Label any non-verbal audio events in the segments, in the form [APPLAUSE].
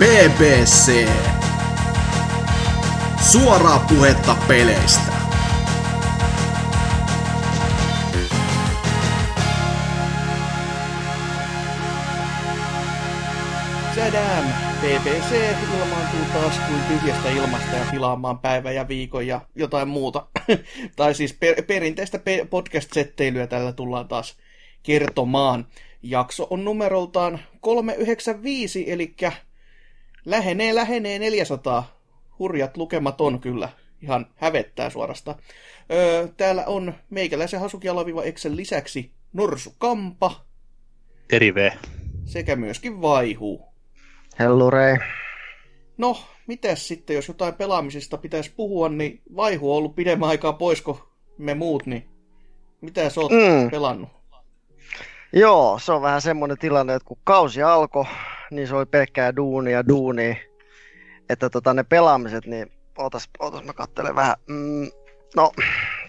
BBC. Suoraa puhetta peleistä. Tadam! BBC ilmaantuu taas kuin tyhjästä ilmasta ja pilaamaan päivän ja viikon ja jotain muuta. [LAUGHS] tai siis per- perinteistä pe- podcast-setteilyä tällä tullaan taas kertomaan. Jakso on numeroltaan 395, eli lähenee, lähenee 400. Hurjat lukemat on kyllä. Ihan hävettää suorasta. Öö, täällä on meikäläisen Hasuki-alaviva Excel lisäksi Norsu Kampa Terive. sekä myöskin Vaihu. Hellurei. No, mitäs sitten, jos jotain pelaamisesta pitäisi puhua, niin Vaihu on ollut pidemmän aikaa poisko me muut, niin mitä sä oot Mm. pelannut? Joo, se on vähän semmoinen tilanne, että kun kausi alkoi, niin se oli pelkkää duunia, duunia. Että tota, ne pelaamiset, niin ootas, ootas mä katselen vähän. Mm, no,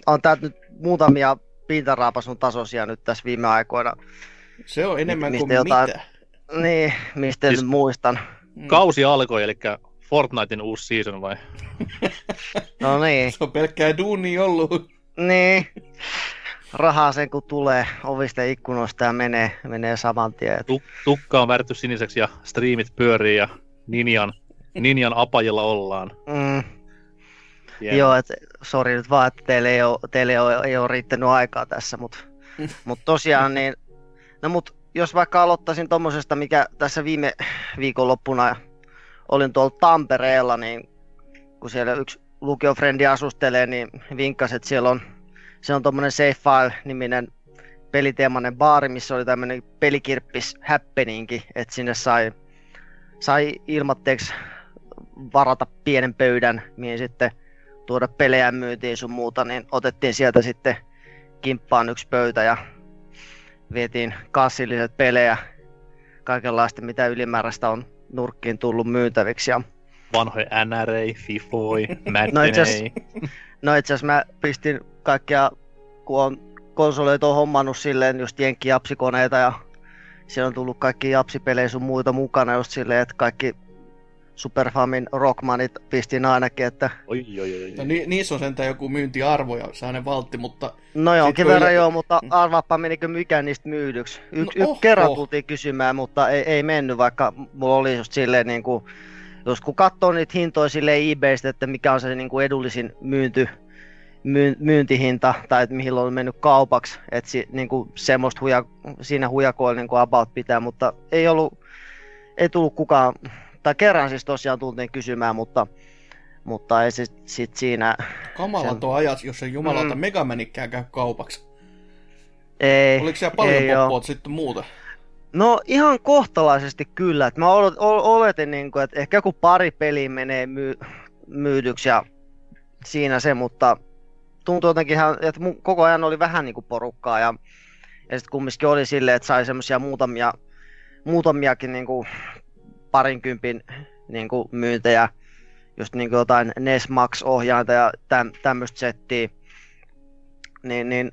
on tää nyt muutamia pintaraapasun tasoisia nyt tässä viime aikoina. Se on enemmän mistä kuin jotain- mitä. Niin, mistä Siis- nyt muistan. Mm. Kausi alkoi, eli Fortnitein uusi season vai? No niin, [LAUGHS] Se on pelkkää duunia ollut. niin. Rahaa sen kun tulee ovista ikkunoista ja menee, menee saman tien. Et Tuk- tukka on värjätty siniseksi ja striimit pyörii ja Ninjan, Ninjan apajilla ollaan. Mm, Hieno. Joo, et, sori nyt vaan, että teille ei ole, teille ei ole, ei ole riittänyt aikaa tässä, mutta [LAUGHS] mut tosiaan niin, no mut jos vaikka aloittaisin tommosesta, mikä tässä viime viikonloppuna olin tuolla Tampereella, niin kun siellä yksi lukiofrendi asustelee, niin vinkkasi, että siellä on, se on tommonen Safe File-niminen peliteemainen baari, missä oli tämmönen pelikirppis happeningi, että sinne sai, sai ilmatteeksi varata pienen pöydän, mihin sitten tuoda pelejä myyntiin sun muuta, niin otettiin sieltä sitten kimppaan yksi pöytä ja vietiin kassilliset pelejä, kaikenlaista mitä ylimääräistä on nurkkiin tullut myytäviksi. Ja Vanhoja NRA, Fifoi, [LAUGHS] No itse no asiassa mä pistin kaikkia, kun on konsoleita on hommannut silleen just jenkki japsikoneita ja siellä on tullut kaikki japsipelejä sun muita mukana just silleen, että kaikki Superfamin Rockmanit pistin ainakin, että Oi, oi, oi, No, oi. ni- niissä on sentään joku myyntiarvo ja ne valtti, mutta No jonkin verran joo, mutta arvaappa menikö mikään niistä myydyksi. Yksi No no, oho. kerran tultiin kysymään, mutta ei, ei mennyt, vaikka mulla oli just silleen niin kuin, jos kun katsoo niitä hintoja silleen eBaystä, että mikä on se niin kuin edullisin myynty, myyn, myyntihinta, tai että mihin on mennyt kaupaksi, että si, niin kuin semmoista huja, siinä hujakoilla niin kuin about pitää, mutta ei ollut, ei tullut kukaan, tai kerran siis tosiaan tultiin kysymään, mutta, mutta ei sit, sit siinä, kamalat on ajat, jos ei jumalauta Mm. Megamanikään käy kaupaksi. ei, Oliko siellä paljon poppoa sitten muuta? No ihan kohtalaisesti kyllä. Et mä olet- ol- oletin, niin kuin, että ehkä joku pari peliä menee myy- myydyksi ja siinä se, mutta tuntui jotenkin ihan, että koko ajan oli vähän niin kuin porukkaa ja, ja sitten kumminkin oli silleen, että sai semmoisia muutamia, muutamiakin niin kuin parinkympin niin kuin myyntejä, just niin kuin jotain NES Max-ohjainta ja täm, tämmöistä settiä, niin, niin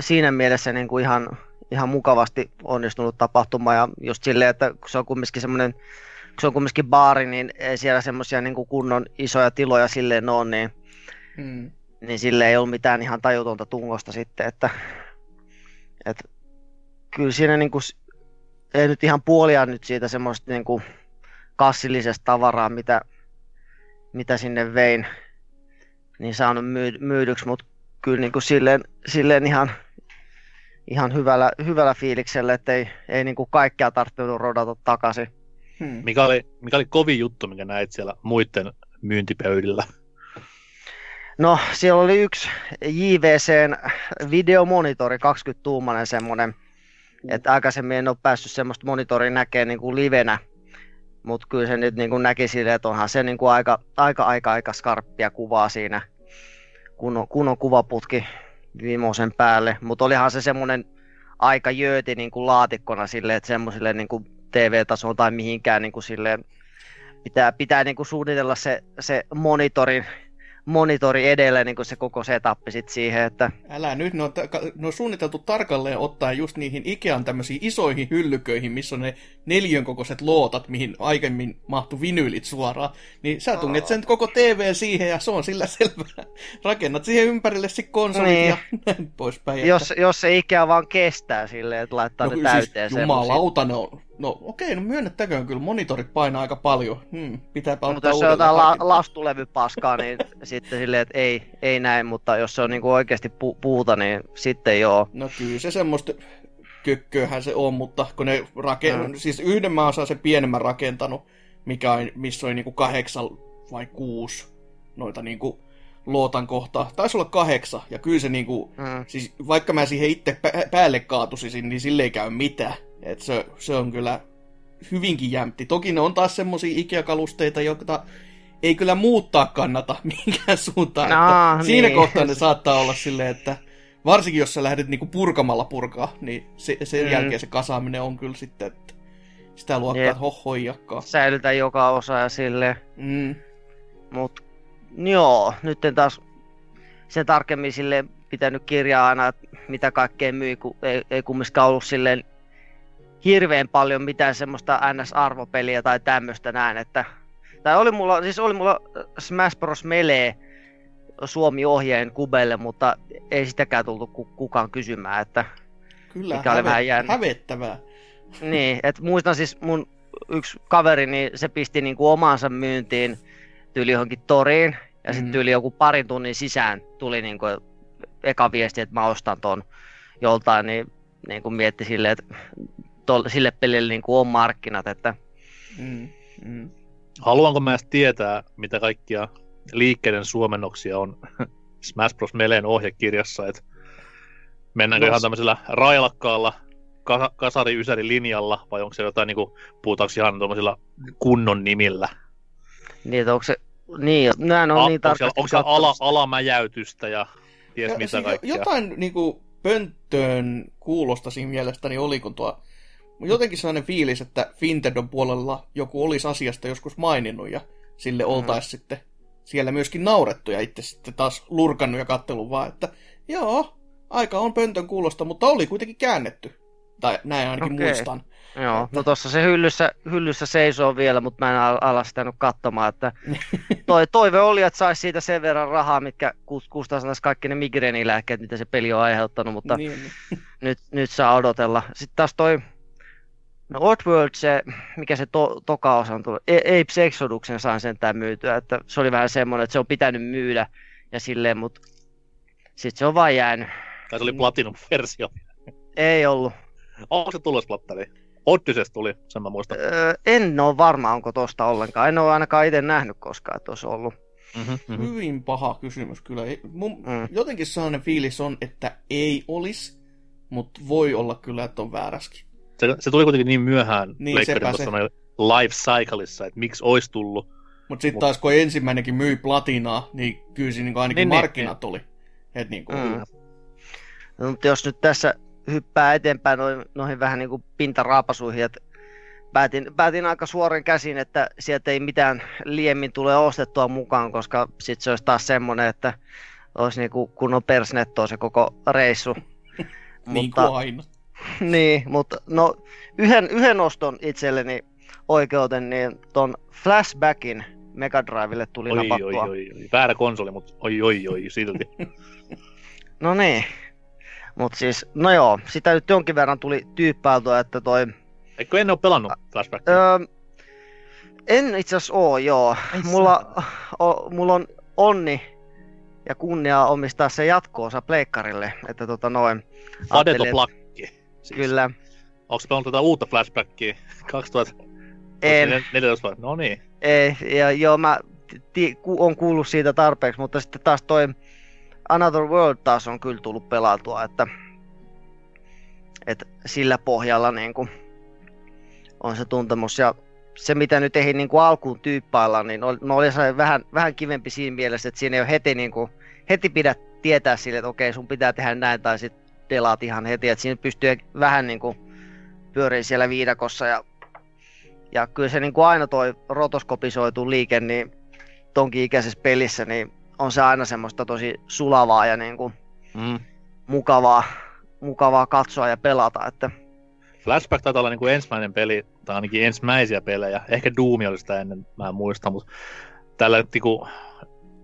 siinä mielessä niin kuin ihan, ihan mukavasti onnistunut tapahtuma ja just silleen, että kun se on kumminkin semmoinen, kun se on kumminkin baari, niin ei siellä semmoisia niin kunnon isoja tiloja silleen ole, niin, Hmm. niin sille ei ollut mitään ihan tajutonta tungosta sitten, että, että kyllä siinä niin kuin, ei nyt ihan puolia nyt siitä semmoista niin kuin kassillisesta tavaraa, mitä, mitä sinne vein, niin saanut myy, myydyksi, mutta kyllä niin kuin silleen, silleen ihan, ihan hyvällä, hyvällä fiiliksellä, että ei, ei niin kuin kaikkea tarvinnut rodata takaisin. Hmm. Mikä oli, mikä oli kovin juttu, mikä näit siellä muiden myyntipöydillä? No, siellä oli yksi JVCn videomonitori, 20-tuumainen semmonen, että aikaisemmin en ole päässyt semmoista monitoria näkemään niin kuin livenä, mutta kyllä se nyt niin kuin näki silleen, että onhan se niin kuin aika, aika, aika, aika skarppia kuvaa siinä, kun on, kun on kuvaputki viimeisen päälle, mutta olihan se semmoinen aika jööti niin kuin laatikkona silleen, että semmoisille niin kuin TV-tasoon tai mihinkään niin kuin silleen, pitää, pitää niin kuin suunnitella se, se monitorin monitori edellä niin se koko setup sit siihen, että Älä nyt, ne on, ta- ne on suunniteltu tarkalleen ottaa just niihin Ikean tämmöisiin isoihin hyllyköihin, missä on ne neljön kokoiset lootat, mihin aiemmin mahtu vinyylit suoraan. Niin sä tunget sen koko TV siihen ja se on sillä [LAUGHS] selvää. Rakennat siihen ympärille sitten konsolit Niin. ja näin poispäin. että- jos, jos se Ikea vaan kestää silleen, että laittaa no, ne täyteen siis, semmosia. jumalauta, ne on. No okei, no myönnettäköön kyllä, monitorit painaa aika paljon. Hmm, pitääpä Mutta ottaa jos se on jotain la- lastulevypaskaa, niin [LAUGHS] sitten silleen, että ei, ei näin, mutta jos se on niinku oikeasti pu- puuta, niin sitten joo. No kyllä se semmoista kökköähän se on, mutta kun ne raken... Mm. siis yhden mä osaan sen pienemmän rakentanut, mikä on, missä oli niinku kahdeksan vai kuusi noita niinku lootan kohtaa. Taisi olla kahdeksan, ja kyllä se niinku, Mm. siis vaikka mä siihen itse pä- päälle kaatusisin, niin sille ei käy mitään. Et se, se on kyllä hyvinkin jämpti. Toki ne on taas semmosia Ikea-kalusteita, joita ei kyllä muuttaa kannata [LAUGHS] mihinkään suuntaan. No, että siinä niin. kohtaa ne saattaa olla silleen, että varsinkin jos sä lähdet niinku purkamalla purkaa, niin se, sen Mm. jälkeen se kasaaminen on kyllä sitten, että sitä luokkaa, että hohoijakkaa. Säilytä joka osa ja silleen. Mm. Mut joo, nyt en taas sen tarkemmin sille pitänyt kirjaa aina, että mitä kaikkea myi, kun ei, ei kumminkaan ollut silleen hirveän paljon mitään semmoista NS-arvopeliä tai tämmöistä näin, että tai oli mulla, siis oli mulla Smash Bros. Melee Suomi-ohjeen kubelle, mutta ei sitäkään tultu ku- kukaan kysymään, että Kyllä, Mikä oli vähän jännä. hävettävää. niin, et muistan siis mun yksi kaveri, niin se pisti niinku omaansa myyntiin tyyli johonkin toriin, ja sitten Mhm. tyyli joku parin tunnin sisään tuli niinku eka viesti, että mä ostan ton joltain, niin, niin kuin mietti silleen, että tol, sille pelille niinku on markkinat, että Mm. Mm. Haluanko mä edes tietää, mitä kaikkia liikkeiden suomennoksia on [LAUGHS] Smash Bros. Meleen ohjekirjassa, että mennäänkö No ihan tämmöisellä railakkaalla ka- kasari ysäri linjalla, vai onko se jotain, niin kuin, puhutaanko ihan tuommoisilla kunnon nimillä? niin, että onko se, niin, nämä on A- niin onko, tarkasti siellä, onko se ala, alamäjäytystä ja ties Ja mitä siis kaikkea? Jotain niinku pönttöön kuulosta siinä mielestäni oli, kun tuo jotenkin sellainen fiilis, että Fintendon puolella joku olisi asiasta joskus maininnut ja sille Mm. oltaisi sitten siellä myöskin naurettu ja itse sitten taas lurkannut ja kattellut vaan, että joo, aika on pöntön kuulosta, mutta oli kuitenkin käännetty. Tai näin ainakin Okei. muistan. Joo, no tossa se hyllyssä, hyllyssä seisoo vielä, mutta mä en al- ala sitä nyt katsomaan, että toi, [LAUGHS] toive oli, että saisi siitä sen verran rahaa, mitkä kus- kustantaisi kaikki ne migreenilääkkeet, mitä se peli on aiheuttanut, mutta Niin, niin. [LAUGHS] nyt, nyt saa odotella. Sitten taas toi, no Oddworld, se, mikä se to, toka osa on tullut, E- Apes Exoduksen sain sentään myytyä, että se oli vähän semmoinen, että se on pitänyt myydä ja silleen, mutta sitten se on vaan jäänyt. Tai se oli Platinum-versio. Ei ollut. Onko se tullut plattari? Odyssey tuli, sen mä muistan. Öö, en ole varma, onko tosta ollenkaan. En ole ainakaan itse nähnyt koskaan, että olisi ollut. Mm-hmm, mm-hmm. Hyvin paha kysymys kyllä. Mun, Mm. Jotenkin sellainen fiilis on, että ei olisi, mutta voi olla kyllä, että on vääräskin. Se, se tuli kuitenkin niin myöhään Niin, niin, sepä tuossa life cycleissa, että miksi olisi tullut. Mutta sitten Mut- taas kun ensimmäinenkin myi platinaa, niin kyllä siinä niinku ainakin Niin, niin, niin, markkinat oli. Et niinku, Mm. mm. No, mutta jos nyt tässä hyppää eteenpäin noihin, noihin vähän niin kuin pintaraapasuihin, että päätin, päätin aika suorin käsin, että sieltä ei mitään liemmin tule ostettua mukaan, koska sitten se olisi taas semmoinen, että olisi niin kuin kunnon persnettoa se koko reissu. [LAUGHS] niin kuin aina. [LAUGHS] niin, mutta no yhden, yhden oston itselleni oikeuden, niin ton Flashbackin Mega Drivelle tuli Oi, oi, napattua. oi, oi. Väärä konsoli, mutta oi, oi, oi, silti. [LAUGHS] No niin. Mut siis, no joo, sitä nyt jonkin verran tuli tyyppäiltyä, että toi... Eikö en ole pelannut Flashbackia? Öö, en itse asiassa oo, joo. Mulla, o, mulla on onni ja kunnia omistaa se jatko-osa pleikkarille, että tota noin. Fadeto. Siis, Kyllä, Onko pelannut tätä uutta Flashbackia? [LAUGHS] 2014 vai? No niin. ei, ja joo, mä ti, ku, on kuullut siitä tarpeeksi, mutta sitten taas toi Another World taas on kyllä tullut pelautua, että, että sillä pohjalla niin kuin on se tuntemus. Ja se, mitä nyt ei niin kuin alkuun tyyppailla, niin oli, olin sellainen vähän, vähän kivempi siinä mielessä, että siinä ei ole heti, niin kuin, heti pidä tietää sille, että okei, sun pitää tehdä näin, tai sitten delaat ihan heti, että siinä pystyy vähän niin kuin pyörii siellä viidakossa ja ja kyllä se niin kuin aina toi rotoskopisoitu liike, niin tonkin ikäisessä pelissä, niin on se aina semmoista tosi sulavaa ja niin kuin Mm. mukavaa, mukavaa katsoa ja pelata. Että, Flashback taitaa olla niin kuin ensimmäinen peli, tai ainakin ensimmäisiä pelejä. Ehkä Doom oli sitä ennen, mä en muista, mutta tällä niin kuin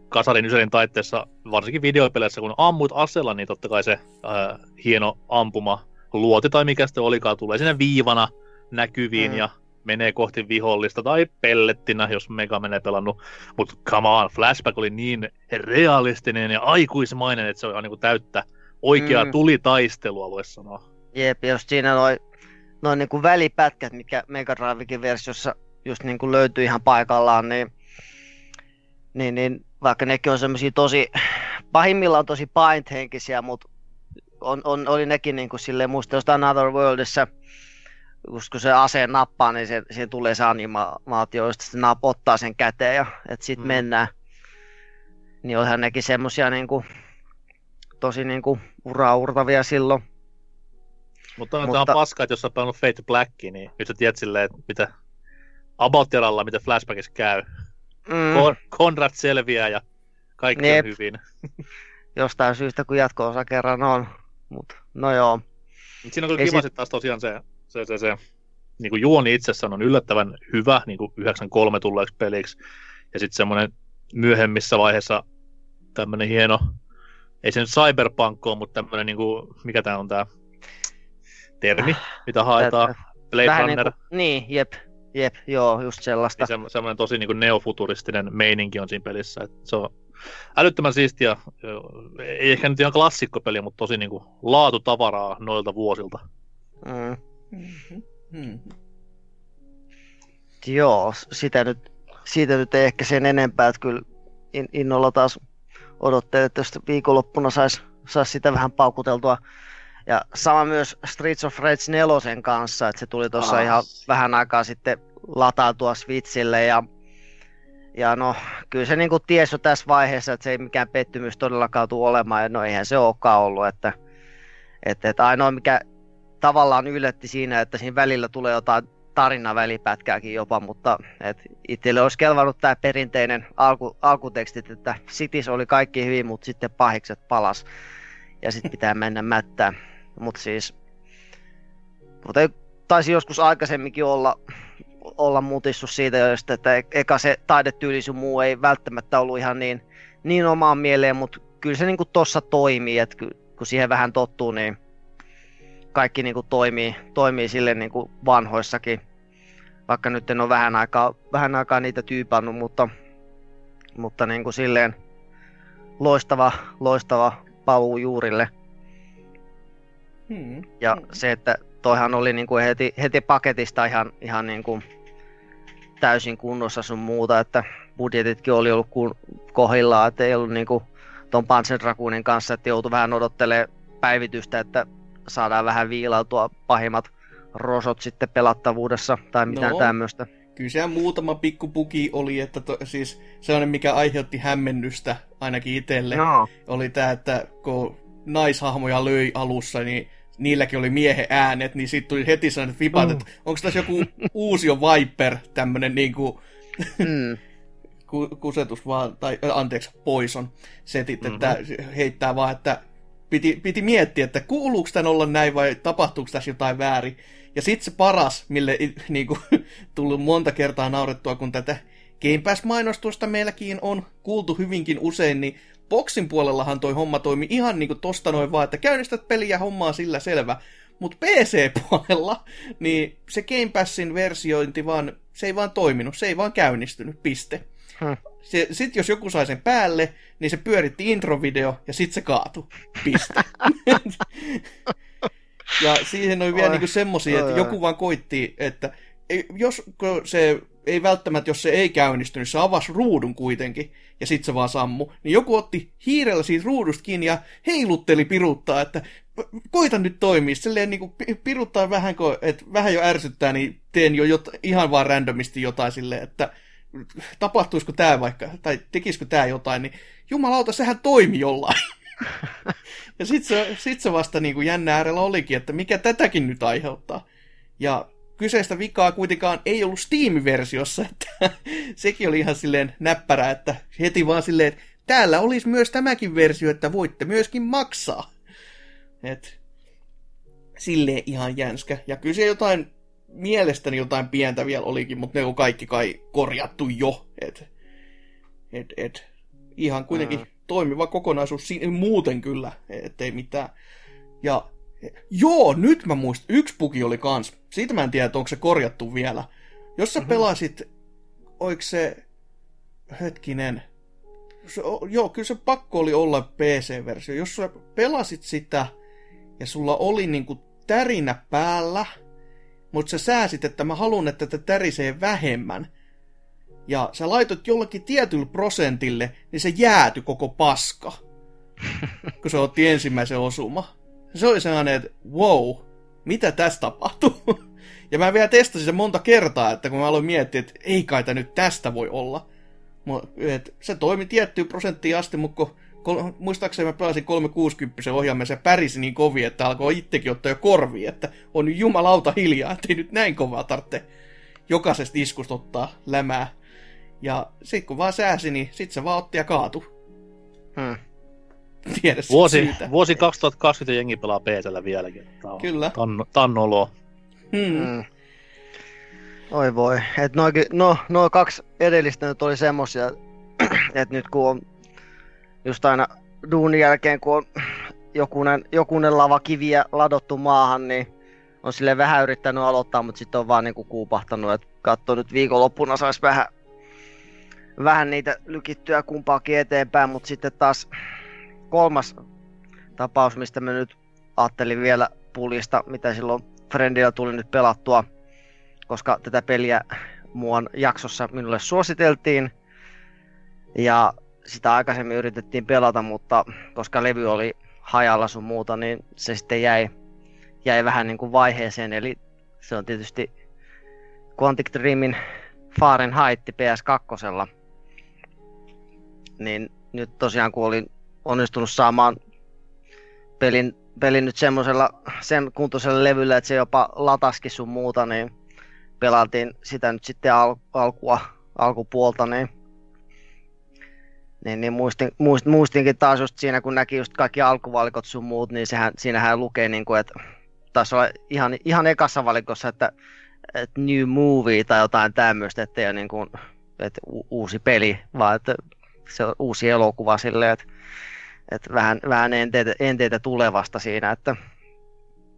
kasarin yselin taitteessa, varsinkin videopeleissä, kun ammut asella, niin totta kai se ää, hieno ampuma luoti tai mikä sitten olikaan, tulee sinne viivana näkyviin Mm. ja menee kohti vihollista tai pellettinä, jos Mega menee pelannut. Mutta come on, Flashback oli niin realistinen ja aikuismainen, että se on niin täyttä oikeaa Mm. tulitaistelua, voisi sanoa. jep, jos siinä noin noi niin kuin välipätkät, mikä Mega Drivekin versiossa just niin kuin löytyy ihan paikallaan, niin, niin, niin vaikka nekin on semmoisia tosi, pahimmillaan tosi paint-henkisiä, mutta on, on, oli nekin niin kuin silleen, muista jostain Another Worldissa, kun se aseen nappaa, niin se, siihen tulee se animaatio, josta se naap ottaa sen käteen ja että sit Mm. mennään. Niin olihan nekin semmosia niinku, tosi niinku uraurtavia silloin. Mutta on Mutta- Mutta... paska, että jos oot pelannut Fate Blackia, niin nyt sä tiedät silleen, että mitä about mitä Flashbackissa käy. Mm, Kon- Konrad selviää ja kaikki Jep. on hyvin. [LAUGHS] jostain syystä, kun jatko-osa kerran on. Mut, no joo. Mut siinä on kyllä Ei kiva sit- taas tosiaan se, se, se, se niin kuin juoni itsessään on yllättävän hyvä niin kuin 93 tulleeksi peliksi. Ja sitten semmoinen myöhemmissä vaiheessa tämmöinen hieno, ei se nyt cyberpunk ole, mutta tämmöinen, niin kuin, mikä tämä on tämä termi, mitä haetaan, Blade Vähän Runner. niinku, niin, jep, jep, joo, just sellaista. Niin se, semmoinen tosi niin kuin neofuturistinen meininki on siinä pelissä. Et se on älyttömän siistiä. Ei ehkä nyt ihan klassikkopeli, mutta tosi niin kuin laatutavaraa noilta vuosilta. Mm. Mhm. Mhm. Joo, sitä nyt, siitä nyt ei ehkä sen enempää, että kyllä in, innolla taas odottelen, että jos viikonloppuna saisi sais sitä vähän paukuteltua. Ja sama myös Streets of Rage 4 kanssa, että se tuli tuossa Ah. ihan vähän aikaa sitten latautua Switchille ja ja no, kyllä se niinku ties jo tässä vaiheessa, että se ei mikään pettymys todellakaan tule olemaan, ja no eihän se olekaan ollut, että, että, että ainoa mikä tavallaan yllätti siinä, että siinä välillä tulee jotain tarinavälipätkääkin jopa, mutta et itselle olisi kelvannut tämä perinteinen alku, alkutekstit, että Cities oli kaikki hyvin, mutta sitten pahikset palas ja sitten pitää mennä mättää. Mutta siis, kuten taisi joskus aikaisemminkin olla, olla mutissu siitä, just, että e- eka se taidetyyli sun muu ei välttämättä ollut ihan niin, niin omaan mieleen, mutta kyllä se niinku tossa toimii, että kun siihen vähän tottuu, niin kaikki niinku toimii, toimii sille niinku vanhoissakin. Vaikka nyt en ole vähän aikaa, vähän aikaa niitä tyypannut, mutta, mutta niinku silleen loistava, loistava paluu juurille. Hmm. Ja Mm. se, että toihan oli niinku heti, heti paketista ihan, ihan niinku täysin kunnossa sun muuta, että budjetitkin oli ollut kun, kohdillaan, että ei ollut niinku ton Panzer Dragoonin kanssa, että joutui vähän odottelemaan päivitystä, että saadaan vähän viilautua pahimmat rosot sitten pelattavuudessa tai mitään No. tämmöistä. Kyllä siellä muutama pikku puki oli, että to, siis sellainen, mikä aiheutti hämmennystä ainakin itselle, No. oli tämä, että kun naishahmoja löi alussa, niin niilläkin oli miehen äänet, niin sitten tuli heti sellainen vipat, Mm. että onko tässä joku uusio Viper, tämmönen niinku Mm. [LAUGHS] ku, kusetus vaan, tai anteeksi, poison setit, Mhm. että heittää vaan, että piti, piti miettiä, että kuuluuko tän olla näin vai tapahtuuko tässä jotain väärin. Ja sitten se paras, mille [LAUGHS] niinku, tullut monta kertaa naurettua, kun tätä Game Pass-mainostusta meilläkin on kuultu hyvinkin usein, niin Boxin puolellahan toi homma toimi ihan niinku tosta noin vaan, että käynnistät peliä hommaa sillä selvä. Mutta PC-puolella, niin se Game Passin versiointi vaan, se ei vaan toiminut, se ei vaan käynnistynyt, piste. Hmm. Se, sit jos joku sai sen päälle, niin se pyöritti introvideo ja sit se kaatui. Piste. [LAUGHS] ja siihen oli vielä niinku semmosia, että joku vaan koitti, että jos se ei välttämättä, jos se ei käynnistynyt, se avasi ruudun kuitenkin, ja sit se vaan sammu, niin joku otti hiirellä siitä ruudusta kiinni ja heilutteli piruttaa, että "P- koita nyt toimia, silleen niinku pi- piruttaa vähän, kun, että vähän jo ärsyttää, niin teen jo jot, ihan vaan randomisti jotain silleen, että tapahtuisiko tämä vaikka, tai tekisikö tämä jotain, niin jumalauta, sehän toimi jollain. [LAUGHS] ja sit se, sit se vasta niin kuin jännä äärellä olikin, että mikä tätäkin nyt aiheuttaa. Ja kyseistä vikaa kuitenkaan ei ollut Steam-versiossa, että [LAUGHS] sekin oli ihan silleen näppärä, että heti vaan silleen, että täällä olisi myös tämäkin versio, että voitte myöskin maksaa. Et, silleen ihan jänskä. Ja kyllä se jotain, mielestäni jotain pientä vielä olikin, mutta ne on kaikki kai korjattu jo. Et, et, et, ihan kuitenkin mm. toimiva kokonaisuus muuten kyllä, ettei mitään. Ja joo, nyt mä muistan, yksi puki oli kans. Siitä mä en tiedä, onko se korjattu vielä. Jos sä mm-hmm. pelasit, oiko se, hetkinen, se, joo, kyllä se pakko oli olla PC-versio. Jos sä pelasit sitä ja sulla oli niinku tärinä päällä, mutta sä sääsit, että mä haluan, että tätä tärisee vähemmän, ja sä laitot jollekin tietylle prosentille, niin se jääty koko paska, kun se otti ensimmäisen osuma. Se oli sellainen, että wow, mitä tässä tapahtuu? [LAUGHS] Ja mä vielä testasin se monta kertaa, että kun mä aloin miettiä, että ei kai nyt tästä voi olla. Et se toimi tiettyyn prosenttiin asti, mutta kun muistaakseni mä pelasin 360 ohjaamme, se pärisi niin kovin, että alkoi itsekin ottaa jo korvi, että on nyt jumalauta hiljaa, ettei nyt näin kovaa tarvitse jokaisesta iskusta ottaa lämää. Ja sit kun vaan sääsi, niin sit se vaan otti ja kaatu. Hmm. Tiedä vuosi, syytä. vuosi 2020 jengi pelaa PCllä vieläkin. Tämä Kyllä. Tan, tannolo. Hmm. hmm. Oi voi. Et noikin, no, no kaksi edellistä nyt oli semmosia, [CLEARS THROAT] että nyt kun on just aina duunin jälkeen, kun on jokunen, jokunen lava kiviä ladottu maahan, niin on sille vähän yrittänyt aloittaa, mutta sitten on vaan niinku kuupahtanut, että katso nyt viikonloppuna saisi vähän, vähän niitä lykittyä kumpaakin eteenpäin, mutta sitten taas kolmas tapaus, mistä me nyt ajattelin vielä pulista, mitä silloin Friendillä tuli nyt pelattua, koska tätä peliä muun jaksossa minulle suositeltiin. Ja sitä aikaisemmin yritettiin pelata, mutta koska levy oli hajalla sun muuta, niin se sitten jäi, jäi vähän niin kuin vaiheeseen. Eli se on tietysti Quantic Dreamin Fahrenheit PS2. Niin nyt tosiaan kun olin onnistunut saamaan pelin, pelin nyt semmoisella sen kuntoisella levyllä, että se jopa lataski sun muuta, niin pelattiin sitä nyt sitten al- alkua, alkupuolta, niin niin, niin muistin, muist, muistinkin taas just siinä, kun näki just kaikki alkuvalikot sun muut, niin sehän, siinähän lukee, niin kuin, että taisi olla ihan, ihan ekassa valikossa, että, että new movie tai jotain tämmöistä, että ei ole niin kuin, että u- uusi peli, vaan että se on uusi elokuva silleen, että, että vähän, vähän enteitä, enteitä tulevasta siinä, että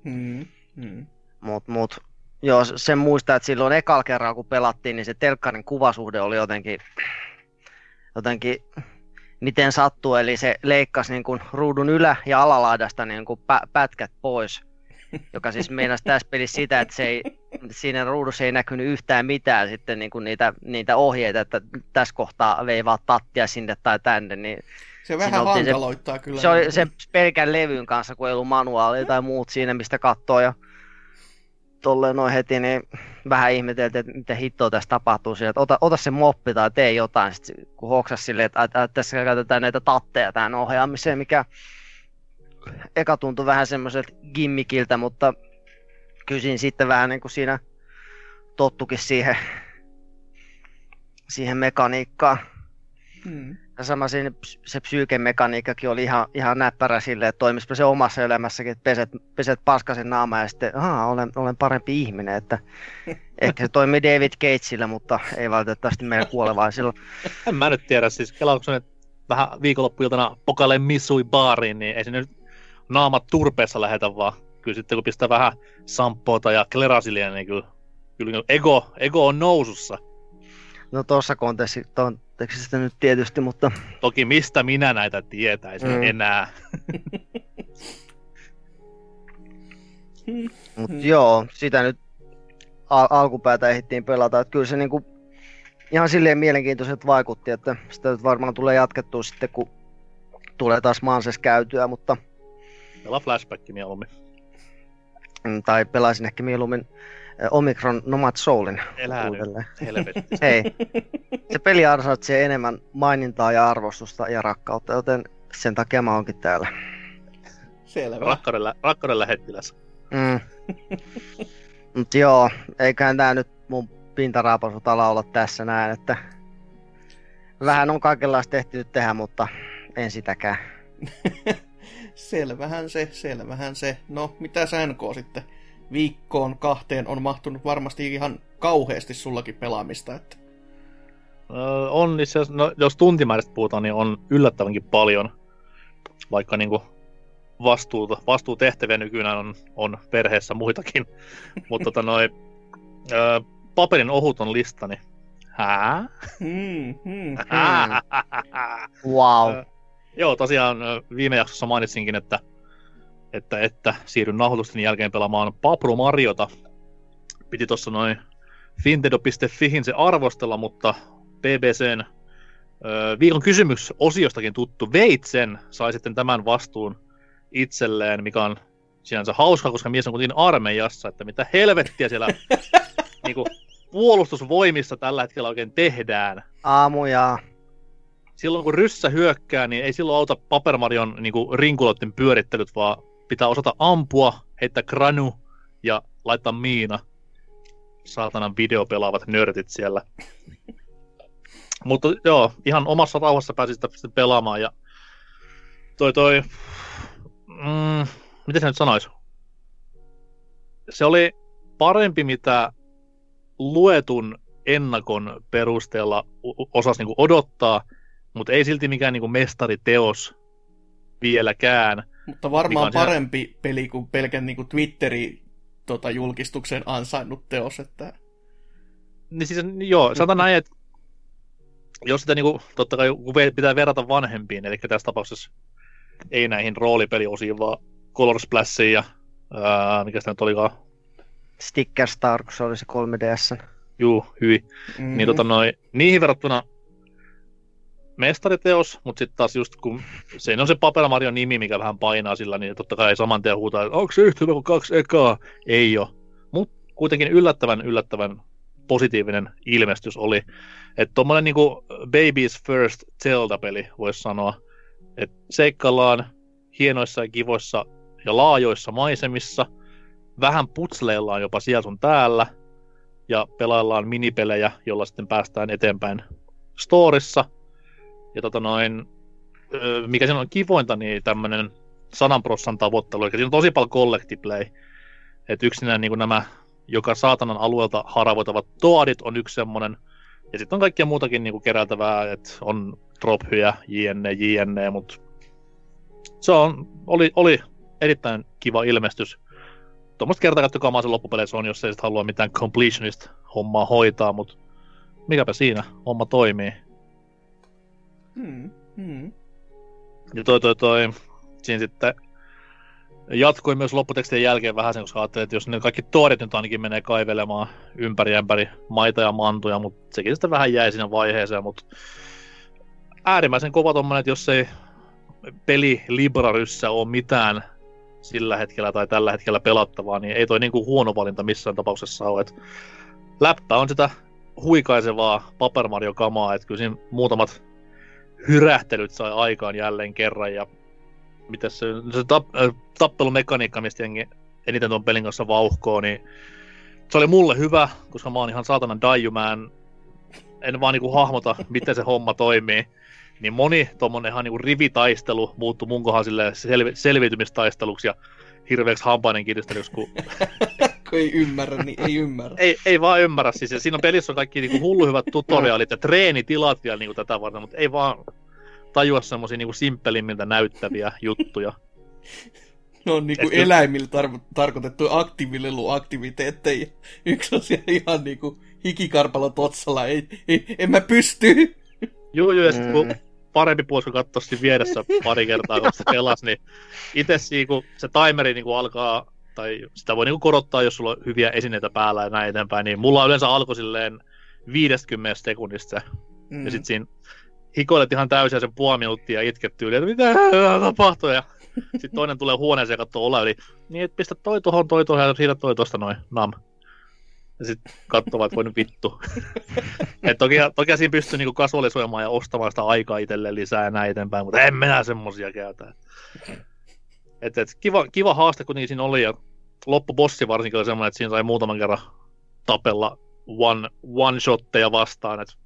mm, mm. Mut, mut, joo, sen muistaa, että silloin ekalla kerralla kun pelattiin, niin se telkkarin kuvasuhde oli jotenkin, jotenkin miten sattuu, eli se leikkasi niin kuin ruudun ylä- ja alalaidasta niin kuin pä- pätkät pois, joka siis meinasi tässä pelissä sitä, että se ei, siinä ruudussa ei näkynyt yhtään mitään sitten niin kuin niitä, niitä ohjeita, että tässä kohtaa veivaa tattia sinne tai tänne, niin se vähän hankaloittaa se, kyllä. Se oli se pelkän levyn kanssa, kun ei ollut manuaalia tai muut siinä, mistä katsoo ja tolleen noin heti, niin vähän ihmeteltiin, että mitä hittoa tässä tapahtuu siellä, että ota, ota se moppi tai tee jotain, sit, kun hoksas silleen, että, että, että tässä käytetään näitä tatteja tähän ohjaamiseen, mikä eka tuntui vähän semmoiselta gimmikiltä, mutta kysin sitten vähän niin kuin siinä tottukin siihen, siihen mekaniikkaan. Hmm. Ja sama siinä se psyykemekaniikkakin oli ihan, ihan näppärä silleen, että toimisipa se omassa elämässäkin, että peset, peset paskasen naama ja sitten, aha, olen, olen parempi ihminen, että [LAUGHS] ehkä se toimii David Gatesillä, mutta ei valitettavasti meillä kuolevaisilla. En mä nyt tiedä, siis kelauksen, että vähän viikonloppuiltana pokale missui baariin, niin ei se nyt naamat turpeessa lähetä vaan. Kyllä sitten kun pistää vähän sampoota ja klerasilia, niin kyllä, kyllä ego, ego on nousussa. No tuossa kontekstissa nyt tietysti, mutta... Toki mistä minä näitä tietäisin mm. enää. [LAUGHS] Mut joo, sitä nyt al- alkupäätä ehdittiin pelata. Että kyllä se niinku ihan silleen mielenkiintoiset vaikutti, että sitä nyt varmaan tulee jatkettua sitten, kun tulee taas Manses käytyä, mutta... Pelaa flashback mieluummin. Mm, tai pelaisin ehkä mieluummin Omicron Nomad Soulin uudelleen. [LAUGHS] Hei, se peli ansaitsee enemmän mainintaa ja arvostusta ja rakkautta, joten sen takia mä oonkin täällä. Selvä. Rakkauden, rakkauden lähettiläs. Mm. Mut joo, eiköhän tää nyt mun pintaraapasut ala olla tässä näin, että Vähän on kaikenlaista tehty tehdä, mutta en sitäkään. [LAUGHS] selvähän se, selvähän se. No, mitä sä NK sitten? Viikkoon kahteen on mahtunut varmasti ihan kauheasti sullakin pelaamista, että... Öö, on itse asiassa, no, jos tuntimäärästä puhutaan, niin on yllättävänkin paljon. Vaikka niinku vastuuta, vastuutehtäviä nykyään on, on perheessä muitakin. [LAUGHS] Mutta tota noi, öö, paperin ohuton listani. Hää? Hmm, hmm. [LAUGHS] Wow. Öö, joo, tosiaan viime jaksossa mainitsinkin, että, että, että siirryn nauhoitusten jälkeen pelaamaan Papro Mariota. Piti tuossa noin Fintendo.fihin se arvostella, mutta BBCn ö, viikon kysymysosiostakin tuttu Veitsen sai sitten tämän vastuun itselleen, mikä on sinänsä hauska, koska mies on kuitenkin armeijassa, että mitä helvettiä siellä [LAUGHS] niinku, puolustusvoimissa tällä hetkellä oikein tehdään. Aamuja. Silloin kun ryssä hyökkää, niin ei silloin auta Paper Marion niinku, rinkuloiden pyörittelyt, vaan pitää osata ampua, heittää granu ja laittaa miina. Saatanan videopelaavat nörtit siellä. [LAUGHS] Mutta joo, ihan omassa rauhassa pääsi sitä pelaamaan ja toi toi, mm, miten se nyt sanoisi? Se oli parempi, mitä luetun ennakon perusteella osasi niinku odottaa, mutta ei silti mikään niinku mestariteos vieläkään. Mutta varmaan parempi peli kuin pelkän niin kuin Twitteri tota, julkistuksen ansainnut teos, että... Niin siis, joo, sanotaan näin, että jos sitä niinku, totta kai kun pitää verrata vanhempiin, eli tässä tapauksessa ei näihin roolipeliosiin, vaan Color Splashiin ja ää, mikä sitä nyt olikaan, Sticker Star, kun se oli se 3DS. juu, hyvin, Mm-hmm. niin tota noin, niihin verrattuna mestariteos, mutta sitten taas just kun se on se Paper Mario nimi, mikä vähän painaa sillä, niin totta kai saman tien huutaa, että onko se yhtä hyvä kuin kaksi ekaa? Ei ole. Mutta kuitenkin yllättävän, yllättävän positiivinen ilmestys oli. Että tuommoinen niinku Baby's First Zelda-peli, voisi sanoa. Että seikkaillaan hienoissa ja kivoissa ja laajoissa maisemissa, vähän putsleillaan jopa siellä sun täällä, ja pelaillaan minipelejä, jolla sitten päästään eteenpäin storissa. Ja tota noin, mikä siinä on kivointa, niin tämmönen sanan prossan tavoittelu, eli siinä on tosi paljon collectiplay. Että yksinään niin nämä joka saatanan alueelta haravoitavat toadit on yksi semmonen. Ja sitten on kaikkea muutakin niin keräiltävää, että on drophyjä, jne, jne, mutta se on, oli, oli erittäin kiva ilmestys. Tuommoista kertakäyttökamaa se loppupeleissä on, jos ei sit halua mitään completionist hommaa hoitaa, mutta mikäpä siinä, homma toimii. Hmm, hmm. Ja toi, toi, toi, siinä sitten jatkoi myös lopputekstien jälkeen vähän sen, koska ajattelin, että jos ne kaikki tuorit nyt ainakin menee kaivelemaan ympäri ympäri maita ja mantuja, mutta sekin sitten vähän jäi siinä vaiheeseen, mutta äärimmäisen kova tommonen, että jos ei peli Libraryssä ole mitään sillä hetkellä tai tällä hetkellä pelattavaa, niin ei toi niinku huono valinta missään tapauksessa ole. Et läppä on sitä huikaisevaa Paper Mario-kamaa, että kyllä siinä muutamat hyrähtelyt sai aikaan jälleen kerran ja mitä se, se tap, äh, tappelumekaniikka, mistä jengi eniten tuon pelin kanssa vauhkoo, niin se oli mulle hyvä, koska mä oon ihan saatanan daiju, mä en, en vaan niinku hahmota, [LAUGHS] miten se homma toimii. Niin moni tommonen ihan niinku rivitaistelu muuttui mun silleen selvi, selviytymistaisteluksi ja hirveäksi hampainen kiristelyksi, kun [LAUGHS] Kun ei ymmärrä, niin ei ymmärrä. ei, ei vaan ymmärrä. Siis, ja siinä on pelissä on kaikki niinku hullu hyvät tutoriaalit ja treenitilat vielä niinku tätä varten, mutta ei vaan tajua semmosia niinku simppelimmiltä näyttäviä juttuja. Ne on niinku Et eläimillä tar- tarkoitettu aktiivileluaktiviteetteja. Yksi on siellä ihan niinku hikikarpalo totsalla. Ei, ei, en mä pysty. Joo, joo, ja sitten kun Mm. parempi puolisko katsoa siinä vieressä pari kertaa, kun se pelas, niin itse kun se timeri niin alkaa, tai sitä voi niin korottaa, jos sulla on hyviä esineitä päällä ja näin eteenpäin, niin mulla yleensä alkoi silleen 50 sekunnista, Mm. ja sitten siinä hikoilet ihan täysin sen puoli minuuttia ja itket tyyliin, että mitä tapahtuu, ja sitten toinen tulee huoneeseen ja katsoo olla yli, niin et pistä toi tuohon, toi tuohon ja siitä toi tosta noin, nam. Ja sitten katsoo, että voi nyt vittu. Et toki, toki siinä pystyy niinku kasvallisuojamaan ja ostamaan sitä aikaa itselleen lisää ja näin eteenpäin, mutta en minä semmosia käytä. Et, et, kiva, kiva haaste kuitenkin siinä oli ja loppubossi varsinkin oli semmoinen, että siinä sai muutaman kerran tapella one, one shotteja vastaan. Et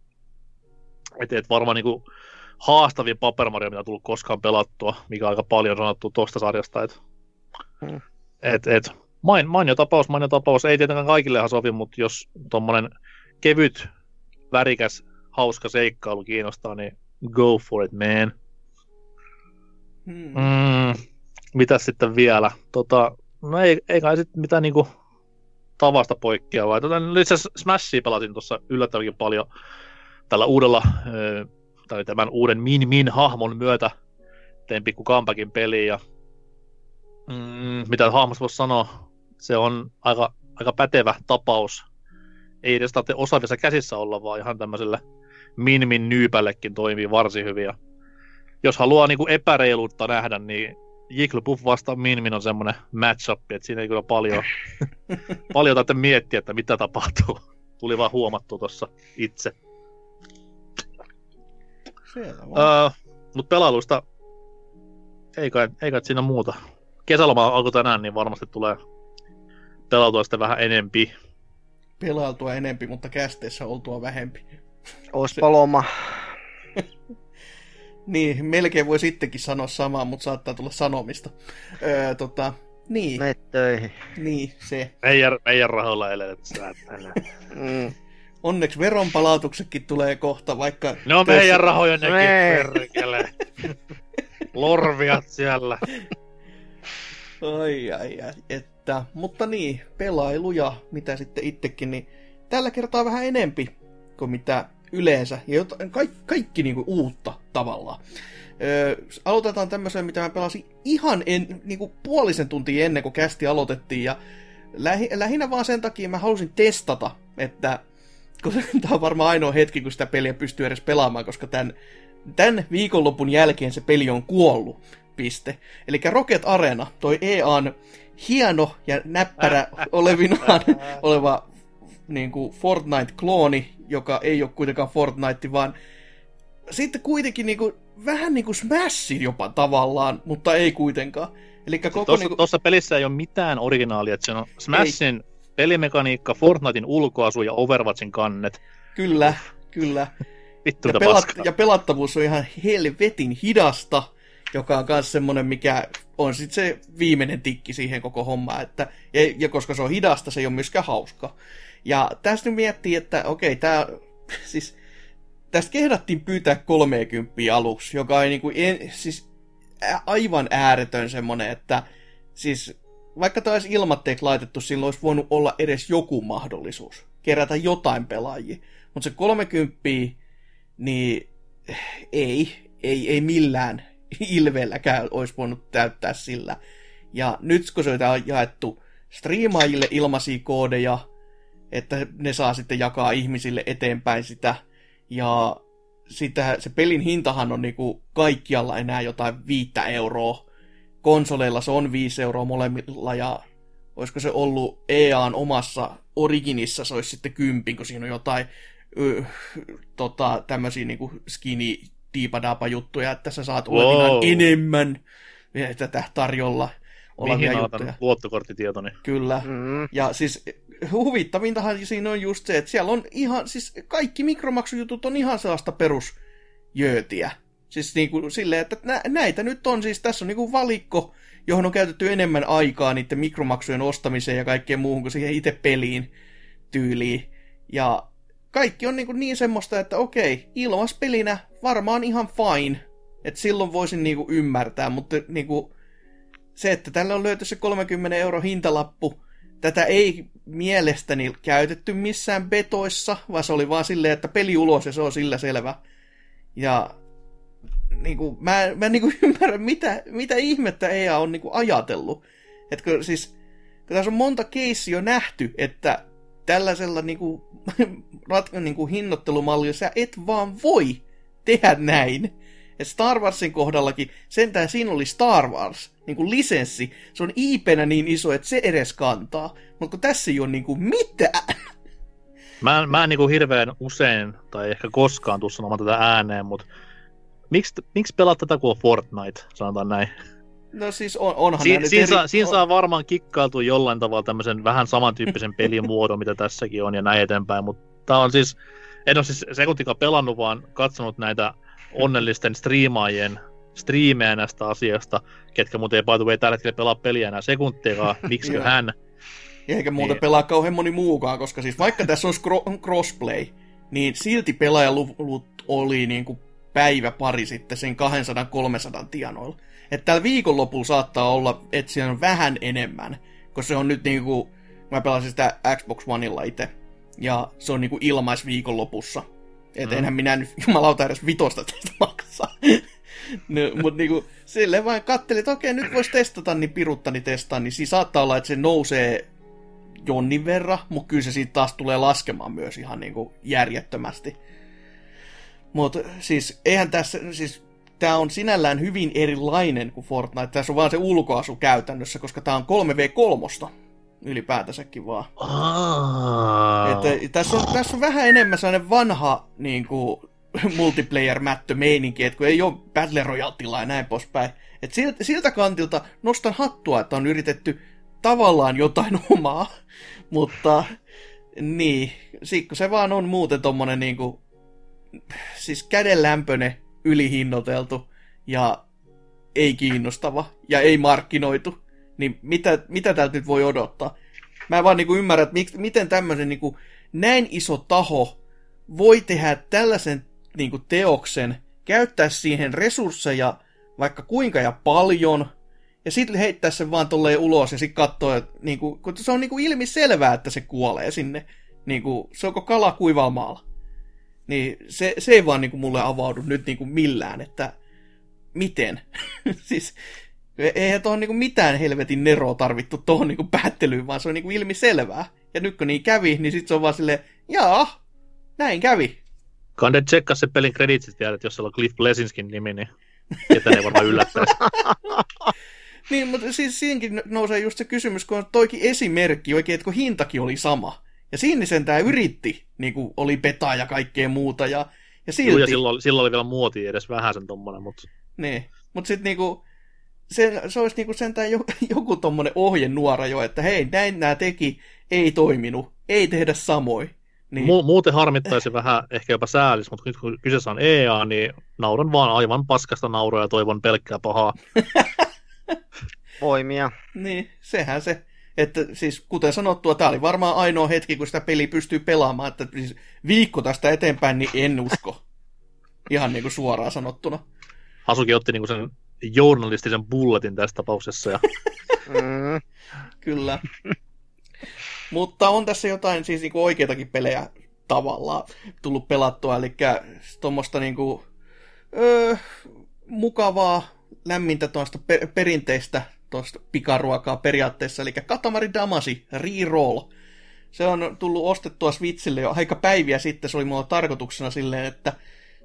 Et, et varmaan niinku haastavin Paper Mario, mitä on tullut koskaan pelattua, mikä on aika paljon sanottu tuosta sarjasta. Et, Hmm. et, et, main, mainio tapaus, mainio tapaus. Ei tietenkään kaikille sovi, mutta jos tuommoinen kevyt, värikäs, hauska seikkailu kiinnostaa, niin go for it, man. Hmm. Mm, mitäs sitten vielä? Tota, no ei, ei kai sitten mitään niinku tavasta poikkeavaa. Tota, no itse asiassa Smashia pelasin tuossa yllättävänkin paljon tällä uudella, tai tämän uuden Min Min hahmon myötä tein pikku comebackin peliin ja mm, mitä hahmosta voisi sanoa, se on aika, aika pätevä tapaus. Ei edes tarvitse osaavissa käsissä olla, vaan ihan tämmöiselle Min Min nyypällekin toimii varsin hyvin. Ja jos haluaa niinku epäreiluutta nähdä, niin Jigglypuff vastaan Min Min on semmoinen matchup, että siinä ei kyllä paljon, paljon tarvitse miettiä, että mitä tapahtuu. Tuli vaan huomattu tuossa itse. Öö, Mutta pelailuista ei kai, ei kai siinä muuta. Kesäloma alkoi tänään, niin varmasti tulee pelautua sitten vähän enempi. Pelailtua enempi, mutta kästeessä oltua vähempi. Oispa loma. [LAUGHS] Niin, melkein voi sittenkin sanoa samaa, mutta saattaa tulla sanomista. Öö, tota, niin, Mene töihin. niin, se. Meidän, meidän rahoilla elelet tänne. Mm. Onneksi veronpalautuksetkin tulee kohta, vaikka... No töissä- meidän rahoja nekin, Nee. perkele. Lorviat siellä. Ai, ai, ai, että, mutta niin, pelailuja, mitä sitten itsekin, niin tällä kertaa vähän enempi kuin mitä yleensä, ja jotain, kaikki, kaikki niinku uutta tavallaan. Öö, aloitetaan tämmöiseen, mitä mä pelasin ihan en, niinku puolisen tuntia ennen kuin kästi aloitettiin, ja lähi, lähinnä vaan sen takia mä halusin testata, että [LAUGHS] kun tämä on varmaan ainoa hetki, kun sitä peliä pystyy edes pelaamaan, koska tämän, tämän viikonlopun jälkeen se peli on kuollut. Piste. Eli Rocket Arena, toi EAN hieno ja näppärä [LAUGHS] olevinaan [LAUGHS] oleva niin kuin Fortnite-klooni, joka ei ole kuitenkaan Fortnite, vaan sitten kuitenkin niin kuin, vähän niin kuin Smash jopa tavallaan, mutta ei kuitenkaan. Eli koko Tuossa, niin kuin, tuossa pelissä ei ole mitään originaalia, että se on Smashin pelimekaniikka, Fortnitein ulkoasu ja Overwatchin kannet. kyllä, kyllä. [LAUGHS] Vittu Ja, pelat- paskaa. ja pelattavuus on ihan helvetin hidasta, joka on myös semmoinen, mikä on sitten se viimeinen tikki siihen koko hommaan. Että, ja, ja koska se on hidasta, se ei ole myöskään hauska. Ja tästä nyt miettii, että okei, tämä [LAUGHS] siis tästä kehdattiin pyytää 30 aluksi, joka ei niinku, en, siis aivan ääretön semmonen, että siis vaikka tämä olisi ilmatteeksi laitettu, silloin olisi voinut olla edes joku mahdollisuus kerätä jotain pelaajia. Mutta se 30, niin ei, ei, ei millään [LAUGHS] ilveelläkään olisi voinut täyttää sillä. Ja nyt kun se on jaettu striimaajille ilmaisia koodeja, että ne saa sitten jakaa ihmisille eteenpäin sitä, ja sitä, se pelin hintahan on niinku kaikkialla enää jotain viittä euroa. Konsoleilla se on 5 euroa molemmilla ja olisiko se ollut EAN omassa Originissa, se olisi sitten kympin, kun siinä on jotain ö, tota, tämmöisiä niinku skinny diipadapa juttuja, että sä saat Wow. enemmän tätä tarjolla olevia Mihin juttuja. luottokorttitietoni? Kyllä. Mm. Ja siis huvittavintahan siinä on just se, että siellä on ihan, siis kaikki mikromaksujutut on ihan sellaista perusjöötiä. Siis niinku silleen, että nä- näitä nyt on, siis tässä on niinku valikko, johon on käytetty enemmän aikaa niiden mikromaksujen ostamiseen ja kaikkeen muuhun kuin siihen itse peliin tyyliin. Ja kaikki on niinku niin semmoista, että okei, ilmaspelinä varmaan ihan fine. Että silloin voisin niinku ymmärtää, mutta niinku se, että tällä on löyty se 30 euro hintalappu, tätä ei mielestäni käytetty missään betoissa, vaan se oli vaan silleen, että peli ulos ja se on sillä selvä. Ja niin kuin, mä, mä en niin kuin [LAUGHS] ymmärrä, mitä, mitä ihmettä EA on niin kuin ajatellut. Että siis, kun tässä on monta keissia jo nähty, että tällaisella niin kuin, [LAUGHS] rat, niin kuin hinnoittelumallilla sä et vaan voi tehdä näin. Ja Star Warsin kohdallakin, sentään siinä oli Star Wars, niin kuin lisenssi. Se on IPnä niin iso, että se edes kantaa. Mutta kun tässä ei ole niin kuin mitään. Mä, mä en niinku hirveän usein, tai ehkä koskaan tuu sanomaan tätä ääneen, mutta miksi, miksi pelaat tätä kuin Fortnite, sanotaan näin? No siis on, onhan Si, nää nyt siinä, eri- saa, siinä on- saa varmaan kikkailtua jollain tavalla tämmöisen vähän samantyyppisen pelimuodon, mitä tässäkin on, ja näin eteenpäin, mutta tää on siis En ole siis sekuntikaan pelannut, vaan katsonut näitä onnellisten striimaajien striimejä näistä asiasta, ketkä muuten ei by the way tällä hetkellä pelaa peliä enää sekuntiakaan, [LAUGHS] miksi Joo. hän. Eikä muuta Niin. pelaa kauhean moni muukaan, koska siis vaikka tässä olisi cro- crossplay, niin silti pelaajaluvut oli niin kuin päivä pari sitten sen 200-300 tienoilla. Että tällä viikonlopulla saattaa olla, että siellä on vähän enemmän, koska se on nyt niin kuin, mä pelasin sitä Xbox Oneilla itse, ja se on niin kuin ilmais viikonlopussa. Että Mm. enhän minä nyt jumalauta edes vitosta tästä maksaa. No, mutta niinku, silleen vain kattelin, että okei, nyt voisi testata, niin piruttani testaa, niin siinä saattaa olla, että se nousee jonnin verran, mutta kyllä se siitä taas tulee laskemaan myös ihan niinku järjettömästi. Mutta siis eihän tässä, siis tämä on sinällään hyvin erilainen kuin Fortnite. Tässä on vaan se ulkoasu käytännössä, koska tämä on 3v3 ylipäätänsäkin vaan. Että tässä, on, tässä on vähän enemmän sellainen vanha niin kuin, [LAUGHS] multiplayer-mättö meininki, että kun ei ole Battle Royale-tilaa ja näin poispäin. Et siltä, siltä kantilta nostan hattua, että on yritetty tavallaan jotain [LAUGHS] omaa, mutta niin, sikko se vaan on muuten tommonen niin kuin, siis kädenlämpöinen, ylihinnoiteltu ja ei kiinnostava ja ei markkinoitu. Niin mitä, mitä täältä nyt voi odottaa? Mä en vaan niinku ymmärrä, että miten tämmöisen niinku, näin iso taho voi tehdä tällaisen niinku, teoksen, käyttää siihen resursseja vaikka kuinka ja paljon, ja sitten heittää sen vaan tolleen ulos ja sitten katsoo, että niinku, kun se on niinku ilmi selvää, että se kuolee sinne. Niinku, se onko kala kuivalla maalla. Niin se, se ei vaan niinku mulle avaudu nyt niinku millään, että miten. [LAUGHS] siis eihän tuohon niinku mitään helvetin neroa tarvittu tuohon niinku päättelyyn, vaan se on niinku ilmi selvää. Ja nyt kun niin kävi, niin sitten se on vaan silleen, jaa, näin kävi. Kande tsekkaa se pelin kreditsit vielä, että jos siellä on Cliff Blesinskin nimi, niin ketään ei varmaan yllättäisi. [LAUGHS] Niin, mutta siis siinäkin nousee just se kysymys, kun on toikin esimerkki oikein, että kun hintakin oli sama. Ja siinä sen tää yritti, niin kuin oli petaa ja kaikkea muuta, ja, ja silti... Joo, ja silloin, silloin oli vielä muoti edes vähän sen tommonen, mutta Niin, mutta sitten niinku, se, se olisi niinku sentään jo, [LAUGHS] joku tommonen ohjenuora jo, että hei, näin nämä teki, ei toiminut, ei tehdä samoin. Niin, Mu- muuten harmittaisi vähän, ehkä jopa säälis, mutta nyt kun kyseessä on EA, niin nauran vaan aivan paskasta nauroa ja toivon pelkkää pahaa. [LAUGHS] Voimia. niin, sehän se. Että siis, kuten sanottua, tämä oli varmaan ainoa hetki, kun sitä peli pystyy pelaamaan, että siis viikko tästä eteenpäin, niin en usko. Ihan niin kuin suoraan sanottuna. Hasuki otti niinku sen journalistisen bulletin tässä tapauksessa. Ja... [LAUGHS] Mm. Kyllä. Mutta on tässä jotain siis niinku oikeitakin pelejä tavallaan tullut pelattua, eli tuommoista niinku, öö, mukavaa, lämmintä tuosta per- perinteistä tuosta pikaruokaa periaatteessa, eli Katamari Damasi Reroll. Se on tullut ostettua Switchille jo aika päiviä sitten, se oli mulla tarkoituksena silleen, että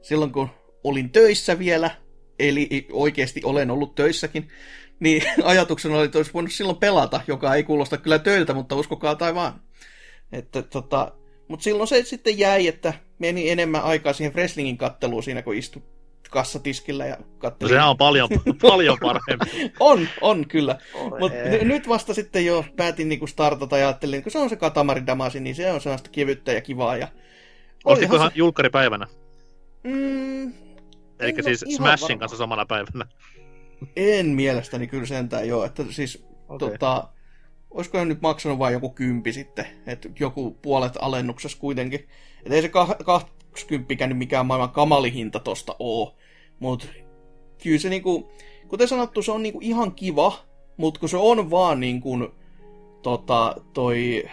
silloin kun olin töissä vielä, eli oikeasti olen ollut töissäkin, niin [LAUGHS] ajatuksena oli, että olisi voinut silloin pelata, joka ei kuulosta kyllä töiltä, mutta uskokaa tai vaan. Että, tota, mutta silloin se sitten jäi, että meni enemmän aikaa siihen wrestlingin katteluun siinä, kun istui kassatiskillä ja No katteli. sehän on paljon, [LAUGHS] paljon parempi. On, on kyllä. Mutta ei. nyt vasta sitten jo päätin niinku startata ja ajattelin, että kun se on se Katamari Damasi, niin se on sellaista kevyttä ja kivaa. Ja... Ostitko Olihan ihan julkkaripäivänä? Mm, Eli siis Smashin varma. kanssa samana päivänä. En mielestäni kyllä sentään joo. Että siis Okei. tota, olisiko nyt maksanut vain joku kympi sitten, että joku puolet alennuksessa kuitenkin. Että ei se kah- 20 nyt mikään maailman kamalihinta tosta oo, mutta kyllä se niinku, kuten sanottu, se on niinku ihan kiva, mutta kun se on vaan niinku, tota, toi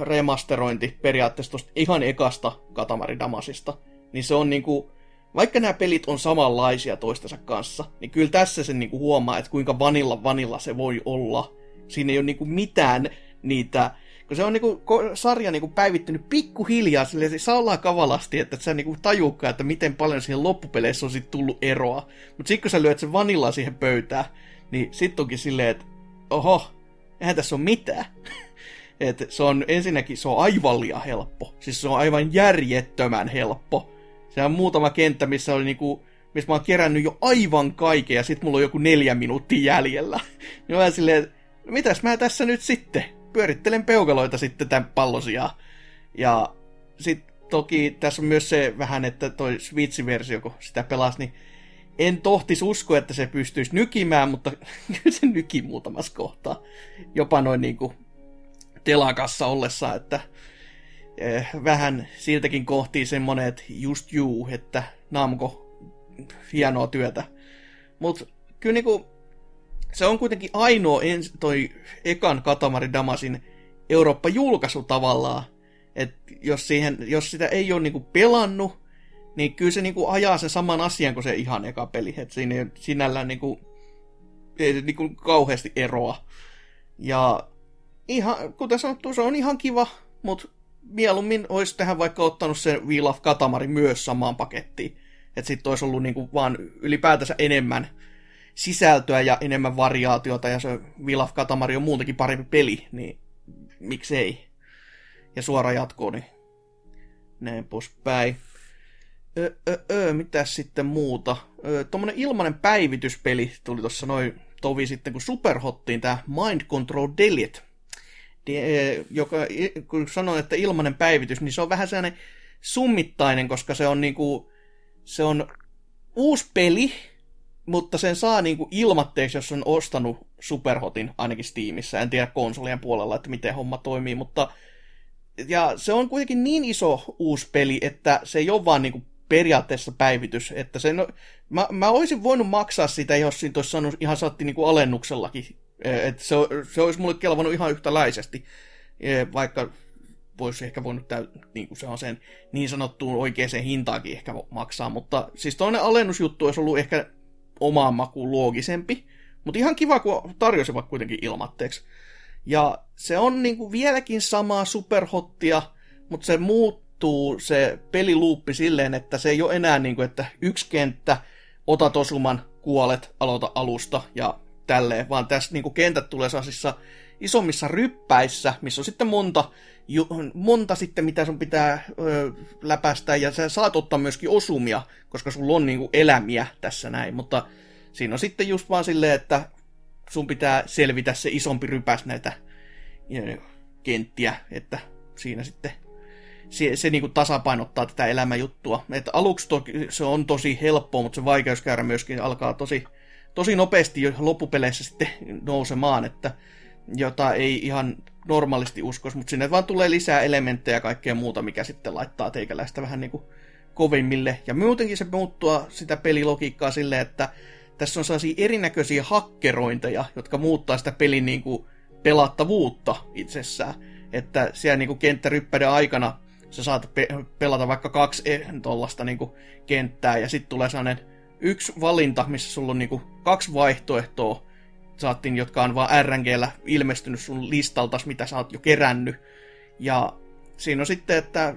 remasterointi periaatteessa tosta ihan ekasta Katamari Damasista, niin se on niinku, vaikka nämä pelit on samanlaisia toistensa kanssa, niin kyllä tässä sen niinku huomaa, että kuinka vanilla vanilla se voi olla. Siinä ei ole niinku mitään niitä, kun se on niinku sarja niinku päivittynyt pikkuhiljaa silleen siis salakavalasti, että et sä niinku tajuukaan, että miten paljon siihen loppupeleissä on sit tullut eroa. Mutta sitten kun sä lyöt sen vanilla siihen pöytään, niin sit onkin silleen, että oho, eihän tässä ole mitään. [LAUGHS] Et se on ensinnäkin se on aivan liian helppo. Siis se on aivan järjettömän helppo. Se on muutama kenttä, missä oli niinku, missä mä oon kerännyt jo aivan kaiken ja sit mulla on joku neljä minuuttia jäljellä. [LAUGHS] Niin mä silleen, no mitäs mä tässä nyt sitten? Pyörittelen peukaloita sitten tämän pallosia. Ja sit toki tässä on myös se vähän, että toi Switch-versio, kun sitä pelasi, niin en tohtis usko, että se pystyisi nykimään, mutta [LAUGHS] kyllä se nyki muutamassa kohtaa. Jopa noin niinku telakassa ollessa, että vähän siltäkin kohtii semmonen, että just juu, että Namco, hienoa työtä. Mutta kyllä niinku, se on kuitenkin ainoa ens, toi ekan Katamari Damasin Eurooppa-julkaisu tavallaan. Et jos, siihen, jos sitä ei ole niinku pelannut, niin kyllä se niinku ajaa sen saman asian kuin se ihan eka peli. Et siinä ei sinällään niinku, ei niinku kauheasti eroa. Ja ihan, kuten sanottu, se on ihan kiva, mutta mieluummin olisi tähän vaikka ottanut sen Wheel of Katamari myös samaan pakettiin. Että sitten olisi ollut niinku vaan ylipäätänsä enemmän sisältöä ja enemmän variaatiota, ja se Wheel of Katamari on muutenkin parempi peli, niin miksei. Ja suora jatko, niin näin poispäin. Öö, öö, mitäs sitten muuta? Öö, Tuommoinen ilmanen päivityspeli tuli tuossa noin tovi sitten, kun Superhottiin tämä Mind Control Delete. De, joka, kun sanoin, että ilmanen päivitys, niin se on vähän sellainen summittainen, koska se on niinku, se on uusi peli, mutta sen saa niinku ilmatteeksi, jos on ostanut Superhotin, ainakin Steamissa. En tiedä konsolien puolella, että miten homma toimii, mutta ja se on kuitenkin niin iso uusi peli, että se ei ole vaan niinku periaatteessa päivitys. Että se, no, mä, mä olisin voinut maksaa sitä, jos siinä olisi saanut ihan saatti niinku alennuksellakin. Että se, se olisi mulle kelvannut ihan yhtäläisesti, vaikka voisi ehkä voinut täy, niin kuin se on sen niin sanottuun oikeaan hintaakin ehkä maksaa, mutta siis toinen alennusjuttu olisi ollut ehkä omaan makuun loogisempi, mutta ihan kiva, kun tarjosivat kuitenkin ilmatteeksi. Ja se on niin kuin vieläkin samaa superhottia, mutta se muuttuu se peliluuppi silleen, että se ei ole enää niin kuin, että yksi kenttä, otat osuman, kuolet, aloita alusta ja tälleen, vaan tässä niin kentät tulee sellaisissa isommissa ryppäissä, missä on sitten monta, ju, monta sitten, mitä sun pitää ö, läpäistä, ja sä saat ottaa myöskin osumia, koska sulla on niin kuin elämiä tässä näin, mutta siinä on sitten just vaan silleen, että sun pitää selvitä se isompi rypäs näitä kenttiä, että siinä sitten se, se niin kuin tasapainottaa tätä elämäjuttua. Että aluksi toki se on tosi helppoa, mutta se vaikeuskäyrä myöskin alkaa tosi, tosi nopeasti loppupeleissä sitten nousemaan, että jota ei ihan normaalisti uskoisi, mutta sinne vaan tulee lisää elementtejä ja kaikkea muuta, mikä sitten laittaa teikäläistä vähän niin kuin kovimmille. Ja muutenkin se muuttua sitä pelilogiikkaa silleen, että tässä on sellaisia erinäköisiä hakkerointeja, jotka muuttaa sitä pelin niin kuin pelattavuutta itsessään. Että siellä niin kuin kenttäryppäiden aikana sä saat pe- pelata vaikka kaksi tuollaista niin kenttää, ja sitten tulee sellainen yksi valinta, missä sulla on niin kuin kaksi vaihtoehtoa, saattiin, jotka on vaan RNGllä ilmestynyt sun listaltas, mitä sä oot jo kerännyt. Ja siinä on sitten, että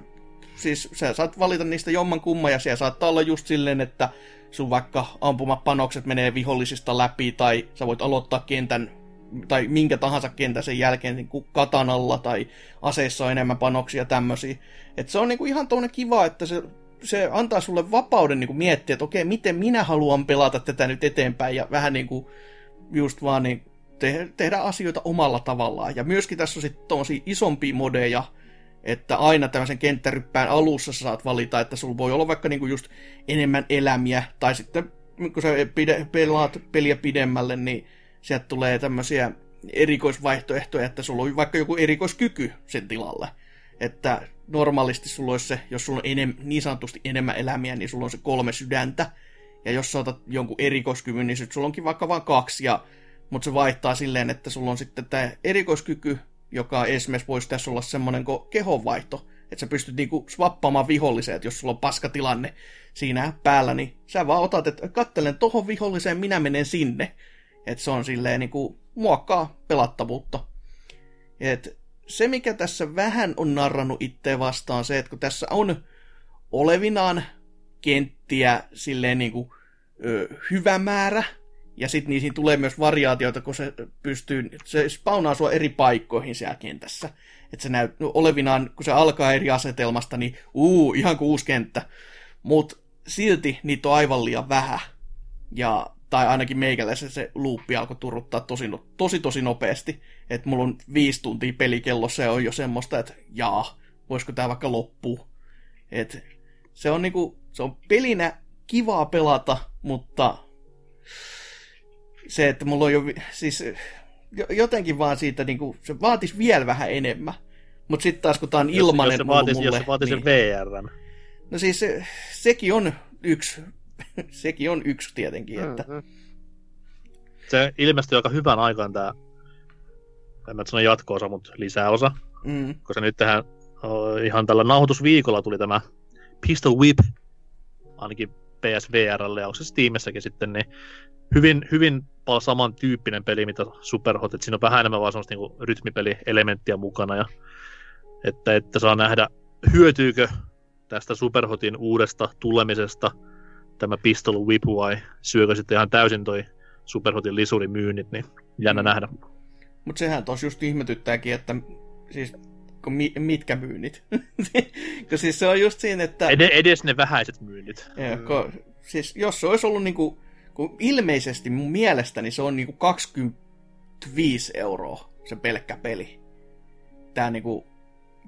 siis sä saat valita niistä jomman kumman, ja siellä saattaa olla just silleen, että sun vaikka ampumapanokset menee vihollisista läpi, tai sä voit aloittaa kentän, tai minkä tahansa kentän sen jälkeen niin kuin katanalla, tai aseissa on enemmän panoksia tämmöisiä. Et se on niin kuin ihan tuonne kiva, että se, se antaa sulle vapauden niin kuin miettiä, että okei, miten minä haluan pelata tätä nyt eteenpäin, ja vähän niin kuin just vaan niin te- tehdä asioita omalla tavallaan. Ja myöskin tässä on sitten tosi isompia modeja, että aina tämmöisen kenttäryppään alussa sä saat valita, että sulla voi olla vaikka niinku just enemmän elämiä, tai sitten kun sä pide, pelaat peliä pidemmälle, niin sieltä tulee tämmöisiä erikoisvaihtoehtoja, että sulla on vaikka joku erikoiskyky sen tilalle. Että normaalisti sulla olisi se, jos sulla on enem, niin sanotusti enemmän elämiä, niin sulla on se kolme sydäntä. Ja jos sä otat jonkun erikoiskyvyn, niin sit sulla onkin vaikka vain kaksi, ja, mutta se vaihtaa silleen, että sulla on sitten tämä erikoiskyky, joka esimerkiksi voisi tässä olla semmoinen kuin kehonvaihto, että sä pystyt niinku swappaamaan viholliseen, että jos sulla on paskatilanne siinä päällä, niin sä vaan otat, että kattelen tohon viholliseen, minä menen sinne. Että se on silleen niinku muokkaa pelattavuutta. Et se, mikä tässä vähän on narrannut itse vastaan, se, että kun tässä on olevinaan kenttiä silleen niinku, ö, hyvä määrä, ja sitten niihin tulee myös variaatioita, kun se pystyy, se spawnaa sua eri paikkoihin siellä kentässä. Että se näyt, no, olevinaan, kun se alkaa eri asetelmasta, niin uu, ihan kuin uusi kenttä. Mutta silti niitä on aivan liian vähän. Ja, tai ainakin meikäläisen se luuppi alkoi turruttaa tosi, no, tosi, tosi nopeasti. Että mulla on viisi tuntia pelikellossa ja on jo semmoista, että jaa, voisiko tämä vaikka loppua. Et se on niinku, se on pelinä kivaa pelata, mutta se, että mulla on jo, siis jotenkin vaan siitä, niinku, se vaatisi vielä vähän enemmän. Mutta sitten taas kun tää on ilmanen jos, jos se vaatisi, mulle, jos se vaatisi niin, sen VRn. No siis se, sekin on yksi, [LAUGHS] sekin on yksi tietenkin, että Mhm. Se ilmestyi aika hyvän aikaan tämä, en mä sano jatko-osa, mutta lisäosa. mm, Koska nyt tähän ihan tällä nauhoitusviikolla tuli tämä Pistol Whip, ainakin PSVRlle ja onko se Steamissäkin sitten, niin hyvin, hyvin paljon samantyyppinen peli, mitä Superhot, että siinä on vähän enemmän vaan semmoista niin rytmipelielementtiä mukana, ja että, että saa nähdä, hyötyykö tästä Superhotin uudesta tulemisesta tämä Pistol Whip vai syökö sitten ihan täysin toi Superhotin lisurin myynnit, niin jännä Mm. nähdä. mutta sehän tos just ihmetyttääkin, että siis kun mi, mitkä myynnit. [LAUGHS] kun siis se on just siinä, että... Ed- edes ne vähäiset myynnit. Ja, kun, siis jos se olisi ollut niinku, kun ilmeisesti mun mielestäni se on niinku 25 euroa se pelkkä peli. Tää niinku,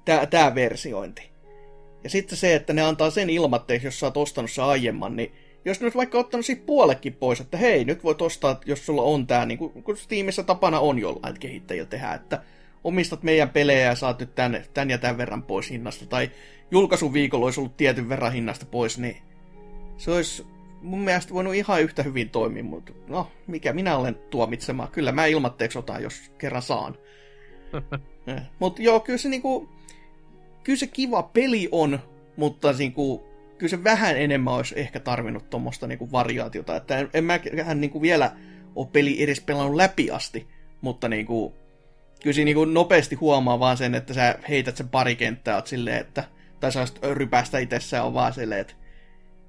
tää, tää versiointi. Ja sitten se, että ne antaa sen ilmatteeksi, jos sä oot ostanut se aiemman, niin jos olisi vaikka ottanut siitä puolekin pois, että hei, nyt voit ostaa, jos sulla on tää, niin kuin Steamissa tapana on jollain kehittäjillä tehdä, että omistat meidän pelejä ja saat nyt tän, tän ja tämän verran pois hinnasta, tai julkaisuviikolla olisi ollut tietyn verran hinnasta pois, niin se olisi mun mielestä voinut ihan yhtä hyvin toimia, mutta no, mikä minä olen tuomitsemaan. Kyllä mä ilmatteeksi otan, jos kerran saan. [LAUGHS] mutta joo, kyllä se niinku, kyllä se kiva peli on, mutta niinku, kyllä se vähän enemmän olisi ehkä tarvinnut tuommoista niinku variaatiota, että en, en mäkään niinku vielä ole peli edes pelannut läpi asti, mutta niinku, kyllä siinä niinku nopeasti huomaa vaan sen, että sä heität sen pari kenttää, oot silleen, että, tai sä rypästä itsessään on vaan silleen, että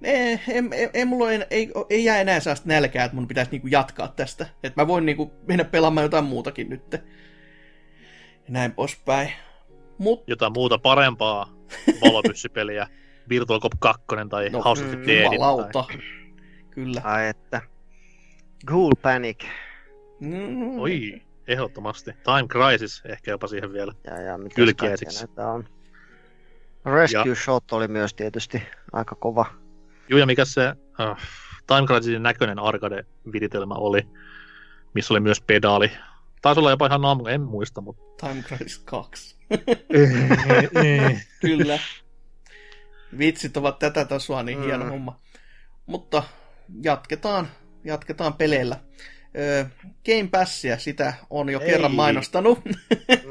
ei, ei, ei, ei mulla ei, ei, ei jää enää sellaista nälkää, että mun pitäisi niinku jatkaa tästä. Että mä voin niinku mennä pelaamaan jotain muutakin nyt. Ja näin poispäin. Mut, Jotain muuta parempaa valopyssypeliä, [LAUGHS] Virtual Cop 2 tai no, House of the mm, Dead. jumalauta. Kyllä. Ai että. Ghoul Panic. Mm, Oi, ehdottomasti. Time Crisis ehkä jopa siihen vielä. Ja, ja Kylkiäisiksi. on. Rescue Ja- Shot oli myös tietysti aika kova. Juu, ja mikä se uh, Time Crisisin näköinen arcade-viritelmä oli, missä oli myös pedaali. Taisi olla jopa ihan naamu, en muista, mutta... Time Crisis 2. [LAUGHS] Kyllä. Vitsit ovat tätä tasoa, niin Mm. hieno homma. Mutta jatketaan, jatketaan peleillä. Öö, Game Passia, sitä on jo Ei. kerran mainostanut. [LAUGHS]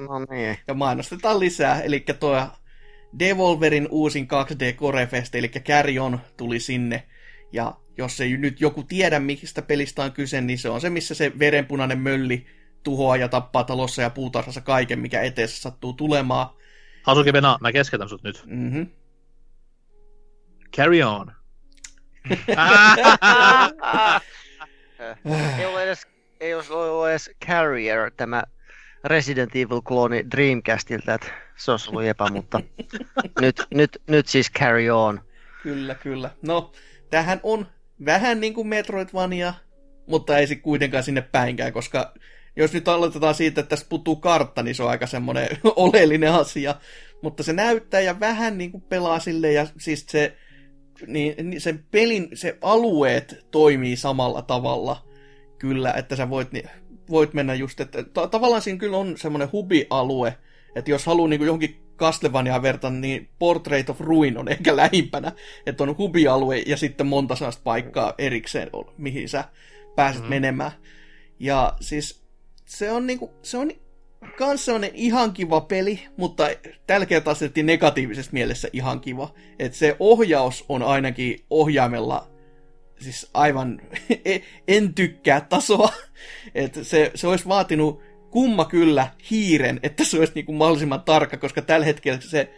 No niin. ja mainostetaan lisää. Eli tuo Devolverin uusin 2D Corefest, eli Carry On, tuli sinne. Ja jos ei nyt joku tiedä, mistä pelistä on kyse, niin se on se, missä se verenpunainen mölli tuhoaa ja tappaa talossa ja puutarhassa kaiken, mikä eteessä sattuu tulemaan. Hasuki Vena, mä keskeytän sut nyt. Mm-hmm. Carry on. [LAUGHS] ei ole edes, ei olisi ollut edes Carrier, tämä Resident Evil-klooni Dreamcastilta, että se olisi ollut epä, mutta [LAUGHS] nyt, nyt, nyt siis Carry On. Kyllä, kyllä. No, tähän on vähän niin kuin Metroidvania, mutta ei se kuitenkaan sinne päinkään, koska jos nyt aloitetaan siitä, että tästä puuttuu kartta, niin se on aika semmoinen [LAUGHS] oleellinen asia. Mutta se näyttää ja vähän niin kuin pelaa sille ja siis se, niin, niin sen pelin, se alueet toimii samalla tavalla kyllä, että sä voit, niin, voit mennä just, että ta- tavallaan siinä kyllä on semmoinen hubi-alue, että jos haluaa niin johonkin Castlevaniaan verta, niin Portrait of Ruin on ehkä lähimpänä, että on hubi-alue ja sitten monta sellaista paikkaa erikseen, mihin sä pääset mm-hmm. menemään. Ja siis se on niinku, se on kans sellainen ihan kiva peli, mutta tällä kertaa se negatiivisessa mielessä ihan kiva. Että se ohjaus on ainakin ohjaimella siis aivan, [LAUGHS] en tykkää tasoa. [LAUGHS] Että se, se olisi vaatinut kumma kyllä hiiren, että se olisi niin kuin mahdollisimman tarkka, koska tällä hetkellä se,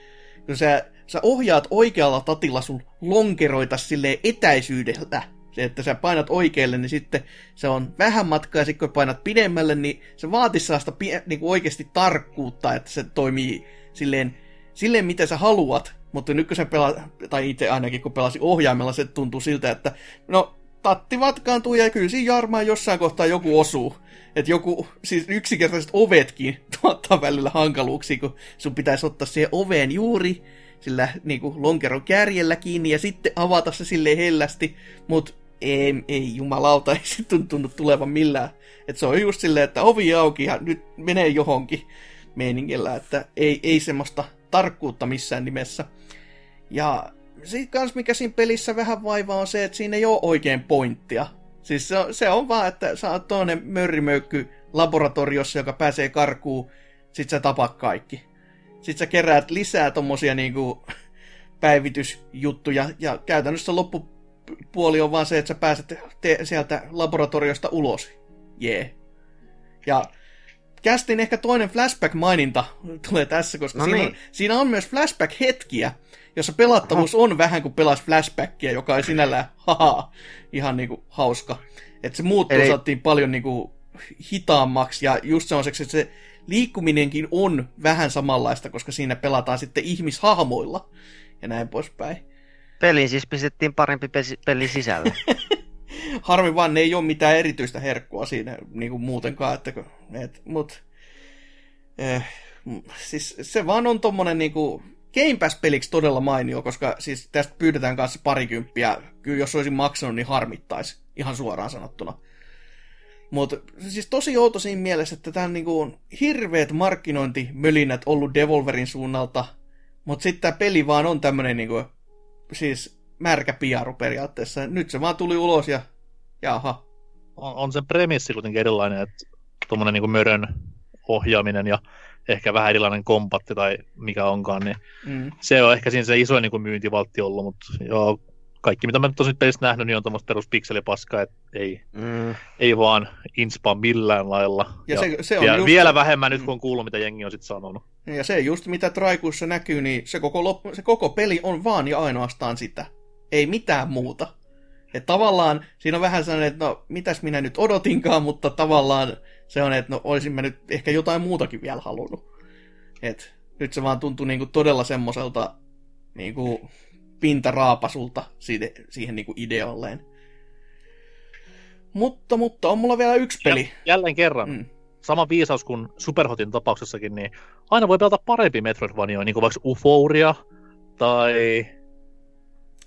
kun sä, sä ohjaat oikealla tatilla sun lonkeroita sille etäisyydeltä, että sä painat oikealle, niin sitten se on vähän matkaa, ja sitten kun painat pidemmälle, niin se vaatii sellaista niin kuin oikeasti tarkkuutta, että se toimii silleen, silleen, mitä sä haluat, mutta nyt kun sä pelaat, tai itse ainakin kun pelasin ohjaimella, se tuntuu siltä, että no, tatti vatkaantuu ja kyllä siinä jarmaan jossain kohtaa joku osuu. Että joku, siis yksinkertaiset ovetkin [LAUGHS] tuottaa välillä hankaluuksia, kun sun pitäisi ottaa siihen oveen juuri sillä niin kuin lonkeron kärjellä kiinni ja sitten avata se sille hellästi, mutta ei, ei jumalauta, [LAUGHS] ei se tuntunut tulevan millään. Et se on just silleen, että ovi auki ja nyt menee johonkin meiningillä, että ei, ei semmoista tarkkuutta missään nimessä. Ja sitten kans mikä siinä pelissä vähän vaivaa on se, että siinä ei ole oikein pointtia. Siis se on, se on vaan, että sä oot toinen mörrimöykky laboratoriossa, joka pääsee karkuun, sit sä tapat kaikki. Sit sä keräät lisää tommosia niinku [LAUGHS] päivitysjuttuja, ja käytännössä loppupuoli on vaan se, että sä pääset te- sieltä laboratoriosta ulos. Jee. Yeah. Ja kästin ehkä toinen flashback-maininta tulee tässä, koska No siinä, niin. on, siinä on myös flashback-hetkiä, jossa pelattavuus on vähän kuin pelas flashbackia, joka ei sinällään [LAUGHS] haha, ihan niinku hauska. Että se muuttuu Eli- saatiin paljon niinku hitaammaksi ja just semmoiseksi, että se liikkuminenkin on vähän samanlaista, koska siinä pelataan sitten ihmishahmoilla ja näin poispäin. Peliin siis pistettiin parempi peli sisälle. [LAUGHS] Harmi vaan, ne ei ole mitään erityistä herkkua siinä niin kuin muutenkaan, että, et, mut, eh, siis se vaan on tommonen niin kuin Game Pass-peliksi todella mainio, koska siis tästä pyydetään kanssa parikymppiä. Kyllä jos olisin maksanut, niin harmittaisi, ihan suoraan sanottuna. Mutta siis tosi outo siinä mielessä, että tämä on niinku hirveät markkinointimölinät ollut Devolverin suunnalta, mutta sitten tämä peli vaan on tämmönen niinku, siis märkä piaru periaatteessa. Nyt se vaan tuli ulos ja jaha. on, on sen premissi kuitenkin erilainen, että tuommoinen niin mörön ohjaaminen ja ehkä vähän erilainen kompatti tai mikä onkaan, niin Mm. se on ehkä siinä se isoin niin myyntivaltti ollut, mutta joo, kaikki mitä mä nyt on siitä pelistä nähnyt, niin on tuommoista peruspikselipaskaa, että ei, Mm. ei vaan inspa millään lailla. Ja se- se on vielä, just- vielä vähemmän nyt, Mm. kun on kuullut, mitä jengi on sitten sanonut. Ja se just mitä Traikuissa näkyy, niin se koko, loppu, se koko peli on vaan ja ainoastaan sitä. Ei mitään muuta. Et tavallaan siinä on vähän sellainen, että no mitäs minä nyt odotinkaan, mutta tavallaan se on, että no olisin mä nyt ehkä jotain muutakin vielä halunnut. Et nyt se vaan tuntuu niinku todella semmoiselta niinku pintaraapasulta siitä, siihen niinku ideolleen. Mutta, mutta on mulla vielä yksi peli. Jälleen kerran, Mm. sama viisaus kuin Superhotin tapauksessakin, niin aina voi pelata parempi Metroidvania, niin kuin vaikka Euphoria tai,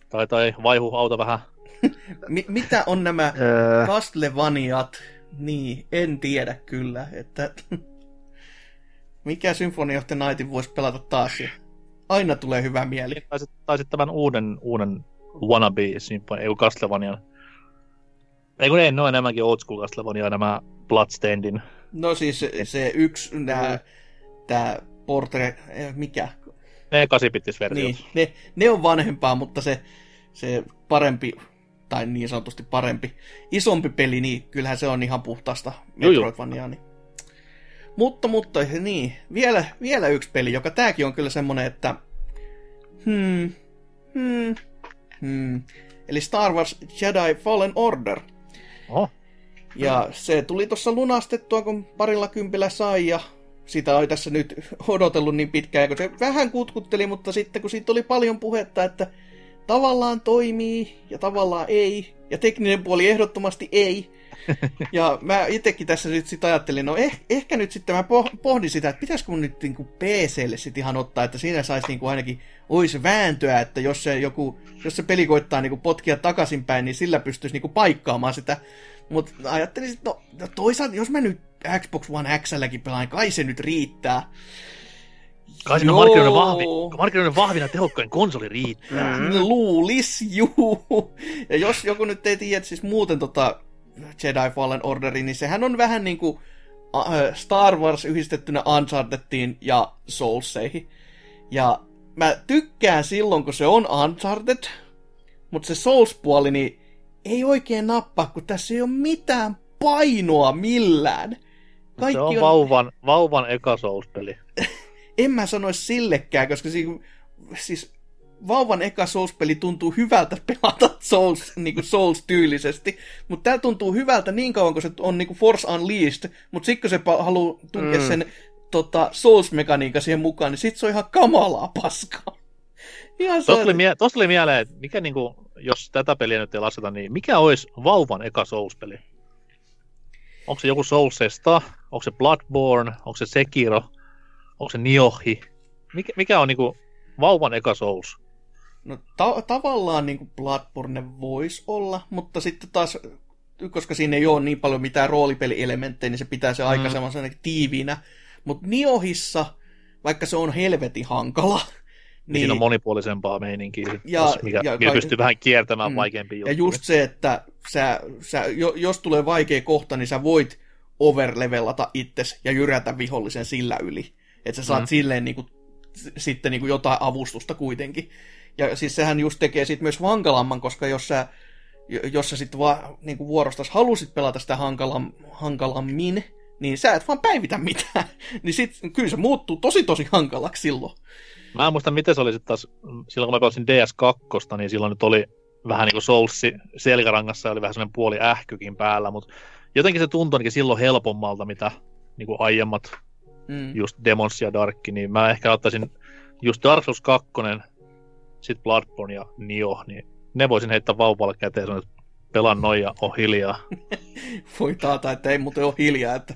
tai, tai vaihu auta vähän. [LAUGHS] Mi- mitä on nämä [LAUGHS] Öö, Castlevaniat, niin, en tiedä kyllä, että [LAUGHS] mikä Symphony of the Nightin voisi pelata taas ja aina tulee hyvä mieli. Tai sitten tai sit tämän uuden, uuden Wannabe Symphony, ei kun Castlevanian. Ei kun ei, ne on enemmänkin old school Castlevania, nämä Bloodstainedin. No siis se, se yksi, nää, tää Portrait, eh, mikä? Ne 8 versiot. Niin, ne, ne on vanhempaa, mutta se, se parempi, tai niin sanotusti parempi, isompi peli, niin kyllähän se on ihan puhtaasta. Metroidvaniaa. Niin. Mutta, mutta niin, vielä, vielä yksi peli, joka tääkin on kyllä semmonen, että hmm, hmm, hmm. Eli Star Wars Jedi Fallen Order. Oho. Ja se tuli tuossa lunastettua, kun parilla kympillä sai, ja sitä oli tässä nyt [LAUGHS] odotellut niin pitkään, kun se vähän kutkutteli, mutta sitten kun siitä oli paljon puhetta, että tavallaan toimii ja tavallaan ei, ja tekninen puoli ehdottomasti ei. [LAUGHS] Ja mä itsekin tässä nyt sit ajattelin, no eh, ehkä nyt sitten mä poh- pohdin sitä, että pitäisikö mun nyt niinku PClle sitten ihan ottaa, että siinä saisi niinku ainakin, olisi vääntöä, että jos se, joku, jos se peli koittaa niinku potkia takaisinpäin, niin sillä pystyisi niinku paikkaamaan sitä. Mutta ajattelin, että no, no toisaalta, jos mä nyt Xbox One Xlläkin pelaan, kai se nyt riittää. Kai siinä markkinoiden, vahvi, markkinoiden vahvina tehokkain konsoli riittää. Mm. Luulis, juu. Ja jos joku nyt ei tiedä, siis muuten tota Jedi Fallen Orderi, niin sehän on vähän niinku äh, Star Wars yhdistettynä Unchartedtiin ja Soulseihin. Ja mä tykkään silloin, kun se on Uncharted, mutta se Souls-puoli, niin ei oikein nappaa, kun tässä ei ole mitään painoa millään. se on, vauvan, vauvan eka Souls-peli. [LAUGHS] en mä sanoisi sillekään, koska si- siis vauvan eka Souls-peli tuntuu hyvältä pelata Souls, niin kuin Souls-tyylisesti, mutta tää tuntuu hyvältä niin kauan, kun se on niin kuin Force Unleashed, mutta sitten kun se haluaa tunkea Mm. sen tota, Souls-mekaniikan siihen mukaan, niin sit se on ihan kamalaa paskaa. [LAUGHS] Ihan Tuosta tuli, se, mie- tosta tuli mieleen, että mikä niinku, jos tätä peliä nyt ei lasketa, niin mikä olisi vauvan eka Souls-peli? Onko se joku Soulsesta? Onko se Bloodborne? Onko se Sekiro? Onko se Niohi? Mikä, mikä on niinku vauvan eka Souls. No ta- tavallaan niin kuin Bloodborne voisi olla, mutta sitten taas, koska siinä ei ole niin paljon mitään roolipelielementtejä, niin se pitää se aika mm. tiiviinä. Mutta Niohissa, vaikka se on helvetin hankala, [LAUGHS] niin, siinä on monipuolisempaa meininkiä, ja, jos, mikä, ja, mikä pystyy vähän kiertämään mm, vaikeampia juttuja. Ja just se, että sä, sä, jos tulee vaikea kohta, niin sä voit overlevelata itses ja jyrätä vihollisen sillä yli. Että sä saat mm. silleen niin kuin, sitten niin kuin jotain avustusta kuitenkin. Ja siis sehän just tekee siitä myös hankalamman, koska jos sä, jos sä sitten vaan niin vuorostas halusit pelata sitä hankalam, hankalammin, niin sä et vaan päivitä mitään. [LAUGHS] niin sit kyllä se muuttuu tosi tosi hankalaksi silloin. Mä en muista, miten se oli sitten taas, silloin kun mä pelasin DS2, niin silloin nyt oli vähän niin kuin Soulsi selkärangassa oli vähän semmoinen puoli ähkykin päällä, mutta jotenkin se tuntui ainakin silloin helpommalta, mitä niin kuin aiemmat mm. just Demons ja Dark, niin mä ehkä ottaisin just Dark Souls 2, sit Bloodborne ja Nio, niin ne voisin heittää vauvalle käteen sanoa, että pelaan noin ja on hiljaa. [LAUGHS] Voi taata, että ei muuten ole hiljaa, että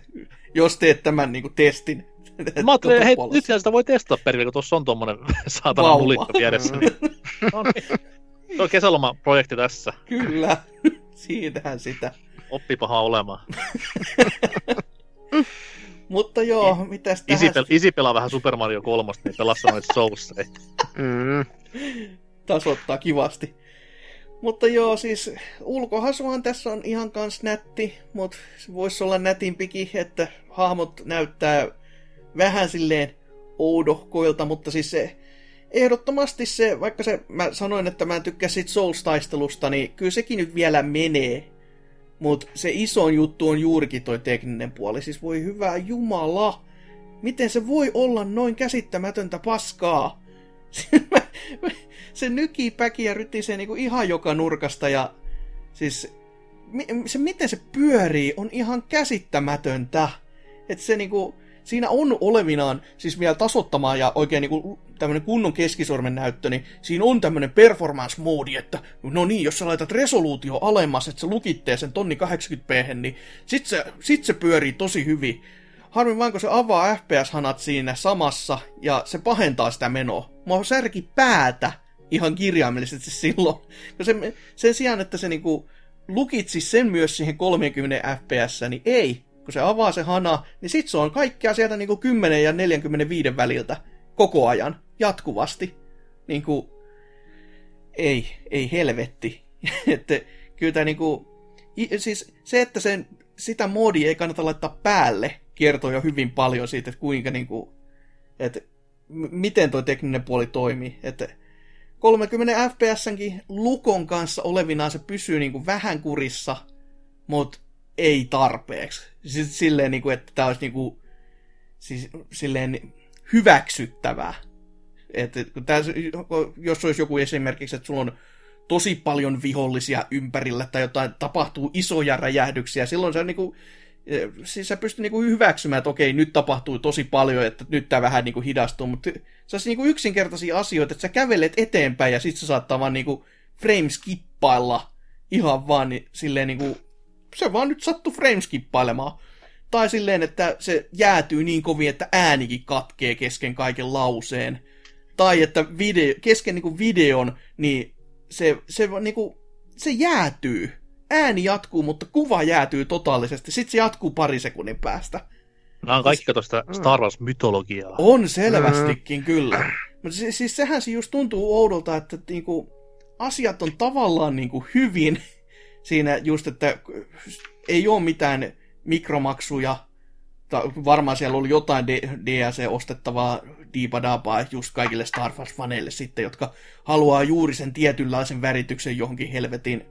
jos teet tämän niin kuin testin. Mä [LAUGHS] ajattelin, hei, nyt sitä voi testata perille, kun tuossa on tuommoinen [LAUGHS] saatana mulikka vieressä. Niin, no niin. Se on kesälomaprojekti tässä. Kyllä, siitähän sitä. Oppipaha olemaan. Mutta joo, mitäs tähän... Isi, pel- isi pelaa vähän Super Mario 3, niin pelassa noita Soulsia. mm. Tasoittaa kivasti. Mutta joo, siis ulkohasuhan tässä on ihan kans nätti, mutta se voisi olla nätimpikin, että hahmot näyttää vähän silleen oudohkoilta, mutta siis se ehdottomasti se, vaikka se, mä sanoin, että mä en tykkää siitä Souls-taistelusta, niin kyllä sekin nyt vielä menee. Mutta se iso juttu on juurikin toi tekninen puoli. Siis voi hyvää jumala, miten se voi olla noin käsittämätöntä paskaa? Se nykii päkiä rytisee niinku ihan joka nurkasta ja siis se miten se pyörii on ihan käsittämätöntä. Että se niinku, siinä on olevinaan, siis vielä tasottamaan ja oikein niinku tämmönen kunnon keskisormen näyttö, niin siinä on tämmönen performance moodi, että no niin, jos sä laitat resoluutio alemmas, että se lukittee sen tonni 80p, niin sit se, sit se pyörii tosi hyvin. Harmi vaan, kun se avaa FPS-hanat siinä samassa ja se pahentaa sitä menoa. Mua särki päätä ihan kirjaimellisesti silloin. No se, sen sijaan, että se niinku lukitsi sen myös siihen 30 fps, niin ei. Kun se avaa se hana, niin sit se on kaikkea sieltä niinku 10 ja 45 väliltä koko ajan, jatkuvasti. Niinku, ei, ei helvetti. [LAUGHS] että kyllä tämä niinku, siis se, että sen, sitä moodia ei kannata laittaa päälle, kertoo jo hyvin paljon siitä, että kuinka niinku, että miten tuo tekninen puoli toimii. Että 30 FPSnkin lukon kanssa olevinaan se pysyy niinku vähän kurissa, mutta ei tarpeeksi. Siis silleen, niinku, että tämä olisi niinku, siis, silleen hyväksyttävää. Että tää, jos olisi joku esimerkiksi, että sulla on tosi paljon vihollisia ympärillä tai jotain, tapahtuu isoja räjähdyksiä, silloin se niinku, siis sä pystyt niinku hyväksymään, että okei, nyt tapahtuu tosi paljon, että nyt tämä vähän niinku hidastuu, mutta se on niinku yksinkertaisia asioita, että sä kävelet eteenpäin ja sit sä saattaa vaan niinku frameskippailla ihan vaan niin, silleen niinku, se vaan nyt sattuu frameskippailemaan. Tai silleen, että se jäätyy niin kovin, että äänikin katkee kesken kaiken lauseen. Tai että video, kesken niinku videon, niin se, se, niinku, se jäätyy ääni jatkuu, mutta kuva jäätyy totaalisesti. Sitten se jatkuu pari sekunnin päästä. Nämä on kaikki tuosta Star Wars-mytologiaa. On selvästikin, mm. kyllä. Mutta siis, siis sehän se just tuntuu oudolta, että niinku, asiat on tavallaan niinku hyvin [LAUGHS] siinä just, että ei ole mitään mikromaksuja. Varmaan siellä oli jotain DLC-ostettavaa diipadapaa just kaikille Star Wars-faneille sitten, jotka haluaa juuri sen tietynlaisen värityksen johonkin helvetin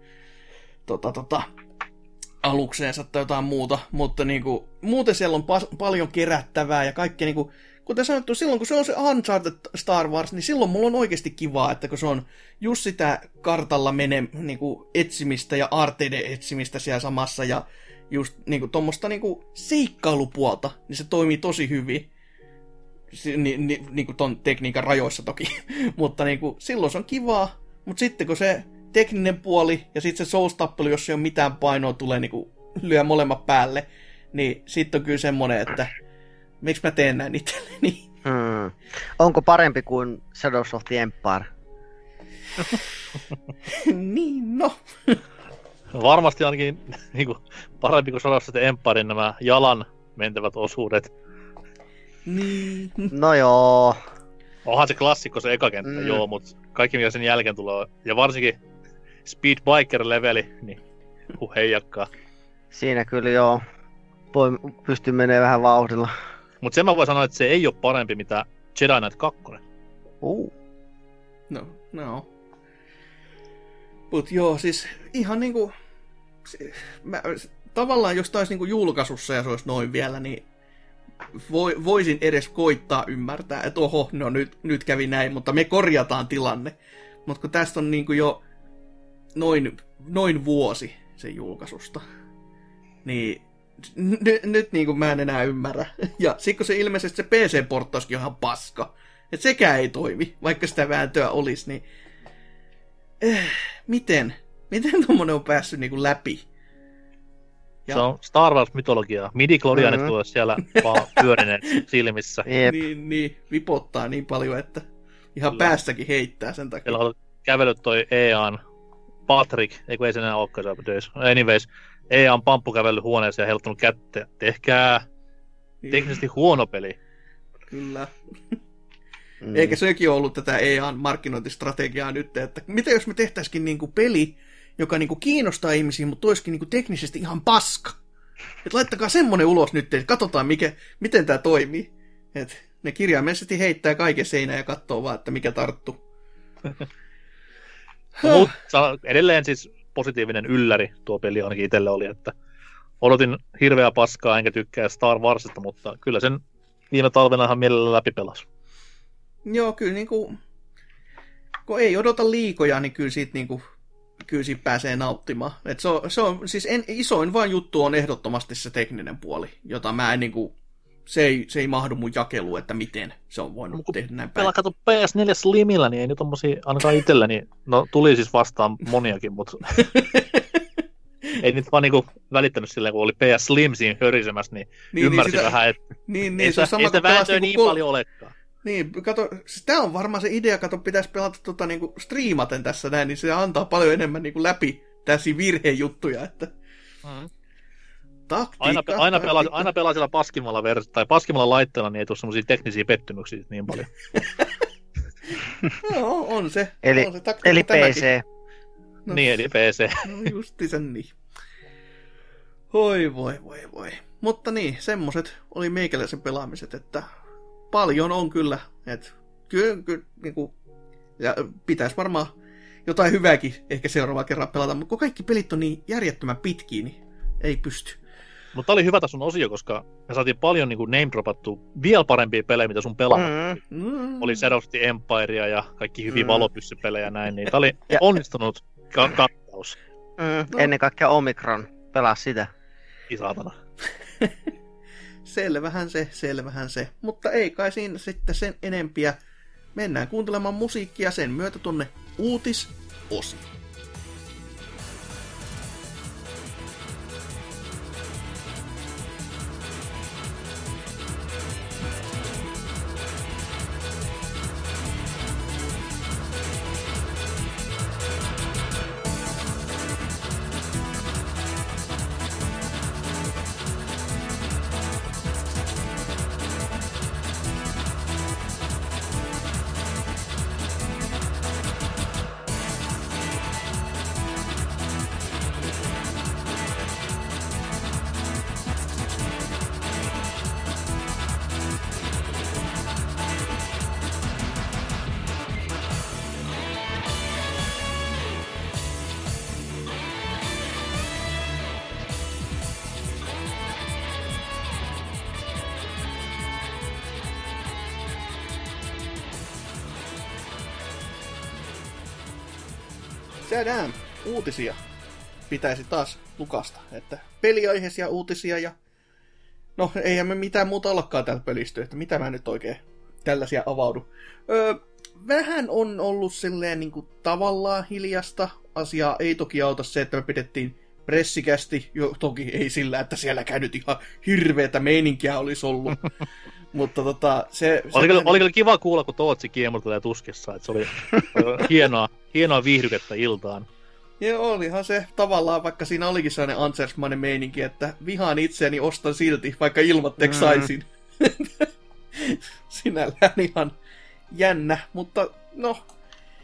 tota, tota, alukseensa tai jotain muuta, mutta niinku, muuten siellä on pas- paljon kerättävää ja kaikkea niinku, kuten sanottu, silloin kun se on se Uncharted Star Wars, niin silloin mulla on oikeasti kivaa, että kun se on just sitä kartalla mene, niinku, etsimistä ja arteiden etsimistä siellä samassa ja just niinku, tuommoista niinku, seikkailupuolta, niin se toimii tosi hyvin. Si- ni, ni, niinku ton tekniikan rajoissa toki, [LAUGHS] mutta niinku, silloin se on kivaa, mutta sitten kun se tekninen puoli ja sitten se souls-tappelu, jos ei ole mitään painoa, tulee niinku lyö molemmat päälle, niin sitten on kyllä semmonen, että miksi mä teen näin itselleni. [LAUGHS] Mm. Onko parempi kuin Shadows of the Empire? [LAUGHS] niin, no. [LAUGHS] Varmasti ainakin niin kuin, parempi kuin sanoa sitten Empirein nämä jalan mentävät osuudet. Niin. No joo. Onhan se klassikko se eka kenttä. Mm. joo, mutta kaikki mikä sen jälkeen tulee, ja varsinkin Speed Biker-leveli, niin huh heijakkaa. Siinä kyllä joo. Voi pystyy menee vähän vauhdilla. Mutta sen mä voin sanoa, että se ei ole parempi mitä Jedi Knight 2. Uh. No, no. Mut joo, siis ihan niinku... se- Mä, tavallaan jos taisi niinku julkaisussa ja se olisi noin vielä, niin voi, voisin edes koittaa ymmärtää, että oho, no nyt, nyt kävi näin, mutta me korjataan tilanne. Mutta kun tästä on niinku jo noin, noin vuosi sen julkaisusta, niin n- nyt niinku mä en enää ymmärrä. Ja sitten kun se ilmeisesti se PC-porttauskin on ihan paska, että sekään ei toimi, vaikka sitä vääntöä olisi, niin eh, miten? Miten tuommoinen on päässyt niinku läpi? Ja. Se on Star Wars-mytologiaa. midi mm-hmm. Mhm. tulee siellä vaan [LAUGHS] pyörineet silmissä. Jep. Niin, niin, vipottaa niin paljon, että ihan Kyllä. päästäkin heittää sen takia. Siellä on kävellyt toi EAN Patrick, ei kun ei se enää olekaan töissä. Anyways, EAN Pamppu kävellyt huoneeseen ja heiluttanut kättä. Tehkää teknisesti huono peli. Kyllä. Mm. Eikä sekin ollut tätä EAN markkinointistrategiaa nyt, että mitä jos me tehtäisikin niinku peli, joka niinku kiinnostaa ihmisiä, mutta olisikin niinku teknisesti ihan paska. Et laittakaa semmonen ulos nyt, että katsotaan mikä, miten tämä toimii. Et ne kirjaimellisesti heittää kaiken seinään ja katsoo vaan, että mikä tarttuu. [LAUGHS] No, mut, sa- edelleen siis positiivinen ylläri tuo peli ainakin itselle oli, että odotin hirveää paskaa enkä tykkää Star Warsista, mutta kyllä sen viime talvena ihan mielellä läpi pelasi. Joo, kyllä niinku, kun ei odota liikoja, niin kyllä siitä niinku, kyllä siitä pääsee nauttimaan. Et se, on, se on, siis en, isoin vaan juttu on ehdottomasti se tekninen puoli, jota mä en niinku, se ei, se ei mahdu mun jakeluun, että miten se on voinut No, kun tehdä näin päin. Pelaa kato PS4 Slimillä, niin ei nyt tommosia ainakaan itselläni, no tuli siis vastaan moniakin, mutta [LAUGHS] ei nyt vaan niinku välittänyt silleen, kun oli PS Slim siinä hörisemässä, niin, niin ymmärsin sitä, vähän, että [LAUGHS] Niin, ei, niin, se on sama ei sitä vääntöä niin kol- paljon olekaan. Niin, kato, siis tää on varmaan se idea, kato, pitäisi pelata tota niinku striimaten tässä näin, niin se antaa paljon enemmän niinku läpi tällaisia virhejuttuja, että Mm. Taktiikka, Aina, aina, pelaa, aina pelaa paskimmalla, vers- tai paskimmalla laitteella, niin ei tule semmoisia teknisiä pettymyksiä niin paljon. [LAUGHS] Joo, on se. Eli- on se taktiikka Eli tämäkin. PC. No, Niin, eli PC. No justi sen niin. Oi voi voi voi. Mutta niin, semmoset oli meikäläisen pelaamiset, että paljon on kyllä. Et, kyllä, kyllä niinku, ja pitäisi varmaan jotain hyvääkin ehkä seuraava kerran pelata, mutta kun kaikki pelit on niin järjettömän pitkiä, niin ei pysty. Mutta oli hyvä tason osio, koska me saatiin paljon niin name dropattua vielä parempia pelejä, mitä sun pelaa. Mm. Mm. Oli Shadow of the Empirea ja kaikki hyviä Mm. valopyssypelejä ja näin, niin tää oli Ja- onnistunut ka- kattaus. Mm. No. Ennen kaikkea Omikron. Pelaa sitä. Ei saatana. [LAUGHS] Selvähän se, selvähän se. Mutta ei kai siinä sitten sen enempiä. Mennään kuuntelemaan musiikkia sen myötä tonne uutisosiin. Säädään uutisia pitäisi taas lukasta, että peliaiheisia uutisia ja no eihän me mitään muuta ollakaan täällä pölisty, että mitä mä nyt oikein tällaisia avaudu. Öö, vähän on ollut silleen niin kuin tavallaan hiljasta. Asiaa ei toki auta se, että me pidettiin pressikästi, jo toki ei sillä, että siellä nyt ihan hirveätä meininkiä olisi ollut. [LAUGHS] Mutta tota, se... se Oli, kyllä, vähän- oli kyllä kiva kuulla, kun Tootsi kiemurtelee tuskissa, että se oli hienoa, hienoa viihdykettä iltaan. Joo, olihan se tavallaan, vaikka siinä olikin sellainen Ansersmainen meininki, että vihaan itseäni, ostan silti, vaikka ilmatteeksi Mm. saisin. [LAUGHS] Sinällään ihan jännä, mutta no,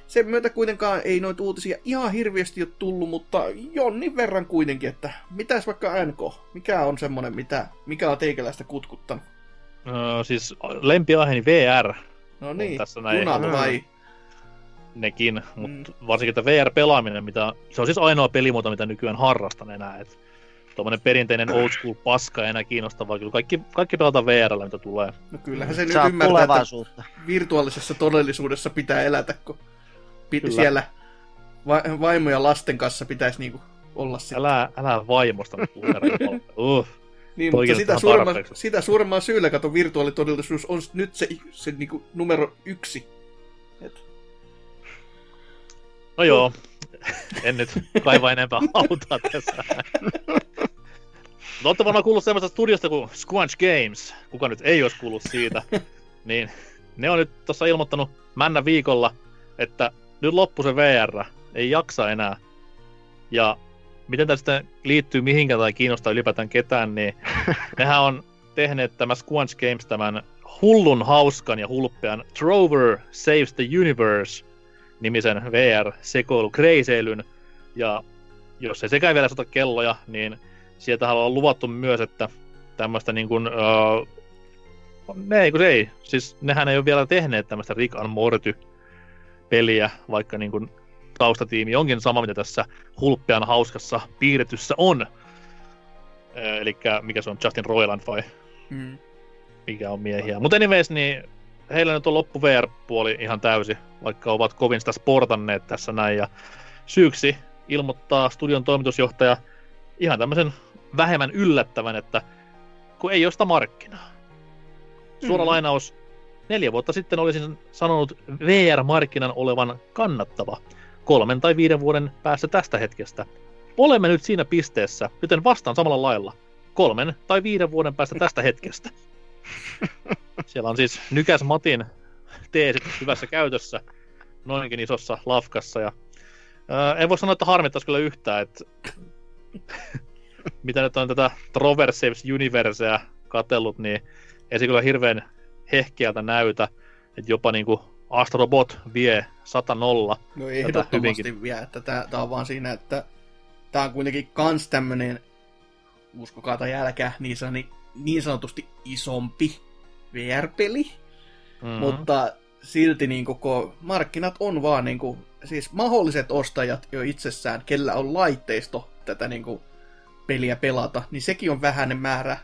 sen myötä kuitenkaan ei noita uutisia ihan hirveästi ole tullut, mutta jonnin verran kuitenkin, että mitäs vaikka NK, mikä on semmonen, mitä, mikä on teikäläistä kutkuttanut? Öö, siis lempiaiheeni VR, No niin, tässä näin. junat Mm. vai? Nekin, mutta varsinkin tämä VR-pelaaminen, mitä, se on siis ainoa pelimuoto, mitä nykyään harrastan enää. Et tuommoinen perinteinen old school paska ei enää kiinnostavaa. Kyllä kaikki, kaikki pelataan VRllä, mitä tulee. No kyllähän se nyt Sä oot ymmärtää, että virtuaalisessa todellisuudessa pitää elätä, kun pit- Kyllä. siellä va- vaimo ja lasten kanssa pitäisi niinku olla sitten. Älä, älä vaimosta nyt uh. Niin, Toi mutta sitä, tarpeeksi. sitä suuremman syyllä, kato, virtuaalitodellisuus on nyt se, se niinku numero yksi. No joo, en nyt kaiva enempää hautaa tässä. Mutta olette varmaan kuullut semmoista studiosta kuin Squanch Games. Kuka nyt ei olisi kuullut siitä. Niin ne on nyt tuossa ilmoittanut männä viikolla, että nyt loppu se VR. Ei jaksa enää. Ja miten sitten liittyy mihinkään tai kiinnostaa ylipäätään ketään, niin nehän on tehneet tämä Squanch Games tämän hullun hauskan ja hulppean Trover Saves the Universe nimisen VR-sekoilu kreiseilyn. Ja jos ei sekään vielä sota kelloja, niin sieltä on luvattu myös, että tämmöistä niin kuin, uh, ne ei kun ei, siis nehän ei ole vielä tehneet tämmöistä Rick and Morty peliä, vaikka niin kuin taustatiimi onkin sama, mitä tässä hulppean hauskassa piirretyssä on. Eli mikä se on, Justin Roiland vai mm. mikä on miehiä. Mutta anyways, niin heillä nyt on loppu VR-puoli ihan täysi, vaikka ovat kovin sitä sportanneet tässä näin. Ja syyksi ilmoittaa studion toimitusjohtaja ihan tämmöisen vähemmän yllättävän, että kun ei ole sitä markkinaa. Suora Mm. lainaus. Neljä vuotta sitten olisin sanonut VR-markkinan olevan kannattava kolmen tai viiden vuoden päässä tästä hetkestä. Olemme nyt siinä pisteessä, joten vastaan samalla lailla. Kolmen tai viiden vuoden päästä tästä hetkestä. Siellä on siis Nykäs Matin teesit hyvässä käytössä noinkin isossa lafkassa. Ja, ää, en voi sanoa, että harmittaisi kyllä yhtään, että mitä nyt on tätä Trover Saves Universea katellut, niin ei se kyllä hirveän hehkeältä näytä, että jopa niinku Astrobot vie 100 nolla. No ehdottomasti vielä, että tää, tää on vaan siinä, että tää on kuitenkin kans tämmönen, uskokaa tai älkää, niin, sani, niin sanotusti isompi VR-peli, Mm. mutta silti niin koko markkinat on vaan niin kuin, siis mahdolliset ostajat jo itsessään, kellä on laitteisto tätä niin kuin, peliä pelata, niin sekin on vähäinen määrä.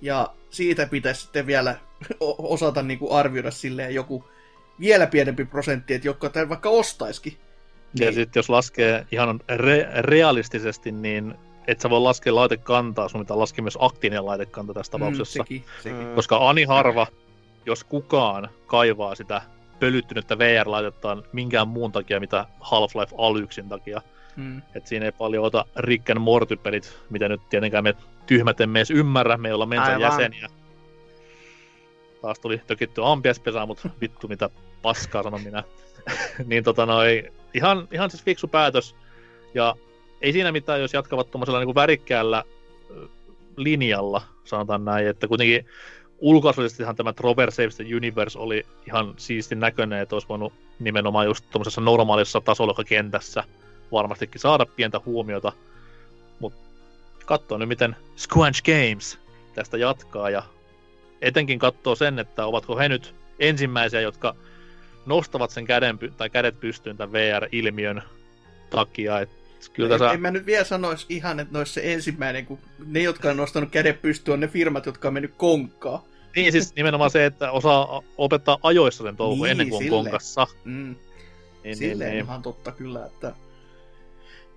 Ja siitä pitäisi sitten vielä osata niin kuin arvioida silleen joku vielä pienempi prosentti, että jotka tämän vaikka ostaisikin. Ja Niin. sitten jos laskee ihan re- realistisesti, niin et sä voi laskea laitekantaa, sun pitää laskea myös aktiivinen laitekanta tässä tapauksessa. Mm, sekin, sekin. Mm. Koska ani harva, jos kukaan kaivaa sitä pölyttynyttä VR-laitettaan minkään muun takia, mitä Half-Life Alyxin takia. Mm. Et siinä ei paljon ota Rick and Morty-pelit, mitä nyt tietenkään me tyhmät emme edes ymmärrä, me ei olla Mensan Aivan. jäseniä. Taas tuli tökitty ampiaspesää, mutta vittu mitä paskaa sanon minä. [LAUGHS] niin tota noi, ihan, ihan siis fiksu päätös. Ja ei siinä mitään, jos jatkavat tuommoisella niin värikkäällä linjalla, sanotaan näin, että kuitenkin ulkoasuallisestihan tämä Trover Saves the Universe oli ihan siistin näköinen, että olisi voinut nimenomaan just tuommoisessa normaalissa tasolokakentässä varmastikin saada pientä huomiota. Mutta katsoo nyt, miten Squanch Games tästä jatkaa ja etenkin katsoo sen, että ovatko he nyt ensimmäisiä, jotka nostavat sen käden, tai kädet pystyyn tämän VR-ilmiön takia. Et kyllä en, tässä... en mä nyt vielä sanoisi ihan, että olisi se ensimmäinen, kun ne, jotka on nostanut käden pystyyn, on ne firmat, jotka on mennyt konkkaan. Niin siis nimenomaan se, että osaa opettaa ajoissa sen touhu Niin, ennen kuin on konkassa. Mm. Niin, niin, Silleen niin. ihan totta kyllä, että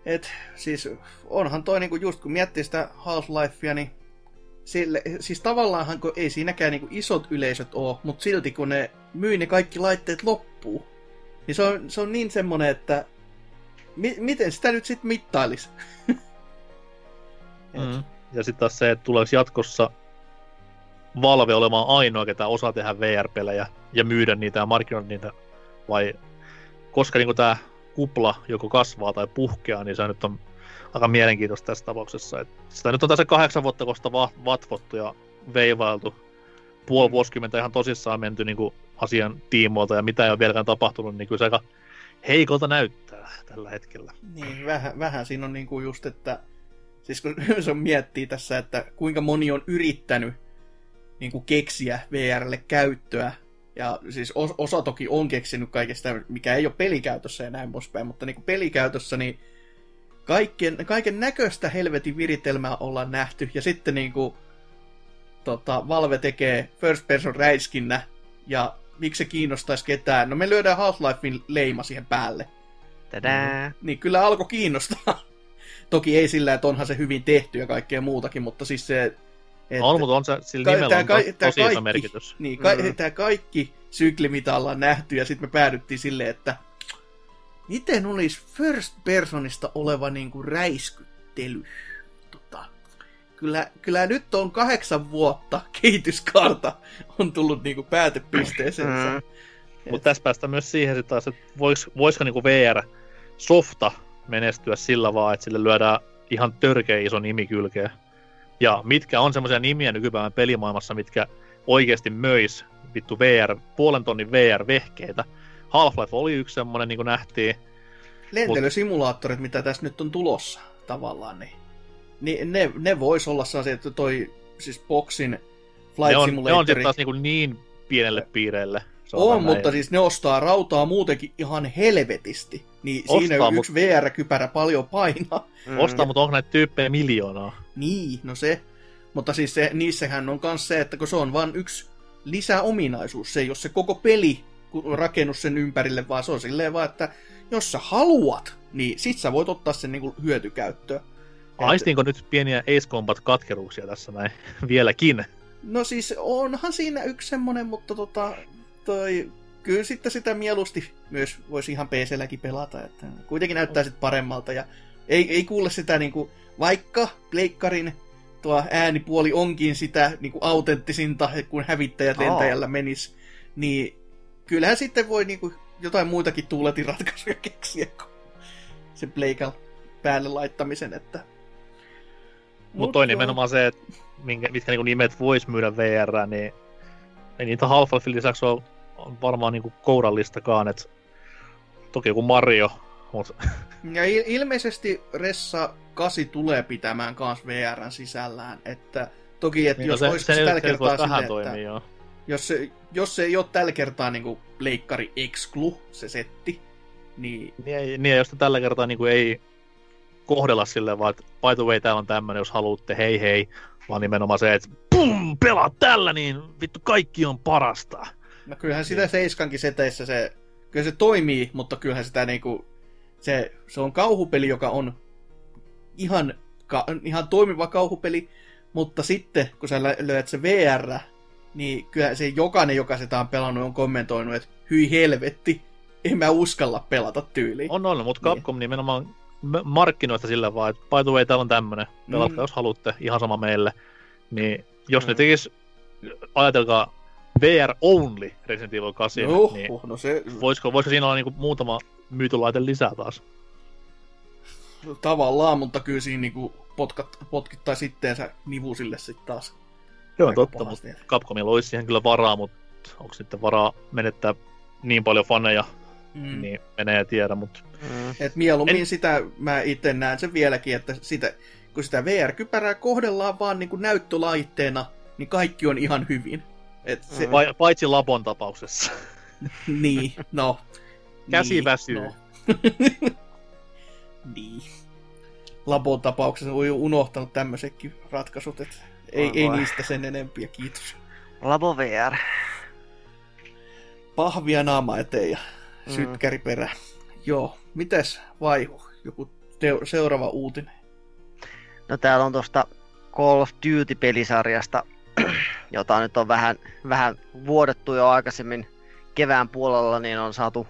et, siis onhan toi niinku just kun miettii sitä Half-Lifea, niin sille, siis tavallaanhan kun ei siinäkään niinku isot yleisöt oo, mutta silti kun ne myy ne kaikki laitteet loppuu, niin se on, se on niin semmonen, että mi, miten sitä nyt sit mittailis? [LAUGHS] Et, Mm. Ja sitten taas se, että tuleeko jatkossa Valve olemaan ainoa, ketä osaa tehdä VR-pelejä ja myydä niitä ja markkinoida niitä, vai koska niin tämä kupla joko kasvaa tai puhkeaa, niin se nyt on aika mielenkiintoista tässä tapauksessa. Et sitä nyt on tässä kahdeksan vuotta kosta vatvottu ja veivailtu. Puoli vuosikymmentä ihan tosissaan menty niin kuin asian tiimoilta ja mitä ei ole vieläkään tapahtunut, niin kyllä se aika heikolta näyttää tällä hetkellä. Niin, vähän, vähän siinä on niin kuin just, että siis kun [LAUGHS] se miettii tässä, että kuinka moni on yrittänyt niin kuin keksiä VRlle käyttöä, ja siis osa toki on keksinyt kaikesta, mikä ei ole pelikäytössä ja näin poispäin, mutta niin kuin pelikäytössä niin kaiken, kaiken näköistä helvetin viritelmää ollaan nähty, ja sitten niin kuin, tota, Valve tekee first person räiskinnä, ja miksi se kiinnostaisi ketään? No me lyödään Half-Lifein leima siihen päälle. Tädää. Niin kyllä alkoi kiinnostaa. [LAUGHS] Toki ei sillä, että onhan se hyvin tehty ja kaikkea muutakin, mutta siis se... Että on, mutta on se sillä ka- nimellä on ka- tosi kaikki, iso merkitys. Niin, ka- mm. tämä kaikki sykli, mitä ollaan nähty, ja sitten me päädyttiin silleen, että miten olisi first personista oleva niin kuin räiskyttely? Kyllä, kyllä nyt on kahdeksan vuotta kehityskaarta on tullut niin kuin päätepisteeseen. Mm. Mutta tässä päästään myös siihen sit taas, että vois, voisiko niin kuin VR-softa menestyä sillä vaan, että sille lyödään ihan törkeä iso nimi kylkeen. Ja mitkä on semmoisia nimiä nykypäivän pelimaailmassa, mitkä oikeasti möis vittu VR, puolen tonnin VR-vehkeitä. Half-Life oli yksi semmoinen, niin kuin nähtiin. Lentelysimulaattorit, mitä tässä nyt on tulossa tavallaan, niin, niin ne, ne vois olla sellaisia, että toi siis Boxin Flight ne on, Simulatori... Ne on sitten taas niin, niin pienelle piireille. On, mutta näin. siis ne ostaa rautaa muutenkin ihan helvetisti. Niin ostaa, siinä yksi mut... VR-kypärä paljon painaa. Mm. Ostaa, mutta onko näitä tyyppejä miljoonaa? Niin, no se. Mutta siis se, niissähän on myös se, että kun se on vain yksi lisäominaisuus. Se ei ole se koko peli rakennus sen ympärille, vaan se on silleen vaan, että jos sä haluat, niin sit sä voit ottaa sen niinku hyötykäyttöön. Aistinko nyt pieniä Ace Combat-katkeruuksia tässä näin [LAUGHS] vieläkin? No siis onhan siinä yksi semmonen, mutta tota, toi, kyllä sitten sitä mieluusti myös voisi ihan PC-lläkin pelata, että kuitenkin näyttää sitten paremmalta ja ei, ei kuule sitä niinku, vaikka pleikkarin tuo äänipuoli onkin sitä niin kuin autenttisinta, kun hävittäjät oh. lentäjällä menis, niin kyllähän sitten voi niin kuin, jotain muitakin tuuletin ratkaisuja keksiä kuin se Pleikal päälle laittamisen, että... Mutta Mut toi nimenomaan se, että minkä, mitkä niin nimet vois myydä VR, niin ei niitä Half-Life lisäksi ole varmaan niin kourallistakaan, että toki joku Mario, mutta... [LAUGHS] Ja il- ilmeisesti Ressa 8 tulee pitämään kans VRn sisällään, että toki, että niin, jos no se, olisi se, tällä kertaa sille, toimia, että joo. Jos, se, jos se ei ole tällä kertaa niin leikkari exclu, se setti, niin... Niin, niin jos tällä kertaa niin kuin ei kohdella silleen vaan, että by the way, täällä on tämmöinen, jos haluatte, hei hei, vaan nimenomaan se, että pum, pelaa tällä, niin vittu kaikki on parasta. No kyllähän sitä niin. Seiskankin seteissä se, kyllä se toimii, mutta kyllähän sitä niinku, se, se on kauhupeli, joka on ihan, ka, ihan toimiva kauhupeli, mutta sitten kun sä löydät se VR, niin kyllä se jokainen, joka sitä on pelannut, on kommentoinut, että hyi helvetti, en mä uskalla pelata tyyliin. On on, mutta Capcom niin. nimenomaan markkinoista sillä vaan, että by the way, täällä on tämmönen, pelatkaa mm. jos haluatte, ihan sama meille. Niin jos mm. ne tekis, ajatelkaa, VR only Resident Evil 8, Juh, niin no se... voisiko, voisiko siinä olla niinku muutama myytylaite lisää taas? Tavallaan, mutta kyllä siinä niinku potkat, potkittaa sitteensä nivusille sitten taas. Joo, totta, mutta Capcomilla olisi siihen kyllä varaa, mutta onko sitten varaa menettää niin paljon faneja, mm. niin menee ja tiedä, mutta... Mm. Et mieluummin en... sitä, mä itse näen sen vieläkin, että sitä, kun sitä VR-kypärää kohdellaan vaan niin kuin näyttölaitteena, niin kaikki on ihan hyvin. Et se... mm. Paitsi Labon tapauksessa. [LAUGHS] niin, no. Käsi niin, väsyy. No. [LAUGHS] niin. Labon tapauksessa voi jo unohtanut tämmöisetkin ratkaisut, että ei, ei niistä sen enempiä, kiitos. Labo VR. Pahvia naama eteen ja mm. Joo, mites vaihu? Joku te- seuraava uutinen? No täällä on tuosta Call of Duty-pelisarjasta, [CLEARS THROAT] jota nyt on vähän, vähän vuodettu jo aikaisemmin kevään puolella, niin on saatu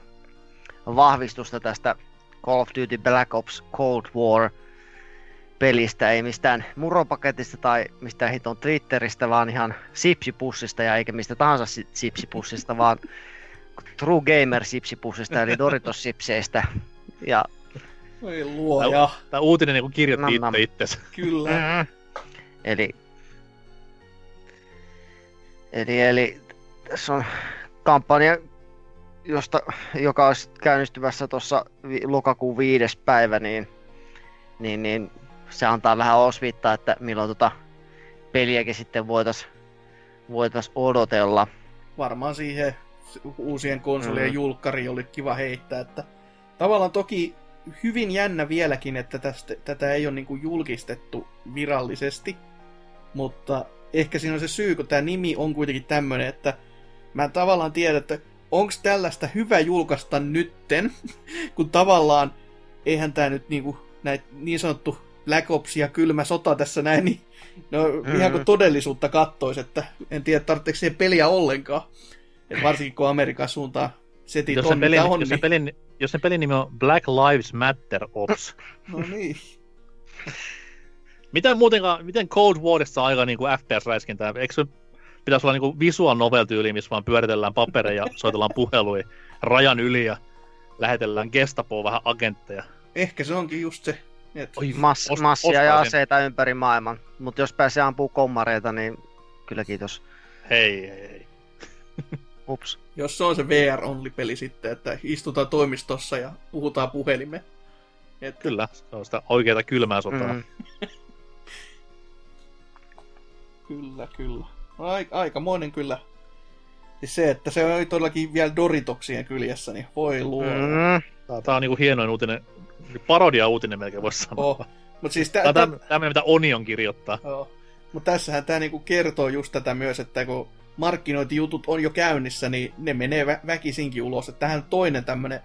vahvistusta tästä Call of Duty Black Ops Cold War pelistä, ei mistään muropaketista tai mistään hiton Twitteristä, vaan ihan sipsipussista ja eikä mistä tahansa si- sipsipussista, vaan True Gamer sipsipussista eli Doritos sipseistä. Ja Oi luoja, Tämä uutinen niin kirjoitti Nam, nam. itse itsensä. kyllä. Mm. [LAUGHS] Eli, eli, eli tässä on kampanja, josta, joka olisi käynnistymässä tuossa vi- lokakuun viides päivä, niin, niin, niin se antaa vähän osviittaa, että milloin tota peliäkin sitten voitaisiin voitais odotella. Varmaan siihen uusien konsolien Mm. julkkari oli kiva heittää, että tavallaan toki hyvin jännä vieläkin, että tästä, tätä ei ole niinku julkistettu virallisesti, mutta ehkä siinä on se syy, kun tämä nimi on kuitenkin tämmöinen, että mä en tavallaan tiedä, että onko tällaista hyvä julkaista nytten, [LAUGHS] kun tavallaan eihän tämä nyt niinku näitä niin sanottu Black Ops ja kylmä sota tässä näin, niin no mm-hmm. ihan kuin todellisuutta kattois, että en tiedä tarvitseeko siihen peliä ollenkaan. Et varsinkin kun Amerikan suuntaan setit Jos on, sen, pelin, mitä on, jos, sen niin... pelin, jos sen pelin nimi on Black Lives Matter Ops, No niin. miten muutenkaan, miten Cold Warissa aika niin kuin FPS-räiskintää, eikö se pitäisi olla niin kuin visual novel tyyli, missä vaan pyöritellään papereja, [LAUGHS] soitellaan puheluja rajan yli ja lähetellään gestapoon vähän agentteja. Ehkä se onkin just se. Et... Oi, Mass, ost- massia ja aseita ympäri maailman. Mutta jos pääsee ampuu kommareita, niin kyllä kiitos. Hei, hei, hei. [LAUGHS] Ups. Jos se on se VR-only-peli sitten, että istutaan toimistossa ja puhutaan puhelimeen. Et... Kyllä, se on sitä oikeaa kylmää sotaa. Mm. [LAUGHS] Kyllä, kyllä. Ai, aikamoinen kyllä. Siis se, että se oli todellakin vielä Doritoksien kyljessä, niin voi luo. Mm. Tää, tää on niinku hienoin uutinen, parodia uutinen melkein voisi sanoa. Oh. Mutta siis Tää tä, on tä, täm- tämmönen, mitä Onion kirjoittaa. Joo. Mutta tässähän tämä niinku kertoo just tätä myös, että kun markkinointijutut on jo käynnissä, niin ne menee vä- väkisinkin ulos. Että tähän toinen tämmönen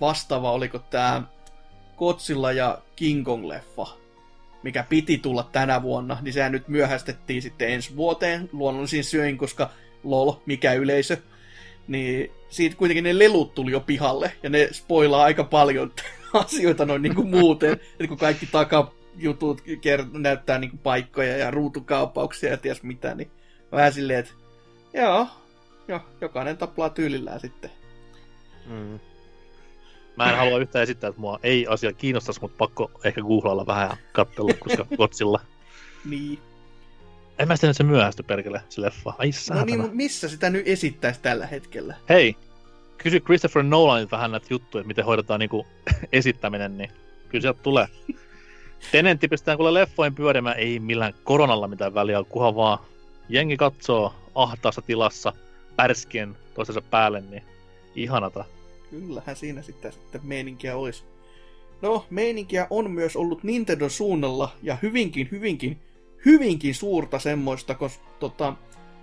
vastaava, oliko tämä Kotsilla ja King Kong-leffa, mikä piti tulla tänä vuonna, niin sehän nyt myöhästettiin sitten ensi vuoteen luonnollisin syöin, koska lol, mikä yleisö. Niin siitä kuitenkin ne lelut tuli jo pihalle, ja ne spoilaa aika paljon [LAUGHS] asioita noin niin kuin muuten, [LAUGHS] että kun kaikki takajutut kert- näyttää niin kuin paikkoja ja ruutukaupauksia ja ties mitä, niin vähän silleen, että joo, jo, jokainen taplaa tyylillään sitten. Mm. Mä en halua yhtään esittää, että mua ei asia kiinnostaisi, mutta pakko ehkä googlailla vähän ja katsella, koska [LAUGHS] kotsilla. Niin. En mä sitten se myöhästy perkele, se leffa. Ai No saatana. niin, mutta missä sitä nyt esittäisi tällä hetkellä? Hei, kysy Christopher Nolanilta vähän näitä juttuja, että miten hoidetaan niinku [LAUGHS] esittäminen, niin kyllä sieltä tulee. [LAUGHS] Tenentti pistetään kuule leffoin pyörimään, ei millään koronalla mitään väliä, kunhan vaan jengi katsoo ahtaassa tilassa pärskien toisensa päälle, niin ihanata. Kyllähän siinä sitten, sitten meininkiä olisi. No, meininkiä on myös ollut Nintendo suunnalla ja hyvinkin, hyvinkin, hyvinkin suurta semmoista, koska tota,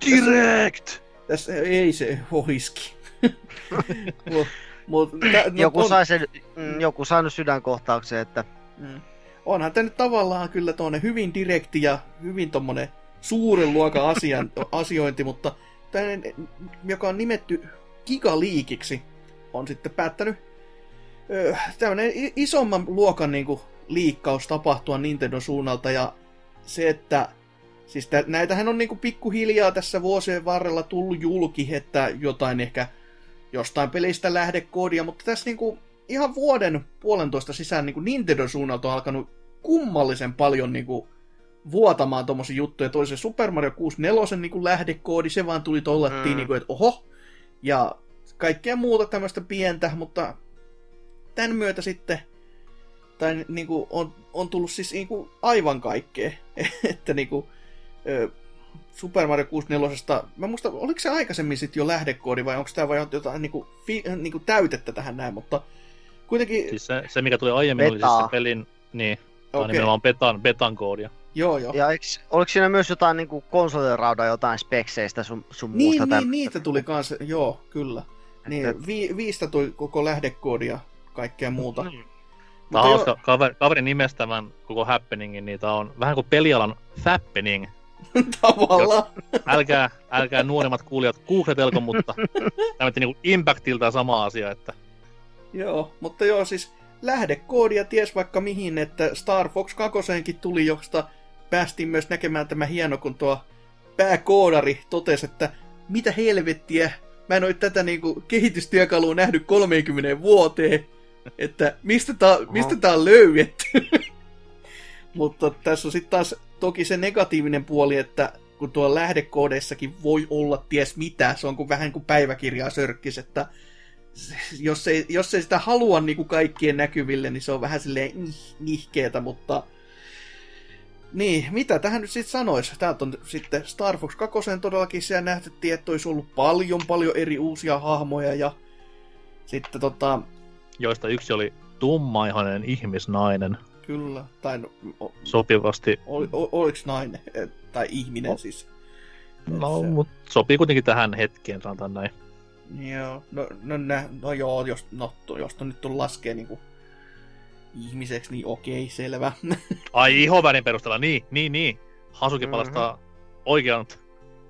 Direct! tässä ei se ohiski. [LAUGHS] mut, mut, tä, no, [CLEARS THROAT] Joku, on, sai sen, mm, joku saanut sydänkohtauksen, että mm, onhan tämä nyt tavallaan kyllä tuonne hyvin direkti ja hyvin tommonen suuren luokan asian, [LAUGHS] asiointi, mutta tämmönen, joka on nimetty gigaliikiksi, on sitten päättänyt ö, tämmönen i- isomman luokan niinku, liikkaus tapahtua Nintendo suunnalta ja se, että siis tä, näitähän on niinku pikkuhiljaa tässä vuosien varrella tullut julki, että jotain ehkä jostain pelistä lähdekoodia, mutta tässä niinku ihan vuoden puolentoista sisään niinku Nintendo suunnalta on alkanut kummallisen paljon niinku vuotamaan tommosia juttuja. Toisen Super Mario 64 niinku lähdekoodi, se vaan tuli tollattiin Mm. mm. niinku, että oho. Ja kaikkea muuta tämmöistä pientä, mutta tämän myötä sitten tai niinku on, on tullut siis niinku aivan kaikkea. [LAUGHS] että niinku ö, Super Mario 64, mä muista, oliko se aikaisemmin sitten jo lähdekoodi vai onko tämä vai jotain niinku, fi, niinku täytettä tähän näin, mutta kuitenkin, Siis se, se mikä tuli aiemmin, oli siis Betaa. se pelin, niin, okei, nimenomaan betan, betan koodia. Joo joo. ja eiks, oliko siinä myös jotain niinku konsoliraudan jotain spekseistä sun, sun Niin, muusta niin, niitä tuli kanssa, joo, kyllä. Niin, vi, viistä tuli koko lähdekoodi ja kaikkea muuta. Mm. Tämä on hauska kaveri, kaverin nimestämään koko happeningin, niin tämä on vähän kuin pelialan fappening. [LAUGHS] tavallaan. Älkää, älkää nuoremmat kuulijat googletelko, mutta tämä niinku impactilta sama asia, että Joo, mutta joo, siis lähdekoodia ties vaikka mihin, että Star Fox 2 tuli, josta päästiin myös näkemään tämä hieno, kun tuo pääkoodari totesi, että mitä helvettiä, mä en ole tätä niinku kehitystyökalua nähnyt 30 vuoteen, että mistä tää, mistä tää on löydetty. [LAUGHS] Mutta tässä on sitten taas toki se negatiivinen puoli, että kun tuo lähdekoodeissakin voi olla ties mitä, se on kuin vähän kuin päiväkirjaa sörkkis, että jos ei, jos ei sitä halua niin kuin kaikkien näkyville, niin se on vähän silleen nihkeetä, mutta niin, mitä tähän nyt sitten sanoisi? Täältä on sitten Star Fox 2 todellakin siellä nähtettiin, että olisi ollut paljon paljon eri uusia hahmoja ja sitten tota... Joista yksi oli tummaihainen ihmisnainen. Kyllä, tai no, o, sopivasti. Ol, ol, oliko nainen, tai ihminen o, siis? No, mutta sopii kuitenkin tähän hetkeen, sanotaan näin. Joo, no, no, nä, no joo, jos, no, jos nyt on laskee niin kuin ihmiseksi, niin okei, selvä. [LAUGHS] Ai ihovärin perusteella, niin, niin, niin. Hasuki mm-hmm. palastaa oikean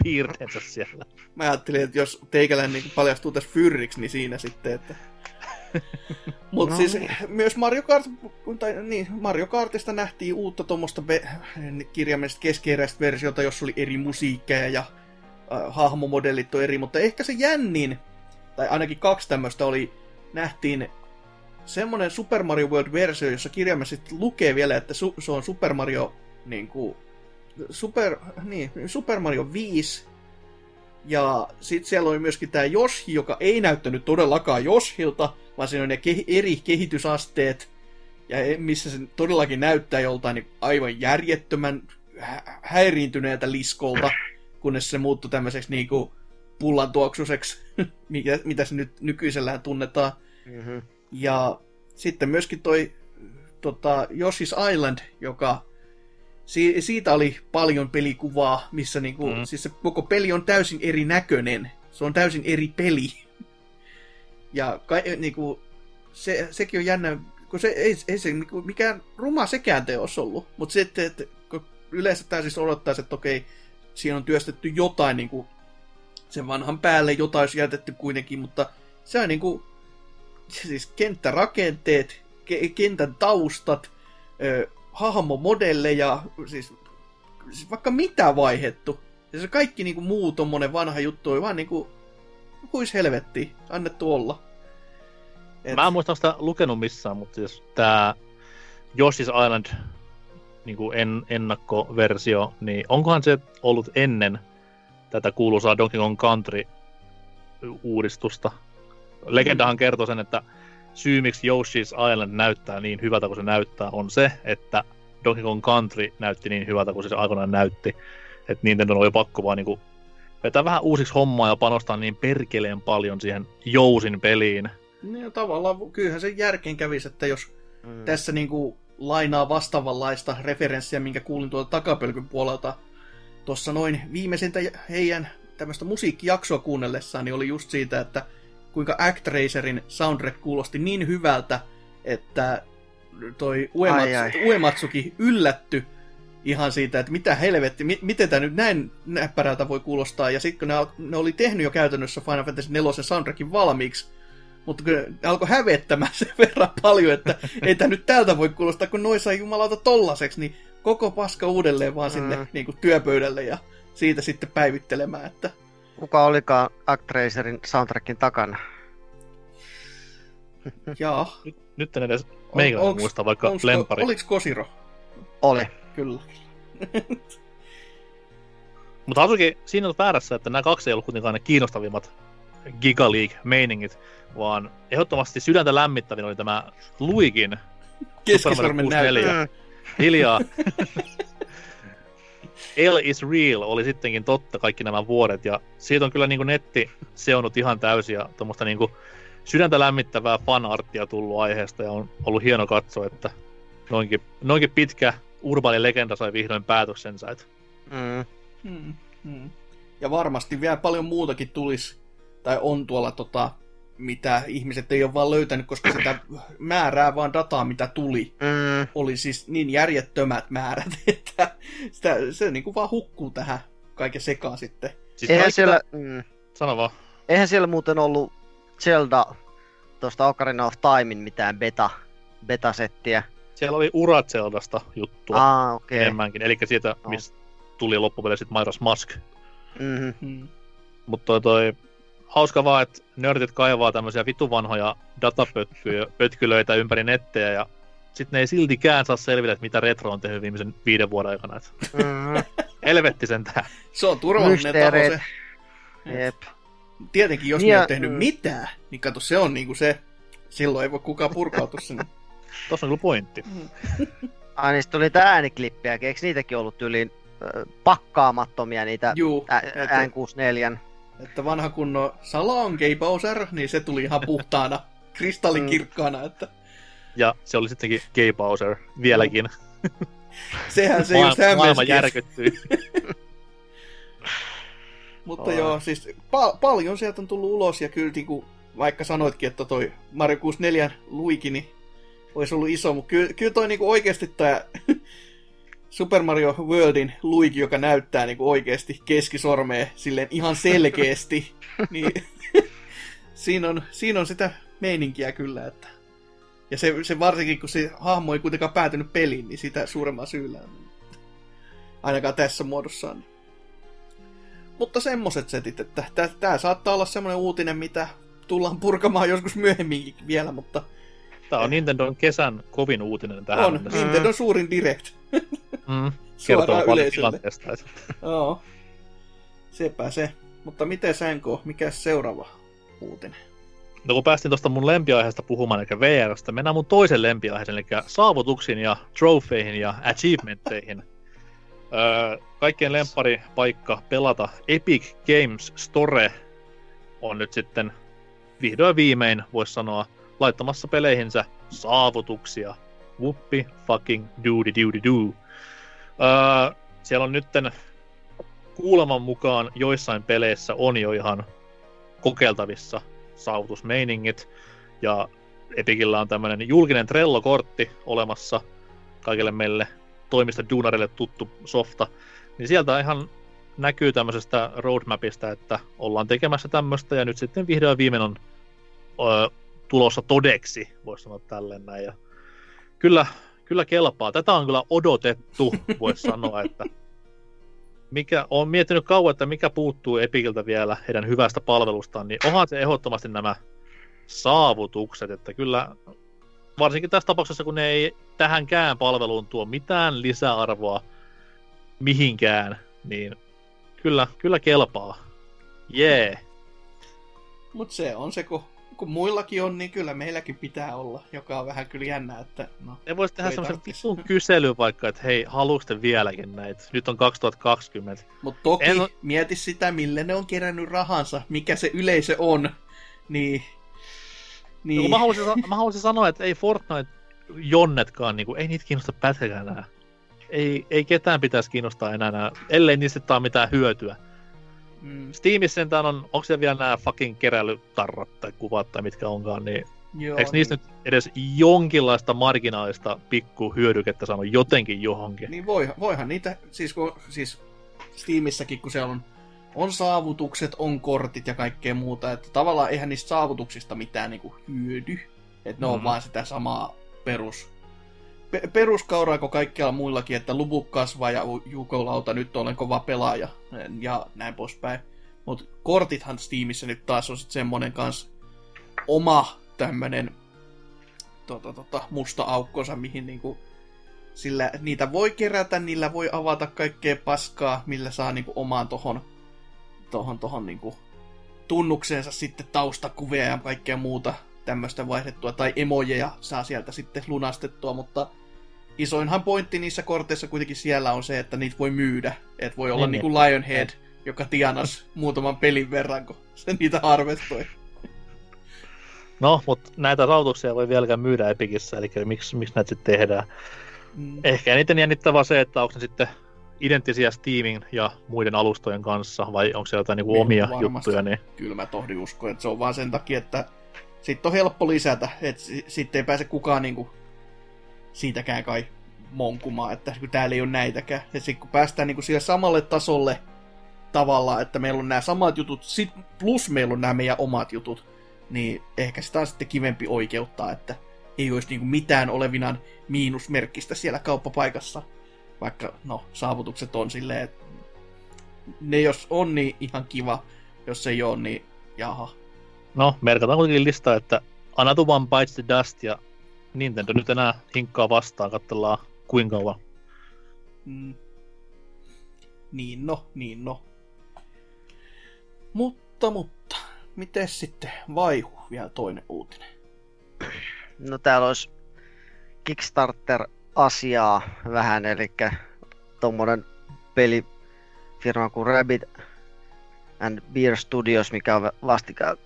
piirteensä siellä. Mä ajattelin, että jos teikäläinen niin paljastuu tässä fyrriksi, niin siinä sitten, että... [LAUGHS] Mutta no. siis niin. myös Mario Kart, tai niin, Mario Kartista nähtiin uutta tuommoista be- kirjaimellisesti keskeeräistä versiota, jossa oli eri musiikkeja ja äh, hahmomodellit on eri, mutta ehkä se jännin, tai ainakin kaksi tämmöistä oli, nähtiin semmoinen Super Mario World-versio, jossa kirjaimellisesti lukee vielä, että su- se on Super Mario niin kuin, Super, niin, Super Mario 5. Ja sitten siellä oli myöskin tämä Yoshi, joka ei näyttänyt todellakaan Yoshilta, vaan siinä on ne ke- eri kehitysasteet, ja e, missä se todellakin näyttää joltain niin aivan järjettömän hä- häiriintyneeltä liskolta, kunnes se muuttui tämmöiseksi niin kuin pullantuoksuseksi, [LAUGHS] mitä, mitä se nyt nykyisellään tunnetaan. Mm-hmm. Ja sitten myöskin toi tota, Yoshi's Island, joka si- siitä oli paljon pelikuvaa, missä niinku, mm. siis se koko peli on täysin erinäköinen. Se on täysin eri peli. [LAUGHS] Ja ka- niinku, se, sekin on jännä, kun se ei, ei se niinku, mikään ruma sekään teos ollut, mutta sitten, että kun yleensä tämä siis odottaisi, että okei, siinä on työstetty jotain niinku, sen vanhan päälle, jotain olisi jätetty kuitenkin, mutta se on niinku, siis kenttärakenteet, ke- kentän taustat, ö, hahmomodelleja, siis, siis vaikka mitä vaihettu. Ja se kaikki niinku muu tommonen vanha juttu on vaan niinku, huis helvetti, annettu olla. Et... Mä en muista sitä lukenut missään, mutta siis tää Yoshi's Island niin kuin en, ennakkoversio, niin onkohan se ollut ennen tätä kuuluisaa Donkey Kong Country-uudistusta? Legendahan kertoo sen, että syy miksi Yoshi's Island näyttää niin hyvältä kuin se näyttää on se, että Donkey Kong Country näytti niin hyvältä kuin se aikoinaan näytti. Että Nintendo oli pakko vaan niinku vetää vähän uusiksi hommaa ja panostaa niin perkeleen paljon siihen Jousin peliin. Niin, tavallaan kyllähän se järkeen kävisi, että jos mm. tässä niinku lainaa vastaavanlaista referenssiä, minkä kuulin tuolta takapölkyn puolelta tuossa noin viimeisintä heidän tämmöistä musiikkijaksoa kuunnellessaan, niin oli just siitä, että kuinka Actracerin soundtrack kuulosti niin hyvältä, että toi Uematsu, ai, ai. Uematsuki yllätty ihan siitä, että mitä helvetti, mi- miten tämä nyt näin näppärältä voi kuulostaa. Ja sitten kun ne, al- ne oli tehnyt jo käytännössä Final Fantasy 4 soundtrackin valmiiksi, mutta kun ne alkoi hävettämään [LAUGHS] sen verran paljon, että ei tämä nyt tältä voi kuulostaa, kun noin sai jumalauta tollaseksi, niin koko paska uudelleen vaan sinne mm. niin kuin työpöydälle ja siitä sitten päivittelemään, että kuka olikaan Actracerin soundtrackin takana? Jaa. Nyt, nyt en edes meikäläinen muista vaikka onks, lempari. Oliko Kosiro? Oli. Kyllä. [LAUGHS] Mutta asukin siinä on väärässä, että nämä kaksi ei ollut kuitenkaan ne kiinnostavimmat Giga League-meiningit, vaan ehdottomasti sydäntä lämmittävin oli tämä Luigin Keskisormen näyttö. Hiljaa. [LAUGHS] L is real oli sittenkin totta kaikki nämä vuodet, ja siitä on kyllä niin netti seonnut ihan täysin, ja tuommoista niin sydäntä lämmittävää fanarttia tullut aiheesta, ja on ollut hieno katsoa, että noinkin, noinkin pitkä urbaani legenda sai vihdoin päätöksensä. Että... Mm. Mm, mm. Ja varmasti vielä paljon muutakin tulisi, tai on tuolla tota, mitä ihmiset ei ole vaan löytänyt, koska sitä määrää vaan dataa, mitä tuli, mm. oli siis niin järjettömät määrät, [LAUGHS] että sitä, se niin kuin vaan hukkuu tähän kaiken sekaan sitten. Siis eihän siellä, mm, Sano vaan. Eihän siellä muuten ollut Zelda tuosta Ocarina of Timein mitään beta betasettiä. Siellä oli Urazeldasta juttua Aa, okei. Okay. enemmänkin, eli siitä, No. mistä tuli loppupeleissä sitten Majora's Mask. Mm-hmm. Mm. Mutta toi, toi, hauska vaan, että nördit kaivaa tämmöisiä vitu vanhoja datapötkylöitä ympäri nettejä ja sitten ne ei siltikään saa selville, että mitä retro on tehnyt viimeisen viiden vuoden aikana. Et Mm-hmm. helvetti sentään. Se on turvallinen taho se. Jep. Tietenkin, jos Ja- ne ei ole tehnyt mm. mitään, niin kato, se on niinku se. Silloin ei voi kukaan purkautua sinne. [LAUGHS] Tossa on kyllä pointti. Ai niin, sit tuli tää ääniklippiä, eikö niitäkin ollut yli pakkaamattomia niitä Juu, ä- että, N64? Että vanha on Gay Bowser, niin se tuli ihan puhtaana, [LAUGHS] kristallinkirkkaana, että Ja se oli sittenkin Gay Bowser vieläkin. [LAUGHS] sehän se just maailma hämmensi. järkyttyi. [LAUGHS] Mutta joo, siis pa- paljon sieltä on tullut ulos ja kyllä niinku, vaikka sanoitkin, että toi Mario 64 Luigi, niin olisi ollut iso, mutta kyllä, kyllä toi niinku oikeasti tää Super Mario Worldin Luigi, joka näyttää niinku oikeasti keskisormea silleen ihan selkeästi, [LAUGHS] niin [LAUGHS] siinä, on, siinä on sitä meininkiä kyllä, että ja se, se varsinkin, kun se hahmo ei kuitenkaan päätynyt peliin, niin sitä suuremman syyllä. Ainakaan tässä muodossaan. Niin. Mutta semmoset setit, että tämä saattaa olla semmoinen uutinen, mitä tullaan purkamaan joskus myöhemminkin vielä, mutta Tämä on Nintendon kesän kovin uutinen tähän on mennessä. Nintendo suurin direct Mm. [LAUGHS] Kertoo paljon tilanteesta. Joo, sepä se. Mutta miten Sänko, mikä seuraava uutinen? No kun päästiin tuosta mun lempiaiheesta puhumaan, eli VRstä, mennään mun toisen lempiaiheeseen, eli saavutuksiin ja trofeihin ja achievementteihin. Öö, kaikkien lempari paikka pelata Epic Games Store on nyt sitten vihdoin viimein, voisi sanoa, laittamassa peleihinsä saavutuksia. Whoopi fucking doody doody doo. Öö, siellä on nytten kuuleman mukaan joissain peleissä on jo ihan kokeiltavissa saavutusmeiningit. Ja Epicillä on tämmöinen julkinen Trello-kortti olemassa kaikille meille toimista duunarille tuttu softa. Niin sieltä ihan näkyy tämmöisestä roadmapista, että ollaan tekemässä tämmöistä ja nyt sitten vihdoin viimein on ö, tulossa todeksi, voisi sanoa tälleen näin. Ja kyllä, kyllä kelpaa. Tätä on kyllä odotettu, voisi sanoa, että mikä, on miettinyt kauan, että mikä puuttuu Epikiltä vielä heidän hyvästä palvelustaan, niin onhan se ehdottomasti nämä saavutukset, että kyllä varsinkin tässä tapauksessa, kun ne ei tähänkään palveluun tuo mitään lisäarvoa mihinkään, niin kyllä, kyllä kelpaa. Jee. Yeah. Mutta se on se, kun, kun muillakin on, niin kyllä meilläkin pitää olla, joka on vähän kyllä jännä, että no, Ne voisi tehdä semmoisen tarttis. vitun kyselyn vaikka, että hei, haluaisi te vieläkin näitä? Nyt on 2020. Mutta toki En mieti sitä, millä ne on kerännyt rahansa, mikä se yleisö on. Niin... Niin. No, mä, haluaisin, mä haluaisin sanoa, että ei Fortnite jonnetkaan, niin kuin, ei niitä kiinnosta pätkään enää. Ei, ei ketään pitäisi kiinnostaa enää, ellei niistä taa mitään hyötyä. Mm, Steamissa sentään on, onko siellä vielä nämä fucking keräilytarrat tai kuvat tai mitkä onkaan, niin joo, eikö niistä nyt edes jonkinlaista marginaalista pikku hyödykettä saanut jotenkin johonkin? Niin voi, voihan niitä, siis, kun, siis Steamissäkin, kun se on, on saavutukset, on kortit ja kaikkea muuta, että tavallaan eihän niistä saavutuksista mitään niinku hyödy. Että ne on Mhm. vaan sitä samaa perus, pe- peruskauraa kuin kaikkialla muillakin, että luvut kasvaa ja jukolauta nyt olen kova pelaaja ja näin poispäin. Mutta kortithan Steamissa nyt taas on sitten semmonen kans oma tämmönen tota, tota, musta aukkonsa, mihin niinku sillä niitä voi kerätä, niillä voi avata kaikkea paskaa, millä saa niinku omaan tohon, tohon, tohon niinku tunnukseensa sitten taustakuvia ja kaikkea muuta tämmöistä vaihdettua, tai emojeja saa sieltä sitten lunastettua, mutta isoinhan pointti niissä korteissa kuitenkin siellä on se, että niitä voi myydä. Et voi olla Niin, niinku Lionhead, joka tienas muutaman pelin verran, kun se niitä harvestoi. No, mutta näitä rautuksia voi vieläkään myydä Epicissä, eli miksi, miksi näitä sitten tehdään? Mm. Ehkä eniten jännittävää se, että onko ne sitten identtisiä Steamin ja muiden alustojen kanssa, vai onko siellä jotain niinku Niin, omia varmasti. juttuja, niin kyllä mä tohdin usko, että se on vaan sen takia, että sitten on helppo lisätä, että si- sitten ei pääse kukaan niinku siitäkään kai monkumaan, että kun täällä ei ole näitäkään. Ja sitten kun päästään niinku sille samalle tasolle tavallaan, että meillä on nämä samat jutut, sit plus meillä on nämä meidän omat jutut, niin ehkä sitä on sitten kivempi oikeuttaa, että ei olisi niinku mitään olevinaan miinusmerkkistä siellä kauppapaikassa. Vaikka, no, saavutukset on silleen, että ne jos on, niin ihan kiva. Jos ei ole, niin jaha. No, merkataan kuitenkin listaa, että One Bites the Dust ja Nintendo nyt enää hinkkaa vastaan, katsellaan kuinka kauan. Mm. Niin no, niin no. Mutta, mutta, miten sitten vaihu vielä toinen uutinen? No täällä olisi Kickstarter-asiaa vähän, eli tuommoinen pelifirma kuin Rabbit and Beer Studios, mikä on vastikään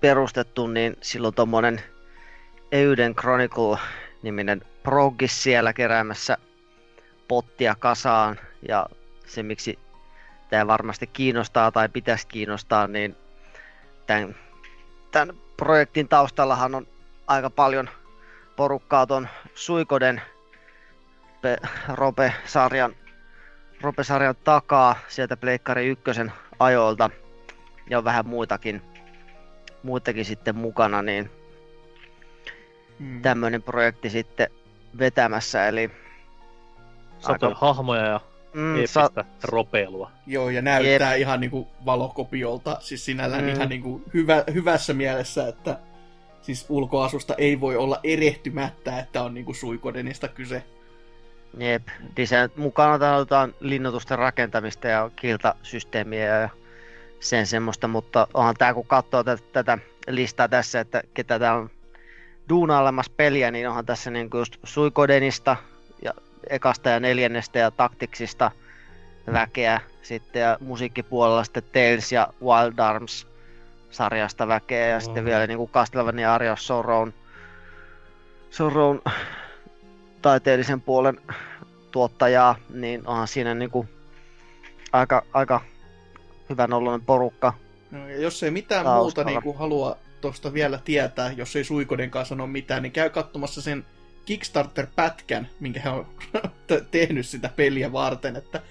perustettu, niin silloin tuommoinen Euden Chronicle-niminen proggis siellä keräämässä pottia kasaan. Ja se, miksi tämä varmasti kiinnostaa tai pitäisi kiinnostaa, niin tämän, tämän projektin taustallahan on aika paljon porukkaa tuon Suikoden Rope-sarjan, Rope-sarjan takaa sieltä Pleikkari ykkösen ajoilta ja on vähän muitakin, muitakin sitten mukana, niin hmm. tämmöinen projekti sitten vetämässä, eli Satoja aika... hahmoja ja mm, sa- ropeilua. Joo, ja näyttää Jep. ihan niinku valokopiolta, siis sinällään mm. ihan niinku hyvä, hyvässä mielessä, että siis ulkoasusta ei voi olla erehtymättä, että on niinku suikodenista kyse. Jep, design mukana tarvitaan linnoitusten rakentamista ja kiltasysteemiä ja sen semmoista, mutta onhan tää kun katsoo tätä, tätä listaa tässä, että ketä tää on duunailemassa peliä, niin onhan tässä niinku just Suikodenista ja ekasta ja neljännestä ja taktiksista väkeä sitten ja musiikkipuolella sitten Tales ja Wild Arms sarjasta väkeä ja mm. sitten vielä niinku Castlevania Aria Sorrown, Sorrown taiteellisen puolen tuottajaa, niin onhan siinä niinku aika, aika hyvän oloinen porukka. No, jos ei mitään taustalla. muuta niin kuin halua tuosta vielä tietää, jos ei Suikoden kanssa sano mitään, niin käy katsomassa sen Kickstarter-pätkän, minkä he on [LAUGHS] tehnyt sitä peliä varten, että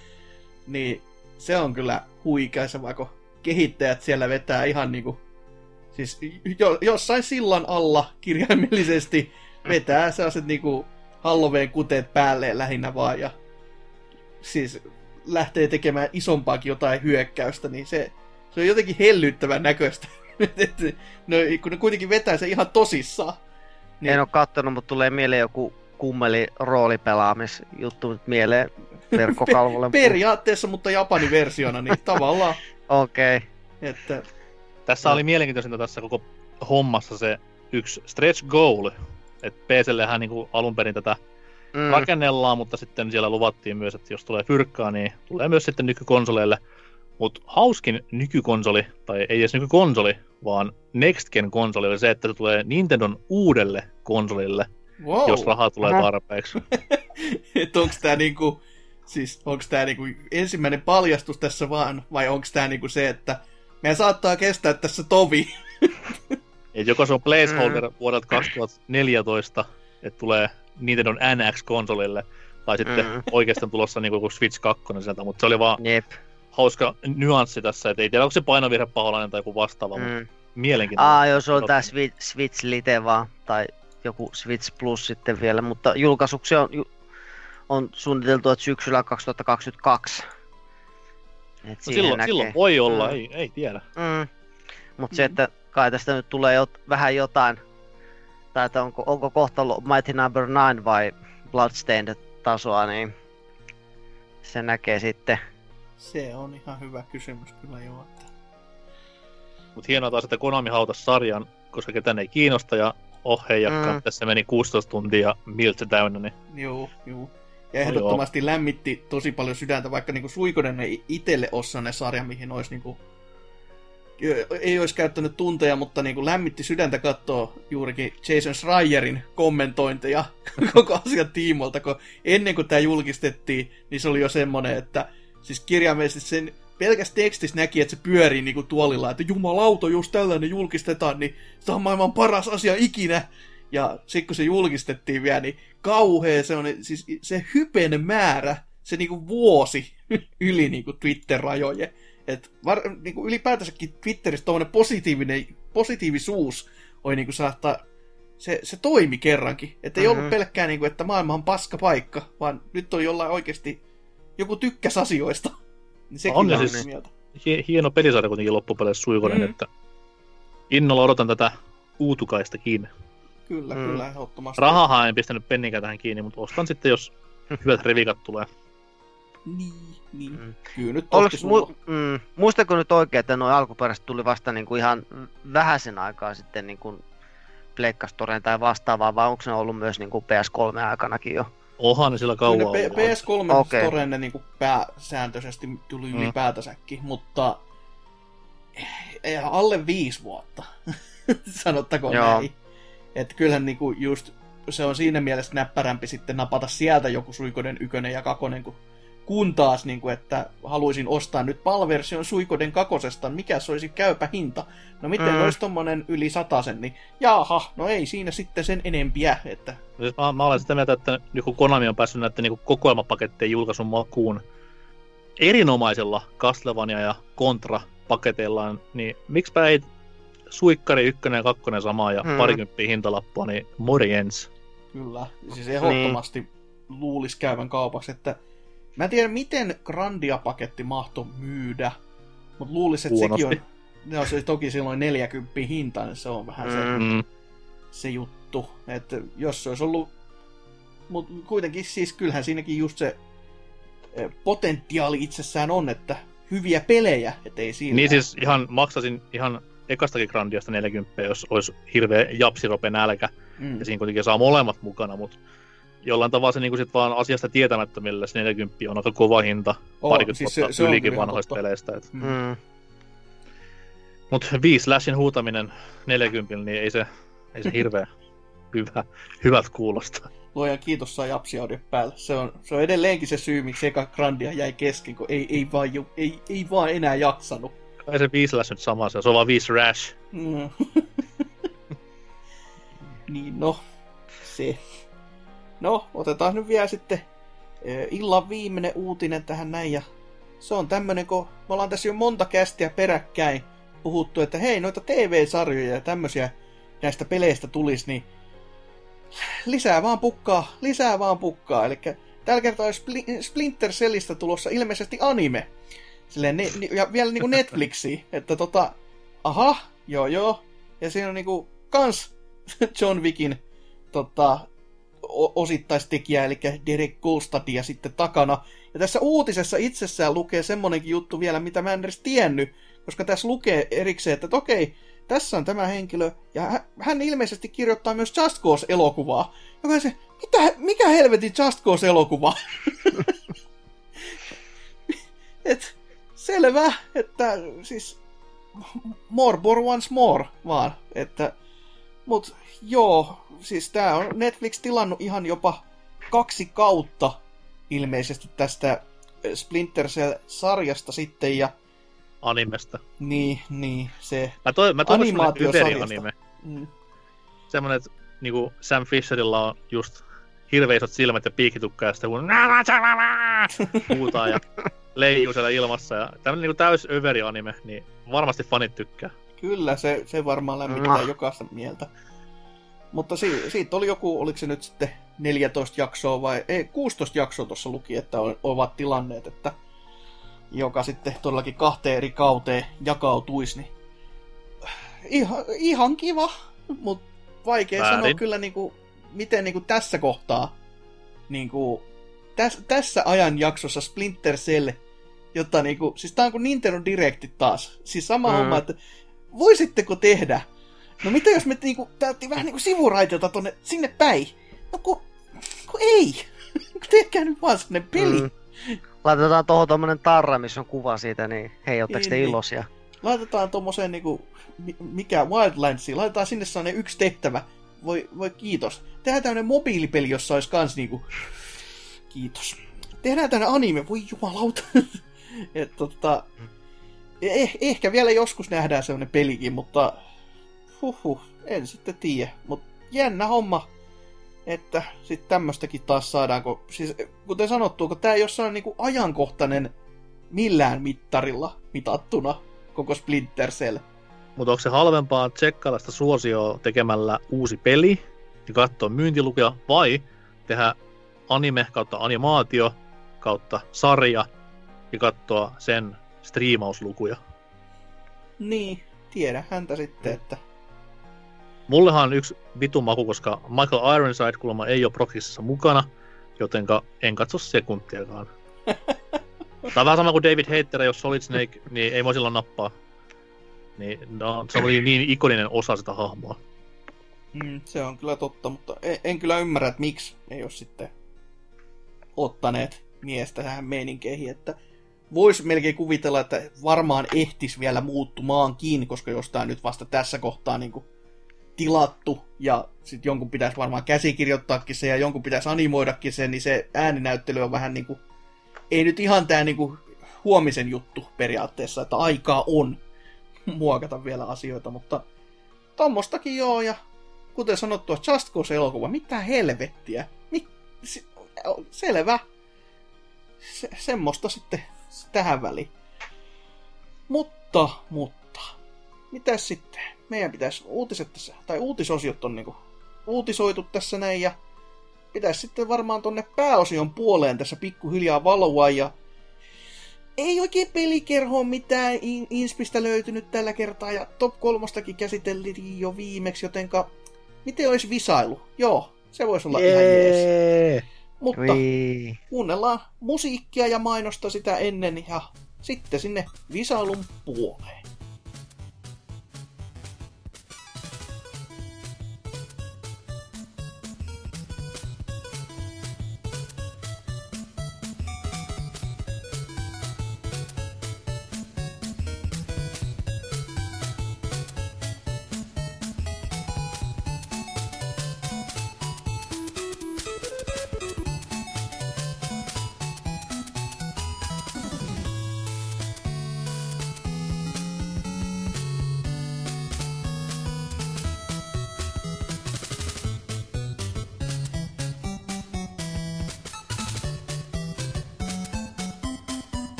niin se on kyllä huikeassa, vaikka kehittäjät siellä vetää ihan niinku, siis jo, jossain sillan alla kirjaimellisesti vetää sellaiset niinku Halloween kuteet päälle lähinnä vaan ja siis lähtee tekemään isompaakin jotain hyökkäystä, niin se, se on jotenkin hellyttävän näköistä. No, kun ne kuitenkin vetää se ihan tosissaan. Niin... En ole kattonut, mutta tulee mieleen joku kummeli roolipelaamisjuttu nyt mieleen verkkokalvolle. [LAUGHS] Periaatteessa, mutta Japanin versiona, niin [LAUGHS] tavallaan. Okei. Okay. Että... Tässä no. oli mielenkiintoisinta tässä koko hommassa se yksi stretch goal. Että PCllehän niin alun perin tätä mm. rakennellaan, mutta sitten siellä luvattiin myös, että jos tulee fyrkkaa, niin tulee myös sitten nykykonsoleille. Mutta hauskin nykykonsoli, tai ei edes nykykonsoli, vaan Next Gen konsoli oli se, että se tulee Nintendon uudelle konsolille, wow. jos rahaa tulee tarpeeksi. [LAUGHS] että onko tämä niinku, siis onko tämä niinku ensimmäinen paljastus tässä vaan, vai onko tämä niinku se, että meidän saattaa kestää tässä tovi. [LAUGHS] Et joko se on placeholder mm. vuodelta 2014, että tulee Nintendon NX-konsolille, tai sitten mm. oikeastaan tulossa niin kuin Switch 2 sieltä, mutta se oli vaan Jep. Hauska nyanssi tässä, että ei tiedä, onko se painovirhe paholainen tai joku vastaava, mm. mutta mielenkiintoinen. Aa, jos on tämä Switch, Switch Lite vaan, tai joku Switch Plus sitten vielä, mutta julkaisuksi on, on suunniteltu, että syksyllä 2022. Et no silloin, silloin voi olla, mm. ei, ei tiedä. Mm. Mutta mm. se, että kai tästä nyt tulee jot, vähän jotain, tai että onko, onko kohta Mighty Number no. 9 vai Bloodstained tasoa, niin se näkee sitten. Se on ihan hyvä kysymys kyllä joo. Että... Mutta hienoa taas, että Konami hautas sarjan, koska ketään ei kiinnosta ja oh mm. tässä meni 16 tuntia miltä täynnä. Niin... Joo, joo. Ja ehdottomasti no lämmitti tosi paljon sydäntä, vaikka niinku Suikonen ei itselle ole sellainen sarja, mihin olisi niinku ei olisi käyttänyt tunteja, mutta niin kuin lämmitti sydäntä katsoa juurikin Jason Schreierin kommentointeja [LAUGHS] koko asian tiimolta, kun ennen kuin tämä julkistettiin, niin se oli jo semmoinen, että siis kirjaimellisesti sen pelkästään tekstissä näki, että se pyörii niin kuin tuolilla, että jumalauta, jos tällainen julkistetaan, niin se on maailman paras asia ikinä. Ja sitten kun se julkistettiin vielä, niin kauhea se on, siis se hypeinen määrä, se niinku vuosi [LAUGHS] yli niinku Twitter-rajojen. Et var, niin kuin ylipäätänsäkin Twitterissä tuommoinen positiivinen, positiivisuus oli niin kuin saattaa se, se toimi kerrankin. Että ei Mhm. ollut pelkkää, niin kuin, että maailma on paska paikka, vaan nyt on jollain oikeasti joku tykkäs asioista. Niin sekin On on siis- mieltä. Hie- hieno pelisarja kuitenkin loppupeleissä Suikonen, Mm. että innolla odotan tätä uutukaistakin. Kyllä, Mm. kyllä, ehdottomasti. Rahahan en pistänyt pennikään tähän kiinni, mutta ostan sitten, jos hyvät revikat tulee. Niin, niin. Mm. Kyllä nyt Olis, mu, mm, muistako nyt oikein, että nuo alkuperäiset tuli vasta niin kuin ihan vähäisen aikaa sitten niin kuin Pleikkastoreen tai vastaavaa, vai onko ne ollut myös niin kuin PS3-aikanakin jo? Ohan ne sillä kauan ollut. P- PS3 Okei. okay. Storenne niin pääsääntöisesti tuli Mm. ylipäätänsäkin, mutta ei, alle viisi vuotta, [LAUGHS] sanottakoon Joo. näin. Että kyllähän niinku just se on siinä mielessä näppärämpi sitten napata sieltä joku Suikoden ykönen ja kakonen, kun, kun taas, niinku, että haluaisin ostaa nyt PAL-version Suikoden kakosesta, mikä se olisi käypä hinta. No miten Mm. olisi tommonen yli satasen, niin jaha, no ei siinä sitten sen enempiä, että Siis Mä, mä olen sitä mieltä, että joku Konami on päässyt näiden niin kokoelmapakettien julkaisun makuun erinomaisella Castlevania ja Contra paketeillaan, niin miksipä ei Suikkari 1 ja 2 samaa ja Mm. mm. parikymppiä hintalappua, niin morjens. Kyllä, siis ehdottomasti niin. luulisi käyvän kaupaksi, että mä en tiedä miten Grandia-paketti mahto myydä, mutta luulisin, että Huonosti. sekin on, no se toki silloin 40 hinta, niin se on vähän se, Mm. Mm. se juttu, että jos se olisi ollut, mutta kuitenkin siis kyllähän siinäkin just se eh, potentiaali itsessään on, että hyviä pelejä, ettei siinä. Niin siis ihan maksasin ihan ekastakin Grandiasta 40, jos olisi hirveä japsirope nälkä, mm. ja siinä kuitenkin saa molemmat mukana, mutta jollain tavalla se niin sit vaan asiasta tietämättömille se 40 on aika kova hinta, Oo, parikymmentä siis vuotta se on ylikin vanhoista totta. peleistä. Et. Mm. Mm. Mutta viisi slashin huutaminen 40, niin ei se, ei se hirveä [LAUGHS] hyvä, hyvät kuulosta. Luojan kiitos saa japsiaudio päällä. Se on, se on edelleenkin se syy, miksi eka Grandia jäi kesken, kun ei, ei, vaan, ju, ei, ei vaan enää jaksanut. Kai se viisi slash nyt sama, se on vaan viisi rash. Mm. [LAUGHS] niin no, se. No, otetaan nyt vielä sitten eh, illan viimeinen uutinen tähän näin. Ja se on tämmönen, kun me ollaan tässä jo monta kästiä peräkkäin puhuttu, että hei, noita TV-sarjoja ja tämmöisiä näistä peleistä tulisi, niin lisää vaan pukkaa, lisää vaan pukkaa. Eli tällä kertaa on Spli- Splinter Cellistä tulossa ilmeisesti anime. Silleen, ne, ja vielä niinku Netflixiin, [LAUGHS] että tota, aha, joo joo. Ja siinä on niinku kans [LAUGHS] John Wickin tota, o- osittaistekijä, eli Derek Kolstadia sitten takana. Ja tässä uutisessa itsessään lukee semmonenkin juttu vielä, mitä mä en edes tiennyt, koska tässä lukee erikseen, että okei, tässä on tämä henkilö, ja hä- hän ilmeisesti kirjoittaa myös Just Cause-elokuvaa. Joka se, mitä, mikä helvetin Just Cause-elokuva? [LAUGHS] Et, selvä, että siis more for once more vaan, että mut joo, siis tää on Netflix tilannut ihan jopa kaksi kautta ilmeisesti tästä Splinter Cell-sarjasta sitten ja Animesta. niin, niin, se Mä, toi, mä toivon semmonen Animaatiosarjasta. Yberi-anime. mm, Semmonen, että niinku Sam Fisherilla on just hirveän isot silmät ja piikitukka ja sitten kun [LAUGHS] huutaa ja leijuu siellä ilmassa. Ja tämmönen niinku täys överi-anime, niin varmasti fanit tykkää. Kyllä, se, se varmaan lämmittää jokaista mieltä. Mutta si, siitä oli joku, oliko se nyt sitten 14 jaksoa vai ei, 16 jaksoa tuossa luki, että on, ovat tilanneet, että joka sitten todellakin kahteen eri kauteen jakautuisi, niin ihan, ihan kiva, mutta vaikea Väärin. sanoa kyllä niinku, miten niinku tässä kohtaa, niinku, täs, tässä ajanjaksossa Splinter Cell, jotta niinku, siis tää on kuin Nintendo Directit taas, siis sama mm. homma, että voisitteko tehdä? No mitä jos me niinku, täytti vähän niinku sivuraiteilta tonne, sinne päin? No ku, ku ei. [LAUGHS] Tehkää nyt vaan sinne peli. Mm. Laitetaan tuohon tommonen tarra, missä on kuva siitä, niin hei, ootteko te Niin, niin. iloisia? Laitetaan tommoseen niinku, mi- mikä Wildlandsiin, laitetaan sinne sellainen yksi tehtävä. Voi, voi kiitos. Tehdään tämmönen mobiilipeli, jossa olisi kans niinku, kiitos. Tehdään tämmönen anime, voi jumalauta. [LAUGHS] Et tota, eh, ehkä vielä joskus nähdään semmonen pelikin, mutta huhhuh, en sitten tiedä. Mut jännä homma, että sitten tämmöstäkin taas saadaan, kun, siis kuten sanottu, kun tää ei ole niinku ajankohtainen millään mittarilla mitattuna koko Splinter Cell. Mutta onko se halvempaa tsekkailla sitä suosioa tekemällä uusi peli, ja katsoa myyntilukuja, vai tehdä anime kautta animaatio kautta sarja ja katsoa sen striimauslukuja. Niin, tiedä häntä sitten, että Mullehan on yksi vitun maku, koska Michael Ironside kuulemma ei ole Proxisissa mukana, jotenka en katso sekuntiakaan. [LAUGHS] Tämä on vähän sama kuin David Hater, jos Solid Snake, niin ei voi silloin nappaa. Niin, no, se oli niin ikoninen osa sitä hahmoa. mm, se on kyllä totta, mutta en, en kyllä ymmärrä, että miksi ei ole sitten ottaneet miestä tähän meininkeihin, että voisi melkein kuvitella, että varmaan ehtis vielä muuttumaankin, koska jos tämä nyt vasta tässä kohtaa niin kuin tilattu ja sitten jonkun pitäisi varmaan käsikirjoittaakin se ja jonkun pitäisi animoidakin sen, niin se ääninäyttely on vähän niin kuin, ei nyt ihan tämä niin huomisen juttu periaatteessa, että aikaa on [LAUGHS] muokata vielä asioita, mutta tommostakin joo, ja kuten sanottua, Just Cause-elokuva, mitä helvettiä, Mi- se- selvä, se, semmoista sitten tähän väliin. Mutta, mutta, mitäs sitten? Meidän pitäisi uutiset tässä, tai uutisosiot on niinku uutisoitu tässä näin, ja pitäisi sitten varmaan tonne pääosion puoleen tässä pikkuhiljaa valua, ja ei oikein pelikerhoon mitään in- inspistä löytynyt tällä kertaa, ja top kolmostakin käsiteltiin jo viimeksi, jotenka miten olisi visailu? Joo, se voisi olla ihan jees. Jee! Mutta Vii. kuunnellaan musiikkia ja mainosta sitä ennen ja sitten sinne visailun puoleen.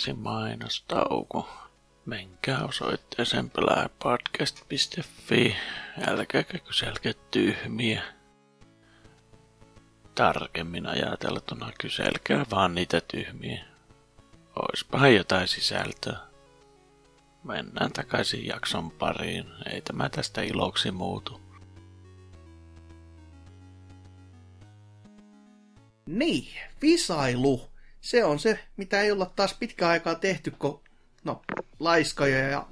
Olisi mainostauko. Menkää osoitteeseen pelaajapodcast.fi. Älkääkä kyselkää tyhmiä. Tarkemmin ajateltuna kyselkää vaan niitä tyhmiä. Oispahan jotain sisältöä. Mennään takaisin jakson pariin. Ei tämä tästä iloksi muutu. Niin, visailu. Se on se, mitä ei olla taas pitkään aikaa tehty, kun no, laiskoja ja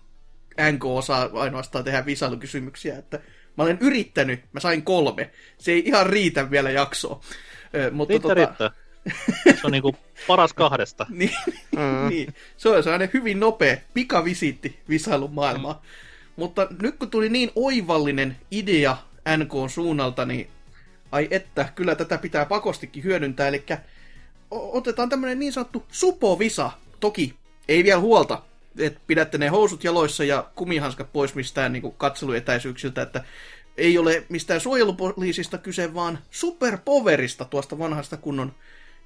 NK osaa ainoastaan tehdä visailukysymyksiä, että mä olen yrittänyt, mä sain kolme. Se ei ihan riitä vielä jaksoa. Ö, mutta Riittää, riittää. Se on niinku paras kahdesta. [LAUGHS] Niin, Mm. niin, se on sellainen hyvin nopea pikavisiitti visailun maailmaan. Mm. Mutta nyt kun tuli niin oivallinen idea NK suunnalta, niin ai että, kyllä tätä pitää pakostikin hyödyntää. Eli otetaan tämmöinen niin sanottu supovisa. Toki ei vielä huolta, että pidätte ne housut jaloissa ja kumihanskat pois mistään niin katseluetäisyyksiltä, että ei ole mistään suojelupoliisista kyse, vaan superpoverista tuosta vanhasta kunnon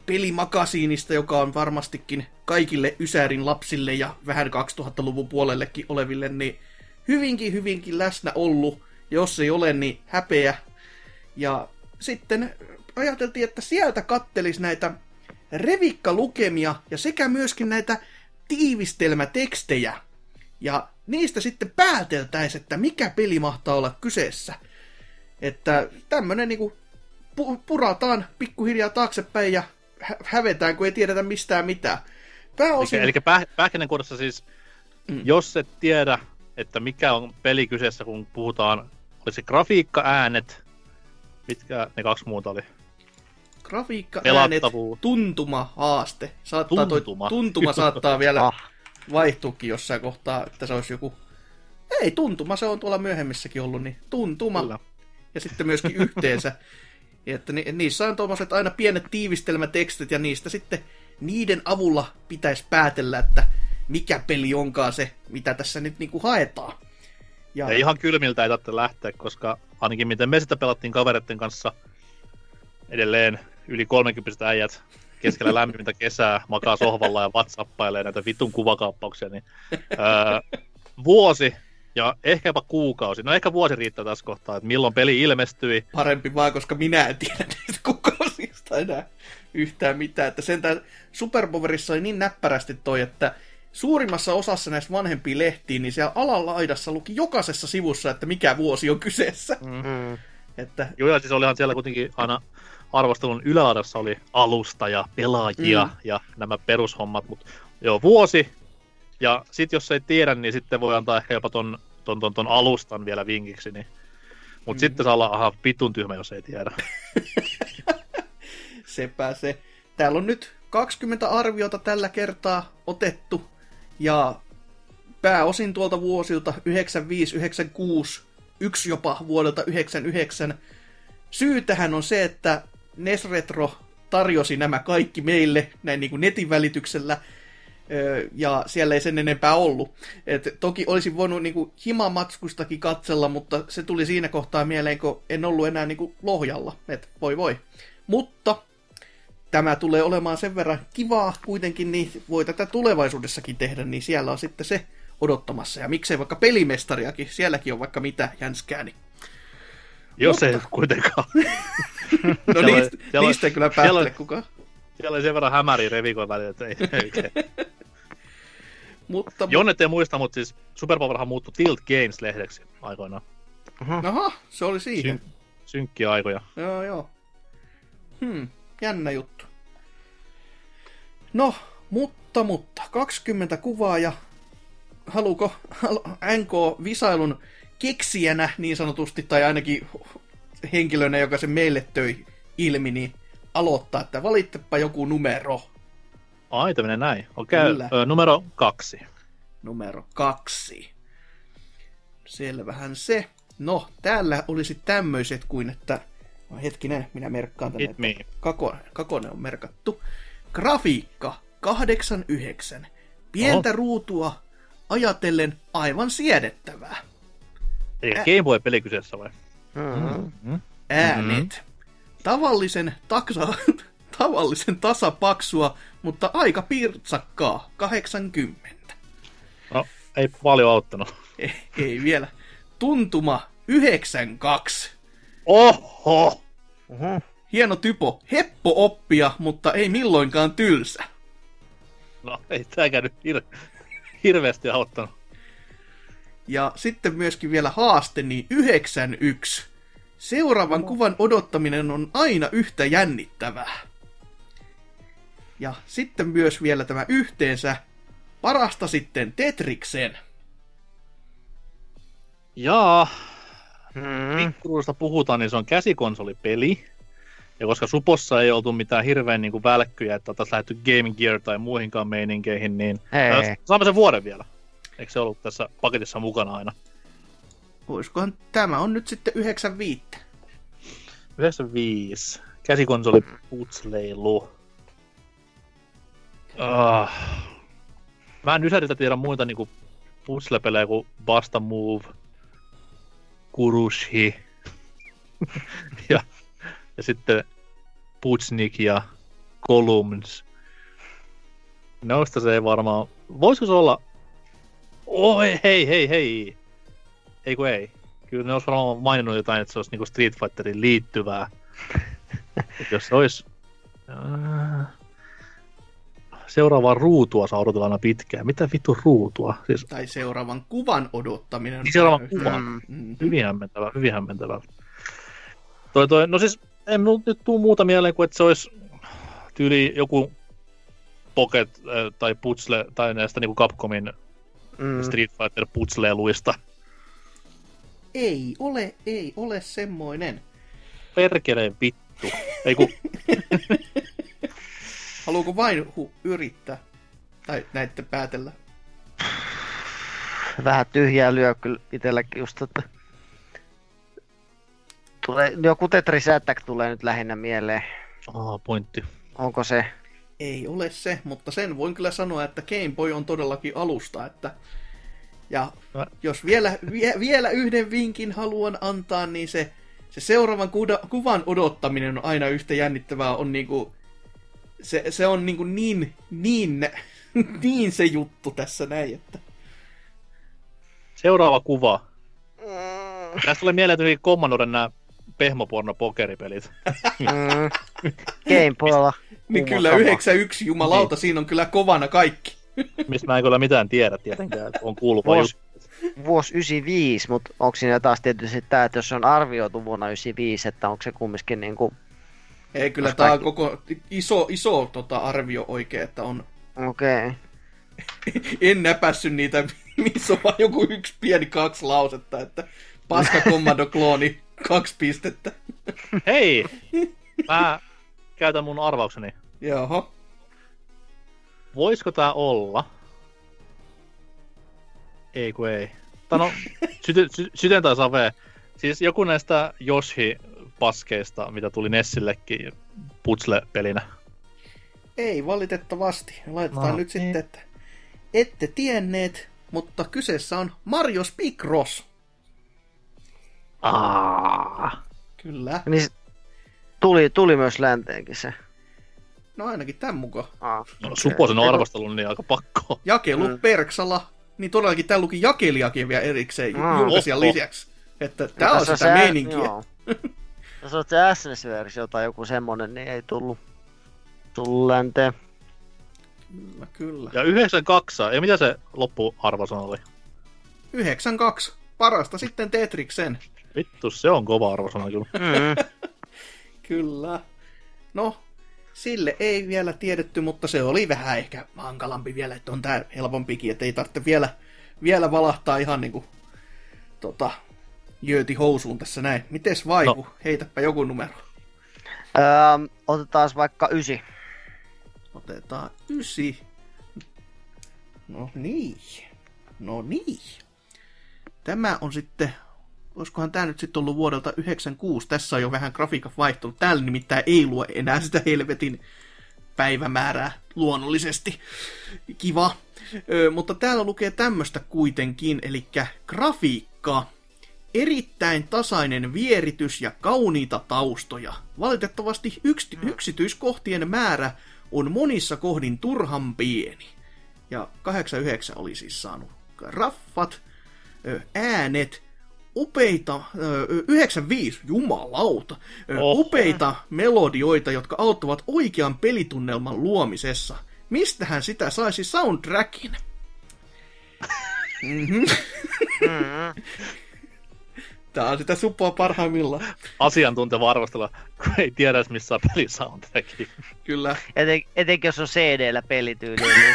pelimakasiinista, joka on varmastikin kaikille Ysärin lapsille ja vähän 2000-luvun puolellekin oleville, niin hyvinkin, hyvinkin läsnä ollut. Jos ei ole, niin häpeä. Ja sitten ajateltiin, että sieltä kattelis näitä revikkalukemia ja sekä myöskin näitä tiivistelmätekstejä. Ja niistä sitten pääteltäisiin, että mikä peli mahtaa olla kyseessä. Että tämmönen niinku pu- purataan pikkuhiljaa taaksepäin ja hä- hävetään, kun ei tiedetä mistään mitään. Pääosin... Eli, eli päh, pähkinänkuoressa siis, Mm. jos et tiedä, että mikä on peli kyseessä, kun puhutaan, oli se grafiikka, äänet, mitkä ne kaksi muuta oli? Grafiikka, äänet, tuntuma, haaste. Saattaa Tuntuma. Toi, tuntuma saattaa vielä Ah. vaihtuukin jossain kohtaa, että se olisi joku... Ei, tuntuma, se on tuolla myöhemmissäkin ollut, niin tuntuma. Kyllä. Ja sitten myöskin yhteensä. [LAUGHS] Ja että ni, niissä on tuommoiset aina pienet tiivistelmätekstit ja niistä sitten niiden avulla pitäisi päätellä, että mikä peli onkaan se, mitä tässä nyt niinku haetaan. Ja... ja ihan kylmiltä ei tarvitse lähteä, koska ainakin miten me sitä pelattiin kavereiden kanssa edelleen yli 30 äijät keskellä [LAUGHS] lämmintä kesää makaa sohvalla ja whatsappailee näitä vitun kuvakaappauksia, niin öö, vuosi ja ehkä jopa kuukausi. No ehkä vuosi riittää tässä kohtaa, että milloin peli ilmestyi. Parempi vaan, koska minä en tiedä niistä kuukausista enää yhtään mitään. Että sentään Superpowerissa oli niin näppärästi toi, että suurimmassa osassa näistä vanhempia lehtiä, niin siellä alalaidassa luki jokaisessa sivussa, että mikä vuosi on kyseessä. Mm-hmm. Että... Joo, ja siis olihan siellä kuitenkin aina arvostelun ylälaidassa oli alusta ja pelaajia mm. ja nämä perushommat, mutta joo, vuosi. Ja sitten jos ei tiedä, niin sitten voi antaa ehkä jopa ton, ton, ton, ton alustan vielä vinkiksi. Niin. Mutta mm. sitten saa olla aha, pitun tyhmä, jos ei tiedä. [LAUGHS] Sepä se. Täällä on nyt 20 arviota tällä kertaa otettu. Ja pääosin tuolta vuosilta 95, 96, yksi jopa vuodelta 99. Syy tähän on se, että Nesretro tarjosi nämä kaikki meille näin niin kuin netin välityksellä, ja siellä ei sen enempää ollut. Et toki olisin voinut niin kuin himamatskustakin katsella, mutta se tuli siinä kohtaa mieleen, kun en ollut enää niin kuin lohjalla. Et voi voi. Mutta tämä tulee olemaan sen verran kivaa kuitenkin, niin voi tätä tulevaisuudessakin tehdä, niin siellä on sitten se odottamassa. Ja miksei vaikka pelimestariakin, sielläkin on vaikka mitä jänskää, niin jos Mutta... ei kuitenkaan. [LAUGHS] no siellä niistä, siellä niistä kyllä päättele kukaan. Siellä oli sen verran hämäriä revikon välillä, että ei, ei mutta, Jonnet ei muista, mutta siis Super Powerhan muuttui Tilt Games-lehdeksi aikoinaan. Uh-huh. Aha, se oli siihen. Syn- synkkiä aikoja. Joo, joo. Hmm, jännä juttu. No, mutta, mutta, 20 kuvaa ja haluuko NK Visailun keksijänä niin sanotusti, tai ainakin henkilönä, joka se meille töi ilmi, niin aloittaa, että valittepa joku numero. Ai, tämmöinen näin. Okei, okay. Ö, numero kaksi. Numero kaksi. Selvähän se. No, täällä olisi tämmöiset kuin, että... No, hetkinen, minä merkkaan tänne, että Kakone, Kakone on merkattu. Grafiikka 89. Pientä Oho. ruutua ajatellen aivan siedettävää. Eli Ä- Game Boy-peli kyseessä vai? Mm-hmm. Mm-hmm. Äänet. Tavallisen, taksa, [LAUGHS] tavallisen tasapaksua, mutta aika pirtsakkaa. 80. No, ei paljon auttanut. Ei, ei vielä. Tuntuma 92. Oho! Uh-huh. Hieno typo. Heppo oppia, mutta ei milloinkaan tylsä. No, ei tääkään nyt hir- hirveästi auttanut. Ja sitten myöskin vielä haaste, niin 91. Seuraavan kuvan odottaminen on aina yhtä jännittävää. Ja sitten myös vielä tämä yhteensä. Parasta sitten Tetriksen. Jaa. Hmm. puhutaan, niin se on käsikonsolipeli. Ja koska Supossa ei oltu mitään hirveän niin kuin välkkyjä, että oltaisiin lähdetty Game Gear tai muihinkaan meininkeihin, niin Hei. saamme sen vuoden vielä. Eikö se ollut tässä paketissa mukana aina? Olisikohan tämä on nyt sitten 95. 95. Käsikonsoli putsleilu. Uh, mä en ysäriltä tiedä muita niinku putslepelejä kuin Basta Move, Kurushi [LAUGHS] ja, ja sitten Putsnik ja Columns. Noista se ei varmaan... Voisiko se olla Oi, hei, hei, hei. Ei kun ei. Kyllä ne olisi varmaan maininnut jotain, että se olisi niinku Street Fighterin liittyvää. jos se olisi... Äh, seuraavaa ruutua saa odotella aina pitkään. Mitä vittu ruutua? Siis... Tai seuraavan kuvan odottaminen. Niin seuraavan kuvan. Mm-hmm. Hyvin hämmentävä, hyvin hämmentävä. Toi, toi, no siis, en nyt tuu muuta mieleen kuin, että se olisi tyyli joku Pocket äh, tai Putsle tai näistä niin kuin Capcomin mm. Street Fighter putsleiluista. Ei ole, ei ole semmoinen. Perkeleen vittu. Ei ku... [LAUGHS] Haluuko vain hu- yrittää? Tai näitte päätellä? Vähän tyhjää lyö kyllä itselläkin just, että... Tulee, joku Tetris Attack tulee nyt lähinnä mieleen. Aa, pointti. Onko se? Ei ole se, mutta sen voin kyllä sanoa, että Game Boy on todellakin alusta, että ja No. jos vielä, vie, vielä yhden vinkin haluan antaa, niin se, se seuraavan kuda, kuvan odottaminen on aina yhtä jännittävää. On niinku, se, se on niinku niin, niin, [LAUGHS] niin se juttu tässä näin, että Seuraava kuva. Mm, Tästä tulee mieleen tuli Commodoren nämä pehmoporno-pokeripelit. mm. Game Boylla. Niin kyllä sama. 91 jumalauta, siinä on kyllä kovana kaikki. mistä mä en kyllä mitään tiedä tietenkään, että on kuullut vaan Vuosi, just- vuosi 95, mutta onko siinä taas tietysti tämä, että jos se on arvioitu vuonna 95, että onko se kumminkin niin kuin, Ei kyllä Jos tämä on koko iso, iso tota, arvio oikein, että on okei. Okay. [LAUGHS] en näpässy niitä, [LAUGHS] missä on vaan joku yksi pieni kaksi lausetta, että paska kommando klooni, kaksi pistettä. Hei! Mä käytän mun arvaukseni. Jaha. Voisiko tää olla? Ei kun ei. Tai no, [LAUGHS] syty, sy, syten tai save. Siis joku näistä Yoshi-paskeista, mitä tuli Nessillekin putsle-pelinä. Ei valitettavasti. Laitetaan No, nyt niin. sitten, että ette tienneet, mutta kyseessä on Mario Picross. Aa. Kyllä. Niin tuli, tuli myös länteenkin se. No ainakin tämän mukaan. Aa, No, okei. Suposen on arvostellut, niin aika pakko. Jakelu Mm. Perksala. Niin todellakin tää luki jakelijakin vielä erikseen Mm. julkaisijan Oho. lisäksi. Että tää on Tässä sitä se- meininkiä. joo. [LAUGHS] Jos olet se SNES-versio tai joku semmonen, niin ei tullut, tullut länteen. Kyllä, kyllä. Ja 92, ja mitä se loppuarvosana oli? 92. Parasta sitten Tetriksen. Vittu, se on kova arvosana kyllä. Mm. [LAUGHS] Kyllä. No, sille ei vielä tiedetty, mutta se oli vähän ehkä hankalampi vielä, että on tää helpompikin, että ei tarvitse vielä, vielä valahtaa ihan niinku tota, jööti housuun tässä näin. Mites vaihu? No. Heitäpä joku numero. Öö, otetaan vaikka ysi. Otetaan ysi. No niin. No niin. Tämä on sitten, olisikohan tämä nyt sitten ollut vuodelta 96. Tässä on jo vähän grafiikat vaihtunut. Täällä nimittäin ei lue enää sitä helvetin päivämäärää luonnollisesti. Kiva. Ö, mutta täällä lukee tämmöstä kuitenkin, eli grafiikka. Erittäin tasainen vieritys ja kauniita taustoja. Valitettavasti yks- yksityiskohtien määrä on monissa kohdin turhan pieni. Ja 89 oli siis saanut raffat, äänet, upeita, ö, 95, jumalauta, Oh. upeita melodioita, jotka auttavat oikean pelitunnelman luomisessa. Mistähän sitä saisi soundtrackin? Mm-hmm. Mm. Tää on sitä suppoa parhaimmillaan. Asiantunteva arvostella, kun ei tiedä edes missä on pelisoundtracki. Kyllä. Eten, etenkin jos on CD-llä pelityyli, niin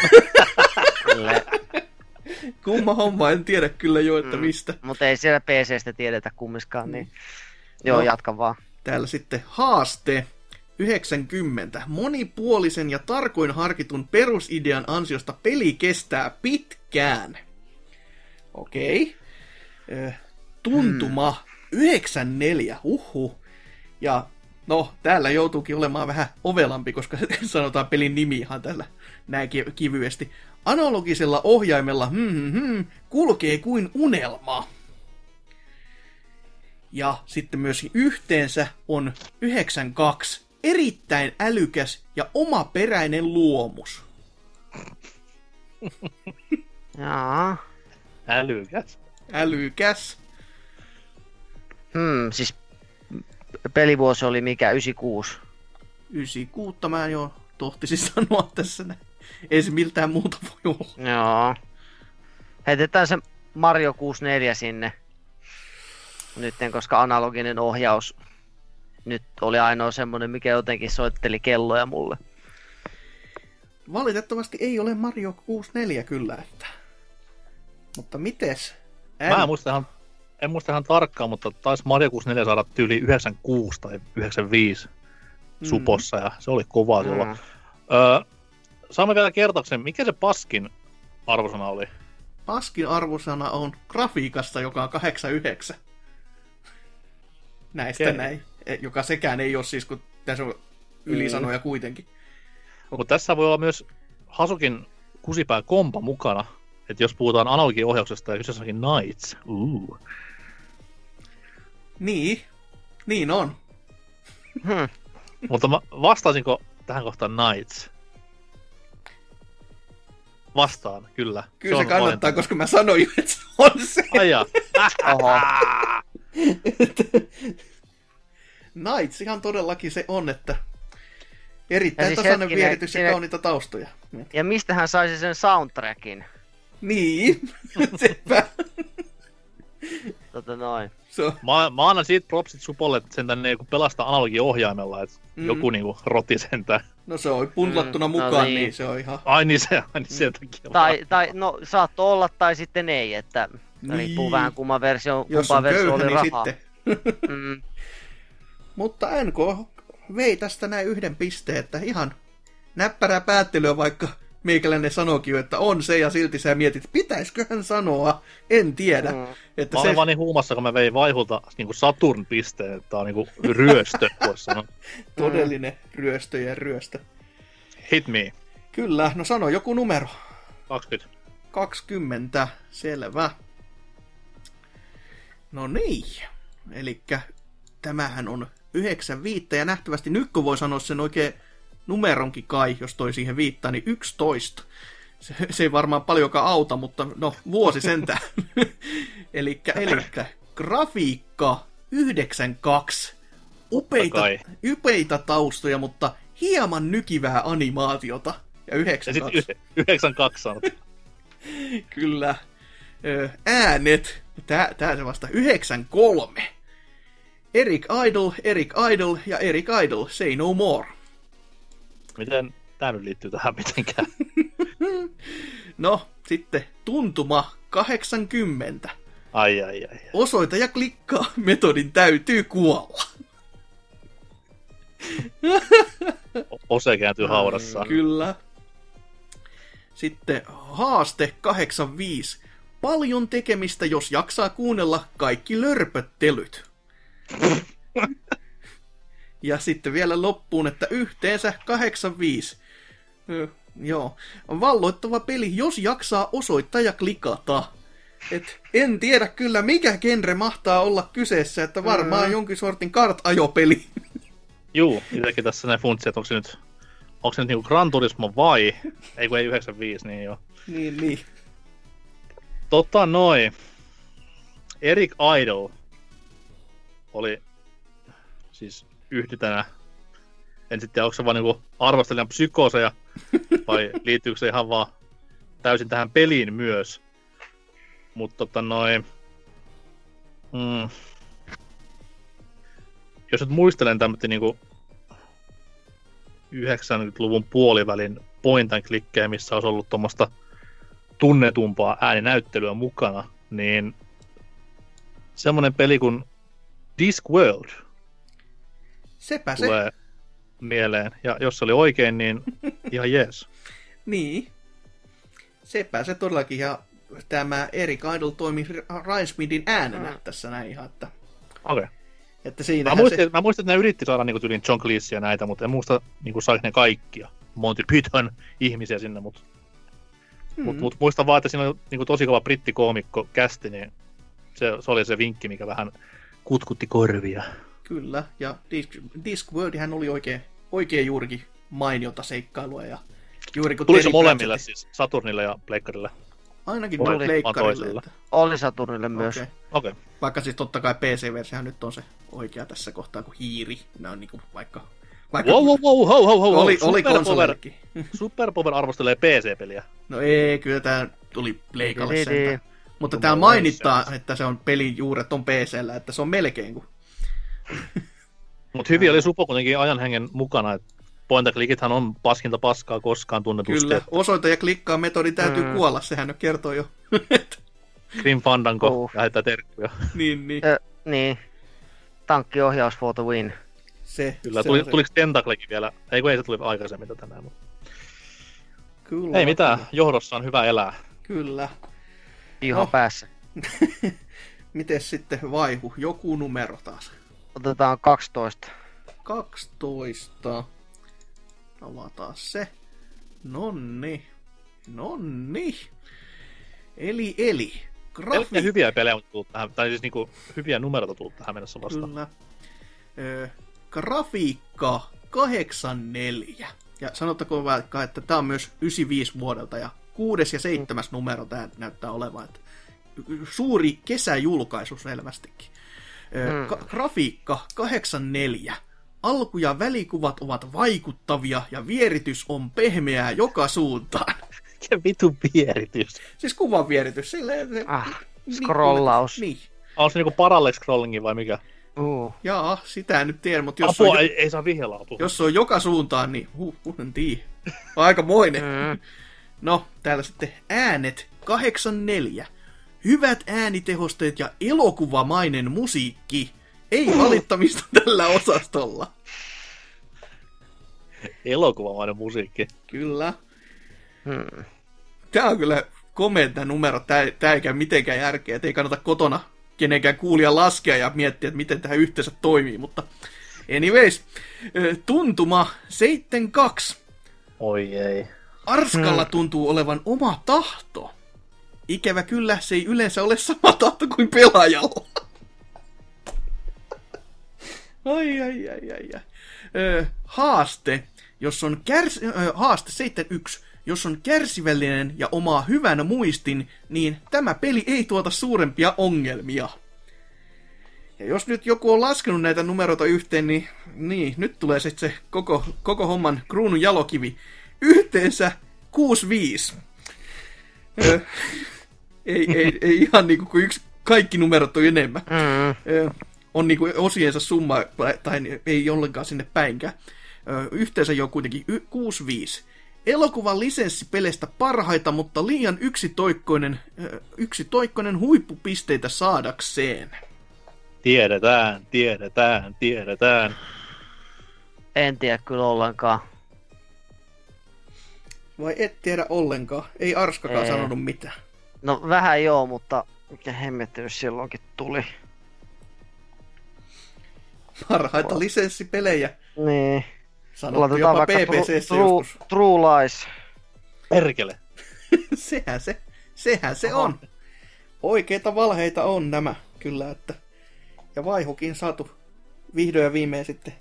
[LAUGHS] kyllä. Kumma homma, en tiedä kyllä jo, että Mm. mistä. Mutta ei siellä PCstä tiedetä kummiskaan, niin joo, No. jatka vaan. Täällä sitten haaste 90. Monipuolisen ja tarkoin harkitun perusidean ansiosta peli kestää pitkään. Okei. Ö, Tuntuma 94. Uhu. Ja no, täällä joutuukin olemaan vähän ovelampi, koska [LAUGHS] sanotaan pelin nimi ihan tällä näin ki- kivyesti. Analogisella ohjaimella hmm, hmm, hmm, kulkee kuin unelma. Ja sitten myös yhteensä on 92. Erittäin älykäs ja omaperäinen luomus. [LAUGHS] Jaa. Älykäs. Älykäs. Hmm, siis pelivuosi oli mikä, 96. 96 mä en jo tohtisin [LAUGHS] sanoa tässä näin. Ei se miltään muuta voi olla. Joo. Heitetään se Mario 64 sinne. Nytten, koska analoginen ohjaus nyt oli ainoa semmonen, mikä jotenkin soitteli kelloja mulle. Valitettavasti ei ole Mario 64 kyllä, että... Mutta mites? Mä en muista ihan, en muista ihan tarkkaan, mutta taisi Mario 64 saada tyyli 96 tai 95 Mm. supossa, ja se oli kovaa silloin. Mm. Öö, saamme vielä kertauksen, mikä se paskin arvosana oli? Paskin arvosana on grafiikassa, joka on 89. Näistä Okei. näin. E- Joka sekään ei ole siis, kun tässä on ylisanoja kuitenkin. Mutta tässä voi olla myös Hasukin kusipää kompa mukana. Että jos puhutaan analogiohjauksesta ja kyseessä onkin Knights. Uh. Niin, niin on. Hmm. Mutta mä vastaisinko tähän kohtaan Knights? Vastaan, kyllä. Kyllä se, on kannattaa, valinta. koska mä sanoin jo, että se on se. [LAUGHS] Oho. Knights ihan todellakin se on, että erittäin Ja siis tasainen hetkinen, vieritys ja kauniita taustoja. Ja mistä hän saisi sen soundtrackin? Niin, [LAUGHS] sepä. Tota noin. Se on, Mä, mä annan siitä propsit Supolle, että sen tänne joku pelastaa analogiohjaimella, että mm. joku niinku roti sentään. No se on punlattuna Mm, no mukaan, niin. niin. se on ihan... Ai niin se, ai niin sen takia. Tai, tai no saattoi olla tai sitten ei, että Niin. riippuu vähän kumman versio, Jos kumpaan on versio köyhä, oli niin rahaa. sitten. [LAUGHS] Mm, Mutta NK vei tästä näin yhden pisteen, että ihan näppärää päättelyä, vaikka meikäläinen sanoikin jo, että on se, ja silti sä mietit, pitäisiköhän sanoa, en tiedä. Mm. Että Mä se, vaan niin huumassa, kun mä vein vaihulta niinku Saturn-pisteen, että tää on niinku ryöstö, voisi sanoa. todellinen ryöstö ja ryöstö. Hit me. Kyllä, no sano joku numero. 20. 20, selvä. No niin, eli tämähän on 95 ja nähtävästi nyt kun voi sanoa sen oikein numeronkin kai, jos toi siihen viittaa, niin 11. Se, se ei varmaan paljonkaan auta, mutta no vuosi sentään. [LAUGHS] elikkä, elikkä grafiikka 92. Upeita, upeita taustoja, mutta hieman nykivää animaatiota. Ja Ja 92. sitten 92 sanot. [LAUGHS] Kyllä. Äänet. Tää, tää se vasta 93. Eric Idle, Eric Idle ja Eric Idle, say no more. Miten tää nyt liittyy tähän mitenkään? [LAUGHS] No, sitten tuntuma 80. Ai ai ai. Osoita ja klikkaa, metodin täytyy kuolla. Ose kääntyy haudassaan. Kyllä. Sitten haaste 85. Paljon tekemistä, jos jaksaa kuunnella kaikki lörpöttelyt. [LAUGHS] ja sitten vielä loppuun, että yhteensä 85. Ö, joo. Valloittava peli, jos jaksaa osoittaa ja klikata. Et en tiedä kyllä, mikä genre mahtaa olla kyseessä, että varmaan Mm. jonkin sortin kart-ajopeli. Juu, itsekin tässä näin funtsi, että onko se nyt, onko se nyt niinku Gran Turismo vai? Ei kun ei 95, niin joo. niin, niin. Tota noin. Eric Idle oli siis yhdytänä. En sitten tiedä, onko se vaan niinku arvostelijan psykooseja vai [LAUGHS] liittyykö se ihan vaan täysin tähän peliin myös. Mutta tota noin. Mm, jos nyt muistelen tämmöitä niinku 90-luvun puolivälin point and clickkejä, missä olisi ollut tuommoista tunnetumpaa ääninäyttelyä mukana, niin semmoinen peli kuin Discworld Sepä se. tulee mieleen. Ja jos se oli oikein, niin [LAUGHS] ihan jees. Niin. Sepä se todellakin. Ja tämä Erik Idle toimi Rainsmidin äänenä Mm. tässä näin ihan, että, Okei. Okay. että Mä, muistin, se... että- mä muistin, että ne yritti saada niinku tyylin John Cleese ja näitä, mutta en muista niinku saiko ne kaikkia. Monty Python ihmisiä sinne, mutta Mm, mut, mut muistan vaan, että siinä oli niinku tosi kova brittikoomikko kästi, niin se, se, oli se vinkki, mikä vähän kutkutti korvia. Kyllä. Ja Disc, Discworldihän oli oikein, oikein juurikin mainiota seikkailua. Ja juuri kun Tuli se molemmille Pratchett- siis, Saturnille ja Pleikkarille. Ainakin Tuli. tuli Vaan leikkarille. toisella. Että, Oli Saturnille myös. okay. Okei. Okay. Vaikka siis totta kai PC-versiohan nyt on se oikea tässä kohtaa kuin hiiri. Nämä on niinku vaikka... vaikka Wow, wow, wow, ho, ho, ho, ho. oli, oli konsolillekin. [LAUGHS] Superpower arvostelee PC-peliä. No ei, kyllä tää tuli Pleikalle di- di. sentään. Mutta ei mainittaa, että se on pelin juuret on PCllä, että se on melkein kuin... [LAUGHS] Mutta hyvin oli Supo kuitenkin ajan hengen mukana, että point and clickithän on paskinta paskaa koskaan tunnetusti. Kyllä, osoita ja klikkaa metodin täytyy Mm. kuolla, sehän nyt kertoo jo. [LAUGHS] Grim Fandango Oh. lähettää terkkuja. [LAUGHS] niin, niin. Ö, niin. Tankkiohjaus for the win. Se, Kyllä, se tuli, se. tuliko Tentaclekin vielä? Ei kun ei se tuli aikaisemmin tätä näin. Mutta... Kyllä, Ei mitään, johdossa on hyvä elää. Kyllä. Ihan No. päässä. Miten sitten vaihu? Joku numero taas. Otetaan 12. 12. Avataan se. Nonni. Nonni. Eli, eli. Pelkkiä hyviä pelejä on tullut tähän, tai siis niinku hyviä numeroita tullut tähän mennessä vasta. Kyllä. Ö, grafiikka 84. Ja sanottakoon vaikka, että tämä on myös 95 vuodelta ja kuudes ja seitsemäs numero tämä näyttää olevan. Että suuri kesäjulkaisu selvästikin. Mm. ka- grafiikka 84. Alku- ja välikuvat ovat vaikuttavia ja vieritys on pehmeää joka suuntaan. [LAUGHS] Mikä vitu vieritys? Siis kuvan vieritys, silleen... se- Ah, niin scrollaus. Niin. On se niinku parallax scrollingi vai mikä? Uh. Jaa, sitä en nyt tiedä, mutta jos Apua, on, ei, ei saa vihjellä apua. jos se on joka suuntaan, niin huh, huh en tiedä. Aika moinen. Mm. No, täällä sitten äänet 84. Hyvät äänitehosteet ja elokuvamainen musiikki. Ei valittamista [LAUGHS] tällä osastolla. Elokuvamainen musiikki. Kyllä. Hmm. Tää on kyllä komea tää numero. Tää ei käy mitenkään järkeä. Ei kannata kotona kenenkään kuulia laskea ja miettiä, että miten tähän yhteensä toimii. Mutta anyways. Tuntuma 72. Oi ei. Arskalla tuntuu olevan oma tahto. Ikävä kyllä, se ei yleensä ole sama tahto kuin pelaajalla. Ai, ai, ai, ai, ai. Ö, haaste, jos on kärs... Ö, haaste 71. Jos on kärsivällinen ja omaa hyvän muistin, niin tämä peli ei tuota suurempia ongelmia. Ja jos nyt joku on laskenut näitä numeroita yhteen, niin, niin nyt tulee sitten se koko, koko homman kruunun jalokivi. Yhteensä 65. Ei, ei, ei ihan niinku kuin yksi, kaikki numerot on enemmän. Mm. Ö, on niinku osiensa summa, tai ei ollenkaan sinne päinkään. Ö, Yhteensä jo kuitenkin y- 65. Elokuvan lisenssipeleistä parhaita, mutta liian yksitoikkoinen, ö, yksitoikkoinen huippupisteitä saadakseen. Tiedetään, tiedetään, tiedetään. En tiedä kyllä ollenkaan. Vai et tiedä ollenkaan? Ei Arskakaan Ei. sanonut mitään. No vähän joo, mutta mikä hemmetti nyt silloinkin tuli. Parhaita lisenssipelejä. Niin. Sanottu jopa vaikka PPCssä True, joskus. True, True Lies. Perkele. [LAUGHS] sehän se, sehän se on. Oikeita valheita on nämä, kyllä, että... Ja vaihukin saatu vihdoin ja viimein sitten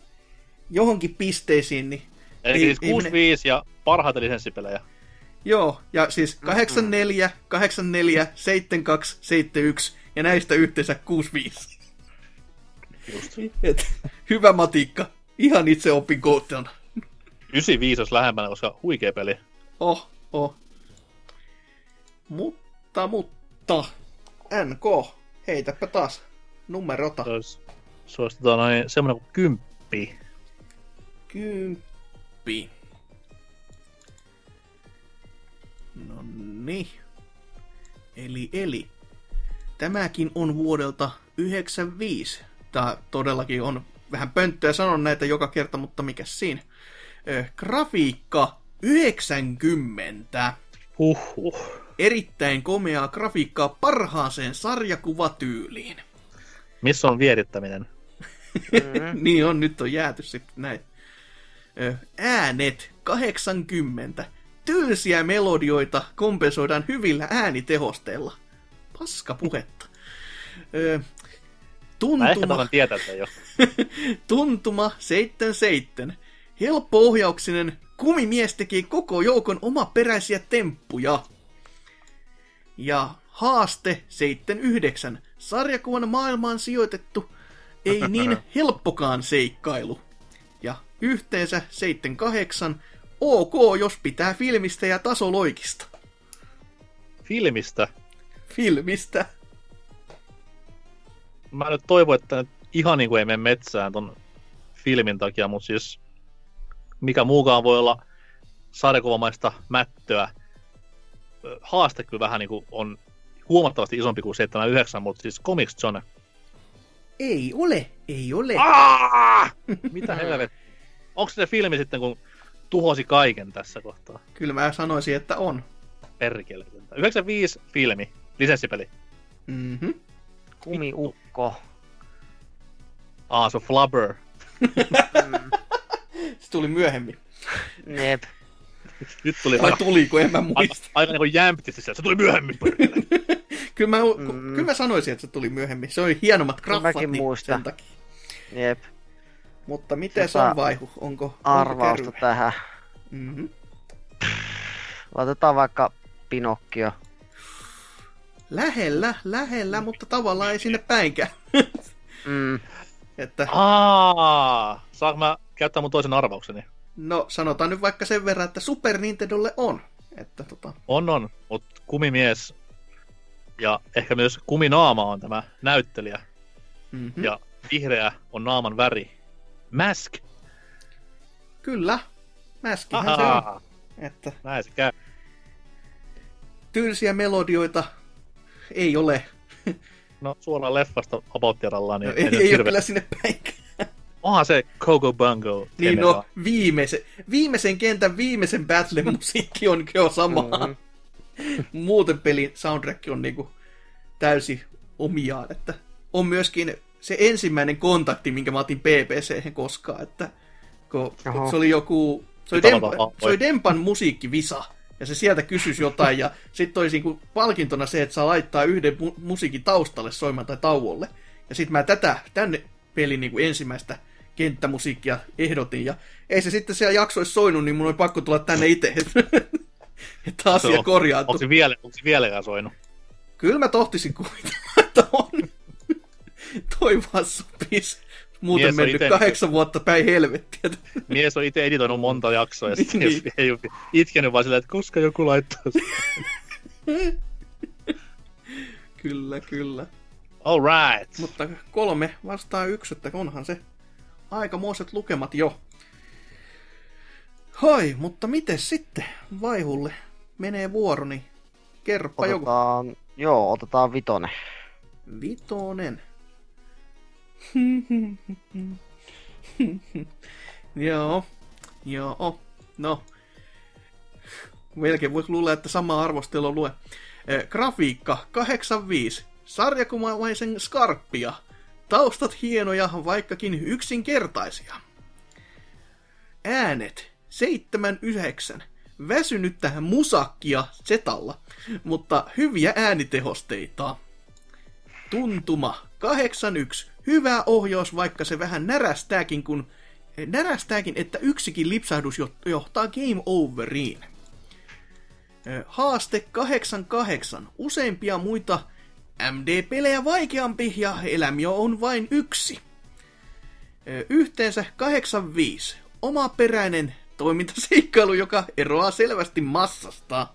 johonkin pisteisiin, niin Eli Ei- siis ei 65 ja parhaita lisenssipelejä. Joo, ja siis 84, 84, 72, 71, ja näistä yhteensä 65. Just. Et, hyvä matikka, ihan itse opin koottona. 95 olisi lähempänä, koska huikea peli. Oh, oh. Mutta, mutta, NK, heitäpä taas numerota. Se olisi, se olisi tota noin, semmoinen kuin kymppi. Kymppi. No niin. Eli, eli. Tämäkin on vuodelta 95. Tää todellakin on vähän pönttöä sanon näitä joka kerta, mutta mikä siinä? Ö, grafiikka 90. Huhhuh. Erittäin komeaa grafiikkaa parhaaseen sarjakuvatyyliin. Missä on vierittäminen? Mm. [LAUGHS] niin on, nyt on jääty sitten näin. Ö, Äänet 80. Tylsiä melodioita kompensoidaan hyvillä äänitehosteilla. Paska puhetta. Ö, Mä ehkä [LAUGHS] Tuntuma, tietää, että ole. tuntuma 77. Helppo-ohjauksinen kumimies teki koko joukon omaperäisiä temppuja. Ja haaste 79. Sarjakuvan maailmaan sijoitettu ei niin [LAUGHS] helppokaan seikkailu. Ja yhteensä 78. Ok, jos pitää filmistä ja tasoloikista. Filmistä. Filmistä. Mä nyt toivon, että nyt ihan niin kuin ei mene metsään ton filmin takia, mutta siis mikä muukaan voi olla sarjakuvamaista mättöä. Haaste kyllä vähän niin kuin on huomattavasti isompi kuin 79, mutta siis Comics Zone. Ei ole, ei ole. Aaah! [LAUGHS] Mitä helvet? Onko se filmi sitten, kun tuhosi kaiken tässä kohtaa? Kyllä mä sanoisin, että on. Perkele. 95 filmi, lisenssipeli. Mhm. Kumiukko. Ah, se Flubber. Mm. Se tuli myöhemmin. Jep. Nyt tuli Vai tuliko, en mä muista. aika niin kuin jämptisti sieltä. Se tuli myöhemmin. perkele. [LAUGHS] Kyllä mä, Mm. kyllä mä sanoisin, että se tuli myöhemmin. Se oli hienommat graffat mäkin niin muistan. sen takia. Jep. Mutta miten se on vaihu? Onko, Arvausta onko tähän. mm-hmm. Laitetaan vaikka Pinokkio. Lähellä, lähellä, mutta tavallaan ei sinne päinkään. [LAUGHS] Mm. että, Aa, saanko mä käyttää mun toisen arvaukseni? no sanotaan nyt vaikka sen verran, että Super Nintendolle on. Että tota, On, on, mutta kumimies ja ehkä myös kuminaama on tämä näyttelijä. mm-hmm. Ja vihreä on naaman väri. Mask. Kyllä, mäskihän se on. Ahaa, Että näin se käy. tylsiä melodioita ei ole. No suoraan leffasta About Yarallaan, niin No, ei, ei ole kyllä sinne päinkään. Onhan se Coco Bungo. Niin no, viimeisen, viimeisen kentän viimeisen battlen musiikki on jo sama. Mm. Muuten pelin soundtrack on niinku täysin omiaan, että on myöskin se ensimmäinen kontakti, minkä mä otin PPC koskaan, että kun, se oli joku, se oli, Dempa, se oli Dempan musiikkivisa, ja se sieltä kysyisi jotain, ja sitten olisi niinku palkintona se, että saa laittaa yhden mu- musiikin taustalle soimaan tai tauolle. Ja sitten mä tätä, tänne pelin niinku ensimmäistä kenttämusiikkia ehdotin, ja ei se sitten siellä jaksoissa soinut, niin mun oli pakko tulla tänne itse, [LAUGHS] että asia korjaantuu. Onko se, vielä, onko se vieläkään soinut? Kyllä mä tohtisin kuvitella, että on. Toi vaan sopisi. Muuten Mies on mennyt ite- kahdeksan vuotta päin helvettiä. Mies on itse editoinut monta jaksoa ja sitten Niin. ei ole itkenyt vaan silleen, että koska joku laittaa sen. kyllä, kyllä. All right. Mutta kolme vastaan yksi, että onhan se aikamoiset lukemat jo. Hoi, mutta miten sitten vaihulle menee vuoro, niin kerropa joku. Otetaan, joo, otetaan vitonen. Vitonen. [LAUGHS] joo, joo, no. Melkein voisi luulla, että sama arvostelu lue. Eh, grafiikka 85. Sarjakuvaisen skarppia. Taustat hienoja, vaikkakin yksinkertaisia. Äänet 79. Väsynyttä musakkia setalla, mutta hyviä äänitehosteita. Tuntuma 81. Hyvä ohjaus, vaikka se vähän närästääkin, kun närästääkin, että yksikin lipsahdus jo- johtaa game overiin. Ö, Haaste 88. Useimpia muita MD-pelejä vaikeampi ja elämiö on vain yksi. Ö, Yhteensä 85. Omaperäinen toimintaseikkailu, joka eroaa selvästi massasta.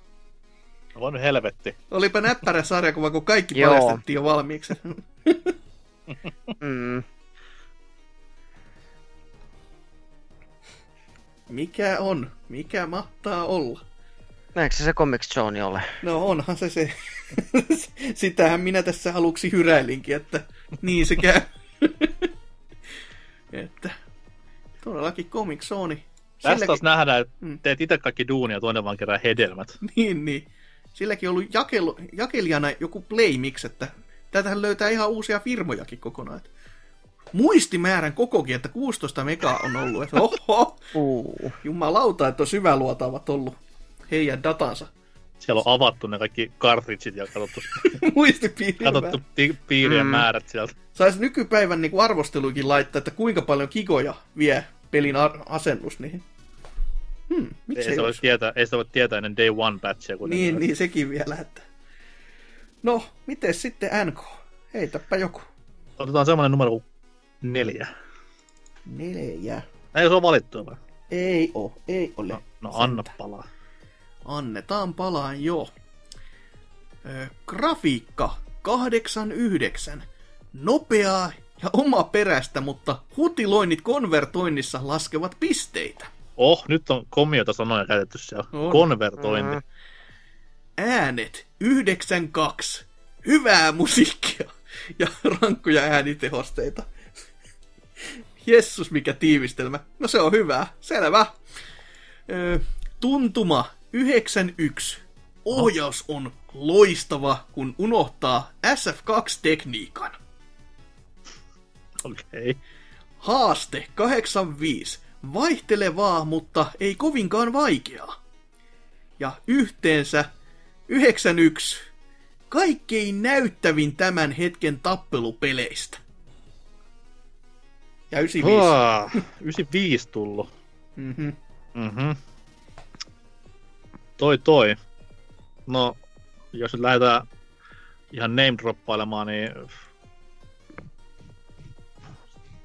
On helvetti. Olipa näppärä sarjakuva, kun kaikki paljastettiin jo valmiiksi. [LAUGHS] Mm. Mikä on? Mikä mahtaa olla? Eikö se se Comic Zone ole? No onhan se se. [LAUGHS] Sitähän minä tässä aluksi hyräilinkin, että niin se käy. [LAUGHS] että todellakin Comic Zone. Tästä taas nähdään, että Mm. teet itse kaikki duunia, toinen vaan kerää hedelmät. Niin, niin. Silläkin on ollut jakelu, jakelijana joku Playmix, että tätähän löytää ihan uusia firmojakin kokonaan. Että muistimäärän kokokin, että 16 megaa on ollut. Että oho, [LAUGHS] Uu. jumalauta, että on syväluotaavat ollut heidän datansa. Siellä on avattu ne kaikki cartridgeit ja katsottu, [LAUGHS] katsottu pi- piirien Mm. määrät sieltä. Saisi nykypäivän niin arvosteluikin laittaa, että kuinka paljon kigoja vie pelin ar- asennus niihin. Hmm, Ei miksei sitä, voi tietää, ei sitä voi tietää ennen day one patchia. Niin, niin, sekin vielä, että... No, miten sitten NK? Heitäpä joku. Otetaan semmoinen numero kuin neljä. Neljä. Ei se on valittu vai? Ei oo, ei ole. No, no anna palaa. Annetaan palaan jo. Ö, grafiikka 89. Nopeaa ja oma perästä, mutta hutiloinnit konvertoinnissa laskevat pisteitä. Oh, nyt on komiota sanoja käytetty siellä. On. Konvertointi. Mm. Äänet 92. Hyvää musiikkia ja rankkoja äänitehosteita. Jessus, mikä tiivistelmä. No se on hyvä. Selvä. Ö, tuntuma 91. Ohjaus on loistava, kun unohtaa SF2-tekniikan. Okei. Okay. Haaste 85. vaihtelevaa, mutta ei kovinkaan vaikeaa. Ja yhteensä 91 kaikkein näyttävin tämän hetken tappelupeleistä. Ja 95. Ah, 95 tullut. Mm-hmm. Mhm. Toi toi. No, jos nyt lähdetään ihan name droppailemaan, niin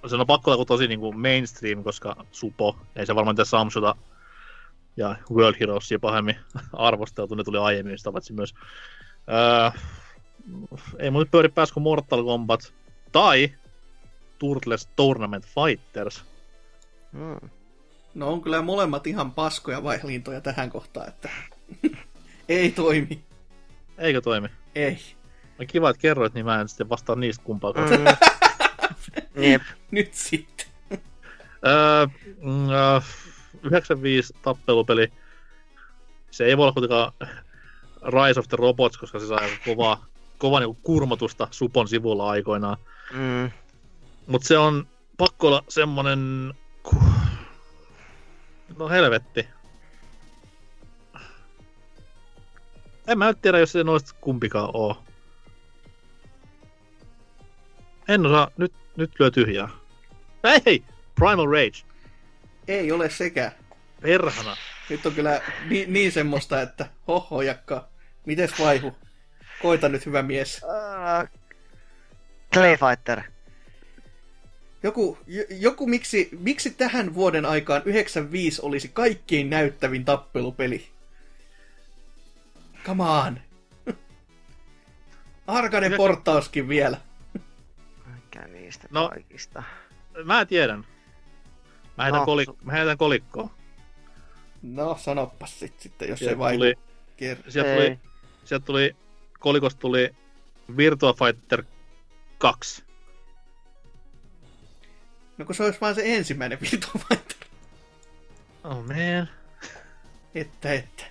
se on pakko olla tosi niin kuin mainstream, koska Supo, ei se varmaan tässä Samsuta ja World Heroesia pahemmin [LAUGHS] arvosteltu, ne tuli aiemmin sitä paitsi myös. Öö, ei mun nyt pyöri pääs kuin Mortal Kombat tai Turtles Tournament Fighters. Mm. No on kyllä molemmat ihan paskoja vaihlintoja tähän kohtaan, että [LAUGHS] ei toimi. Eikö toimi? Ei. No kiva, että kerroit, niin mä en sitten vastaa niistä kumpaakaan. Mm. [LAUGHS] Jep. Nyt sitten. Öö, mm, öö, 95 tappelupeli. Se ei voi olla kuitenkaan Rise of the Robots, koska se aika kovaa, kovaa niinku kurmotusta Supon sivulla aikoinaan. Mm. Mutta se on pakko olla semmonen... No helvetti. En mä nyt tiedä, jos se noista kumpikaan oo. En osaa, nyt, nyt lyö tyhjää. Ei! Primal Rage. Ei ole sekä. Perhana. Nyt on kyllä niin, niin semmoista, että hoho jakka. Mites vaihu? Koita nyt hyvä mies. Uh, Clay Fighter. Joku, j- joku miksi, miksi tähän vuoden aikaan 95 olisi kaikkein näyttävin tappelupeli? Come on. [LAUGHS] Arcade portauskin vielä. Mikä niistä No. kaikista? Mä tiedän. Mä heitän, No, kolik- mä heitän kolikkoa. No, sanoppas sit, sitten, jos Sieltä ei vaihu. tuli, Ker- sieltä tuli, sieltä tuli, kolikosta tuli Virtua Fighter 2. No kun se olisi vain se ensimmäinen Virtua Fighter. Oh man. Että, että.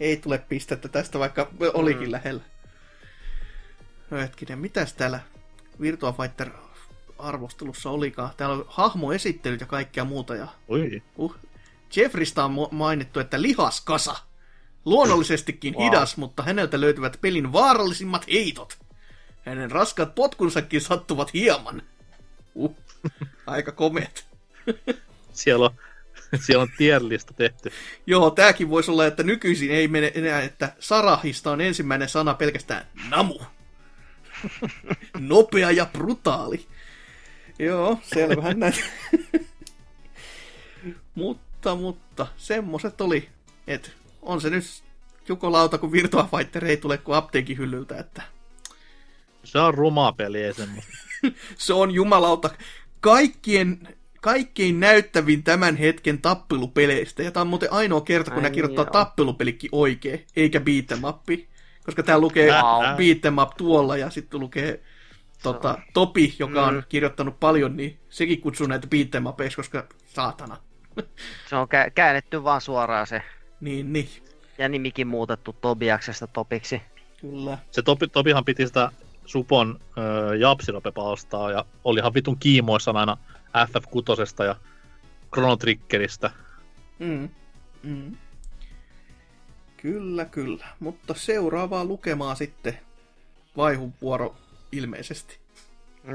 Ei tule pistettä tästä, vaikka olikin Mm. lähellä. No hetkinen, mitäs täällä Virtua Fighter arvostelussa olikaan? Täällä on hahmoesittelyt ja kaikkea muuta. Ja, Oi. uh, Jeffristä on mainittu, että lihaskasa. Luonnollisestikin Wow. hidas, mutta häneltä löytyvät pelin vaarallisimmat heitot. Hänen raskaat potkunsakin sattuvat hieman. Uh, [LAUGHS] aika komeet. Siellä on, siellä on tierlista tehty. Joo, tääkin voisi olla, että nykyisin ei mene enää, että Sarahista on ensimmäinen sana pelkästään namu. [LAUGHS] Nopea ja brutaali. Joo, selvähän näin. mutta, mutta, semmoset oli, että on se nyt jukolauta, kun Virtua Fighter ei tule kuin apteekin hyllyltä, että Se on rumaa peli, ei semmoista. [LAUGHS] se on jumalauta kaikkien, kaikkein näyttävin tämän hetken tappelupeleistä. Ja tämä on muuten ainoa kerta, kun Ai ne kirjoittaa joo. tappelupelikin oikein, eikä beatemappi. Koska tää lukee Wow. beatemap tuolla ja sitten lukee tota, Topi, joka on Mm. kirjoittanut paljon, niin sekin kutsuu näitä beatemapeiksi, koska saatana. Se on kä- käännetty vaan suoraan se. Niin, niin, Ja nimikin muutettu Tobiaksesta Topiksi. kyllä. Se Topi, Topihan piti sitä Supon öö, japsiropepalstaa ja oli ihan vitun kiimoissaan aina FF6 ja Chrono Triggeristä. Mm. Mm. Kyllä, kyllä. Mutta seuraavaa lukemaa sitten vaihun vuoro ilmeisesti.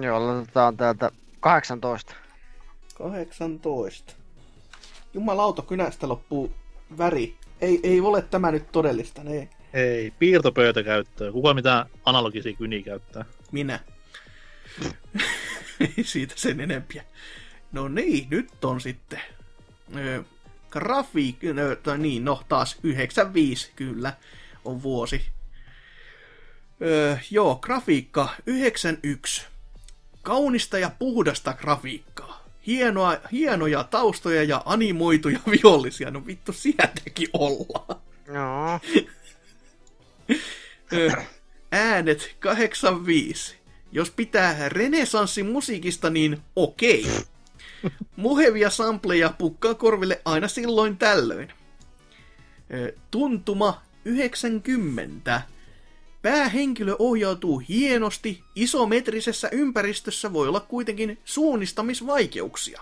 Joo, otetaan täältä 18. 18. Jumalauta, kynästä loppuu väri. Ei, ei ole tämä nyt todellista, ne Ei, piirtopöytäkäyttöä. Kuka mitään analogisia kyniä käyttää? minä. [LAUGHS] ei siitä sen enempiä. No niin, nyt on sitten. Öö, grafiik... Tai niin, no taas 95, kyllä, on vuosi. Öö, joo, grafiikka 91. Kaunista ja puhdasta grafiikkaa. Hienoa, hienoja taustoja ja animoituja [LAUGHS] vihollisia. No vittu, sieltäkin ollaan. Joo. Ö, Äänet 85. Jos pitää renesanssimusiikista, niin okei. Muhevia sampleja pukkaa korville aina silloin tällöin. Tuntuma 90. Päähenkilö ohjautuu hienosti, isometrisessä ympäristössä voi olla kuitenkin suunnistamisvaikeuksia.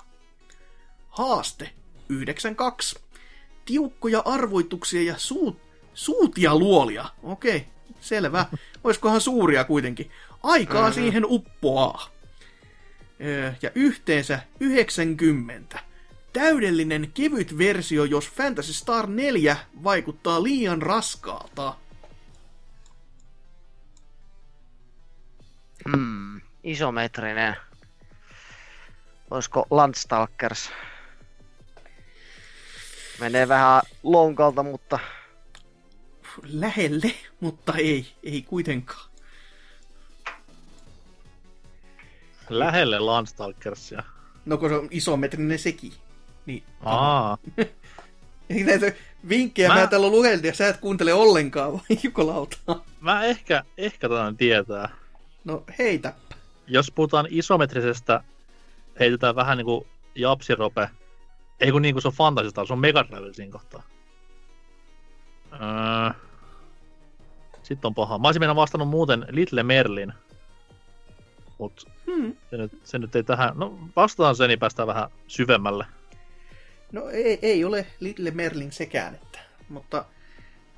Haaste 92. Tiukkoja arvoituksia ja suut, suutia luolia. Okei, selvä. Oiskohan suuria kuitenkin. Aikaa mm-hmm. siihen uppoaa. Ja yhteensä 90. Täydellinen kevyt versio, jos Fantasy Star 4 vaikuttaa liian raskaalta. Hmm, isometrinen. Olisiko Landstalkers? Menee vähän lonkalta, mutta Lähelle, mutta ei, ei kuitenkaan. Lähelle Landstalkersia. No kun se on isometrinen sekin. Niin. Aa, [LAUGHS] Ei näitä vinkkejä mä, Mä- täällä luhelin ja sä et kuuntele ollenkaan, vai jukolauta? mä ehkä, ehkä tämän tietää. No heitä. Jos puhutaan isometrisestä, heitetään vähän niinku japsirope. Ei kun niinku se on fantasista, se on Mega Drive siinä kohtaa. Öö, sitten on paha. Mä olisin mennä vastannut muuten Little Merlin. Mut Hmm. se nyt, se nyt ei tähän... No vastataan sen, niin päästään vähän syvemmälle. No ei, ei ole Little Merlin sekään, että. Mutta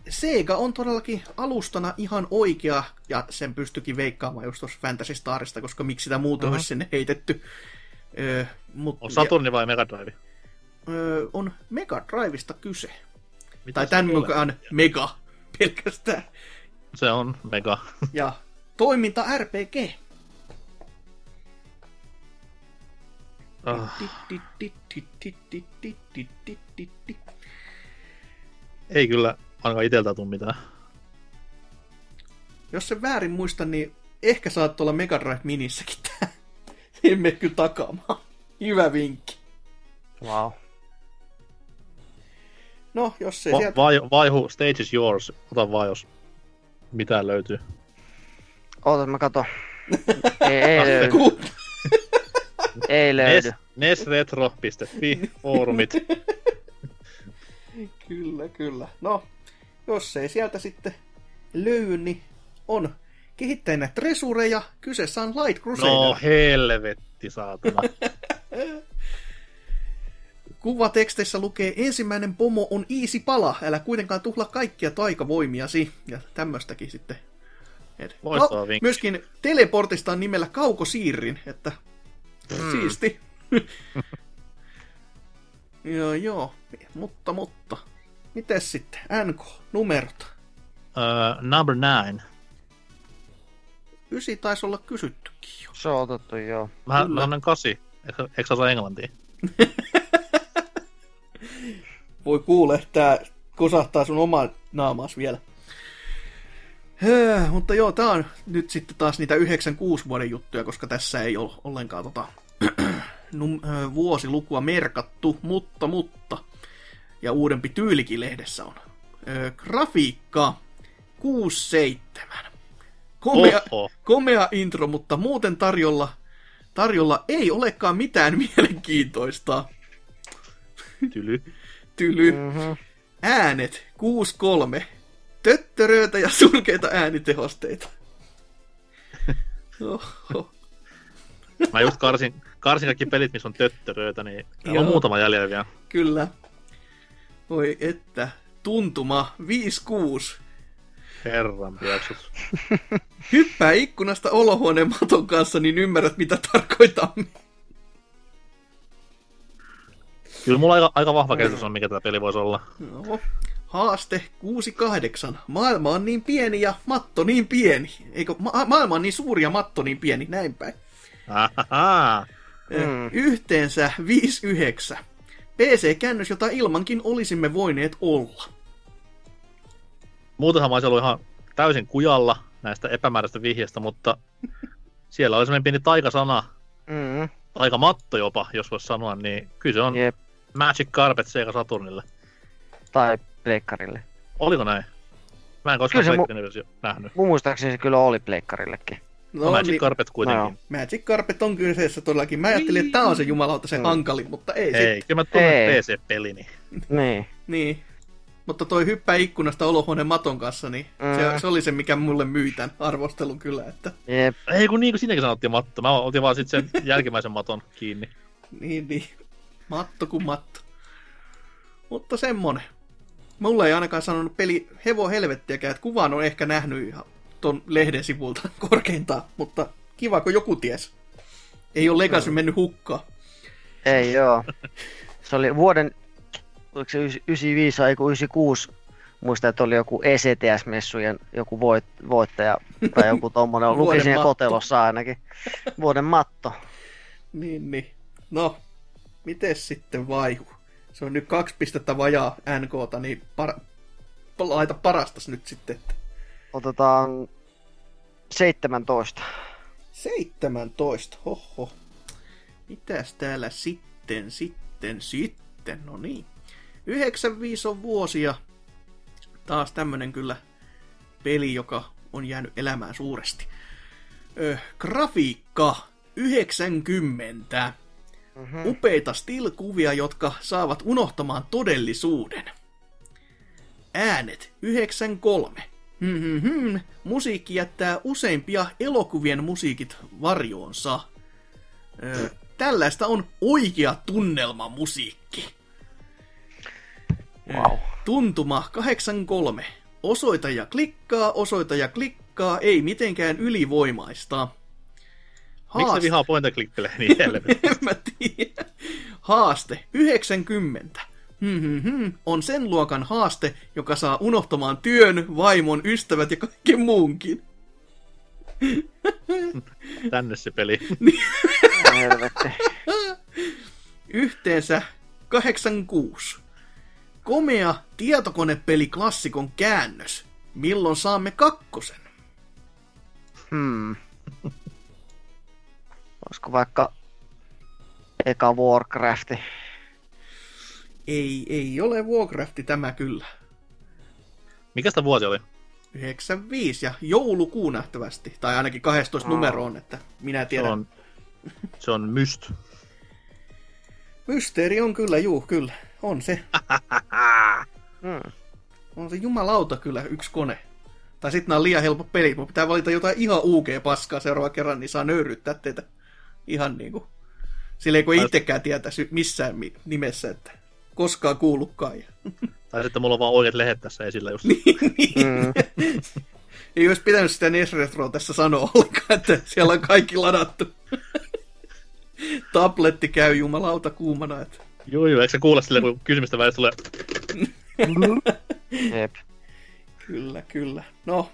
Sega on todellakin alustana ihan oikea, ja sen pystyikin veikkaamaan just tuossa Fantasy Starista, koska miksi sitä muuta Mhm. olisi sinne heitetty. Öö, mut, On Saturni vai Mega Drive? Öö, on Mega Drivesta kyse. Mitä tai tämän ole? mukaan Mega pelkästään. Se on Mega. Ja toiminta RPG. Ah, ei kyllä ainakaan iteltä tuu mitään. Jos se väärin muistan, niin ehkä saat olla Mega Drive Minissäkin tää. [LAUGHS] En mene kyllä takaamaan. Hyvä vinkki. wow. No, jos se Va- sieltä... vai, vaihu, stage is yours. Ota vaan, jos mitään löytyy. Ootas mä katon. [LAUGHS] ei, ei löydy. Ei Nes, löydy. nesretro.fi, foorumit. [LAUGHS] Kyllä, kyllä. No, jos ei sieltä sitten löydy, niin on kehittäjänä Tresureja. Kyseessä on Light Crusader. No helvetti, saatana. [LAUGHS] Kuvateksteissä lukee, ensimmäinen pomo on easy pala, älä kuitenkaan tuhla kaikkia taikavoimiasi. Ja tämmöstäkin sitten. Et, Loistava vinkki. myöskin teleportista on nimellä Kaukosiirrin, että Hmm. siisti. [LAUGHS] joo, joo, mutta, mutta. Mites sitten? NK, numerot. uh, number nine. Ysi taisi olla kysyttykin jo. Se on otettu, joo. Mä, mä annan kasi. Eikö, osaa englantia? [LAUGHS] Voi kuule, tää kosahtaa sun oman naamaas vielä. Höö, mutta joo, tää on nyt sitten taas niitä 96 vuoden juttuja, koska tässä ei ole ollenkaan tota, [CLEARS THROAT] num, ö, vuosilukua merkattu, mutta, mutta. Ja uudempi tyylikin lehdessä on. Ö, grafiikka 67. Komea, Oho. komea intro, mutta muuten tarjolla, tarjolla ei olekaan mitään [LAUGHS] mielenkiintoista. Tyly. Tyly. Mm-hmm. Äänet 6-3. Töttöröitä ja surkeita äänitehosteita. Oho. Mä just karsin, karsin kaikki pelit, missä on töttöröitä, niin täällä on muutama jäljellä vielä. Kyllä. Oi että. Tuntuma 5-6. Herran pieksut. [LAUGHS] Hyppää ikkunasta olohuoneen maton kanssa, niin ymmärrät mitä tarkoitamme. Kyllä mulla aika, aika vahva käsitys on, mikä tämä peli voisi olla. No. Haaste 6-8. Maailma on niin pieni ja matto niin pieni. Eikö, ma- maailma on niin suuri ja matto niin pieni, näin päin. Ahaha. Mm. Yhteensä 5-9. PC-käännös, jota ilmankin olisimme voineet olla. Muutenhan mä olisin ollut ihan täysin kujalla näistä epämääräistä vihjeistä, mutta [LAUGHS] siellä oli semmoinen pieni taikasana, Mm-hmm. taikamatto jopa, jos voisi sanoa, niin kyllä se on Jep. Magic Carpet Sega Saturnille. Tai pleikkarille. Oliko näin? Mä en koskaan mu- Pleikkarin versio nähnyt. Mun muistaakseni se kyllä oli pleikkarillekin. No, Magic niin, Carpet kuitenkin. No. Magic Carpet on kyseessä todellakin. Mä ajattelin, että tää on se jumalauta se Mm. hankalin, mutta ei, Ei, sit. kyllä mä tunnen. PC-pelini. Niin. Niin. Mutta toi hyppää ikkunasta olohuoneen maton kanssa, niin Mm. se, se, oli se, mikä mulle myi tämän arvostelun kyllä, että Jep. Ei kun niin kuin siinäkin sanottiin matto. Mä otin vaan sitten sen [LAUGHS] jälkimmäisen maton kiinni. niin, niin. Matto kuin matto. Mutta semmonen. Mulla ei ainakaan sanonut peli hevo helvettiäkään, että kuvan on ehkä nähnyt ihan ton lehden sivulta [LAUGHS] korkeintaan, mutta kiva, kun joku ties. Ei ole Legacy mennyt hukkaan. Ei joo. Se oli vuoden, oliko se 95 vai 96, muistan, että oli joku ECTS-messujen joku voit, voittaja tai joku tommonen, luki [LAUGHS] siinä kotelossa ainakin. Vuoden matto. Niin, niin. No, miten sitten vaihu? Se on nyt kaksi pistettä vajaa NKta, niin par- laita parastas nyt sitten. että Otetaan 17. 17, hoho. Mitäs täällä sitten, sitten, sitten, no niin. 95 on vuosia. Taas tämmönen kyllä peli, joka on jäänyt elämään suuresti. Ö, grafiikka 90. Mm-hmm. Upeita still-kuvia, jotka saavat unohtamaan todellisuuden. Äänet 93. Hmm, Musiikki jättää useimpia elokuvien musiikit varjoonsa. Ö, tällaista on oikea tunnelmamusiikki. Wow. Tuntuma 83. Osoita ja klikkaa, osoita ja klikkaa, ei mitenkään ylivoimaista. Miksi ne Haaste- vihaa point and click pelejä niin [LAUGHS] helvetti? en mä tiedä. Haaste 90. Hmm, hmm, hmm. On sen luokan haaste, joka saa unohtamaan työn, vaimon, ystävät ja kaiken muunkin. [LAUGHS] Tänne se peli. [LAUGHS] Helvetti. Yhteensä 86. Komea tietokonepeli klassikon käännös. Milloin saamme kakkosen? Hmm. Olisiko vaikka eka Warcrafti? Ei, ei ole Warcrafti tämä kyllä. Mikä sitä vuosi oli? 95 ja joulukuu nähtävästi. Tai ainakin 12 Aa. numero on, että minä Se tiedän. on, se on myst. Mysteeri on kyllä, juu, kyllä. On se. [LAUGHS] Hmm. On se jumalauta kyllä yksi kone. Tai sitten nämä on liian helppo pelit. Mun pitää valita jotain ihan UG-paskaa seuraava kerran, niin saa nöyryttää teitä ihan niinku. Silleen kun Tai- itsekään tietäisi missään mi- nimessä, että koskaan kuullutkaan. [LAUGHS] Tai sitten mulla on vaan oikeat lehdet tässä esillä just. Mm. [LAUGHS] Ei olisi pitänyt sitä NES Retroa tässä sanoa ollenkaan, että siellä on kaikki ladattu. [LAUGHS] Tabletti käy jumalauta kuumana. Että... Joo, joo, eikö se kuule silleen, kun kysymystä välistä tulee, Jep. Kyllä, kyllä. No,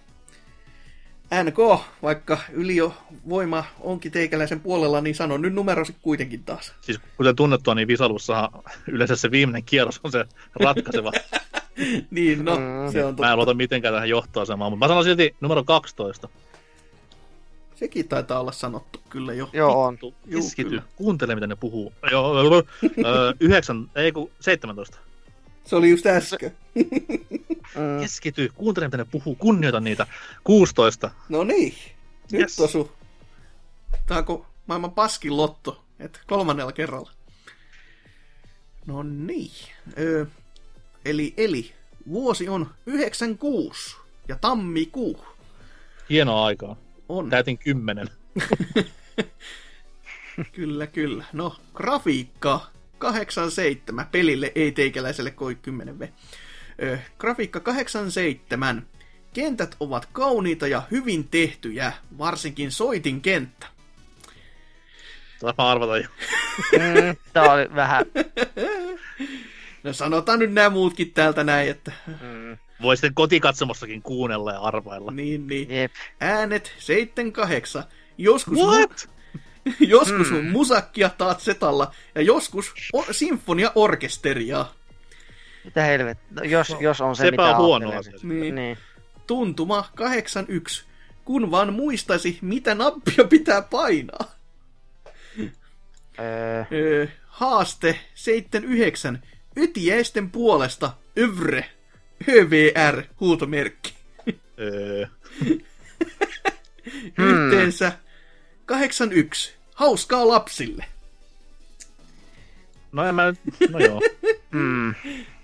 NK, vaikka yliovoima onkin teikäläisen puolella, niin sanon nyt numerosi kuitenkin taas. siis kuten tunnettua, niin Visalussahan yleensä se viimeinen kierros on se ratkaiseva. [LAUGHS] Niin, no, Mm. se on Mä en totta. luota mitenkään tähän johtoasemaan, mutta mä sanon silti numero 12. Sekin taitaa olla sanottu kyllä jo. Joo on. Keskity, kyllä. kuuntele mitä ne puhuu. Joo, öö, yhdeksän, ei kun 17. Se oli just äsken. Keskity, kuuntele mitä ne puhuu, kunnioita niitä. 16. No niin, nyt Yes. osu. Tää onko maailman paskin lotto, että kolmannella kerralla. No niin. Öö, eli, eli vuosi on 96 ja tammikuu Hienoa aikaa. on. Täytin 10. [LAUGHS] Kyllä, kyllä. No, grafiikka 87. Pelille ei teikäläiselle koi 10 v. Ö, grafiikka 87. Kentät ovat kauniita ja hyvin tehtyjä, varsinkin soitin kenttä. Taas mä arvata jo. Mm. [LAUGHS] Tää oli vähän... [LAUGHS] No sanotaan nyt nämä muutkin täältä näin, että Mm. Voi sitten kotikatsomossakin kuunnella ja arvailla. niin, niin. Jep. Äänet 78. Joskus, What? [LAUGHS] joskus on Hmm. musakkia taas setalla ja joskus o- sinfoniaorkesteria. Mitä helvettiä? No, jos, jos on se, Sepä mitä on huono asia. Niin. Niin. Tuntuma 81. Kun vaan muistaisi, mitä nappia pitää painaa. Öö, haaste 79. Ytiäisten puolesta övre. ÖVR huutomerkki. Öö, [LAUGHS] Hmm. Yhteensä 81. Hauskaa lapsille. no en mä nyt, no joo. [LAUGHS] mm.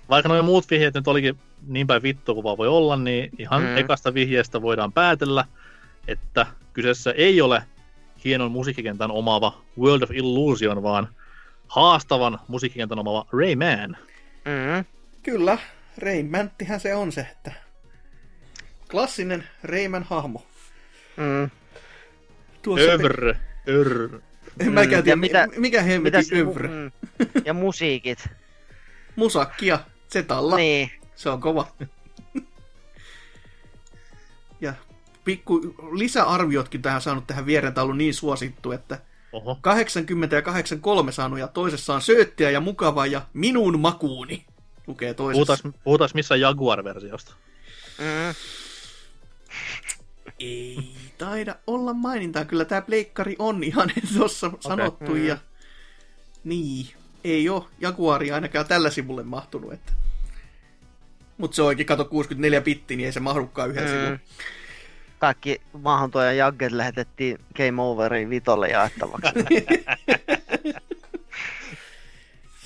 Vaikka nuo muut vihjeet nyt olikin niin päin vittu kuin vaan voi olla, niin ihan Mm. ekasta vihjeestä voidaan päätellä, että kyseessä ei ole hienon musiikkikentän omaava World of Illusion, vaan haastavan musiikkikentän omaava Rayman. Mm. Kyllä, Reimanttihän se on se, että klassinen Reiman hahmo. Mm. Tuossa Övr. Ör. En mäkään Mm, tiedä, ja mitä- mikä hemmetin övre. mm, [LAUGHS] ja musiikit. Musakkia, Zetalla. Niin. Se on kova. ja pikku lisäarviotkin tähän saanut tähän viereen, tämä on ollut niin suosittu, että Oho. 80 ja 83 saanut ja toisessa on sööttiä ja mukava ja minun makuuni. Lukee toisessa. Puhutaan, puhutaan missä Jaguar-versiosta. Mm. Ei [LAUGHS] taida olla mainintaa. Kyllä tämä pleikkari on ihan [LAUGHS] tuossa sanottu. Mm. Ja... Niin, ei ole Jaguari ainakaan tällä sivulle mahtunut. Että... Mutta se onkin, kato 64 bitti, niin ei se mahdukaan yhden mm. Sivun. Kaikki maahantuojan jagget lähetettiin Game Overiin vitolle jaettavaksi. [LAUGHS]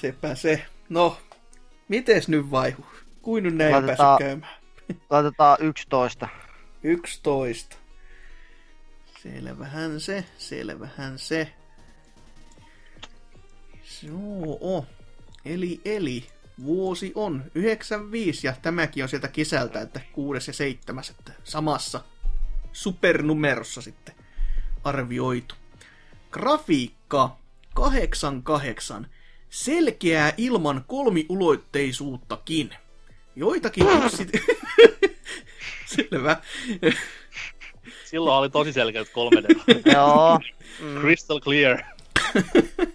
Sepä se. No, mites nyt vaihu? Kuin nyt näin Laitetaan- päässyt käymään? Laitetaan 11. 11. Selvähän se, selvähän se. Joo, eli, eli, vuosi on 95 ja tämäkin on sieltä kesältä, että kuudes ja seitsemäs, että samassa supernumerossa sitten arvioitu. Grafiikka 88. Selkeää ilman kolmiulotteisuuttakin. Joitakin yksi... [LAUGHS] [LAUGHS] Selvä. Silloin oli tosi selkeät 3D. Joo. Mm. Crystal clear. [LAUGHS]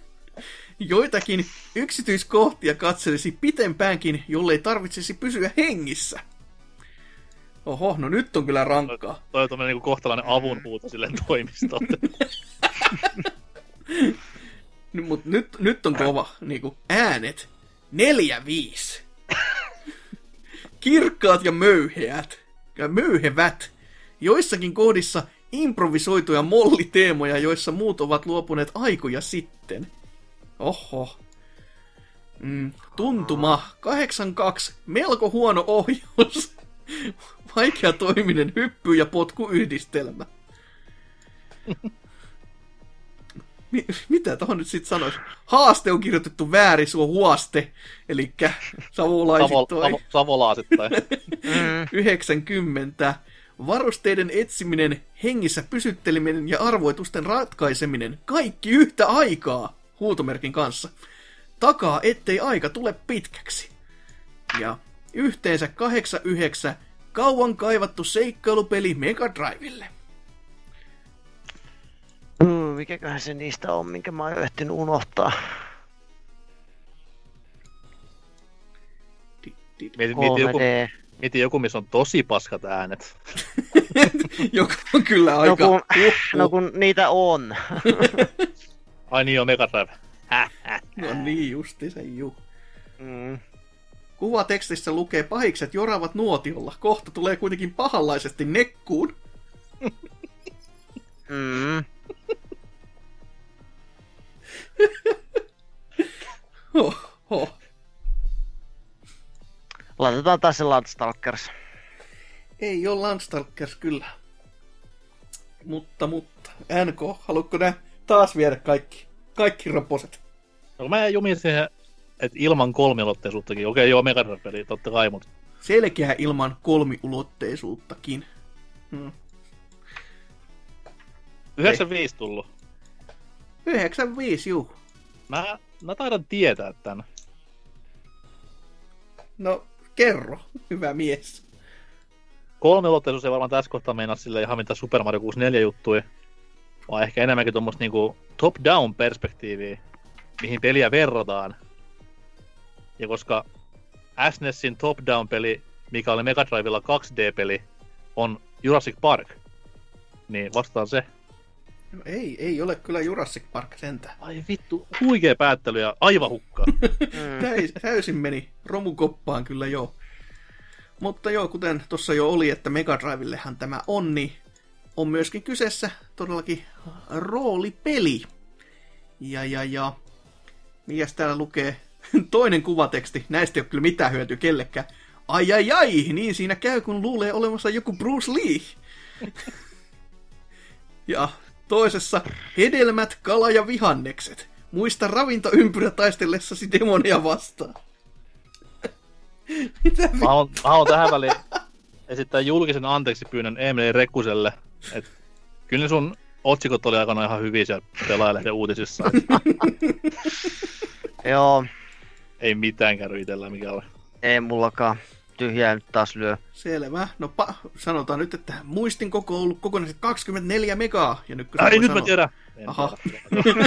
Joitakin yksityiskohtia katselisi pitempäänkin, jollei tarvitsisi pysyä hengissä. Oho, no nyt on kyllä rankkaa. Toi on tommonen niinku kohtalainen avunhuuto sille toimistolle. N- [LAUGHS] Mut nyt, nyt on kova. Niinku, äänet. Neljä viisi. Kirkkaat ja möyheät. Ja möyhevät. Joissakin kohdissa improvisoituja molliteemoja, joissa muut ovat luopuneet aikoja sitten. Oho. Mm, tuntuma 82. Melko huono ohjaus. [LAUGHS] Vaikea toiminen hyppy- ja potkuyhdistelmä. Mi- mitä tuohon nyt sitten sanoisi? Haaste on kirjoitettu väärin, suo huoste. Eli Savo, savolaisittain. savo, savolaasittain. [LAUGHS] Mm. 90. Varusteiden etsiminen, hengissä pysytteleminen ja arvoitusten ratkaiseminen. Kaikki yhtä aikaa. Huutomerkin kanssa. Takaa, ettei aika tule pitkäksi. Ja yhteensä 89 kauan kaivattu seikkailupeli Mega Drivelle. Mm, mikäköhän se niistä on, minkä mä oon ehtinyt unohtaa. Di- di- Mieti, mieti, joku, 3D. mieti joku, missä on tosi paskat äänet. [LAUGHS] Joka on kyllä No aika... kun, no kun niitä on. [LAUGHS] Ai niin on Mega Drive. Häh, [LAUGHS] häh. No niin, justi se juu. Mm. Kuvatekstissä lukee pahikset joravat nuotiolla. Kohta tulee kuitenkin pahanlaisesti nekkuun. Mm. Huh, huh. Laitetaan taas se Landstalkers. Ei ole Landstalkers kyllä. Mutta, mutta. NK, haluatko nää taas viedä kaikki? Kaikki roposet. No, mä jumin siihen, että ilman kolmiulotteisuuttakin. Okei, joo, Mega Drive-peli, totta kai, mutta Selkeä ilman kolmiulotteisuuttakin. Hmm. 95 tullut. 95, juu. Mä, mä taidan tietää tän. No, kerro, hyvä mies. Kolmiulotteisuus ei varmaan tässä kohtaa meinaa sille ihan mitä Super Mario 64 juttui, vaan ehkä enemmänkin tuommoista niinku top-down perspektiiviä, mihin peliä verrataan. Ja koska SNESin top-down peli, mikä oli Mega Drivella 2D-peli, on Jurassic Park, niin vastaan se. No, ei, ei ole kyllä Jurassic Park sentään. Ai vittu, huikea päättely ja aivan hukkaa. [LAUGHS] Mm. Täys, täysin meni romukoppaan kyllä joo. Mutta joo, kuten tuossa jo oli, että Mega Drivillehan tämä on, niin on myöskin kyseessä todellakin roolipeli. Ja, ja, ja. Mikäs täällä lukee? [LAUGHS] Toinen kuvateksti. Näistä ei ole kyllä mitään hyötyä kellekään. Ai ai ai, niin siinä käy, kun luulee olemassa joku Bruce Lee. [LAUGHS] ja toisessa hedelmät, kala ja vihannekset. Muista ravintoympyrä taistellessasi demonia vastaan. [LAUGHS] Mitä Mä haluan, mä haluan tähän väliin esittää julkisen anteeksi pyynnön Emeli Rekuselle. Et kyllä sun otsikot oli aikana ihan hyviä siellä pelaajalehden uutisissa. [LAUGHS] Joo, ei mitään käy itsellä mikä ole. ei mullakaan. Tyhjää nyt taas lyö. Selvä. No pa- sanotaan nyt, että muistin koko on ollut kokonaiset 24 megaa. Ja nyt Ai nyt mä sanoa- tiedän. En Aha.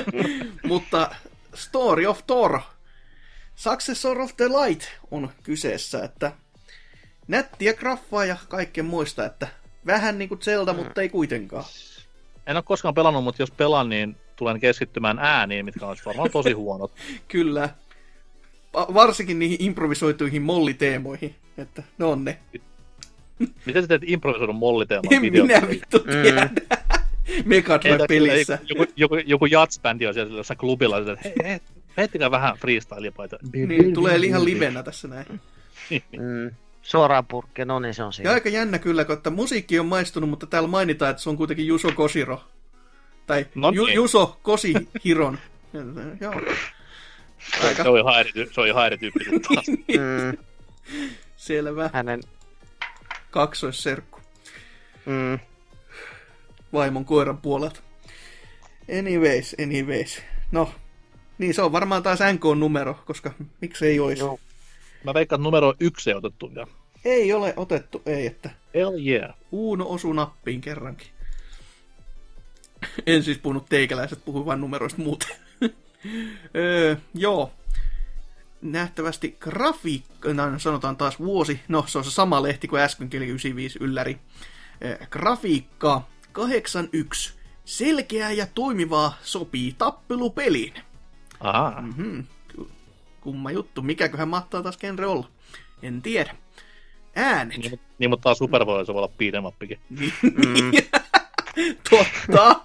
[LAUGHS] Mutta Story of Thor, Successor of the Light on kyseessä, että nättiä graffaa ja kaikkea muista, että vähän niinku Zelda, Mm. mutta ei kuitenkaan. En ole koskaan pelannut, mutta jos pelaan, niin tulen keskittymään ääniin, mitkä on varmaan tosi huonot. [LAUGHS] Kyllä. Va- varsinkin niihin improvisoituihin molliteemoihin, että ne on ne. Miten sä teet improvisoidun molliteeman En videon? minä vittu Mm. tiedä. Mega Entä Drive-pelissä. Joku, joku, joku jatsbändi on siellä jossain klubilla, että hei, hei, heittäkää vähän freestyle-paita. Niin, tulee ihan livenä tässä näin. Mm. Suoraan purkkeen, no niin se on Ja siinä. aika jännä kyllä, kun että musiikki on maistunut, mutta täällä mainitaan, että se on kuitenkin Juso Koshiro. Tai No Ju- niin. Juso Kosihiron. [LAUGHS] Joo. Aika Se on ihan eri, ty- se on ihan eri tyyppi sitten [LAUGHS] taas. Mm. Selvä Hänen... kaksoisserkku Mm. vaimon koiran puolelta. Anyways, anyways. No, niin se on varmaan taas NK-numero, koska miksei olisi. Joo. Mä veikkaan, että numero yksi ei otettu vielä. Ei ole otettu, ei, että Hell yeah. Uuno osuu nappiin kerrankin. En siis puhunut teikäläiset, puhuin vain numeroista muuten. [LAUGHS] öö, joo. Nähtävästi grafiikka, no, sanotaan taas vuosi, no se on se sama lehti kuin äskenkin, eli 95 ylläri. Öö, grafiikka 81. Selkeää ja toimivaa sopii tappelupeliin. Aha. Mhm. Ku- Kumma juttu. Mikäköhän mahtaa taas genre olla? En tiedä. Äänet. Niin, niin, mutta taas Superboy se voi olla beat'em upikin. Niin. [LAUGHS] Totta.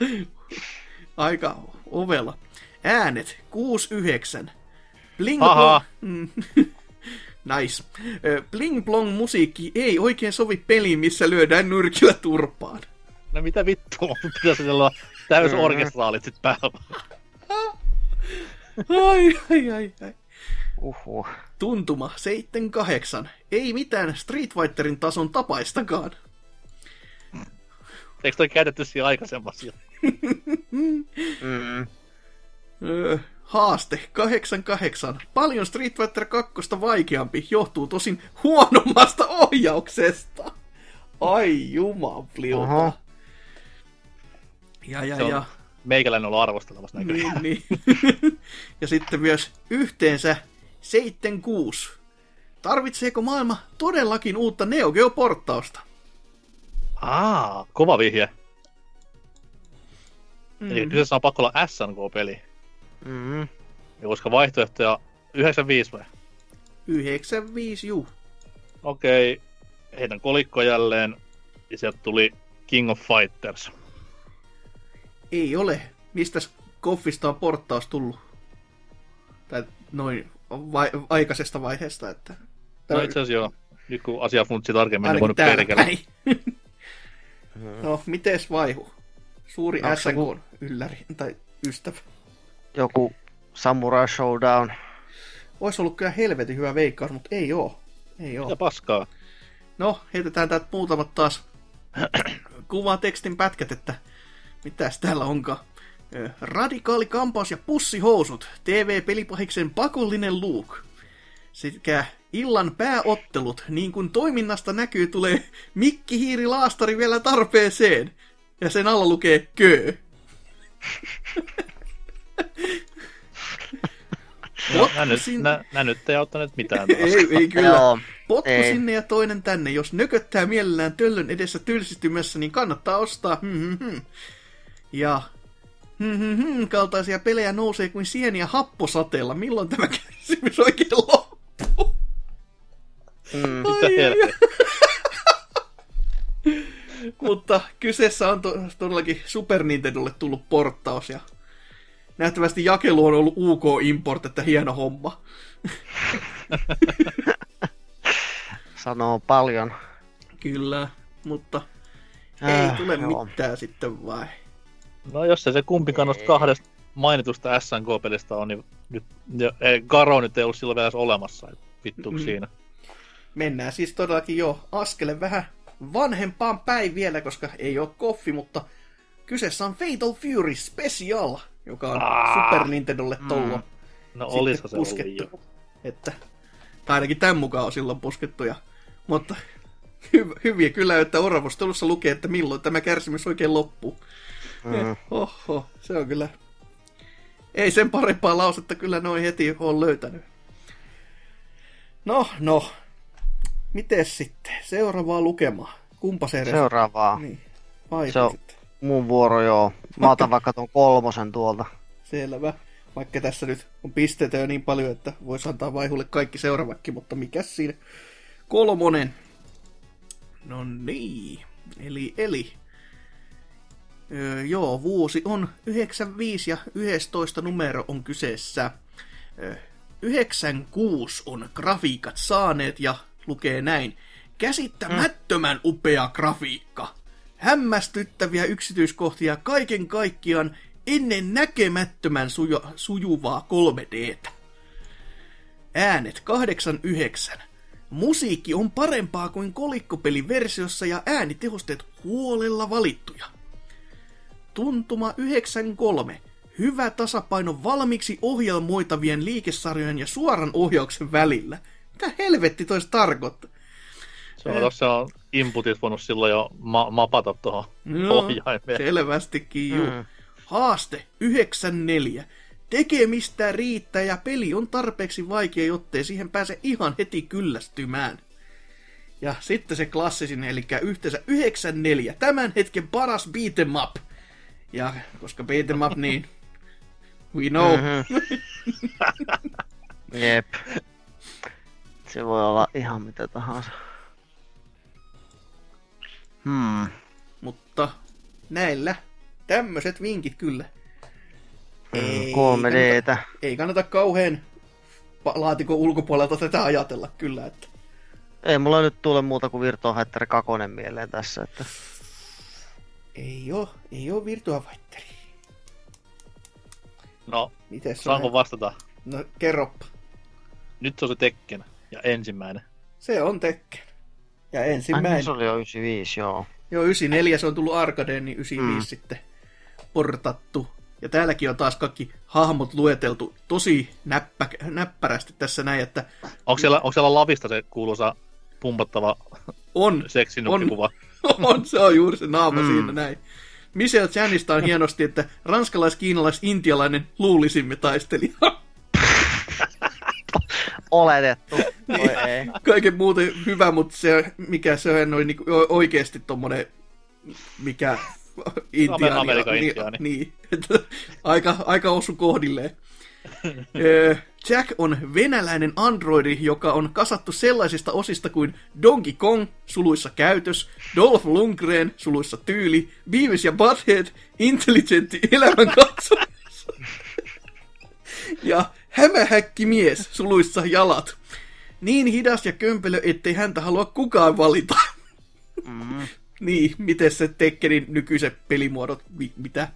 Aika ovella. Äänet 6-9. Bling Aha. Mm. [LAUGHS] nice. Bling blong musiikki ei oikein sovi peliin, missä lyödään nyrkillä turpaan. No mitä vittua, pitäisi olla täys Mm. orkestraalit sit päällä. Ai, ai, ai, ai. Uhu. Tuntuma 7-8. Ei mitään Street Fighterin tason tapaistakaan. Eikö toi käytetty siinä aikaisemmassa? [LAUGHS] Mm. Öö, haaste 88. Paljon Street Fighter 2 vaikeampi, johtuu tosin huonommasta ohjauksesta. Ai jumapliuta. Oho. Ja, ja, ja. Meikäläinen on ollut arvostelemassa näköjään. Niin, niin. [LAUGHS] ja sitten myös yhteensä 76. Tarvitseeko maailma todellakin uutta Neo Geo-porttausta? Aa, kova vihje. Mm. Eli kyseessä on pakko olla SNK-peli. Mm. Ja koska vaihtoehtoja 95 vai? 95, juu. Okei, heitän kolikko jälleen. Ja sieltä tuli King of Fighters. Ei ole. Mistä Koffista on porttaus tullut? Tai noin vai, aikaisesta vaiheesta, että... No itse asiassa joo. Nyt kun asia funtsi tarkemmin, niin Ainakin voinut täällä perkele. [LAUGHS] no, mites vaihu? Suuri SNK ylläri, tai ystävä. Joku Samurai Showdown. Ois ollut kyllä helvetin hyvä veikkaus, mutta ei oo. Ei oo. Mitä paskaa? No, heitetään täältä muutamat taas [CLEARS THROAT] kuvatekstin pätkät, että mitäs täällä onkaan. Radikaali kampaus ja pussihousut. TV-pelipahiksen pakollinen look. Sekä illan pääottelut, niin kuin toiminnasta näkyy, tulee mikkihiiri laastari vielä tarpeeseen. Ja sen alla lukee köö. [LAUGHS] No, nää, nyt, Potkusin- nää, nää nyt ei auttaneet mitään ei, ei kyllä. Joo. Potku Ei. sinne ja toinen tänne. Jos nököttää mielellään töllön edessä tylsistymässä, niin kannattaa ostaa. Hmm, hmm, hmm. Ja hmm, hmm, hmm, kaltaisia pelejä nousee kuin sieniä happosateella. Milloin tämä kärsimys oikein loppuu? Mm. Mutta kyseessä on to- todellakin Super Nintendolle tullut porttaus ja nähtävästi jakelu on ollut UK Import, että hieno homma. Sanoo paljon. Kyllä, mutta ei Äh, tule joo. mitään sitten vai? No jos se se kumpikaan noista kahdesta mainitusta SNK-pelistä on, niin nyt ei, Garo nyt ei ollut silloin vielä olemassa. et Vittuuks Mm. siinä. mennään siis todellakin jo askele vähän vanhempaan päin vielä, koska ei ole koffi, mutta kyseessä on Fatal Fury Special, joka on Aa. Super Nintendolle tollo No sitten olisiko se ollut puskettu. jo. Että, tai ainakin tämän mukaan on silloin puskettu. Ja, mutta hy, hyviä kyllä, että arvostelussa lukee, että milloin tämä kärsimys oikein loppuu. Mm. [LAUGHS] Oho, se on kyllä... Ei sen parempaa lausetta kyllä noin heti ole löytänyt. No, no. Mites sitten? Seuraavaa lukemaa. Kumpa se edes? Seuraavaa. Niin. Vai Se on- sitten. Mun vuoro joo. Mä otan vaikka ton kolmosen tuolta. Selvä. Vaikka tässä nyt on pisteitä jo niin paljon, että voisi antaa vaihulle kaikki seuraavakin, mutta mikä siinä? Kolmonen. No niin. Eli, eli. Öö, joo, vuosi on 95 ja 11 numero on kyseessä. Öö, 96 on grafiikat saaneet ja lukee näin. Käsittämättömän upea grafiikka. Hämmästyttäviä yksityiskohtia kaiken kaikkiaan ennen näkemättömän suju- sujuvaa 3Dtä. Äänet 89. Musiikki on parempaa kuin kolikkopeliversiossa ja äänitehosteet huolella valittuja. Tuntuma 93. Hyvä tasapaino valmiiksi ohjelmoitavien liikesarjojen ja suoran ohjauksen välillä. Mitä helvetti tois tarkoittaa? Se on tossa on inputit voinut silloin jo ma- mapata tuohon No, ohjaimeen. selvästikin, juu. Mm. Haaste 94. Tekemistä riittää ja peli on tarpeeksi vaikea, jottei siihen pääse ihan heti kyllästymään. Ja sitten se klassisin, eli yhteensä 94. Tämän hetken paras beat'em up. Ja koska beat'em up, niin we know. Mhm. [LAUGHS] Jep. Se voi olla ihan mitä tahansa. Hmm. Mutta näillä tämmöiset vinkit kyllä. Ei 3Dtä. Ei kannata kauhean laatikon ulkopuolelta tätä ajatella kyllä, että Ei mulla nyt tule muuta kuin Virtua Fighter 2 mieleen tässä, että ei oo, ei oo Virtua Fighteri. No, Mites saanko on? vastata? No kerroppa. Nyt se on se Tekken ja ensimmäinen. Se on Tekken. Ja Ai, niin, ensimmäinen. se oli jo 95, joo. Joo, 94 se on tullut arcadeen, niin 95 Mm. sitten portattu. Ja täälläkin on taas kaikki hahmot lueteltu tosi näppä, näppärästi tässä näin, että Onko siellä, onko siellä lavista se kuuluisa pumpattava on, seksinuppikuva? [LAUGHS] on, se on juuri se naama Mm. siinä näin. Michel Chanista on hienosti, että ranskalais-kiinalais-intialainen luulisimme taistelija. [LAUGHS] [LAUGHS] Oletettu. Voi ei. Kaiken muuten hyvä, mutta se, mikä se on noin niinku o- oikeesti tommonen, mikä [LAUGHS] intiaani. Amerikan niin, intiaani. Niin, että aika, aika osu kohdilleen. Jack on venäläinen androidi, joka on kasattu sellaisista osista kuin Donkey Kong, suluissa käytös, Dolph Lundgren, suluissa tyyli, Beavis ja Butthead, intelligentti elämänkatsomus [LAUGHS] ja hämähäkkimies, suluissa jalat. Niin hidas ja kömpelö, ettei häntä halua kukaan valita. Mm. [LAUGHS] Niin, miten se Tekkenin nykyiset pelimuodot, mi- mitä,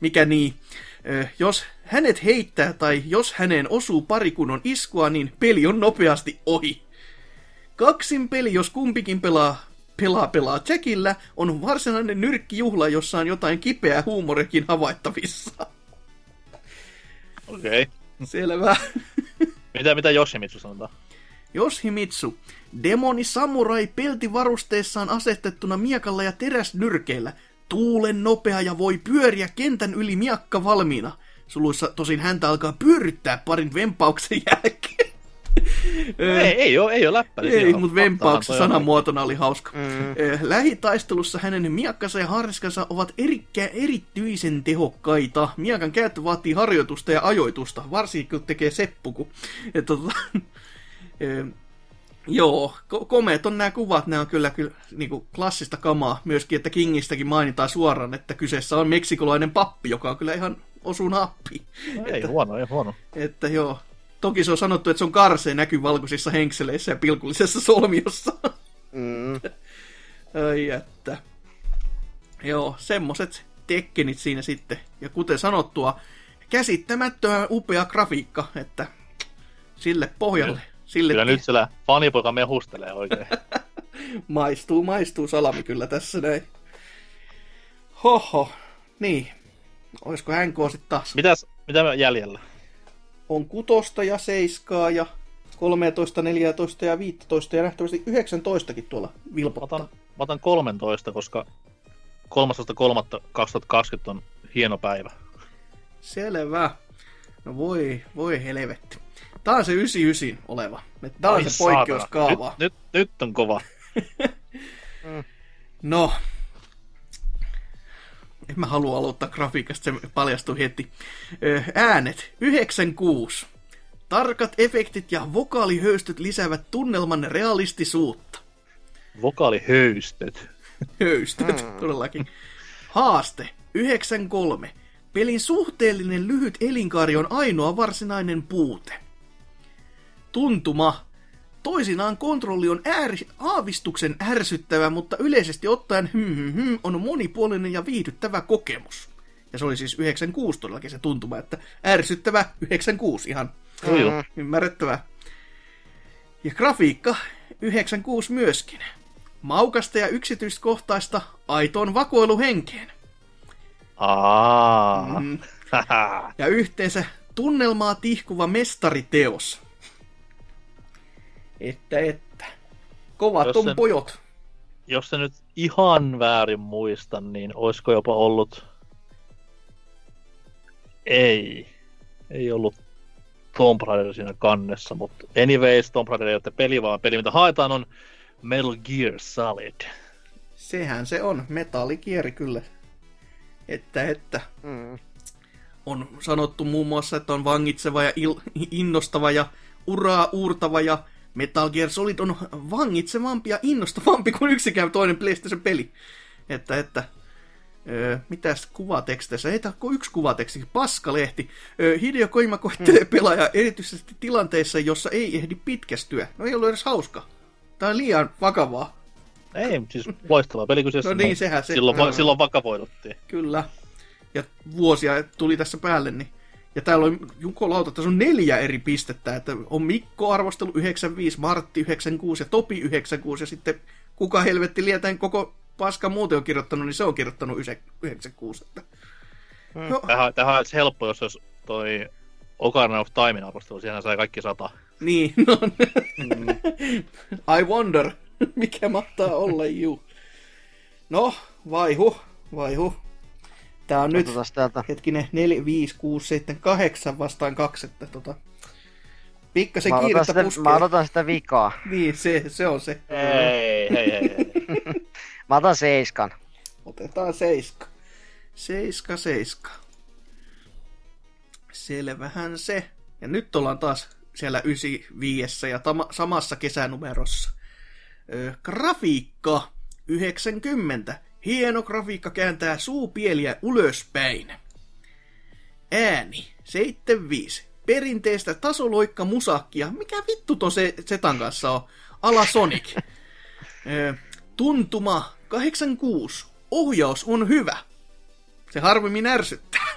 mikä niin. Ö, jos hänet heittää tai jos häneen osuu pari kunnon iskua, niin peli on nopeasti ohi. Kaksin peli, jos kumpikin pelaa pelaa pelaa Jackillä, on varsinainen nyrkkijuhla, jossa on jotain kipeää huumorikin havaittavissa. Okei. Okay. Selvä. [LAUGHS] Mitä, mitä Yoshimitsu sanotaan? Yoshimitsu. Demoni samurai peltivarusteessaan asetettuna miekalla ja teräsnyrkeillä. Tuulen nopea ja voi pyöriä kentän yli miakka valmiina. Suluissa tosin häntä alkaa pyöryttää parin vempauksen jälkeen. Ei, ei ole, ei ole läppäri. ei, mutta vempauksen sanamuotona oli hauska. Mm. Ö, Lähitaistelussa hänen miakkansa ja harskansa ovat erikkä, erityisen tehokkaita. Miakan käyttö vaatii harjoitusta ja ajoitusta, varsinkin kun tekee seppuku. Et, tota, ö, [LAUGHS] joo, ko- komeet on nämä kuvat, nämä on kyllä, kyllä niinku klassista kamaa. Myöskin, että Kingistäkin mainitaan suoraan, että kyseessä on meksikolainen pappi, joka on kyllä ihan osu nappi. No, ei huono, ei huono. Että joo, toki se on sanottu, että se on karseen näky valkoisissa henkseleissä ja pilkullisessa solmiossa. Mm. [LAUGHS] Ai että. Joo, semmoset tekkenit siinä sitten. Ja kuten sanottua, käsittämättömän upea grafiikka, että sille pohjalle, Sille Kyllä nyt siellä fanipoika mehustelee oikein. [LAUGHS] Maistuu, maistuu salami kyllä tässä näin. Hoho. Niin. Olisiko NK sitten taas? Mitäs, mitä me jäljellä? On kutosta ja seiskaa ja 13, 14 ja 15 ja nähtävästi 19kin tuolla Mä vilpottaa. otan, mä otan 13, koska 13.3.2020 on hieno päivä. Selvä. No voi, voi helvetti. Tää on se 99 oleva. Tää on Ai se poikkeuskaava. Nyt, nyt, nyt on kova. [LAUGHS] No. En mä halua aloittaa grafiikasta, se paljastuu heti. Äänet 96. Tarkat efektit ja vokaalihöystöt lisäävät tunnelman realistisuutta. Vokaalihöystöt. Höystöt, mm. todellakin. Haaste 93. Pelin suhteellinen lyhyt elinkaari on ainoa varsinainen puute. Tuntuma. Toisinaan kontrolli on ääri, aavistuksen ärsyttävä, mutta yleisesti ottaen hmm, hmm, hmm, on monipuolinen ja viihdyttävä kokemus. Ja se oli siis 96 todellakin se tuntuma, että ärsyttävä 96 ihan Joo, joo. Ymmärrettävää. Ja grafiikka 96 myöskin. Maukasta ja yksityiskohtaista aitoon vakoiluhenkeen. Aa. Mm. [LAUGHS] Ja yhteensä tunnelmaa tihkuva mestariteos. Että, että. Kovat Jos on sen- pojot. Jos se nyt ihan väärin muista, niin olisiko jopa ollut... Ei. Ei ollut Tomb Raider siinä kannessa, mutta anyways, Tomb Raider ei ole peli, vaan peli, mitä haetaan, on Metal Gear Solid. Sehän se on. Metallikieri kyllä. Että, että. Mm. on sanottu muun muassa, että on vangitseva ja il- innostava ja uraa uurtava ja Metal Gear Solid on vangitsevampi ja innostavampi kuin yksikään toinen PlayStation peli. Että, että Öö, mitäs kuvateksteissä? Ei kuin yksi kuvateksti, paskalehti. Öö, Hideo Kojima koettelee pelaajaa erityisesti tilanteissa, jossa ei ehdi pitkästyä. No ei ollut edes hauska. Tää on liian vakavaa. Ei, siis loistava peli kyseessä. No niin, sehän se. Silloin, No. silloin vakavoiduttiin. Kyllä. Ja vuosia tuli tässä päälle, niin... Ja täällä on Juko Lauta, tässä on neljä eri pistettä, että on Mikko arvostelu 95, Martti 96 ja Topi 96, ja sitten kuka helvetti lietäen koko paska muuten on kirjoittanut, niin se on kirjoittanut 96. Että... No, Tähän, tähän olisi helppo, jos olisi toi Ocarina of Timein arvostelu, siihen sai kaikki sata. niin, no. [LAUGHS] I wonder, mikä mahtaa olla, juu. No, vaihu, vaihu. Tää on nyt... Täältä. hetkinen, 4, 5, 6, 7, 8 vastaan kaksi, että tota... Pikkasen Mä kiirettä sitä, puskee. mä odotan sitä vikaa. [LAUGHS] Niin, se, se on se. Ei, hei, hei, hei. [LAUGHS] Mä otan seiskan. Otetaan seiska. Seiska, seiska. Selvähän se. Ja nyt ollaan taas siellä 95 ja tama, samassa kesänumerossa. Ö, grafiikka 90. Hieno grafiikka kääntää suupieliä ylöspäin. Ääni 75. Perinteistä tasoloikka musakkia. Mikä vittu ton se, Zetan kanssa on? Ala Sonic. [LAUGHS] Tuntuma 86. Ohjaus on hyvä. Se harvemmin ärsyttää.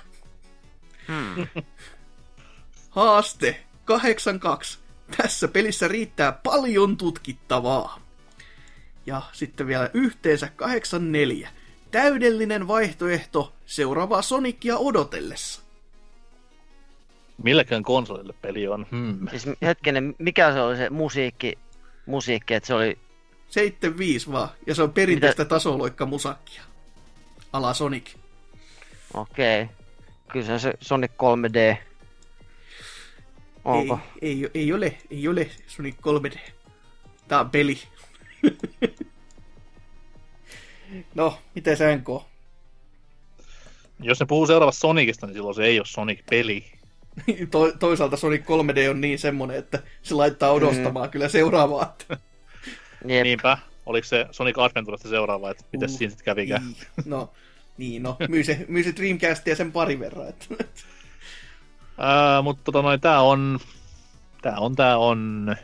Haaste 82. Tässä pelissä riittää paljon tutkittavaa. Ja sitten vielä yhteensä 84. Täydellinen vaihtoehto seuraavaa Sonicia odotellessa. Milläkään konsolille peli on? Hmm. Siis hetkinen, mikä se oli se musiikki, musiikki että se oli 75 vaan, ja se on perinteistä tasoloikka musakkia. Ala Sonic. Okei. Okay. Kyllä se on se Sonic 3D. Onko? Ei, ei, ei, ole, ei ole Sonic 3D. Tää on peli. No, miten sä NK? Jos ne puhuu seuraavasta Sonicista, niin silloin se ei ole Sonic-peli. [LAUGHS] To, toisaalta Sonic 3D on niin semmonen, että se laittaa odostamaan mm. kyllä seuraavaa. Jep. Niinpä. Oliko se Sonic Adventuresta seuraava, että mitäs Uh, siinä sitten kävikään? Niin, no, niin no, myy se, myy se Dreamcastia sen pari verran. Että... Ää, mutta tota noin, tää on... Tää on, tää on...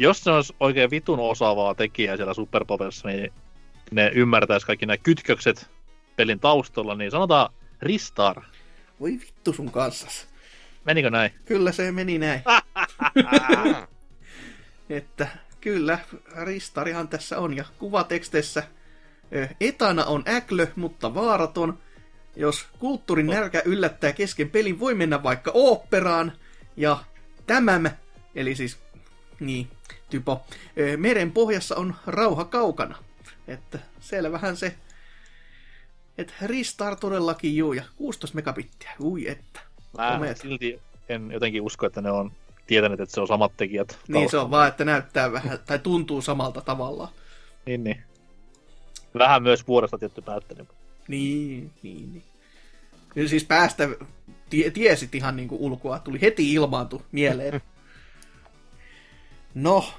Jos se olisi oikein vitun osaavaa tekijää siellä Superpopessa, niin ne ymmärtäisi kaikki nämä kytkökset pelin taustalla, niin sanotaan Ristar. Voi vittu sun kanssas. Menikö näin? Kyllä se meni näin. [LAUGHS] että kyllä, ristarihan tässä on. Ja kuvateksteissä ö, etana on äklö, mutta vaaraton. Jos kulttuurin nälkä yllättää kesken pelin, voi mennä vaikka oopperaan. Ja tämäm, eli siis niin, typo, ö, meren pohjassa on rauha kaukana. Että selvähän se, että Ristar todellakin juu, ja 16 megabittiä, ui että. Mä Komeet. silti en jotenkin usko, että ne on tietäneet, että se on samat tekijät. Niin se on vaan, että näyttää vähän, tai tuntuu samalta tavalla. Niin, niin. Vähän myös vuodesta tietty näyttänyt. Niin, niin, niin. Kyllä siis päästä tie, tiesit ihan niinku ulkoa, tuli heti ilmaantu mieleen. No,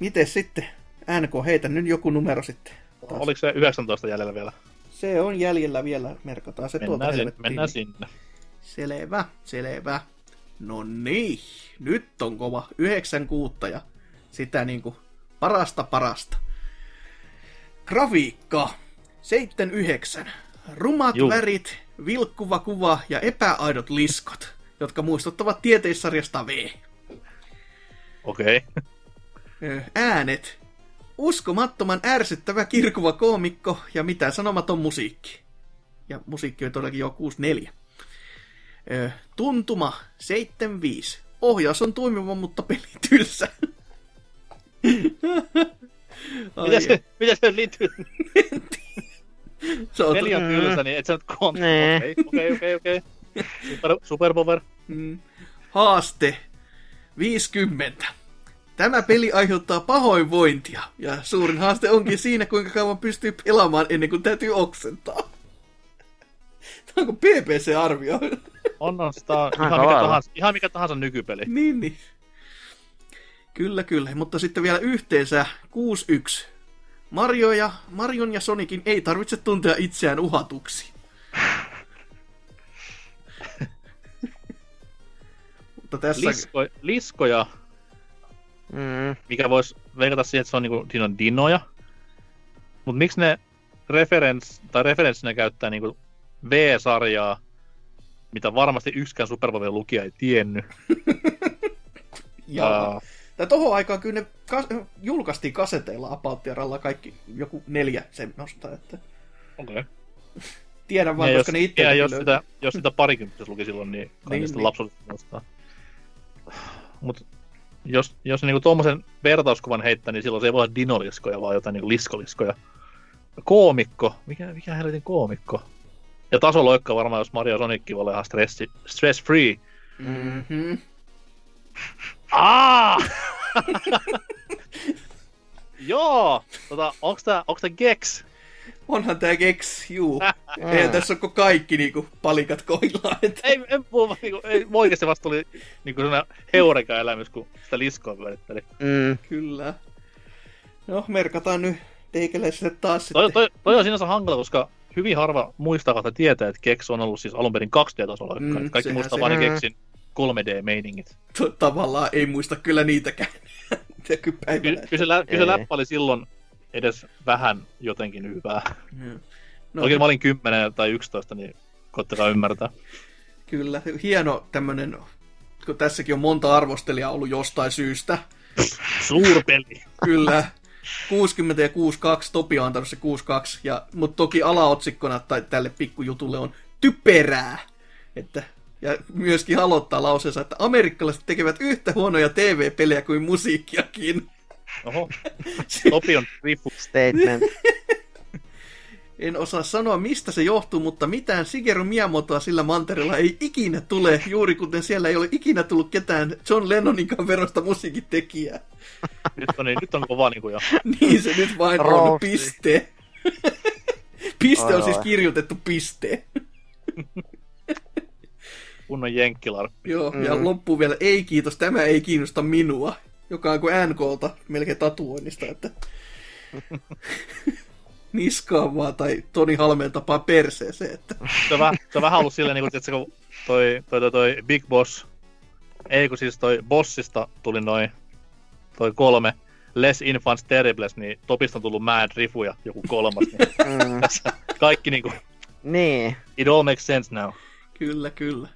miten sitten? NK, heitä nyt joku numero sitten. taas. Oliko se 19 jäljellä vielä? Se on jäljellä vielä, merkataan se tuolta Mennään, sinne, helvettiin. mennään sinne. Selvä, selvä. No niin, nyt on kova. Yhdeksän kuutta ja sitä niinku parasta parasta. Grafiikka. 79. Rumat Juu. värit, vilkkuva kuva ja epäaidot liskot, jotka muistuttavat tieteissarjasta V. Okei. Okay. Äänet. Uskomattoman ärsyttävä kirkuva koomikko ja mitään sanomaton musiikki. Ja musiikki on todellakin jo 64. Ö, Tuntuma 75. Ohjaus on toimiva, mutta peli tylsä. [LAUGHS] Mitä se, mitä se liittyy? [LAUGHS] se on Peli on tylsä, niin et sä nyt. Nee. Okei, okei, okei, okei. [LAUGHS] Super, superpower. Mm. Haaste 50. Tämä peli aiheuttaa pahoinvointia, ja suurin haaste onkin siinä, kuinka kauan pystyy pelaamaan ennen kuin täytyy oksentaa. Tämä onko PPC-arvio? On, on sitä ihan Aika mikä, tahansa, ihan mikä tahansa nykypeli. niin, niin. Kyllä, kyllä. Mutta sitten vielä yhteensä 6-1. Mario ja, Marion ja Sonicin ei tarvitse tuntea itseään uhatuksi. Mutta tässä... Lisko, liskoja, Mm. mikä voisi veikata siihen, että se on, niinku, siinä on dinoja. Mutta miksi ne referens, tai referenssinä käyttää niinku V-sarjaa, mitä varmasti yksikään Superpower lukija ei tiennyt. [LAUGHS] Ja, Aa, tai tohon aikaan kyllä ne kas- julkaistiin kaseteilla Apauttieralla kaikki joku neljä semmoista, että Okei. Okay. tiedän vaan, Ja koska jos, ne itse ja jos, sitä, jos sitä parikymppiset luki silloin, niin kai Niin, niin, sitä niin. Lapsuudesta muistaa. Mut jos, jos niinku tuommoisen vertauskuvan heittää, niin silloin se ei voi olla dinoliskoja, vaan jotain niinku liskoliskoja. Koomikko. Mikä, mikä helvetin koomikko? Ja tasoloikka varmaan, jos Mario Sonicki voi olla ihan stressi, stress free. Mm-hmm. Aa! [LAUGHS] Joo! Tota, onks tää, onks tää Gex? Onhan tää Gex, juu. Mm. Eihän tässä kuin kaikki niinku palikat koillaan. Että... Ei, en puhu, niinku, ei, oikeesti vasta tuli niinku sellainen heureka-elämys, kun sitä liskoa pyöritteli. Mm. Kyllä. No, merkataan nyt teikäläiselle taas Toi, sitten. toi, toi on sinänsä hankala, koska hyvin harva muistaa tai tietää, että Gex on ollut siis alun perin 2D-tasolla. Mm, Kaikki muistaa vain Mm. Gexin 3D-meiningit. To- tavallaan ei muista kyllä niitäkään. [LAUGHS] Ky-. Kyllä se, lä- kyllä se läppä oli silloin edes vähän jotenkin hyvää. Joo. No. Oikein mä olin 10 tai 11, niin koittakaa ymmärtää. Kyllä, hieno tämmönen, kun tässäkin on monta arvostelijaa ollut jostain syystä. Suurpeli! Kyllä, 60 ja 62, Topi on antanut se 62, ja, mutta toki alaotsikkona tai tälle pikkujutulle on typerää. Että, ja myöskin aloittaa lauseensa, että amerikkalaiset tekevät yhtä huonoja TV-pelejä kuin musiikkiakin. Oho, [LAUGHS] Topi on. Statement. [LAUGHS] En osaa sanoa, mistä se johtuu, mutta mitään Shigeru Miyamotoa sillä mantereella ei ikinä tule, juuri kuten siellä ei ole ikinä tullut ketään John Lennoninkaan verosta musiikin tekijää. [LAUGHS] Nyt on, niin, nyt on kova niinku jo. Niin se nyt vain on, piste. piste Oi, on siis oi. kirjoitettu piste. Kunnon jenkkilarppi. Joo, ja Mm. loppuu vielä, ei kiitos, tämä ei kiinnosta minua. Joka on kuin NKlta, melkein tatuoinnista, että [LAUGHS] niskaan vaan, tai Toni Halmeen tapaa perseeseen, että Se on, vähän, se on vähän ollut silleen, niin kuin, että kun toi, toi, toi, toi Big Boss, ei kun siis toi Bossista tuli noin toi kolme, Less Infants Terribles, niin Topista on tullut Mad Rifu ja joku kolmas. [LAUGHS] Niin tässä kaikki niinku, Niin. it all makes sense now. kyllä, kyllä.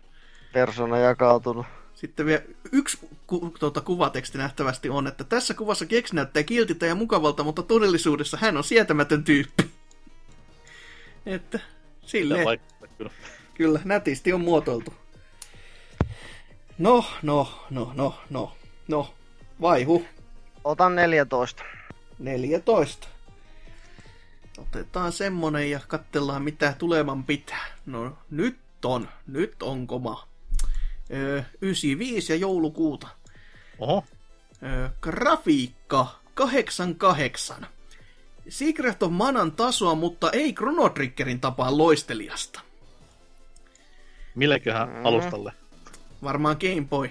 persona jakautunut. Sitten vielä yksi ku, tuota, kuvateksti nähtävästi on, että tässä kuvassa Gex näyttää kiltiltä ja mukavalta, mutta todellisuudessa hän on sietämätön tyyppi. [LAUGHS] että vaikuttaa kyllä. kyllä, nätisti on muotoiltu. No, no, no, no, no, no, vaihu, Otan 14. 14. Otetaan semmonen ja katsellaan mitä tuleman pitää. No nyt on, nyt on koma. Öö, 95 ja joulukuuta. Oho, Öö, grafiikka 88. Secret of Manan tasoa, mutta ei Chrono Triggerin tapaan loistelijasta. milleköhän Mm. alustalle? Varmaan Game Boy.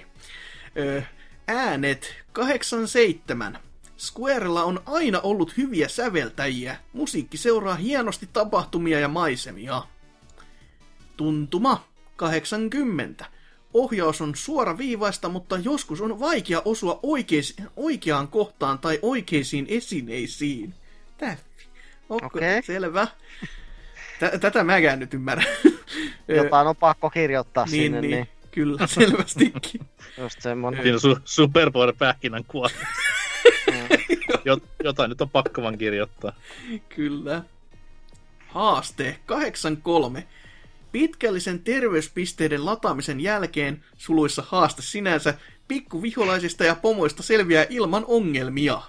Öö, äänet 87. Squarella on aina ollut hyviä säveltäjiä. Musiikki seuraa hienosti tapahtumia ja maisemia. Tuntuma 80. Ohjaus on suoraviivaista, mutta joskus on vaikea osua oikeis- oikeaan kohtaan tai oikeisiin esineisiin. Täffi. Okei, Okei. selvä. Tä- tätä mäkään nyt ymmärrän. [LAUGHS] Jotain on pakko kirjoittaa niin, sinne, niin, niin, kyllä, [LAUGHS] selvästikin. just semmonen. Siinä su- Superpower pähkinän kuva. Jot, jotain nyt on pakko vaan kirjoittaa. Kyllä. Haaste 83. Pitkällisen terveyspisteiden lataamisen jälkeen, suluissa haaste sinänsä, pikkuviholaisista ja pomoista selviää ilman ongelmia.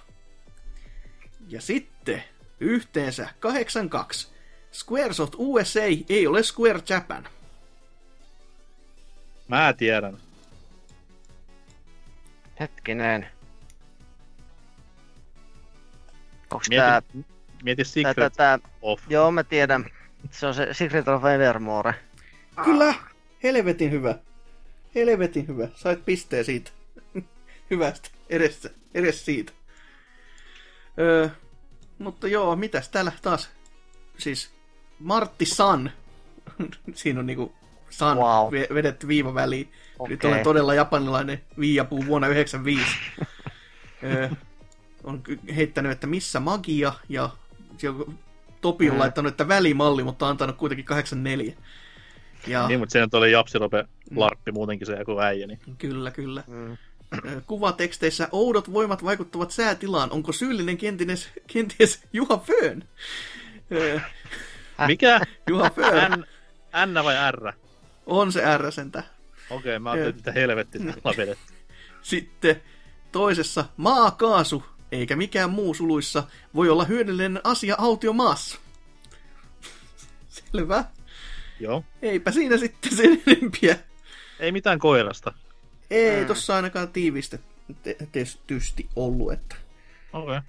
Ja sitten yhteensä 82. Squaresoft USA ei ole Square Japan. Mä tiedän. Hetkinen. Onks tää, Mieti, mieti tää, tää, Secret tää, of. joo mä tiedän. Se on se Secret of Evermore. Kyllä, helvetin hyvä. Helvetin hyvä. Sait pisteen siitä. [LAUGHS] Hyvästä. Edes, edes siitä. Öö, mutta joo, mitäs täällä taas? Siis Martti San. [LAUGHS] Siinä on niinku San Wow. ve- vedetty viiva väliin. Nyt Okei. olen todella japanilainen viiapuu vuonna 1995. [LAUGHS] öö, on heittänyt, että missä magia, ja Topi on Mm. laittanut, että välimalli, mutta on antanut kuitenkin 84. Ja Niin, mutta se nyt oli Japsirope Larppi muutenkin se joku äijä. Niin. kyllä, kyllä. Mm. Kuvateksteissä oudot voimat vaikuttavat säätilaan. Onko syyllinen kenties, kenties Juha Föön? Mikä? Juha Föön. N, N vai R? On se R sentä. Okei, mä ajattelin, että helvetti. Sitten toisessa maakaasu, eikä mikään muu suluissa, voi olla hyödyllinen asia autiomaassa. [LAUGHS] Selvä. Joo. Eipä siinä sitten sen enempiä. Ei mitään koirasta. Ei Mm. tossa ainakaan tiivistetysti ollut, että... Okei. Okay.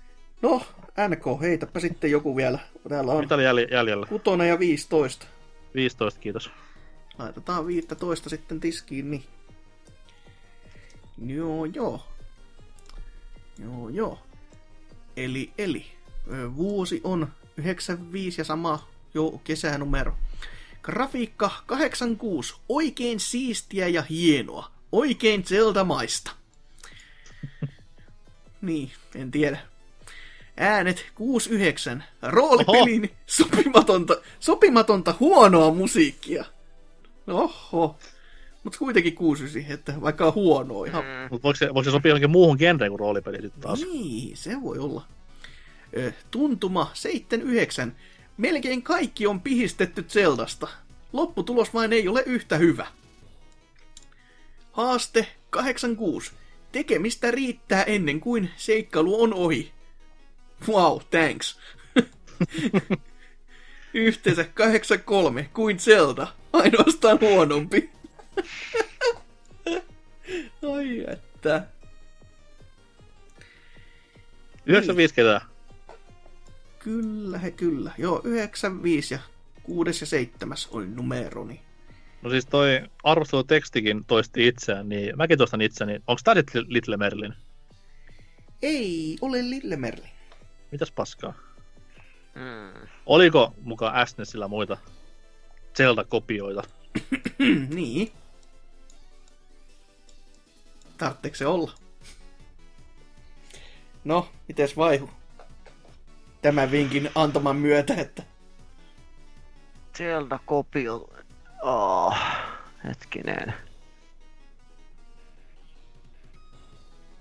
No, NK, heitäpä sitten joku vielä. Täällä on Mitä oli jäl- jäljellä? kutonen ja 15. 15, kiitos. Laitetaan 15 sitten tiskiin, niin. Joo, joo. Joo, joo. Eli, eli. Vuosi on 95 ja sama jo kesänumero. Grafiikka 86. Oikein siistiä ja hienoa. Oikein Zelda-maista. [LAUGHS] niin, en tiedä. Äänet 69. Roolipeliin sopimatonta, sopimatonta huonoa musiikkia. Oho. Mutta kuitenkin 69, että vaikka on huonoa ihan. Mm. Mutta voiko se, voiko se sopia johonkin muuhun genreen kuin roolipeli sitten taas? Niin, se voi olla. Ö, tuntuma 79. Melkein kaikki on pihistetty Zeldasta. Lopputulos vain ei ole yhtä hyvä. Haaste 86. Tekemistä riittää ennen kuin seikkailu on ohi. Wow, thanks. [LAUGHS] Yhteensä 83 kuin Zelda, ainoastaan huonompi. [LAUGHS] Ai että. 95 ketään. Kyllä, he kyllä. Joo, 95 ja 6 ja 7 oli numeroni. No siis toi arvostelutekstikin toisti itseään, niin mäkin toistan itseäni. Onko tää Little, Little Merlin? Ei ole Lille Merli. Mitäs paskaa? Mm. Oliko mukaan SNESillä muita Zelda-kopioita? [CLEARS THROAT] niin. Tarvitseeko se olla? No, mites vaihu? Tämän vinkin antaman myötä, että... Sieltä kopio... Oh, hetkinen.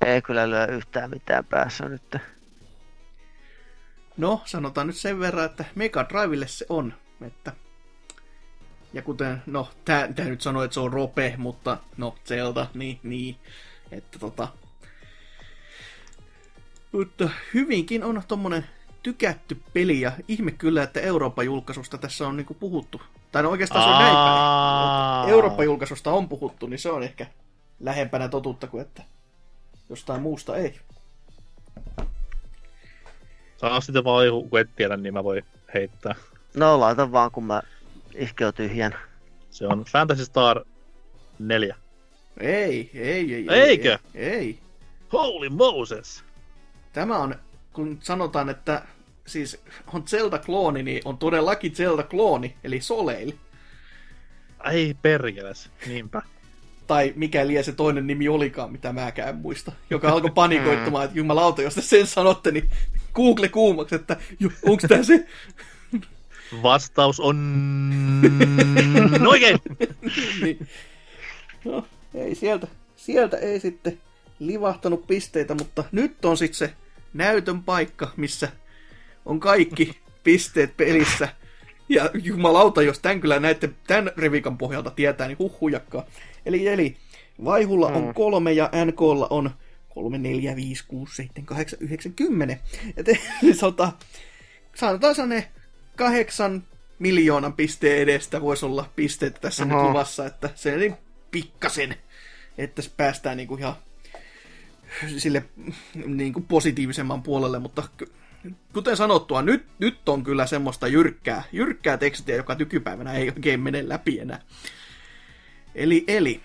Ei kyllä lyö yhtään mitään päässä nyt. No, sanotaan nyt sen verran, että Mega Drivelle se on. Että... Ja kuten, no, tää, tää nyt sanoi, että se on rope, mutta no, Zelda, niin, niin. Että tota... Mutta hyvinkin on tommonen tykätty peli, ja ihme kyllä, että Euroopan julkaisusta tässä on niinku puhuttu. Tai no oikeastaan se on näin päin. Euroopan julkaisusta on puhuttu, niin se on ehkä lähempänä totuutta kuin että jostain muusta ei. Sano sitten vaan joku, kun et tiedä, niin mä voin heittää. No laita vaan, kun mä ihke on tyhjän. Se on Fantasy Star 4. Ei, ei, ei. Eikö? Ei, ei. Holy Moses! Tämä on, kun sanotaan, että siis on Zelda-klooni, niin on todellakin Zelda-klooni, eli Soleil. Ei perkeles, niinpä. Tai mikä liian se toinen nimi olikaan, mitä mäkään muista. Joka alkoi panikoittamaan, että jumalauta, jos te sen sanotte, niin Google kuumaksi, että onks tää se? Vastaus on [LAUGHS] oikein! niin. No, ei sieltä, sieltä ei sitten livahtanut pisteitä, mutta nyt on sitten se näytön paikka, missä on kaikki [LAUGHS] pisteet pelissä. Ja jumalauta, jos tämän kyllä näette tämän revikan pohjalta tietää, niin huhujakkaa. Eli, eli Vaihulla on Mm. kolme ja NKlla on 3, 4, 5, 6, 7, 8, 9, 10. Et, eli sota, sanotaan sellainen kahdeksan miljoonan pisteen edestä voisi olla pisteitä tässä nyt Oho. luvassa, että se niin pikkasen, että se päästään niinku ihan sille niinku positiivisemman puolelle, mutta kuten sanottua, nyt, nyt on kyllä semmoista jyrkkää, jyrkkää tekstiä, joka nykypäivänä ei oikein mene läpi enää. Eli, eli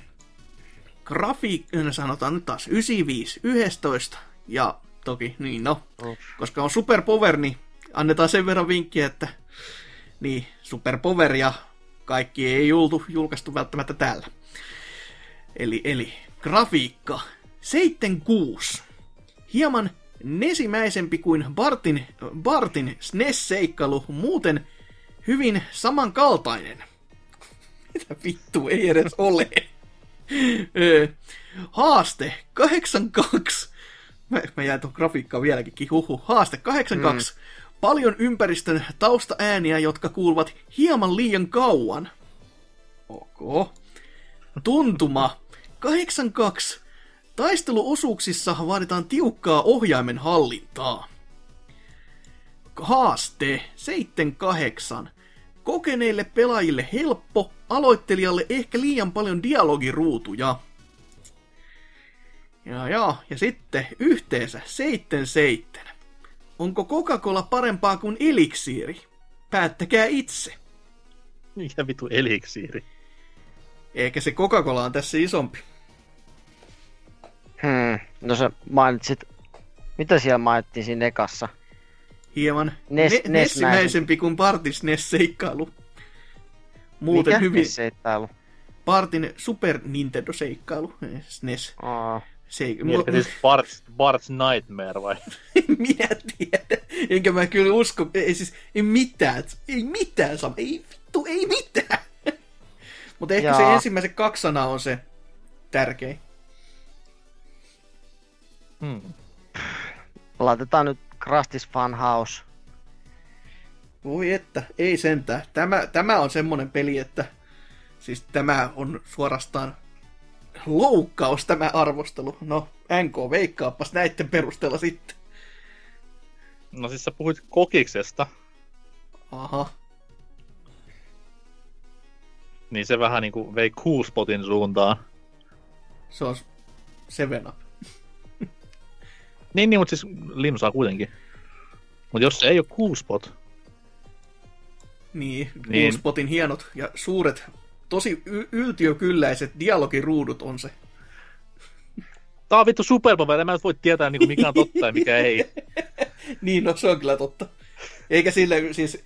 grafiik, sanotaan nyt taas 95, 11, ja toki, niin no, Uff. koska on Super Power, niin annetaan sen verran vinkkiä, että niin, Super Power ja kaikki ei jultu, julkaistu välttämättä täällä. Eli, eli grafiikka 76. Hieman nesimäisempi kuin Bartin, Bartin SNES-seikkailu, muuten hyvin samankaltainen. [LAUGHS] Mitä vittu ei edes ole. [LAUGHS] Ö, Haaste 82. Mä, mä jäin tuon grafiikkaan vieläkin huhu. Haaste 82. Mm. Paljon ympäristön taustaääniä, jotka kuuluvat hieman liian kauan. Ok. Tuntuma 82. Taisteluosuuksissa vaaditaan tiukkaa ohjaimen hallintaa. Haaste 78. Kokeneille pelaajille helppo, aloittelijalle ehkä liian paljon dialogiruutuja. Ja, ja, ja sitten yhteensä 77. Onko Coca-Cola parempaa kuin eliksiiri? Päättäkää itse. Mikä vitu eliksiiri? Eikä se Coca-Cola on tässä isompi. Hmm. No sä mainitsit, mitä siellä mainittiin siinä ekassa? Hieman Nes- ne- nessimäisempi kuin Partis NES-seikkailu. Muuten Mikä? hyvin Seittailu. Partin Super Nintendo-seikkailu. SNES. Aa. Se, Mielestäni siis Bart's, Bart's Nightmare vai? [LAUGHS] minä tiedän. Enkä mä kyllä usko. Ei siis, ei mitään. Ei mitään sama. Ei vittu, ei mitään. [LAUGHS] Mutta ehkä se Jaa. ensimmäiset kaksi sanaa on se tärkein. Hmm. Laitetaan nyt Krustis Funhouse. Voi että, ei sentään. Tämä, tämä on semmonen peli, että siis tämä on suorastaan loukkaus tämä arvostelu. No, NK, veikkaappas näitten perusteella sitten. No siis sä puhuit kokiksesta, Aha. niin se vähän niinku vei Coolspotin suuntaan. Se on Seven Up. Niin, niin, mutta siis limsaa kuitenkin. Mutta jos se ei ole Coolspot, Niin, Niin. niin. Spotin hienot ja suuret, tosi y- yltiökylläiset dialogiruudut on se. tää on vittu Superpower, en mä nyt voi tietää niinku mikä on totta ja mikä ei. [LAUGHS] Niin, no se on kyllä totta. Eikä sille, siis,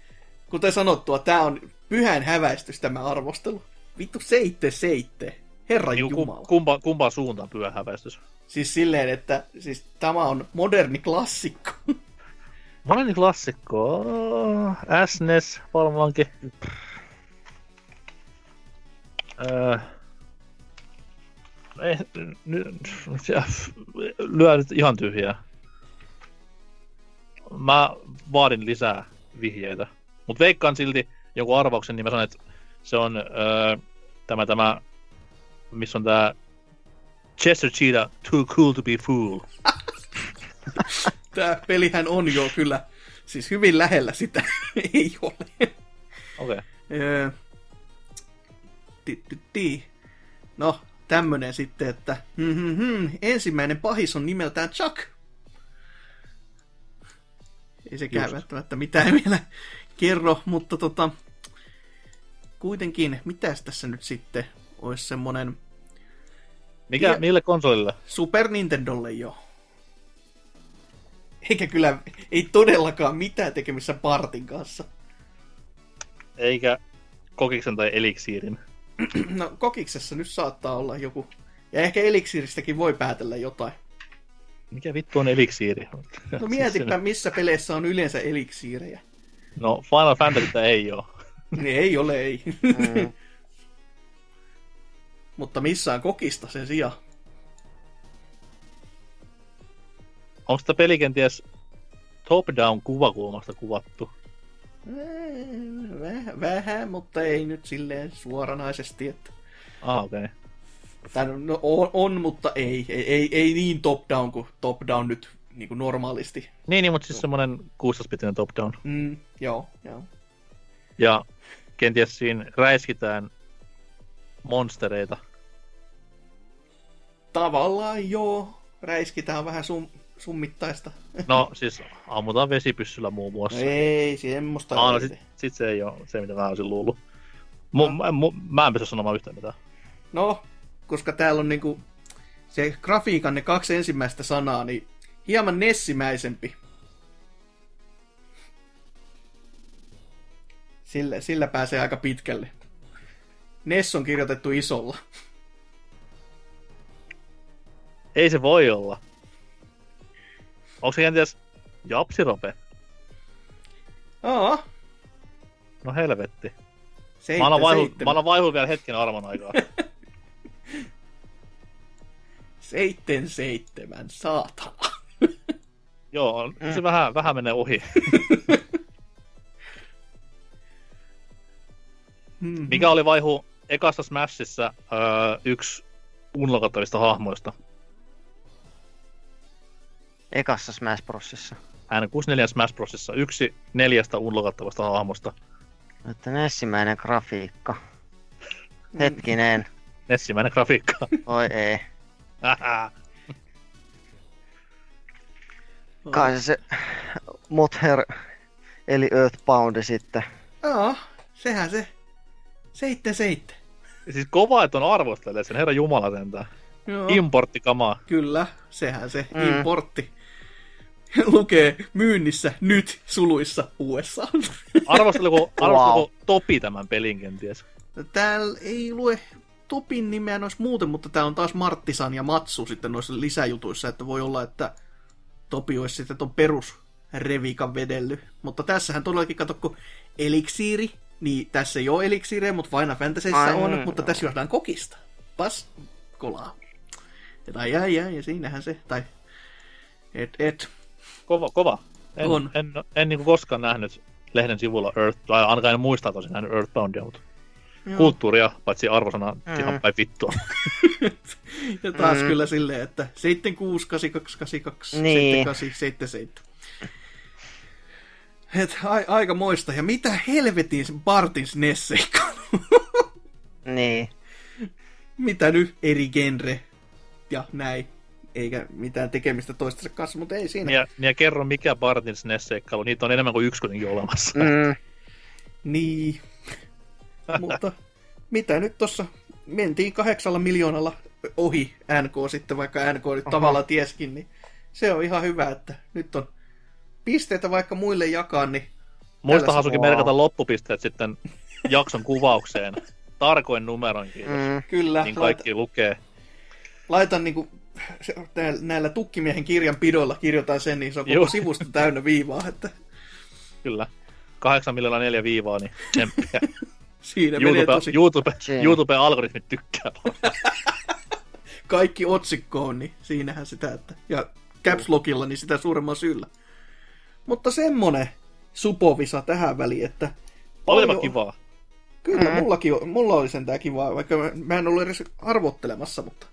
kuten sanottua, tää on pyhän häväistys tämä arvostelu. Vittu seitte seitte. Herra Niinku Jumala. kum, kumpa, kumpaan suuntaan pyhä häväistys. Siis silleen, että siis tämä on moderni klassikko. Moderni klassikko. SNES varmaankin. Öö, ei, nyt, lyö nyt ihan tyhjää. Mä vaadin lisää vihjeitä. Mutta veikkaan silti joku arvauksen, niin mä sanon, että se on öö, tämä, tämä, missä on tää Chester Cheetah, Too Cool to be Fool. [LAUGHS] Tää pelihän on jo kyllä, siis hyvin lähellä sitä. [LAUGHS] Ei ole. Okei. Okay. No, tämmönen sitten, että mm-hmm, ensimmäinen pahis on nimeltään Chuck. Ei sekään Just. välttämättä mitään [LAUGHS] vielä kerro, mutta tota, kuitenkin, mitäs tässä nyt sitten olisi semmonen Mikä, Tie- mille konsolille? Super Nintendolle jo. Eikä kyllä, ei todellakaan mitään tekemistä Partin kanssa. Eikä Kokiksen tai Elixiirin. No, kokiksessa nyt saattaa olla joku. Ja ehkä eliksiiristäkin voi päätellä jotain. Mikä vittu on Elixiiri? No [LAUGHS] mietipä, missä peleissä on yleensä eliksiirejä. No Final Fantasy ei oo. Ne ei ole, ei. Mm. [LAUGHS] Mutta missään kokista sen sijaan. Onko tämä peli kenties top-down kuvakulmasta kuvattu? Vähän, vähän, mutta ei nyt silleen suoranaisesti, että... Ah, okei. Okay. No, on, on, mutta ei. Ei, ei, ei niin top-down kuin top-down nyt niin kuin normaalisti. Niin, niin, mutta siis semmonen 16-bitinen top-down. Mm, joo, joo. Ja kenties siinä räiskitään monstereita. Tavallaan joo. Räiskitään vähän sum, summittaista. No siis ammutaan vesipyssyllä muun muassa. ei, semmoista Ah, no ei. sit, sit se ei ole se, mitä mä olisin luullut. Mu, mä, mu, mä en pysty sanomaan yhtään mitään. No, koska täällä on niinku se grafiikan ne kaksi ensimmäistä sanaa, niin hieman nessimäisempi. Sillä, sillä pääsee aika pitkälle. Ness on kirjoitettu isolla. Ei se voi olla. Onko se kenties Japsirope? Aa, No helvetti. seitsemän, Mä alan vaihu vielä hetken armon aikaa. [LAUGHS] seitsemän, seitsemän, saatana. [LAUGHS] Joo, on- se vähän, vähän menee ohi. [LAUGHS] Mhm. Mikä oli vaihu ekassa Smashissa öö, yksi unlokattavista hahmoista? Ekassa Smash Brosissa. N64 Smash Brosissa yksi neljästä unlokattavasta hahmosta. Että ensimmäinen grafiikka. Hetkinen. Nessimäinen grafiikka. Oi ei. Kai se, se Mother eli Earthbound sitten. Aa, sehän se. Seitten, seitten. siis kova, että on arvostelee sen, herra jumala sentään. Joo. Importtikamaa. Kyllä, sehän se mm. importti [LAUGHS] lukee myynnissä nyt suluissa USA. [LAUGHS] Arvosteliko, arvosteliko Topi tämän pelin kenties? Täällä ei lue Topin nimeä noissa muuten, mutta tää on taas Marttisan ja Matsu sitten noissa lisäjutuissa, että voi olla, että Topi olisi sitten ton perus Revikan vedelly. Mutta tässähän todellakin kato, kun eliksiiri, niin tässä ei ole eliksiirejä, mutta Final Fantasyssä Ai on, niin, mutta joo. tässä juodaan kokista. Pas kolaa. Ja tai jäi, jäi, ja siinähän se, tai et, et. Kova, kova. En, On. en, en, en niin koskaan nähnyt lehden sivulla Earth, tai ainakaan en muista tosin nähnyt Earthboundia, mutta Joo. kulttuuria, paitsi arvosana Mm. ihan päin vittua. [LAUGHS] Ja taas Mm. kyllä silleen, että 76, 82, 82, Niin. 78, 77. Et a- aika moista. Ja mitä helvetin Bartin SNES-seikkailu? Niin. mitä nyt eri genre ja näin. Eikä mitään tekemistä toistensa kanssa, mutta ei siinä. Niin ja, niin ja kerro, mikä Bartin SNES-seikkailu. Niitä on enemmän kuin yksi kuitenkin olemassa. Mm. Niin. [LAUGHS] mutta mitä nyt tossa mentiin kahdeksalla miljoonalla ohi NK sitten, vaikka NK nyt Aha. tavallaan tieskin, niin se on ihan hyvä, että nyt on pisteitä vaikka muille jakaa, niin Muista Tällä Hasuki saa- merkata loppupisteet sitten jakson kuvaukseen. Tarkoin numeron, kiitos. Mm. kyllä Niin laita, kaikki lukee. laitan niinku, se, [LAUGHS] näillä, näillä tukkimiehen kirjanpidoilla kirjoitan sen, niin se on koko Joo. sivusto täynnä viivaa, että Kyllä. 8 miljoonaa neljä viivaa, niin tsemppiä. [LAUGHS] siinä menee YouTube, tosi YouTube, Tsem. YouTube-algoritmit tykkää. [LAUGHS] kaikki otsikkoon, niin siinähän sitä, että, ja caps lockilla, niin sitä suuremman syyllä. Mutta semmonen supovisa tähän väliin, että Olipa kivaa. Kyllä, mm. mullakin, mulla oli sentään kivaa, vaikka mä, mä en ollut edes arvottelemassa, mutta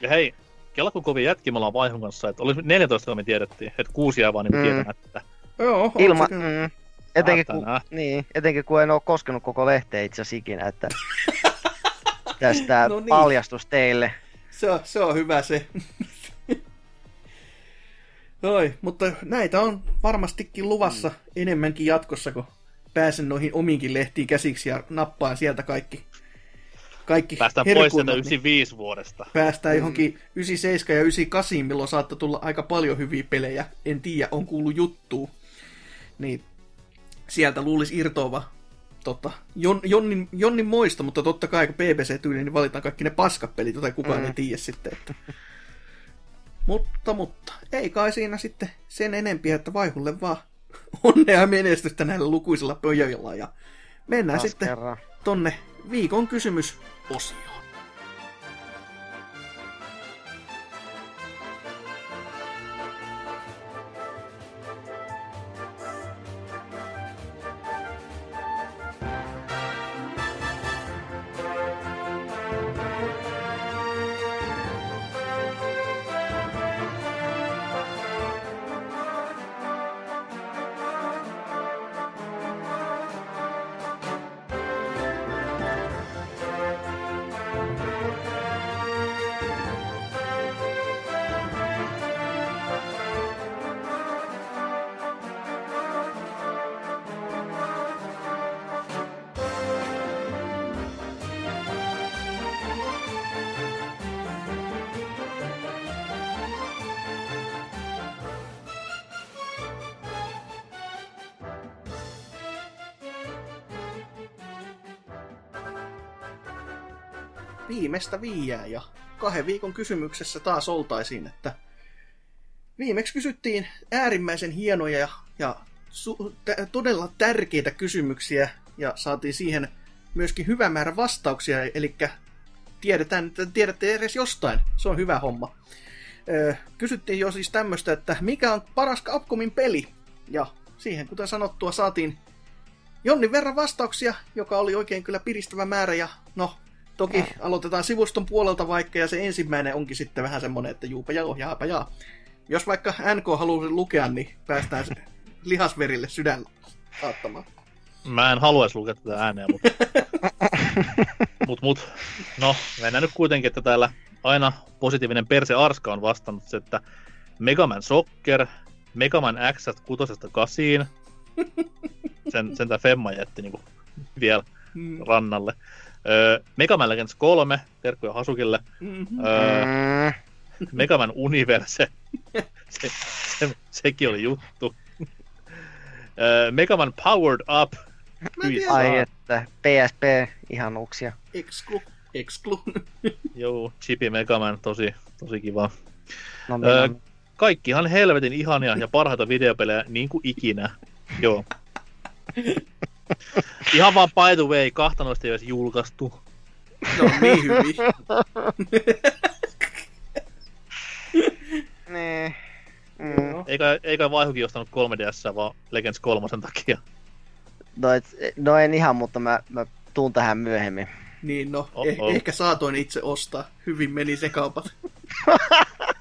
Ja hei, kela kun kovin jätki me ollaan vaihon kanssa, että oli 14, kun me tiedettiin, että kuusi jää vaan niin Mm. tietämättä. joo, Ilma, mm, etenkin, kun, niin, etenkin kun en ole koskenut koko lehteä itse asiassa ikinä, että [LAUGHS] tästä No niin. paljastus teille. Se on, se on hyvä se. [LAUGHS] Oi, mutta näitä on varmastikin luvassa mm. enemmänkin jatkossa, kun pääsen noihin omiinkin lehtiin käsiksi ja nappaan sieltä kaikki, kaikki Päästään pois sieltä herkunnat, niin 95 vuodesta. päästään johonkin 97 ja 98, milloin saattaa tulla aika paljon hyviä pelejä. En tiedä, on kuullut juttuu. Niin sieltä luulisi irtoava tota, Jon, Jonnin, Jonnin moista, mutta totta kai kun BBC-tyyli, niin valitaan kaikki ne paskapelit, joita kukaan Mm. ei tiedä sitten. Että. Mutta, mutta, ei kai siinä sitten sen enempiä, että vaihulle vaan onnea ja menestystä näillä lukuisilla pojilla. Ja mennään Taas sitten kerran. tonne viikon kysymysosioon. Viimeistä viiää ja kahden viikon kysymyksessä taas oltaisiin, että viimeksi kysyttiin äärimmäisen hienoja ja, ja su- tä- todella tärkeitä kysymyksiä ja saatiin siihen myöskin hyvä määrä vastauksia, eli tiedetään, että tiedätte edes jostain. Se on hyvä homma. Öö, kysyttiin jo siis tämmöistä, että mikä on paras Capcomin peli? Ja siihen, kuten sanottua, saatiin Jonnin verran vastauksia, joka oli oikein kyllä piristävä määrä. Ja no, toki aloitetaan sivuston puolelta vaikka, ja se ensimmäinen onkin sitten vähän semmonen, että juupa joo, jaapa jaa. Jos vaikka NK haluaa sen lukea, niin päästään se [LAUGHS] lihasverille sydän saattamaan. Mä en haluaisi lukea tätä ääneen, mutta... [LAUGHS] mut, mut, no, mennään nyt kuitenkin, että täällä aina positiivinen Perse Arska on vastannut se, että Mega Man Soccer, Mega Man X 6 8 [LAUGHS] sen, sen tää Femma jätti niinku vielä Mm. rannalle. Öö, Mega Man Legends 3, terkkuja Hasukille. Mm-hmm. Öö, Mega Man Universe, [LAUGHS] se, se, sekin oli juttu. Öö, Mega Man Powered Up, ai että, PSP ihanuuksia. Exclu. Exclu. [LAUGHS] joo, Chippy Mega Man, tosi, tosi kiva. No, Öö, minä, kaikkihan helvetin ihania ja parhaita videopelejä niin kuin ikinä. Joo. [LAUGHS] [LAUGHS] Ihan vaan by the way, kahta noista ei edes julkaistu. No niin hyvin. [LAUGHS] niin. Mm. Eikä, eikä Vaihukin ostanut 3DS, vaan Legends 3 takia. No, et, no en ihan, mutta mä, mä tuun tähän myöhemmin. Niin no, Oh, eh- ehkä saatoin itse ostaa. Hyvin meni se kaupat. [LAUGHS]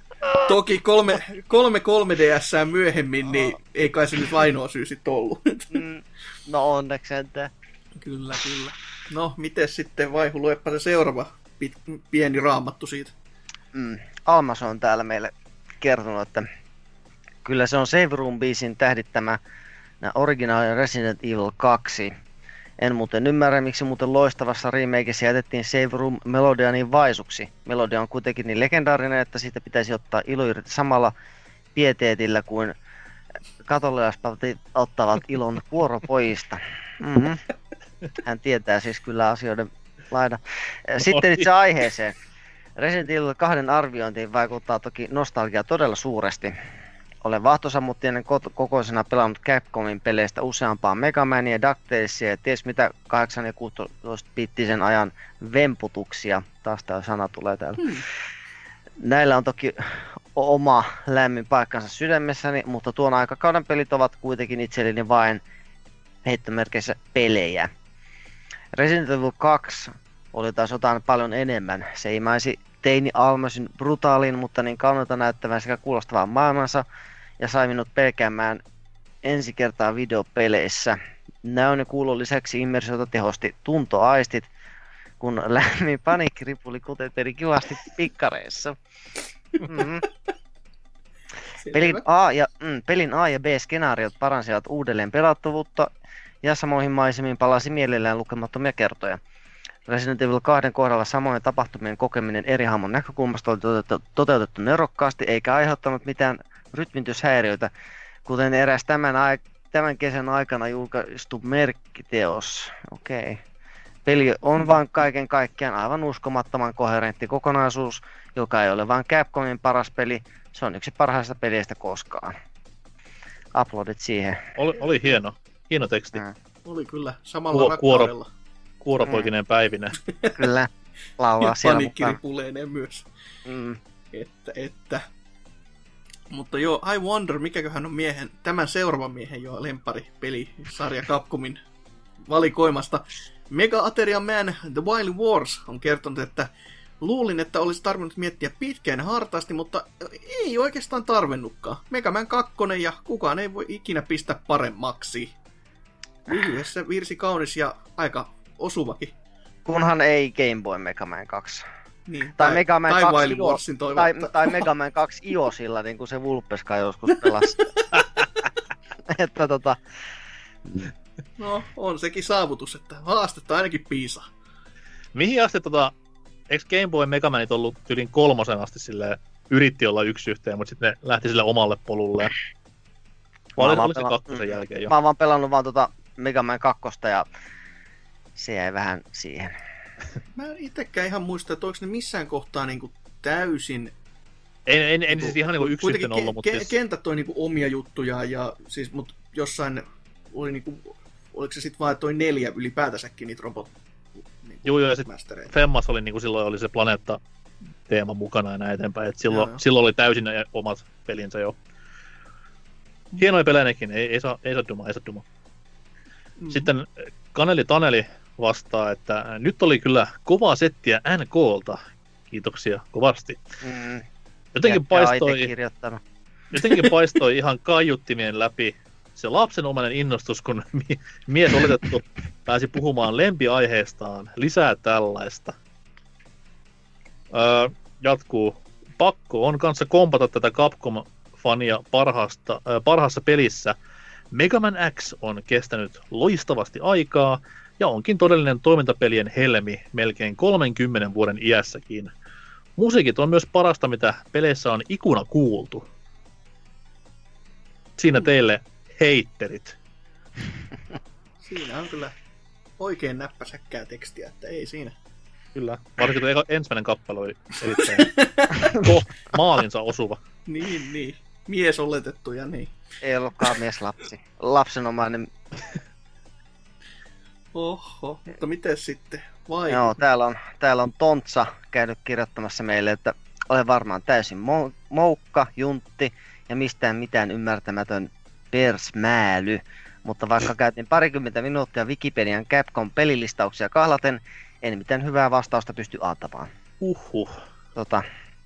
Toki kolme, kolme 3DS myöhemmin, niin ei kai se nyt ainoa syy sitten ollut. Mm. No onneksi sentään. kyllä, kyllä. No, miten sitten Vaihu, luepa se seuraava pit, pieni raamattu siitä. Mm. Almas on täällä meille kertonut, että kyllä se on Save Room biisin tähdittämä nää originaali Resident Evil 2. En muuten ymmärrä, miksi muuten loistavassa remakeissa jätettiin Save Room melodia niin vaisuksi. Melodia on kuitenkin niin legendaarinen, että siitä pitäisi ottaa ilo irti samalla pieteetillä kuin katolialaispapit ottavat ilon vuoropojista. Mm-hmm. Hän tietää siis kyllä asioiden laida. Sitten itse aiheeseen. Resident Evil 2 arviointiin vaikuttaa toki nostalgia todella suuresti. Olen vahtosammuttienen ko- kokoisena pelannut Capcomin peleistä useampaa Mega Mania, DuckTalesia ja ties mitä 8 ja 16 bittisen ajan vemputuksia. Taas tämä sana tulee täällä. Hmm. näillä on toki oma lämmin paikkansa sydämessäni, mutta tuon aikakauden pelit ovat kuitenkin itselleni vain heittomerkeissä pelejä. Resident Evil 2 oli taas jotain paljon enemmän. Se imaisi teini Almasin brutaalin, mutta niin kaunolta näyttävän sekä kuulostavan maailmansa ja sai minut pelkäämään ensi kertaa videopeleissä. Näön kuulon lisäksi immersiota tehosti tuntoaistit, kun lämmin paniikkiripuli kuteteli kivasti pikkareissa. Mm. Pelin A ja, mm, pelin A ja B-skenaariot paransivat uudelleen pelattavuutta ja samoihin maisemiin palasi mielellään lukemattomia kertoja. Resident Evil 2 kohdalla samoin tapahtumien kokeminen eri hahmon näkökulmasta oli toteutettu, toteutettu nerokkaasti eikä aiheuttanut mitään rytmityshäiriöitä, kuten eräs tämän, ai- tämän kesän aikana julkaistu merkkiteos. Okei. Okay. Peli on vain kaiken kaikkiaan aivan uskomattoman koherentti kokonaisuus, joka ei ole vain Capcomin paras peli, se on yksi parhaista peleistä koskaan. Uploadit siihen. Oli, oli hieno. Hieno teksti. Mm. Oli kyllä samalla Kuo- kuoro- rakkaudella. Kuoropoikinen päivinä. [LAUGHS] Kyllä, laulaa Ja siellä mukaan. myös. Mm. Että, että. Mutta joo, I wonder, mikäköhän on miehen, tämän seuraavan miehen jo lempari peli sarja Capcomin valikoimasta. Mega Ateria Man The Wild Wars on kertonut, että luulin, että olisi tarvinnut miettiä pitkään hartaasti, mutta ei oikeastaan tarvinnutkaan. Mega Man 2 ja kukaan ei voi ikinä pistää paremmaksi. Lyhyessä virsi kaunis ja aika osuvakin. Kunhan ei Game Boy Mega Man 2. Niin, Tai Mega Man tai 2 Wild Io- Warsin Tai, tai Mega Man 2 iOSilla, niin kuin se Vulpeska joskus pelasi. [LAUGHS] että tota, No, on sekin saavutus, että haastetta ainakin piisaa. Mihin asti tota, eikö Game Boy Mega Manit ollut yli kolmosen asti sille yritti olla yksi yhteen, mutta sitten ne lähti sille omalle polulleen. Vai Mä oli, vaan oli se pela- kakkosen mm. jälkeen jo? mä oon vaan pelannut vaan tota Mega Man 2 ja se jäi vähän siihen. [LAUGHS] Mä en itekään ihan muista, että onko ne missään kohtaa niinku täysin... En, en, en siis ihan niinku yksi Kuitenkin yhteen ollut, mutta ke- siis, kentät toi niinku omia juttuja, ja siis, mut jossain oli niinku... Oliko se sitten vaan toi neljä ylipäätänsäkin niitä robot... Niinku, Juu, joo, ja sit mastereita? Femmas oli niinku silloin oli se planeetta teema mukana ja näin eteenpäin. Et silloin, Joo, joo. silloin oli täysin omat pelinsä jo. Hienoja pelejä nekin, ei, ei, saa, ei saa duma, ei saa duma. Mm. Sitten Kaneli Taneli vastaa, että nyt oli kyllä kovaa settiä NKlta. Kiitoksia kovasti. Mm. Jotenkin paistoi, jotenkin paistoi ihan kaiuttimien läpi se lapsenomainen innostus, kun [LAUGHS] mi- mies oletettu pääsi puhumaan lempiaiheestaan. Lisää tällaista. Öö, jatkuu. Pakko on kanssa kompata tätä Capcom-fania parhaasta, ö, parhaassa pelissä. Mega Man X on kestänyt loistavasti aikaa ja onkin todellinen toimintapelien helmi melkein 30 vuoden iässäkin. Musiikit on myös parasta, mitä peleissä on ikuna kuultu. Siinä teille heitterit. [LAUGHS] Siinä on kyllä oikein näppäsäkkää tekstiä, että ei siinä. Kyllä. Varsinkin tuo ensimmäinen kappale oli erittäin [LAUGHS] ko- maalinsa osuva. Niin, niin. Mies oletettu ja niin. Ei ollutkaan mies lapsi. Lapsenomainen. Oho, mutta miten sitten? Vai? Joo, täällä on, täällä on Tontsa käynyt kirjoittamassa meille, että olen varmaan täysin mo- moukka, juntti ja mistään mitään ymmärtämätön persmääly. Mutta vaikka [CLEARS THROAT] käytin parikymmentä minuuttia Wikipedian Capcom pelilistauksia kahlaten, en mitään hyvää vastausta pysty antamaan. Uhuh. Tota,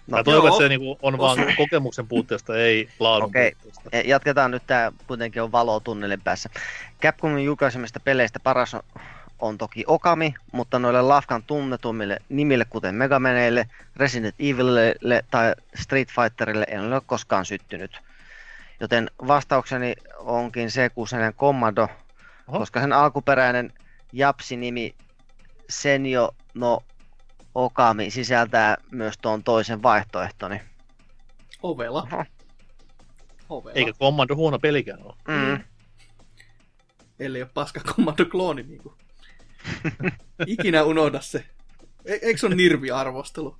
Mä no, toivon, joo. että se niinku on vaan kokemuksen puutteesta, ei laadun Okei. puutteesta. Jatketaan nyt, tää kuitenkin on valo tunnelin päässä. Capcomin julkaisemista peleistä paras on, on toki Okami, mutta noille Lafkan tunnetummille nimille, kuten Megamaneille, Resident Evilille tai Street Fighterille en ole koskaan syttynyt. Joten vastaukseni onkin se kuuseinen Commando, Oho. koska sen alkuperäinen Japsi-nimi Senjo no Okami sisältää myös tuon toisen vaihtoehtoni. Ovela. Oho. Ovela. Eikä Commando huono pelikään ole. Mm. Ellei ole paska Commando klooni niinku. [LAUGHS] Ikinä unohda se. E- eikö se ole nirvi-arvostelu?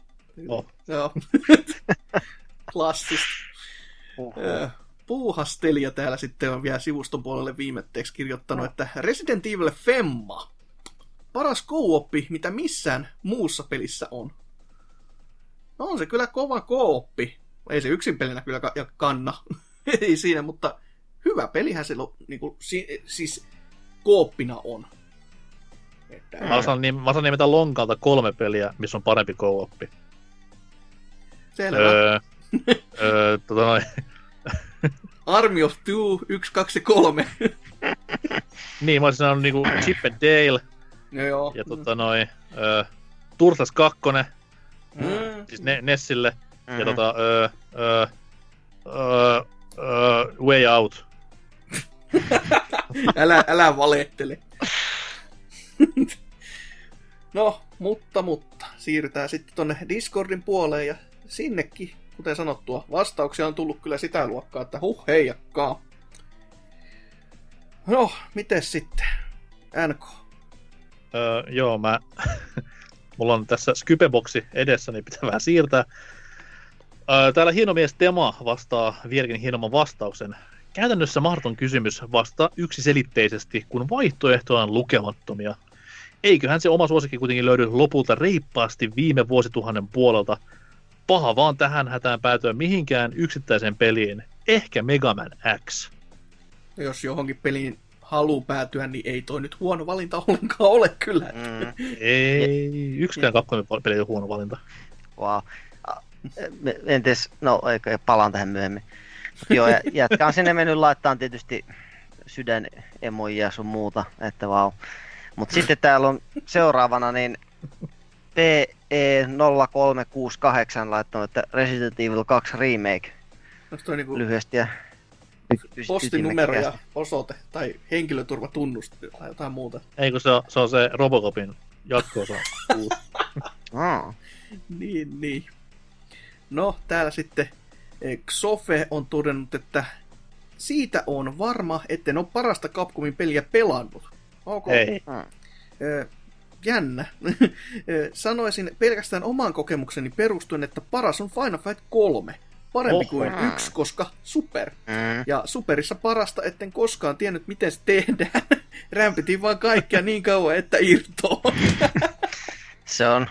Oh. Joo. [LAUGHS] Klassista. Puuhastelija täällä sitten on vielä sivuston puolelle viimetteeksi kirjoittanut, että Resident Evil Femma. Paras co mitä missään muussa pelissä on. No on se kyllä kova kooppi. Ei se yksin pelinä kyllä ka- ja kanna. [LAUGHS] Ei siinä, mutta hyvä pelihän se lo- niinku, si- siis kooppina on. Että, Mä osaan, nim- mä osaan nimetä lonkalta kolme peliä, missä on parempi co-oppi. selvä. Öö, öö, tota noin, [LAUGHS] Army of Two, 1, 2 3. niin, mä olisin sanonut niinku Chip and Dale no joo. ja tota noin, Turtles 2, Mm. siis ne, Nessille, Mhm. ja tota, öö, öö, öö, öö, Way Out. [LAUGHS] älä, älä valehtele. [LAUGHS] no, mutta, mutta. Siirrytään sitten tonne Discordin puoleen ja sinnekin, kuten sanottua, vastauksia on tullut kyllä sitä luokkaa, että huh heijakkaa. No, miten sitten? NK. Öö, joo, mä... [LAUGHS] Mulla on tässä Skypeboksi edessä, niin pitää vähän siirtää. Öö, täällä hienomies Tema vastaa vieläkin hienomman vastauksen. Käytännössä mahdoton kysymys vastaa yksiselitteisesti, kun vaihtoehtoja on lukemattomia. Eiköhän se oma suosikki kuitenkin löydy lopulta reippaasti viime vuosituhannen puolelta. Paha vaan tähän hätään päätyä mihinkään yksittäiseen peliin. Ehkä Mega Man X. Jos johonkin peliin haluaa päätyä, niin ei toi nyt huono valinta ollenkaan ole kyllä. Mm. Ei, yksikään kakkonen peli ei ole huono valinta. Wow. Entäs, no eikö palaan tähän myöhemmin. Mut Joo, jätkä on sinne mennyt laittaa tietysti sydänemoja sun muuta, että vau. Mutta sitten täällä on seuraavana niin E PE0368 laittanut, että Resident Evil 2 Remake Onko toi niinku lyhyesti ja postinumero ja osoite tai henkilöturvatunnus tai jotain muuta? Ei kun se on se, on se Robocopin jatko-osa. [LAUGHS] Mm. Niin, niin. No, täällä sitten eh, Xofe on todennut, että siitä on varma, etten ole parasta Capcomin peliä pelannut. Ok. Ei. Eh, Jännä. [LAUGHS] Eh, Sanoisin pelkästään omaan kokemukseni perustuen, että paras on Final Fight 3. Parempi Oho. kuin yksi, koska super. Mm. Ja superissa parasta, etten koskaan tiennyt, miten se tehdään. [LAUGHS] Rämpitin vaan kaikkea niin kauan, että irtoo. [LAUGHS] Se on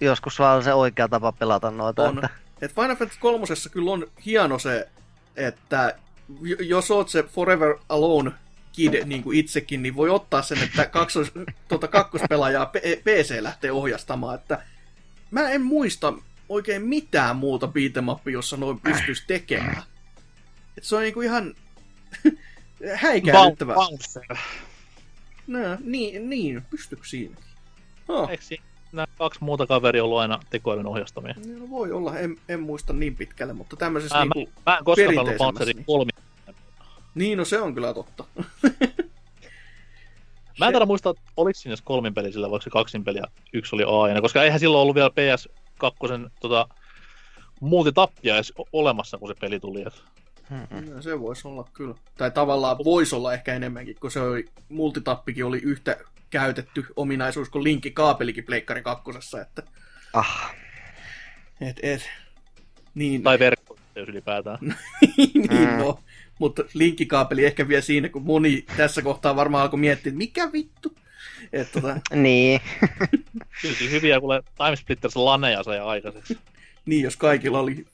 joskus vaan se oikea tapa pelata noita. On. Että, Et Final Fantasy 3 kyllä on hieno se, että jos oot se Forever Alone kid niin kuin itsekin, niin voi ottaa sen, että kaksos, tuota kakkospelaajaa P- PC lähtee ohjastamaan. Että mä en muista oikein mitään muuta beat'em jossa noin pystyisi tekemään. Et se on niinku ihan [LAUGHS] häikäilyttävä. Bouncer. No, niin, niin, pystyykö siinäkin? Eikö siinä nämä kaksi muuta kaveria ollut aina tekoälyn ohjastamia? no voi olla, en, en muista niin pitkälle, mutta tämmöisessä Mä, niinku... mä, mä en koskaan Bouncerin niin. kolmi. Niin, no se on kyllä totta. Mä en taida muistaa, että oliko siinä kolmin peli sillä, vaikka se kaksin peli ja yksi oli aina, koska eihän silloin ollut vielä PS2 tota, multitappia edes olemassa, kun se peli tuli. Et. Mm-mm. No, se voisi olla kyllä. Tai tavallaan voisi olla ehkä enemmänkin, kun se oli, multitappikin oli yhtä käytetty ominaisuus kuin linkkikaapelikin Pleikkari kakkosessa, että Ah. et, et, niin, Tai verkko, ylipäätään. [LAUGHS] niin Mm. no. Mutta linkkikaapeli ehkä vielä siinä, kun moni tässä kohtaa varmaan alkoi miettiä, että mikä vittu. Et, tota, Niin. [LAUGHS] Kyllä hyviä, kuule Timesplitters laneja sai aikaiseksi. [LAUGHS] niin, jos kaikilla oli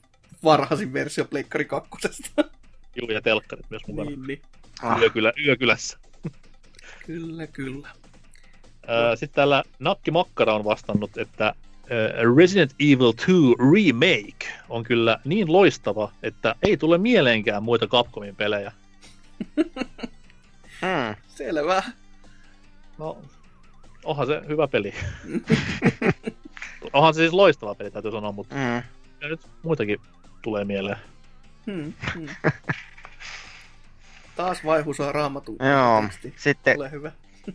varhaisin versio Pleikkari kakkosesta. [LAUGHS] Juu, ja telkkarit myös mukana. niin, niin. Ah. Yökylä, yökylässä. [LAUGHS] Kyllä, kyllä. Öö, Sitten täällä Nakki Makkara on vastannut, että Resident Evil 2 Remake on kyllä niin loistava, että ei tule mieleenkään muita Capcomin pelejä. Mm. Selvä. No, onhan se hyvä peli. [LAUGHS] onhan se siis loistava peli, täytyy sanoa, mutta Mm. kyllä nyt muitakin tulee mieleen. Hmm, hmm. [LAUGHS] Taas vaihusaa raamatun. Joo. teksti. Sitten Ole hyvä. [LAUGHS]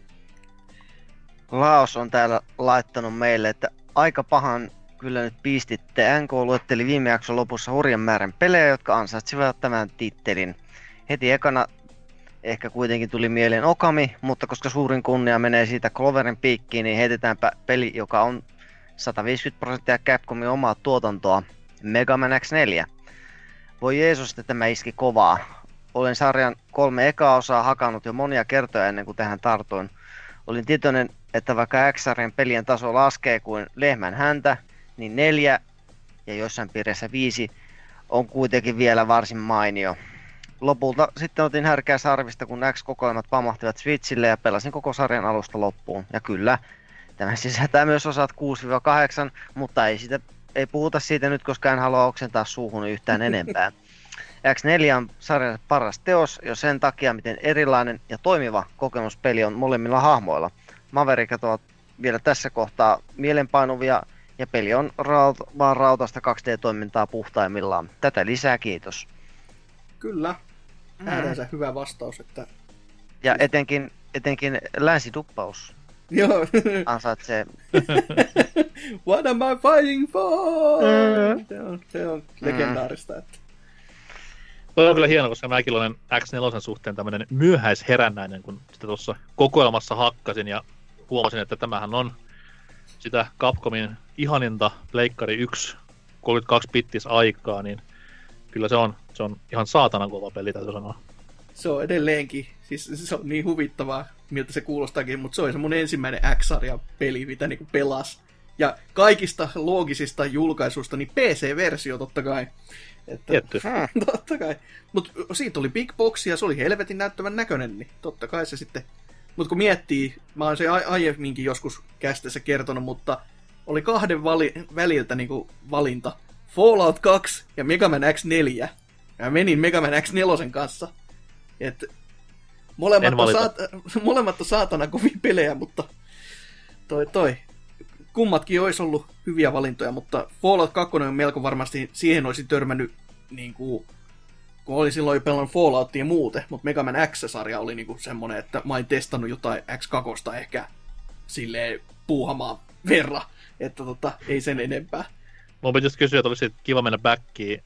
Laos on täällä laittanut meille, että aika pahan kyllä nyt pistitte. NK luetteli viime jakson lopussa hurjan määrän pelejä, jotka ansaitsivat tämän tittelin. Heti ekana ehkä kuitenkin tuli mieleen Okami, mutta koska suurin kunnia menee siitä Cloverin piikkiin, niin heitetäänpä peli, joka on 150 prosenttia Capcomin omaa tuotantoa, Mega Man X4. Voi Jeesus, että tämä iski kovaa. Olen sarjan kolme ekaa osaa hakannut jo monia kertoja ennen kuin tähän tartuin. Olin tietoinen, että vaikka x pelien taso laskee kuin lehmän häntä, niin neljä ja joissain piireissä 5 on kuitenkin vielä varsin mainio. Lopulta sitten otin härkää sarvista, kun X-kokoelmat pamahtivat Switchille ja pelasin koko sarjan alusta loppuun. Ja kyllä, tämä [LAUGHS] sisältää myös osat 6-8, mutta ei, sitä, ei puhuta siitä nyt, koska en halua oksentaa suuhun yhtään [LAUGHS] enempää. X4 on sarjan paras teos jo sen takia, miten erilainen ja toimiva kokemuspeli on molemmilla hahmoilla. Maverikat ovat vielä tässä kohtaa mielenpainuvia ja peli on raut- vaan rautasta 2D-toimintaa puhtaimmillaan. Tätä lisää kiitos. Kyllä. Mm. Ääreensä hyvä vastaus, että Ja etenkin, etenkin länsiduppaus [LAUGHS] joo. ansaitsee. [LAUGHS] What am I fighting for? Mm. Se on, se on legendaarista. Että. Toi on kyllä hieno, koska mäkin olen X4 suhteen tämmöinen myöhäisherännäinen, kun sitä tuossa kokoelmassa hakkasin ja huomasin, että tämähän on sitä Capcomin ihaninta Pleikkari 1 32 bittis aikaa, niin kyllä se on, se on ihan saatanan kova peli, täytyy sanoa. Se on edelleenkin, siis se on niin huvittavaa, miltä se kuulostaakin, mutta se oli se mun ensimmäinen X-sarjan peli, mitä niinku pelas. Ja kaikista loogisista julkaisuista, niin PC-versio totta kai. Että, Tietty. [LAUGHS] totta kai. Mutta siitä oli Big Box ja se oli helvetin näyttävän näköinen, niin totta kai se sitten... Mutta kun miettii, mä oon se aiemminkin joskus kästeessä kertonut, mutta oli kahden vali- väliltä niinku valinta. Fallout 2 ja Mega Man X4. Ja mä menin Mega Man X4 kanssa. Et molemmat, En on saat, [LAUGHS] molemmat on saatana kovia pelejä, mutta toi toi. Kummatkin olisi ollut hyviä valintoja, mutta Fallout 2 on melko varmasti, siihen olisi törmännyt niin kuin, kun oli silloin jo pelannut Falloutia ja muuten, mutta Mega Man X-sarja oli niinku semmonen, että mä olin testannut jotain X2 ehkä silleen puuhamaan verran, että tota, ei sen enempää. Mun pitäisi kysyä, että olisi kiva mennä backiin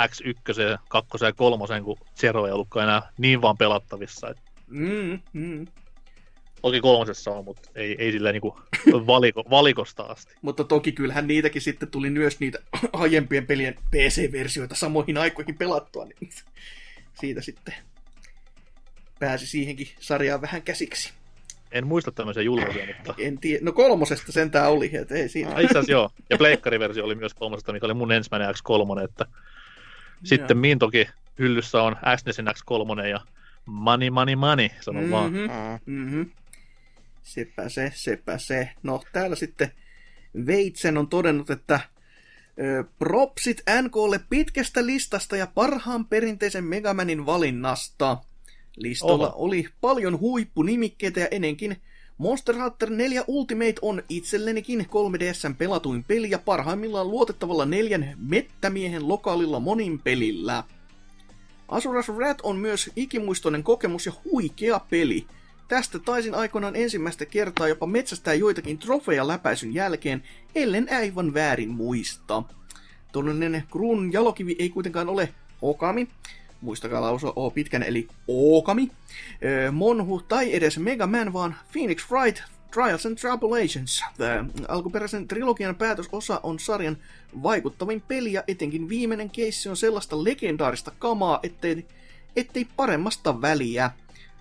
X1, 2 ja 3, kun Zero ei ollutkaan enää niin vaan pelattavissa. Et Mm, mm. toki kolmosessa on, mutta ei, ei silleen niinku [LAUGHS] valiko, valikosta asti. Mutta toki kyllähän niitäkin sitten tuli myös niitä [LAUGHS] aiempien pelien PC-versioita samoihin aikoihin pelattua, niin siitä sitten pääsi siihenkin sarjaan vähän käsiksi. En muista tämmöisiä julkaisuja, mutta En tiedä, no kolmosesta sentään oli, että ei siinä. Ai, itse asiassa joo. Ja pleikkariversio oli myös kolmosesta, mikä oli mun ensimmäinen X3, että sitten min toki hyllyssä on SNESin X3 ja money, money, money, sanon mm-hmm. vaan. Mhm. Mm. Mm-hmm. Sepä se, sepä se. No täällä sitten Veitsen on todennut, että ö, propsit NKlle pitkästä listasta ja parhaan perinteisen Megamanin valinnasta. Listolla Oho. oli paljon huippunimikkeitä ja ennenkin Monster Hunter 4 Ultimate on itsellenikin 3DSn pelatuin peli ja parhaimmillaan luotettavalla neljän mettämiehen lokaalilla monin pelillä. Asuras Rat on myös ikimuistoinen kokemus ja huikea peli. Tästä taisin aikoinaan ensimmäistä kertaa jopa metsästää joitakin trofeja läpäisyn jälkeen, ellen aivan väärin muista. Todellinen kruunun jalokivi ei kuitenkaan ole Okami, muistakaa lausua O pitkän eli Okami, öö, Monhu tai edes Mega Man, vaan Phoenix Wright Trials and Tribulations. Tämä alkuperäisen trilogian päätösosa on sarjan vaikuttavin peli ja etenkin viimeinen keissi on sellaista legendaarista kamaa, ettei, ettei paremmasta väliä.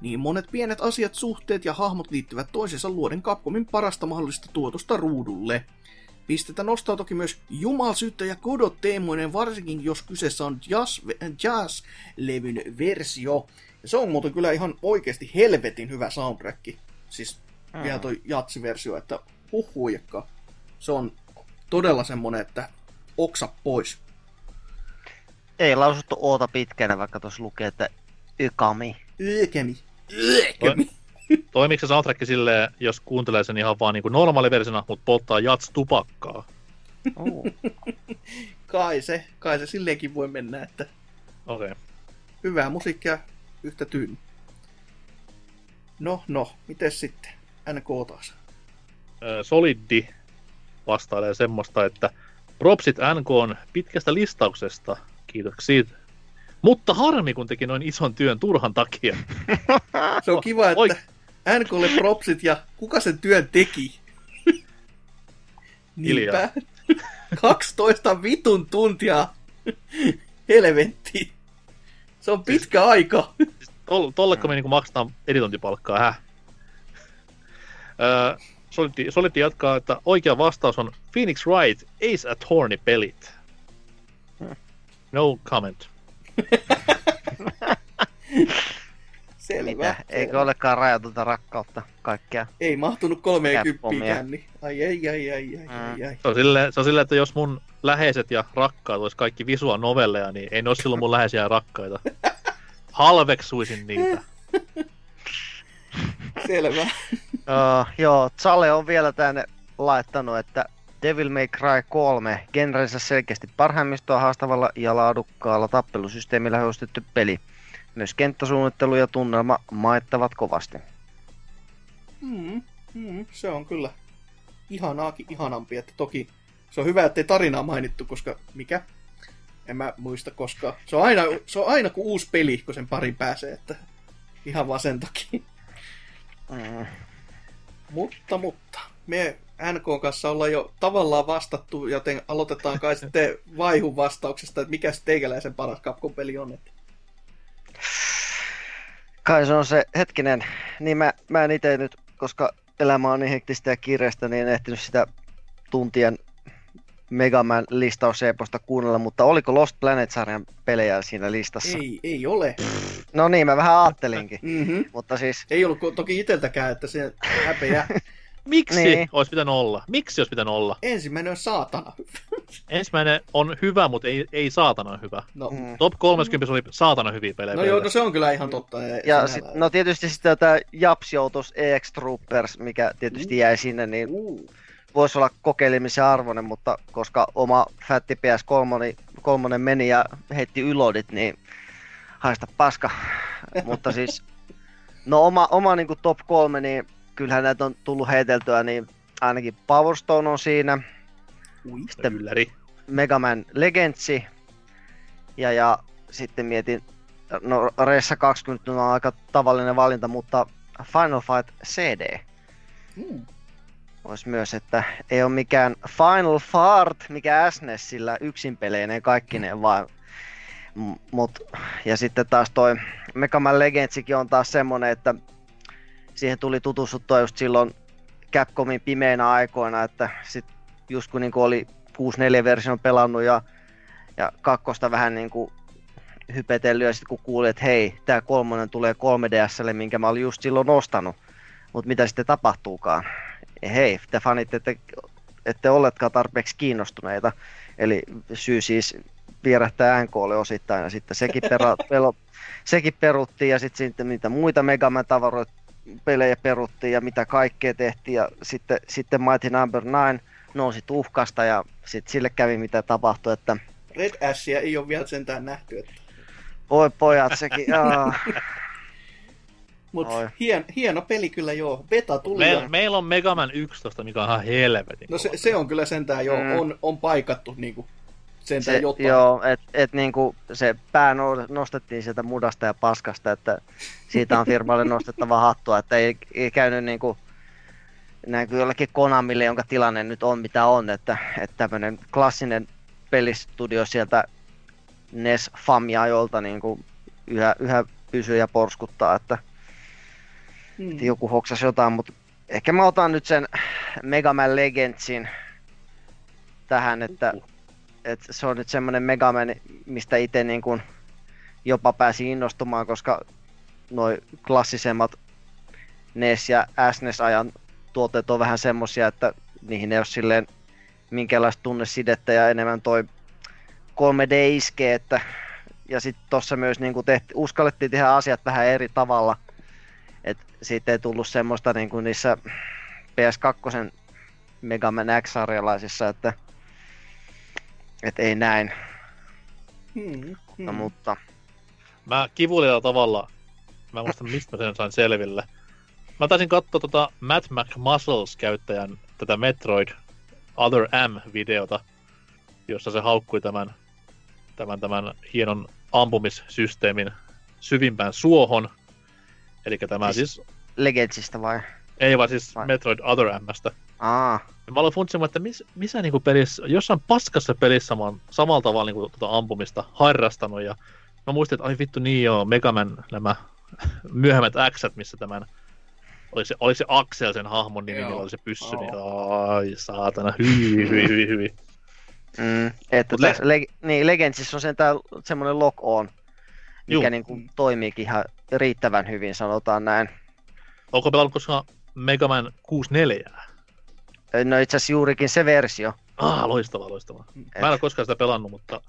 Niin monet pienet asiat, suhteet ja hahmot liittyvät toisensa luoden Capcomin parasta mahdollista tuotosta ruudulle. Pistettä nostaa toki myös Jumalsyyttä ja Godot teemoinen, varsinkin jos kyseessä on jazz, jazz-levyn versio. Ja se on muuten kyllä ihan oikeasti helvetin hyvä soundtrack. Siis Mm. vielä toi jatsiversio, että huhuijakka. Se on todella semmonen, että oksa pois. Ei lausuttu oota pitkänä, vaikka tuossa lukee, että Ykami. Yökemi. Yökemi. Toimiiko se soundtrack silleen, jos kuuntelee sen ihan vaan niinku normaaliversiona, mutta polttaa jats tupakkaa? Oh. Kai se, kai se silleenkin voi mennä, että Okei. Okay. hyvää musiikkia yhtä tyyni. No, no, miten sitten? NK taas. Solidi vastailee semmoista, että propsit NK on pitkästä listauksesta. Kiitoksia. Mutta harmi, kun teki noin ison työn turhan takia. Se on kiva, että NKlle propsit ja kuka sen työn teki? [LAUGHS] Niinpä. 12 vitun tuntia. Helvetti. Se on pitkä aika. Tol- tolleko me niinku maksetaan editointipalkkaa, häh? Öö, Solidi, Solidi jatkaa, että oikea vastaus on Phoenix Wright Ace Attorney-pelit. No comment. [LAUGHS] Selvä. Mitä? Eikö selvä. olekaan rajatonta rakkautta kaikkea? Ei mahtunut 30 Capcomia. känni. Ai ai ai ai ai ai, Mm. ai. Se on, silleen, se on silleen, että jos mun läheiset ja rakkaat olisi kaikki visual novelleja, niin ei ne olisi silloin mun läheisiä ja rakkaita. [LAUGHS] Halveksuisin niitä. [LAUGHS] Selvä. [LAUGHS] Uh, joo, Sale on vielä tänne laittanut, että Devil May Cry 3, genrensä selkeästi parhaimmistoa haastavalla ja laadukkaalla tappelusysteemillä hostettu peli. Myös kenttäsuunnittelu ja tunnelma maittavat kovasti. Mm, mm, se on kyllä ihanaakin ihanampi. Että toki se on hyvä, ettei tarinaa mainittu, koska mikä? En mä muista koskaan. Se on aina, se on aina kuin uusi peli, kun sen pari pääsee, että ihan vaan sen takia. Mm. Mutta, mutta, me NK kanssa ollaan jo tavallaan vastattu, joten aloitetaan kai sitten vaihun vastauksesta, että mikä se teikäläisen paras Capcom-peli on. Että... Kai se on se hetkinen, niin mä, mä en itse nyt, koska elämä on niin hektistä ja kiireistä, niin en ehtinyt sitä tuntien Megaman listauseposta kuunnella, mutta oliko Lost Planet-sarjan pelejä siinä listassa? Ei, ei ole. No niin, mä vähän ajattelinkin. Mm-hmm. Mutta siis, Ei ollut toki iteltäkään, että se häpeä. [LAUGHS] Miksi Niin. olisi pitänyt olla? Miksi olisi pitänyt olla? Ensimmäinen on saatana. [LAUGHS] Ensimmäinen on hyvä, mutta ei, ei saatana hyvä. No, mm. Top 30 oli saatana hyviä pelejä. no joo, no se on kyllä ihan totta. ja sit, no tietysti sitten tämä Japs joutus EX Troopers, mikä tietysti jäi sinne, niin Uh, voisi olla kokeilemisen arvoinen, mutta koska oma Fatti PS3 niin kolmonen meni ja heitti ylodit, niin haista paska. [LAUGHS] mutta siis, no oma, oma niin top kolme, niin kyllähän näitä on tullut heiteltyä, niin ainakin Power Stone on siinä, ui. sitten Ylläri. Mega Man Legendsi, ja, ja sitten mietin, no Ressa 20 on aika tavallinen valinta, mutta Final Fight CD Mm. olisi myös, että ei ole mikään Final Fart, mikä SNESillä yksin peleineen kaikkineen vaan. Mut, ja sitten taas toi Mega Man Legendsikin on taas semmonen, että siihen tuli tutustuttua just silloin Capcomin pimeinä aikoina, että sit just kun niinku oli 64-version pelannut ja, ja kakkosta vähän niinku hypetellyt ja sitten kun kuulin, että hei, tää kolmonen tulee 3DSlle, minkä mä olin just silloin ostanut, mutta mitä sitten tapahtuukaan? Ja hei, te fanit ette, ette olleetkaan tarpeeksi kiinnostuneita. Eli syy siis vierähtää NKlle osittain ja sitten sekin, pera, [LAUGHS] pelo, sekin peruttiin ja sitten, sitten niitä muita Megaman tavaroita pelejä peruttiin ja mitä kaikkea tehtiin ja sitten, sitten Mighty Number 9 nousi tuhkasta ja sitten sille kävi mitä tapahtui, että Red Ashia ei ole vielä sentään nähty. Että... voi pojat sekin, [LAUGHS] aa, Mutta Oi. hien, hieno peli kyllä joo. Beta tuli. Meillä, ja... meillä on Mega Man 11, mikä on ihan helvetin. No se, se on kyllä sentään jo, Mm. on, on paikattu niinku sentään se, jotain. joo, et, et niinku se pää no- nostettiin sieltä mudasta ja paskasta, että siitä on firmalle nostettava hattua, että ei, ei käynyt niinku näin kuin jollekin Konamille, jonka tilanne nyt on mitä on, että, että tämmöinen klassinen pelistudio sieltä NES Famia-ajoilta niinku yhä, yhä pysyy ja porskuttaa, että Mm. joku hoksasi jotain, mutta ehkä mä otan nyt sen Mega Man Legendsin tähän, että, että se on nyt semmoinen Mega Man, mistä itse niin kuin jopa pääsi innostumaan, koska noi klassisemmat NES ja SNES-ajan tuotteet on vähän semmosia, että niihin ei ole silleen minkäänlaista tunnesidettä ja enemmän toi 3D iskee, että ja sitten tuossa myös niin kuin tehti, uskallettiin tehdä asiat vähän eri tavalla, et siitä ei tullut semmoista niin kuin niissä PS2 Mega Man X-sarjalaisissa, että et ei näin, Hmm. Hmm. no, mutta Mä kivulialla tavalla, mä en muista mistä mä sen sain selville. Mä taisin katsoa tota Matt McMuscles käyttäjän tätä Metroid Other M-videota, jossa se haukkui tämän, tämän, tämän hienon ampumissysteemin syvimpään suohon. Eli tämä Siis- siis, Legendsistä vai? Ei vaan siis vai? Metroid Other Mstä. Aa, mä aloin funtsimaan, että miss, missä niinku pelissä, jossain paskassa pelissä mä oon samalla tavalla niinku tota ampumista harrastanut ja mä muistin, että ai vittu niin joo, Megaman nämä [LAUGHS] myöhemmät X, missä tämän oli se, oli se Axel sen hahmon nimi, Joo. millä oli se pyssy, Joo. niin ai saatana, hyi, hyi, hyi, hyi. Mm, että Mut le- tässä, le- niin, Legendsissa on sentään semmoinen lock on, mikä Juu. niin kuin toimiikin ihan riittävän hyvin, sanotaan näin. Onko pelannut koskaan Mega Man 64? No itse asiassa juurikin se versio. Ah, loistavaa, loistavaa. Mä en Et- ole koskaan sitä pelannut, mutta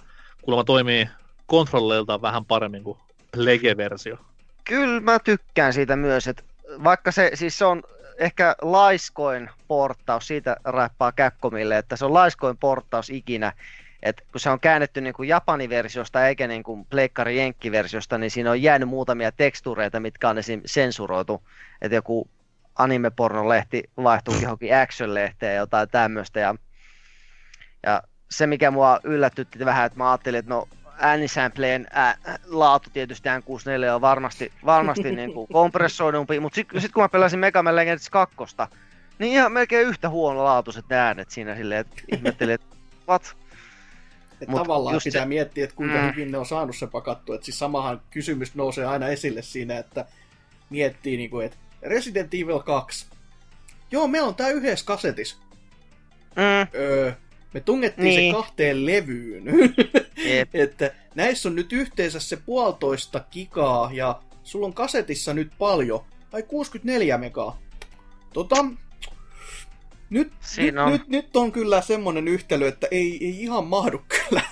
kuulemma toimii kontrolleiltaan vähän paremmin kuin Lege-versio. Kyllä mä tykkään siitä myös, että vaikka se, siis se on ehkä laiskoin porttaus, siitä räppää Capcomille, että se on laiskoin porttaus ikinä, että kun se on käännetty niin kuin Japani-versiosta eikä niin kuin Pleikkari Jenkki-versiosta, niin siinä on jäänyt muutamia tekstureita, mitkä on esim. sensuroitu, että joku anime-pornolehti vaihtuu johonkin action-lehteen ja jotain tämmöistä, ja, ja se mikä mua yllätytti vähän, että mä ajattelin, että no äänisämpleen ää, laatu tietysti N64 on varmasti, varmasti [LAUGHS] niin kuin kompressoidumpi, mutta sitten sit kun mä pelasin Mega Man Legends 2, niin ihan melkein yhtä huono laatuiset ne äänet siinä silleen, että ihmettelin, että what? Et Mut tavallaan just pitää se- miettiä, että kuinka Mm. hyvin ne on saanut se pakattua. Et siis samahan kysymys nousee aina esille siinä, että miettii, niinku, että Resident Evil 2. Joo, meillä on tää yhdessä kasetissa. Mm, Öö, me tungettiin Niin. se kahteen levyyn. jep. [LAUGHS] että näissä on nyt yhteensä se puolitoista gigaa ja sulla on kasetissa nyt paljon. Ai 64 megaa. Tota, nyt, nyt, on. nyt, nyt on kyllä semmonen yhtälö, että ei, ei ihan mahdu kyllä.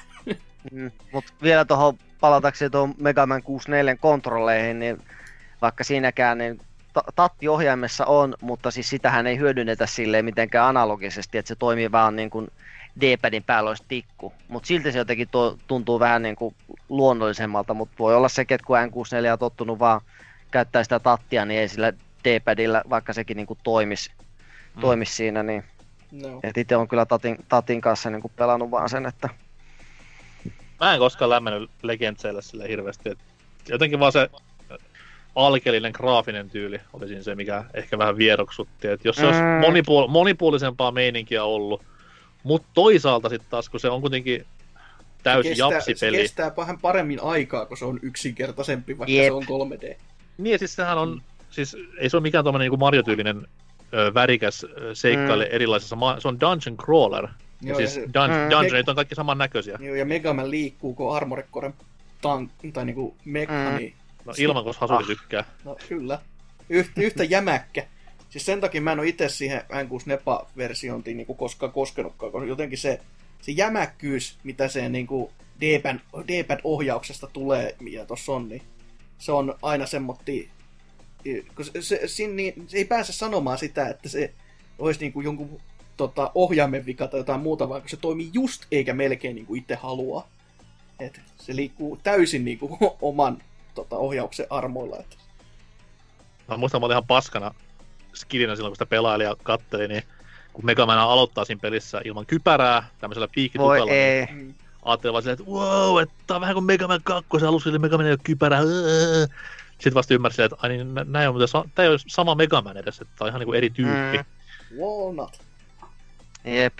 Mm. Mutta vielä tuohon palatakseni tuohon Mega Man 64 kontrolleihin, niin vaikka siinäkään niin tattiohjaimessa on, mutta siis sitähän ei hyödynnetä silleen mitenkään analogisesti, että se toimii vaan niin kuin D-padin päällä olisi tikku. Mutta silti se jotenkin tuo, tuntuu vähän niin kuin luonnollisemmalta, mutta voi olla sekin, että kun N64 on tottunut vaan käyttää sitä tattia, niin ei sillä D-padilla, vaikka sekin niin kuin toimisi, Mm. toimisi siinä, niin No. et itse on kyllä tatin, tatin kanssa niin kuin pelannut vaan sen, että Mä en koskaan lämmennyt Legendseille sille hirveästi. Et jotenkin vaan se alkeellinen graafinen tyyli oli siinä se, mikä ehkä vähän vieroksutti. Et jos se olisi Mm. monipuol- monipuolisempaa meininkiä ollut, mutta toisaalta sitten taas, kun se on kuitenkin täysi kestää, se japsipeli. kestää vähän paremmin aikaa, kun se on yksinkertaisempi, vaikka Jep. se on 3D. Niin ja siis sehän on, siis ei se ole mikään tuommoinen niin Mario-tyylinen ö, värikäs ö, seikkaile Mm. erilaisissa, ma- se on dungeon crawler. Ja Joo, siis ja, se, dun- Mm. dungeonit on kaikki samannäköisiä. joo, ja Megaman liikkuu, kun Armored Coren tank, tai niinku mekka, Mm. niin No ilman, koska Hasuli Ah. tykkää. no kyllä. Yhtä, yhtä jämäkkä. Siis sen takia mä en ole itse siihen N6 Nepa-versioontiin niinku koskaan koskenutkaan, koska jotenkin se, se jämäkkyys, mitä se D-pad, D-pad-ohjauksesta tulee, mitä tuossa on, niin se on aina semmotti, kun se, se, se, niin, se ei pääse sanomaan sitä, että se olisi niinku jonkun tota, ohjaimen vika tai jotain muuta, vaan se toimii just eikä melkein niin kuin itse haluaa. Et se liikkuu täysin niin kuin [LAUGHS] oman tota, ohjauksen armoilla. Et. Mä muistan, mä olin ihan paskana skidinä silloin, kun sitä pelaili ja katteli, niin kun Mega Man aloittaa siinä pelissä ilman kypärää, tämmöisellä voi piikkitukalla, niin ei. Mm. ajattelin vaan silleen, että wow, että tää on vähän kuin Mega Man 2, alussa oli Mega Man ei ole kypärää. Sitten vasta ymmärsin, että ai niin, nä- näin on, mutta tää ei ole sama Mega Man edes, että tää on ihan niinku eri tyyppi. Mm. Walnut. Jep.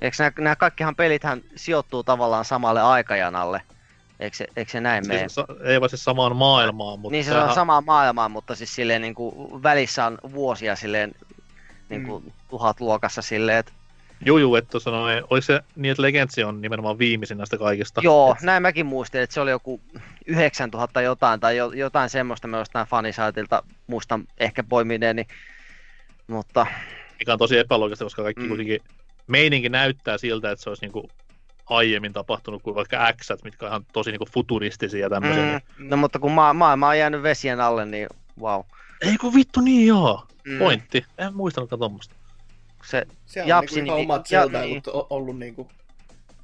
Eikö nämä, nämä kaikkihan pelithän sijoittuu tavallaan samalle aikajanalle? Eikö se, eikö se näin mene? Siis, sa- ei vaan siis samaan maailmaan, mutta Niin se on tämähän- samaa maailmaa, mutta siis silleen niin kuin välissä on vuosia silleen niin kuin mm. tuhat luokassa silleen, että Juu, juu, että tuossa noin, oliko se niin, että Legendsi on nimenomaan viimeisin näistä kaikista? joo, Et, näin mäkin muistin, että se oli joku 9000 jotain tai jo, jotain semmoista mä jostain fanisaitilta muistan ehkä poimineeni, mutta mikä on tosi epäloogista, koska kaikki Mm. mm. kuitenkin meininki näyttää siltä, että se olisi niinku aiemmin tapahtunut kuin vaikka X, mitkä on ihan tosi niinku futuristisia ja tämmöisiä. mm, no mutta kun ma- maailma on jäänyt vesien alle, niin wow. Ei kun vittu niin joo, Mm. pointti. En muistanutkaan tuommoista. Se, Se on Japsi niinku ihan nimi- omat ja- Zelda-ilut o- ollut niinku...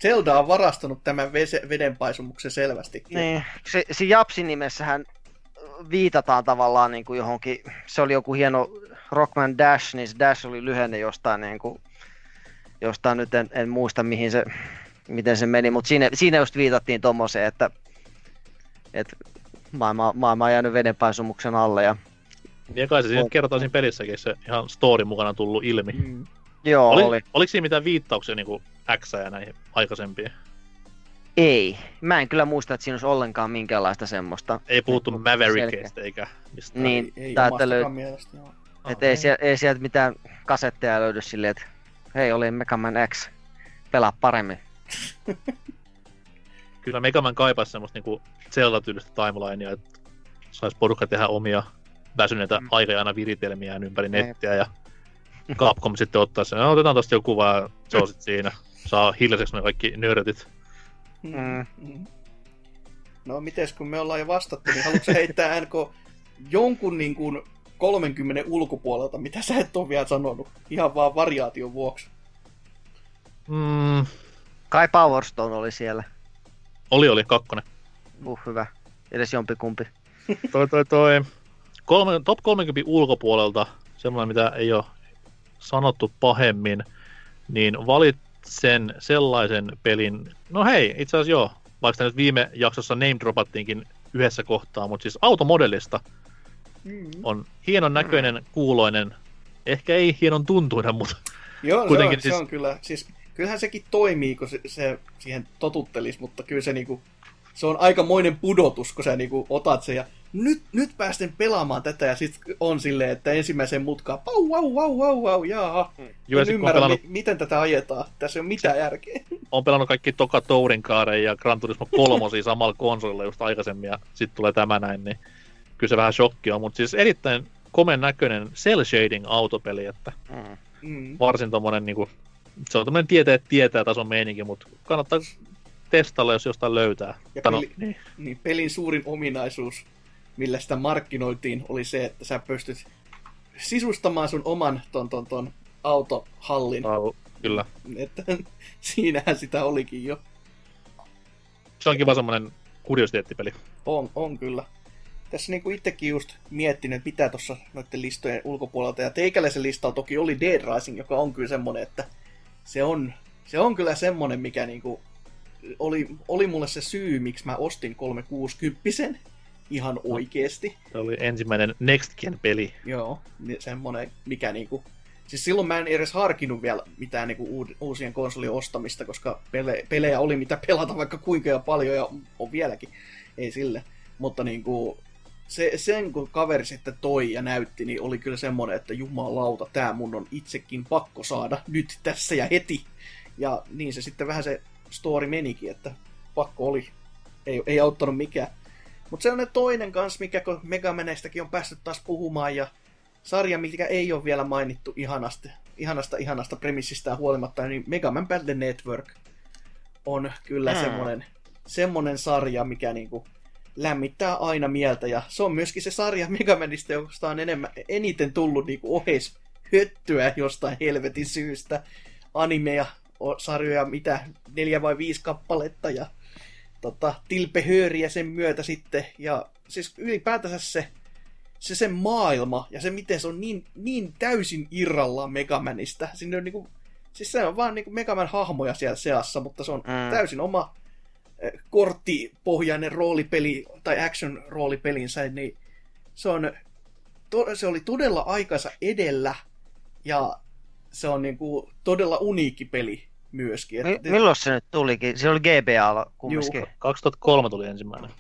Zelda on varastanut tämän vese, vedenpaisumuksen selvästi. Niin, se, se Japsin nimessähän viitataan tavallaan niin kuin johonkin, se oli joku hieno Rockman Dash, niin se Dash oli lyhenne jostain, niin kuin, jostain nyt en, en muista mihin se, miten se meni, mutta siinä, siinä just viitattiin tommoseen, että, että maailma, maailma on jäänyt vedenpaisumuksen alle ja Ja kai se siinä On. kertoo siinä pelissäkin se ihan story mukana tullut ilmi. Mm. joo Oli, oli. Oliko siinä mitään viittauksia niinku X ja näihin aikaisempiin? Ei, mä en kyllä muista, että siinä olisi ollenkaan minkäänlaista semmoista. Ei puhuttu Niinku Maverickista eikä mistään. Niin, Ei, ei tää omastakaan löyt- mielestä, joo. Ah, Että ei, sieltä, ei sieltä mitään kasetteja löydy silleen, että hei, oli Mega Man X. pelaa paremmin. [LAUGHS] Kyllä Megaman kaipaisi semmoista niinku Zelda-tyylistä timelinea, että saisi porukka tehdä omia väsyneitä mm. aikajana viritelmiään ympäri nettiä ja Capcom sitten ottaa sen, no, otetaan tosta joku ja se on sitten siinä. Saa hiljaiseksi ne kaikki nörtit. Mm. Mm. No mites kun me ollaan jo vastattu, niin haluatko heittää NK jonkun niin kuin 30 ulkopuolelta, mitä sä et ole vielä sanonut, ihan vaan variaation vuoksi? Mm, Kai Power Stone oli siellä. oli oli kakkonen. Uh, hyvä. Edes jompikumpi. [LAUGHS] Toi toi toi. Kolme, top 30 ulkopuolelta, semmoinen mitä ei ole sanottu pahemmin, niin valitsen sellaisen pelin, no hei, itse asiassa joo, vaikka nyt viime jaksossa name dropattiinkin yhdessä kohtaa, mutta siis automodellista Mm. on hienon näköinen, kuuloinen, ehkä ei hienon tuntuinen, mutta Joo, se on, Kuitenkin se siis- on kyllä, siis kyllähän sekin toimii, kun se, se siihen totuttelisi, mutta kyllä se niinku, se on aikamoinen pudotus, kun sä niinku otat sen ja nyt, nyt päästen pelaamaan tätä ja sitten on silleen, että ensimmäisen mutkaan, pau, vau, vau, vau, vau, jaaha. Joo, ja en sit ymmärrä, pelannut, mi- miten tätä ajetaan. Tässä ei ole mitään järkeä. [LAUGHS] on pelannut kaikki Toka Tourin kaaren ja Gran Turismo 3 samalla konsolilla just aikaisemmin ja sitten tulee tämä näin, niin kyllä se vähän shokki on, mutta siis erittäin komen näköinen cell shading autopeli, että Mm. Mm. varsin tommonen niinku, se on tommonen tietää tietää tason meininki, mutta kannattaa testailla, jos jostain löytää. Ja Tai no, peli- niin. Niin pelin suurin ominaisuus, millä sitä markkinoitiin, oli se, että sä pystyt sisustamaan sun oman ton, ton, ton autohallin. Au, Kyllä. Että [LAUGHS] siinähän sitä olikin jo. Se on kiva semmonen kuriositeettipeli. On, on kyllä. Tässä niinku itsekin just miettinyt, että mitä tuossa noiden listojen ulkopuolelta. Ja teikäläisen listalla toki oli Dead Rising, joka on kyllä semmonen, että se on, se on kyllä semmonen, mikä niinku oli, oli mulle se syy, miksi mä ostin 360 ihan oikeesti. Se oli ensimmäinen Next Gen peli. Joo, niin semmonen, mikä niinku... Siis silloin mä en edes harkinnut vielä mitään niinku uusien konsolien ostamista, koska pele- pelejä oli mitä pelata vaikka kuinka ja paljon ja on vieläkin. Ei sille. Mutta niinku, se, sen kun kaveri sitten toi ja näytti, niin oli kyllä semmonen, että jumalauta, tää mun on itsekin pakko saada nyt tässä ja heti. Ja niin se sitten vähän se story menikin, että pakko oli. Ei, ei auttanut mikään. Mutta se on ne toinen kans, mikä kun Megamaneistäkin on päässyt taas puhumaan ja sarja, mikä ei ole vielä mainittu ihanasta, ihanasta, ihanasta premissistään huolimatta, niin Mega Man Battle Network on kyllä Mm. semmonen, semmonen sarja, mikä niinku lämmittää aina mieltä. Ja se on myöskin se sarja Mega Manista, josta on enemmän, eniten tullut niinku oheis höttyä jostain helvetin syystä. Animeja, sarjoja, mitä neljä vai viisi kappaletta ja tota, tilpehööriä sen myötä sitten. Ja siis ylipäätänsä se, se sen maailma ja se miten se on niin, niin täysin irrallaan Megamanista. Sinne on niinku, siis se on vaan niinku Megaman hahmoja siellä seassa, mutta se on Mm. täysin oma korttipohjainen roolipeli tai action roolipelinsä, niin se, on, to, se oli todella aikansa edellä ja se on niinku todella uniikki peli myöskin. Mi- milloin se nyt tulikin? Se oli GBA kumminkin. Juu. 2003 tuli ensimmäinen.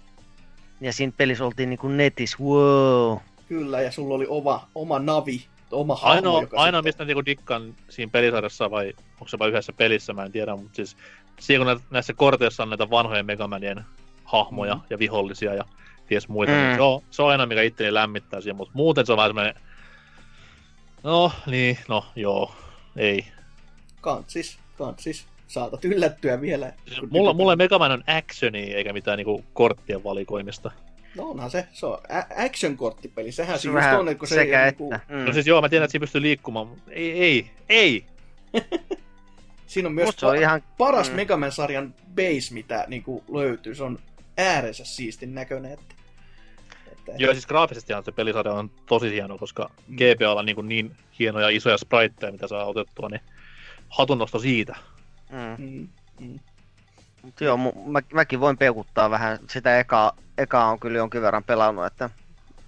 Ja siinä pelissä oltiin niinku netissä, wow. Kyllä, ja sulla oli oma, oma navi, oma hahmo, Ainoa, ainoa sitten- mistä niinku dikkaan siinä pelisarjassa vai onko se vain yhdessä pelissä, mä en tiedä, mutta siis siinä kun nä- näissä korteissa on näitä vanhojen Megamanien hahmoja Mm. ja vihollisia ja ties muita, Mm. niin se on, se on aina mikä itteni lämmittää siinä, mutta muuten se on vähän semmoinen, no niin, no joo, ei. Kantsis, kantsis. Saatat yllättyä vielä. Siis mulla, mulla Megaman on actioni eikä mitään niinku korttien valikoimista. No onhan se, se on a- action-korttipeli. Sehän Se just vähän on, että kun se ei sekä ole että. niinku, Mm. No siis joo, mä tiedän, että siinä pystyy liikkumaan, mutta ei, ei, ei! [LAUGHS] siinä on myös Musta se on pa- ihan... paras mm. Megaman-sarjan base, mitä niinku löytyy. Se on ääreensä siistin näköinen. Että, että, Joo, siis graafisesti se pelisarja on tosi hieno, koska Mm. GBA on niin, niin hienoja isoja spriteja, mitä saa otettua, niin hatunnosto siitä. Mm. Mm, mm. Mut joo, mu- mä, mäkin voin peukuttaa vähän. Sitä eka, eka on kyllä jonkin verran pelannut, että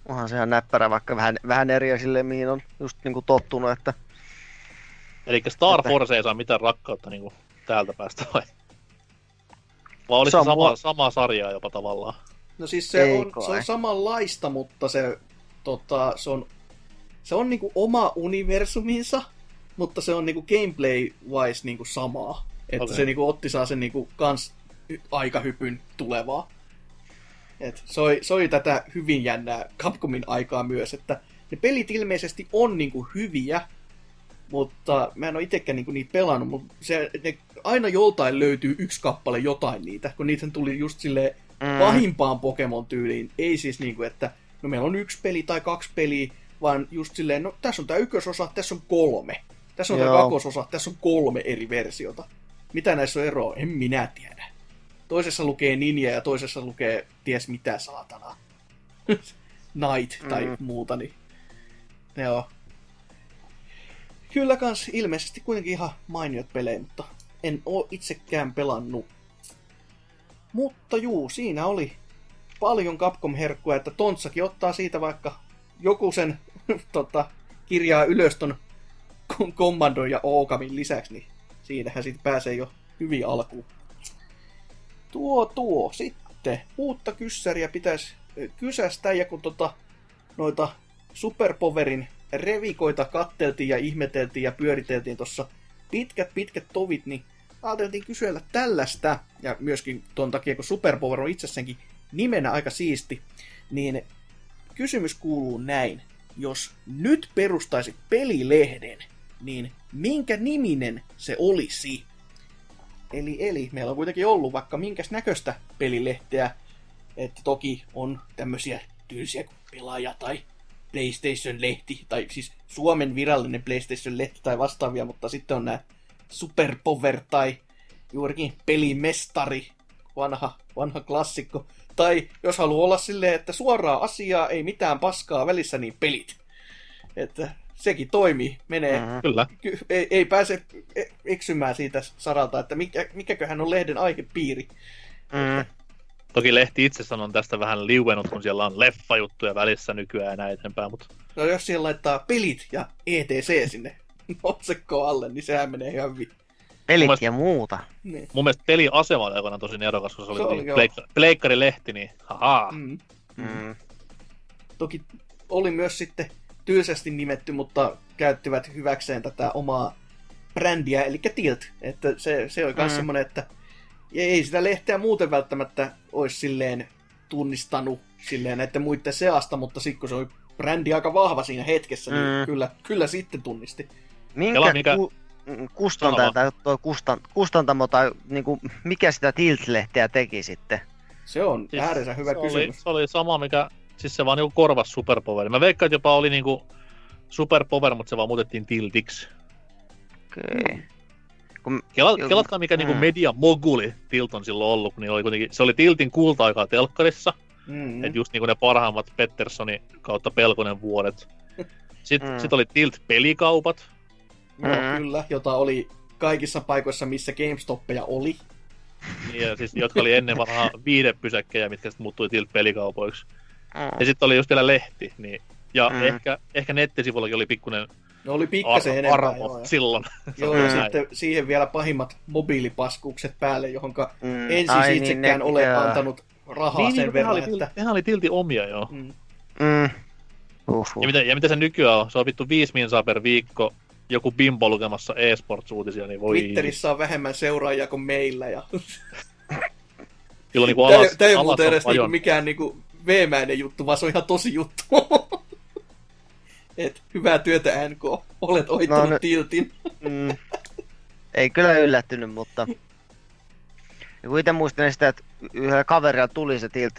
onhan se ihan näppärä, vaikka vähän, vähän eri sille, mihin on just niinku tottunut, että Eli Star Että- Force ei saa mitään rakkautta niin kuin täältä päästä vai? Vai oli Se se sama, mua- samaa sarjaa jopa tavallaan? No siis se Ei on, kai. se on samanlaista, mutta se, tota, se on, se on niinku oma universuminsa, mutta se on niinku gameplay-wise niinku samaa. Että Okei. se niinku otti saa sen niinku kans hy- aikahypyn tulevaa. Et soi, soi tätä hyvin jännää Capcomin aikaa myös, että ne pelit ilmeisesti on niinku hyviä, mutta mä en ole itsekään niinku niitä pelannut, mutta se, ne, aina joltain löytyy yksi kappale jotain niitä, kun niitä tuli just silleen Mm. pahimpaan Pokemon-tyyliin. Ei siis niinku, että no meillä on yksi peli tai kaksi peliä, vaan just silleen, no tässä on tämä ykkösosa, tässä on kolme. Tässä on tämä Joo. kakkososa, tässä on kolme eri versiota. Mitä näissä on eroa? En minä tiedä. Toisessa lukee Ninja ja toisessa lukee ties mitä saatanaa. [LAUGHS] Night tai Mm. muuta, niin joo. Kyllä kans ilmeisesti kuitenkin ihan mainiot pelejä, mutta en oo itsekään pelannut. Mutta juu, siinä oli paljon Capcom-herkkua, että Tontsakin ottaa siitä vaikka joku sen [LAUGHS] tota, kirjaa ylös ton Kommandon ja Ookamin lisäksi, niin siinähän siitä pääsee jo hyvin alkuun. Tuo tuo, sitten uutta kyssäriä pitäisi kysästä, ja kun tota, noita Superpowerin revikoita katteltiin ja ihmeteltiin ja pyöriteltiin tuossa pitkät pitkät tovit, niin ajateltiin kysellä tällaista, ja myöskin ton takia, kun Superpower on itsessäänkin nimenä aika siisti, niin kysymys kuuluu näin. Jos nyt perustaisit pelilehden, niin minkä niminen se olisi? Eli, eli meillä on kuitenkin ollut vaikka minkäs näköistä pelilehteä, että toki on tämmöisiä tylsiä kuin pelaaja tai PlayStation-lehti, tai siis Suomen virallinen PlayStation-lehti tai vastaavia, mutta sitten on nämä Superpower tai juurikin pelimestari, vanha, vanha klassikko. Tai jos haluaa olla silleen, että suoraa asiaa, ei mitään paskaa välissä, niin pelit. Että sekin toimii, menee, Mm. Kyllä. ky- ei, ei pääse e- eksymään siitä saralta, että mikä, mikäköhän on lehden aihepiiri. Mm. Toki lehti itsessään on tästä vähän liuenut, kun siellä on leffajuttuja välissä nykyään ja näin eteenpäin, mutta No jos siellä laittaa pelit ja ETC sinne [LAUGHS] otsikkoon alle, niin sehän menee ihan hyvin. Pelit mielestä- ja muuta. Niin. mun mielestä peliasema oli aikoinaan tosi nerokas, kun se oli, Se oli, niin joo. pleikka- pleikkarilehti, niin haha. Mm. Mm. Toki oli myös sitten tylsästi nimetty, mutta käyttivät hyväkseen tätä omaa brändiä, eli Tilt. Että se, se oli myös Mm. semmoinen, että ei sitä lehteä muuten välttämättä olisi silleen tunnistanut silleen näiden muiden seasta, mutta sitten kun se oli brändi aika vahva siinä hetkessä, niin Mm. kyllä, kyllä sitten tunnisti. Minkä, Kela, mikä- Ku, mm, kustantaja tai toi kustan, kustantamo tai niinku, mikä sitä Tilt-lehteä teki sitten? Se on siis ääreensä hyvä se kysymys. Oli, se oli sama, mikä, siis se vaan niinku korvas Superpower. Mä veikkaan, että jopa oli niinku Superpower, mutta se vaan muutettiin Tiltiksi. Okei. Kun, Kela, kelatkaa mikä niinku Mm. media moguli Tilt on silloin ollut, kun oli kuitenkin, se oli Tiltin kulta-aikaa telkkarissa, Mm. mm. että just niinku ne parhaimmat Petterssonin kautta Pelkonen vuodet. Sitten Mm. sit oli Tilt-pelikaupat, Joo, Mm. kyllä, jota oli kaikissa paikoissa, missä GameStoppeja oli. niin ja siis, jotka oli ennen vanhaa viidepysäkkejä, mitkä sitten muuttui Tilt-pelikaupoiksi. mm. Ja sitten oli just vielä lehti, niin ja Mm. mm. ehkä, ehkä nettisivullakin oli pikkuinen Ne oli pikkasen ar- enemmän. arvo Joo, ja, silloin. [LAUGHS] joo, Mm. ja sitten siihen vielä pahimmat mobiilipaskukset päälle, johonka Mm. en siis Ai niin, itsekään ne- ole joo. antanut rahaa niin, sen niin, verran, oli, että... tilti, nehän oli tilti omia joo. Mm. Mm. Uhuh. Ja mitä, ja mitä se nykyään on? Se on vittu viisi minsaa per viikko joku bimbo lukemassa e-sports-uutisia, niin voi... Twitterissä on vähemmän seuraajia kuin meillä. Ja... Kyllä niinku Tämä, alas, tämä ei alas muuten edes niinku mikään niinku veemäinen juttu, vaan se on ihan tosi juttu. [LAUGHS] Et, hyvää työtä NK. Olet ohittanut No, no, tiltin. Mm. Ei kyllä yllättynyt, mutta... Ja kun itse muistan sitä, että yhdellä kaverilla tuli se Tilt,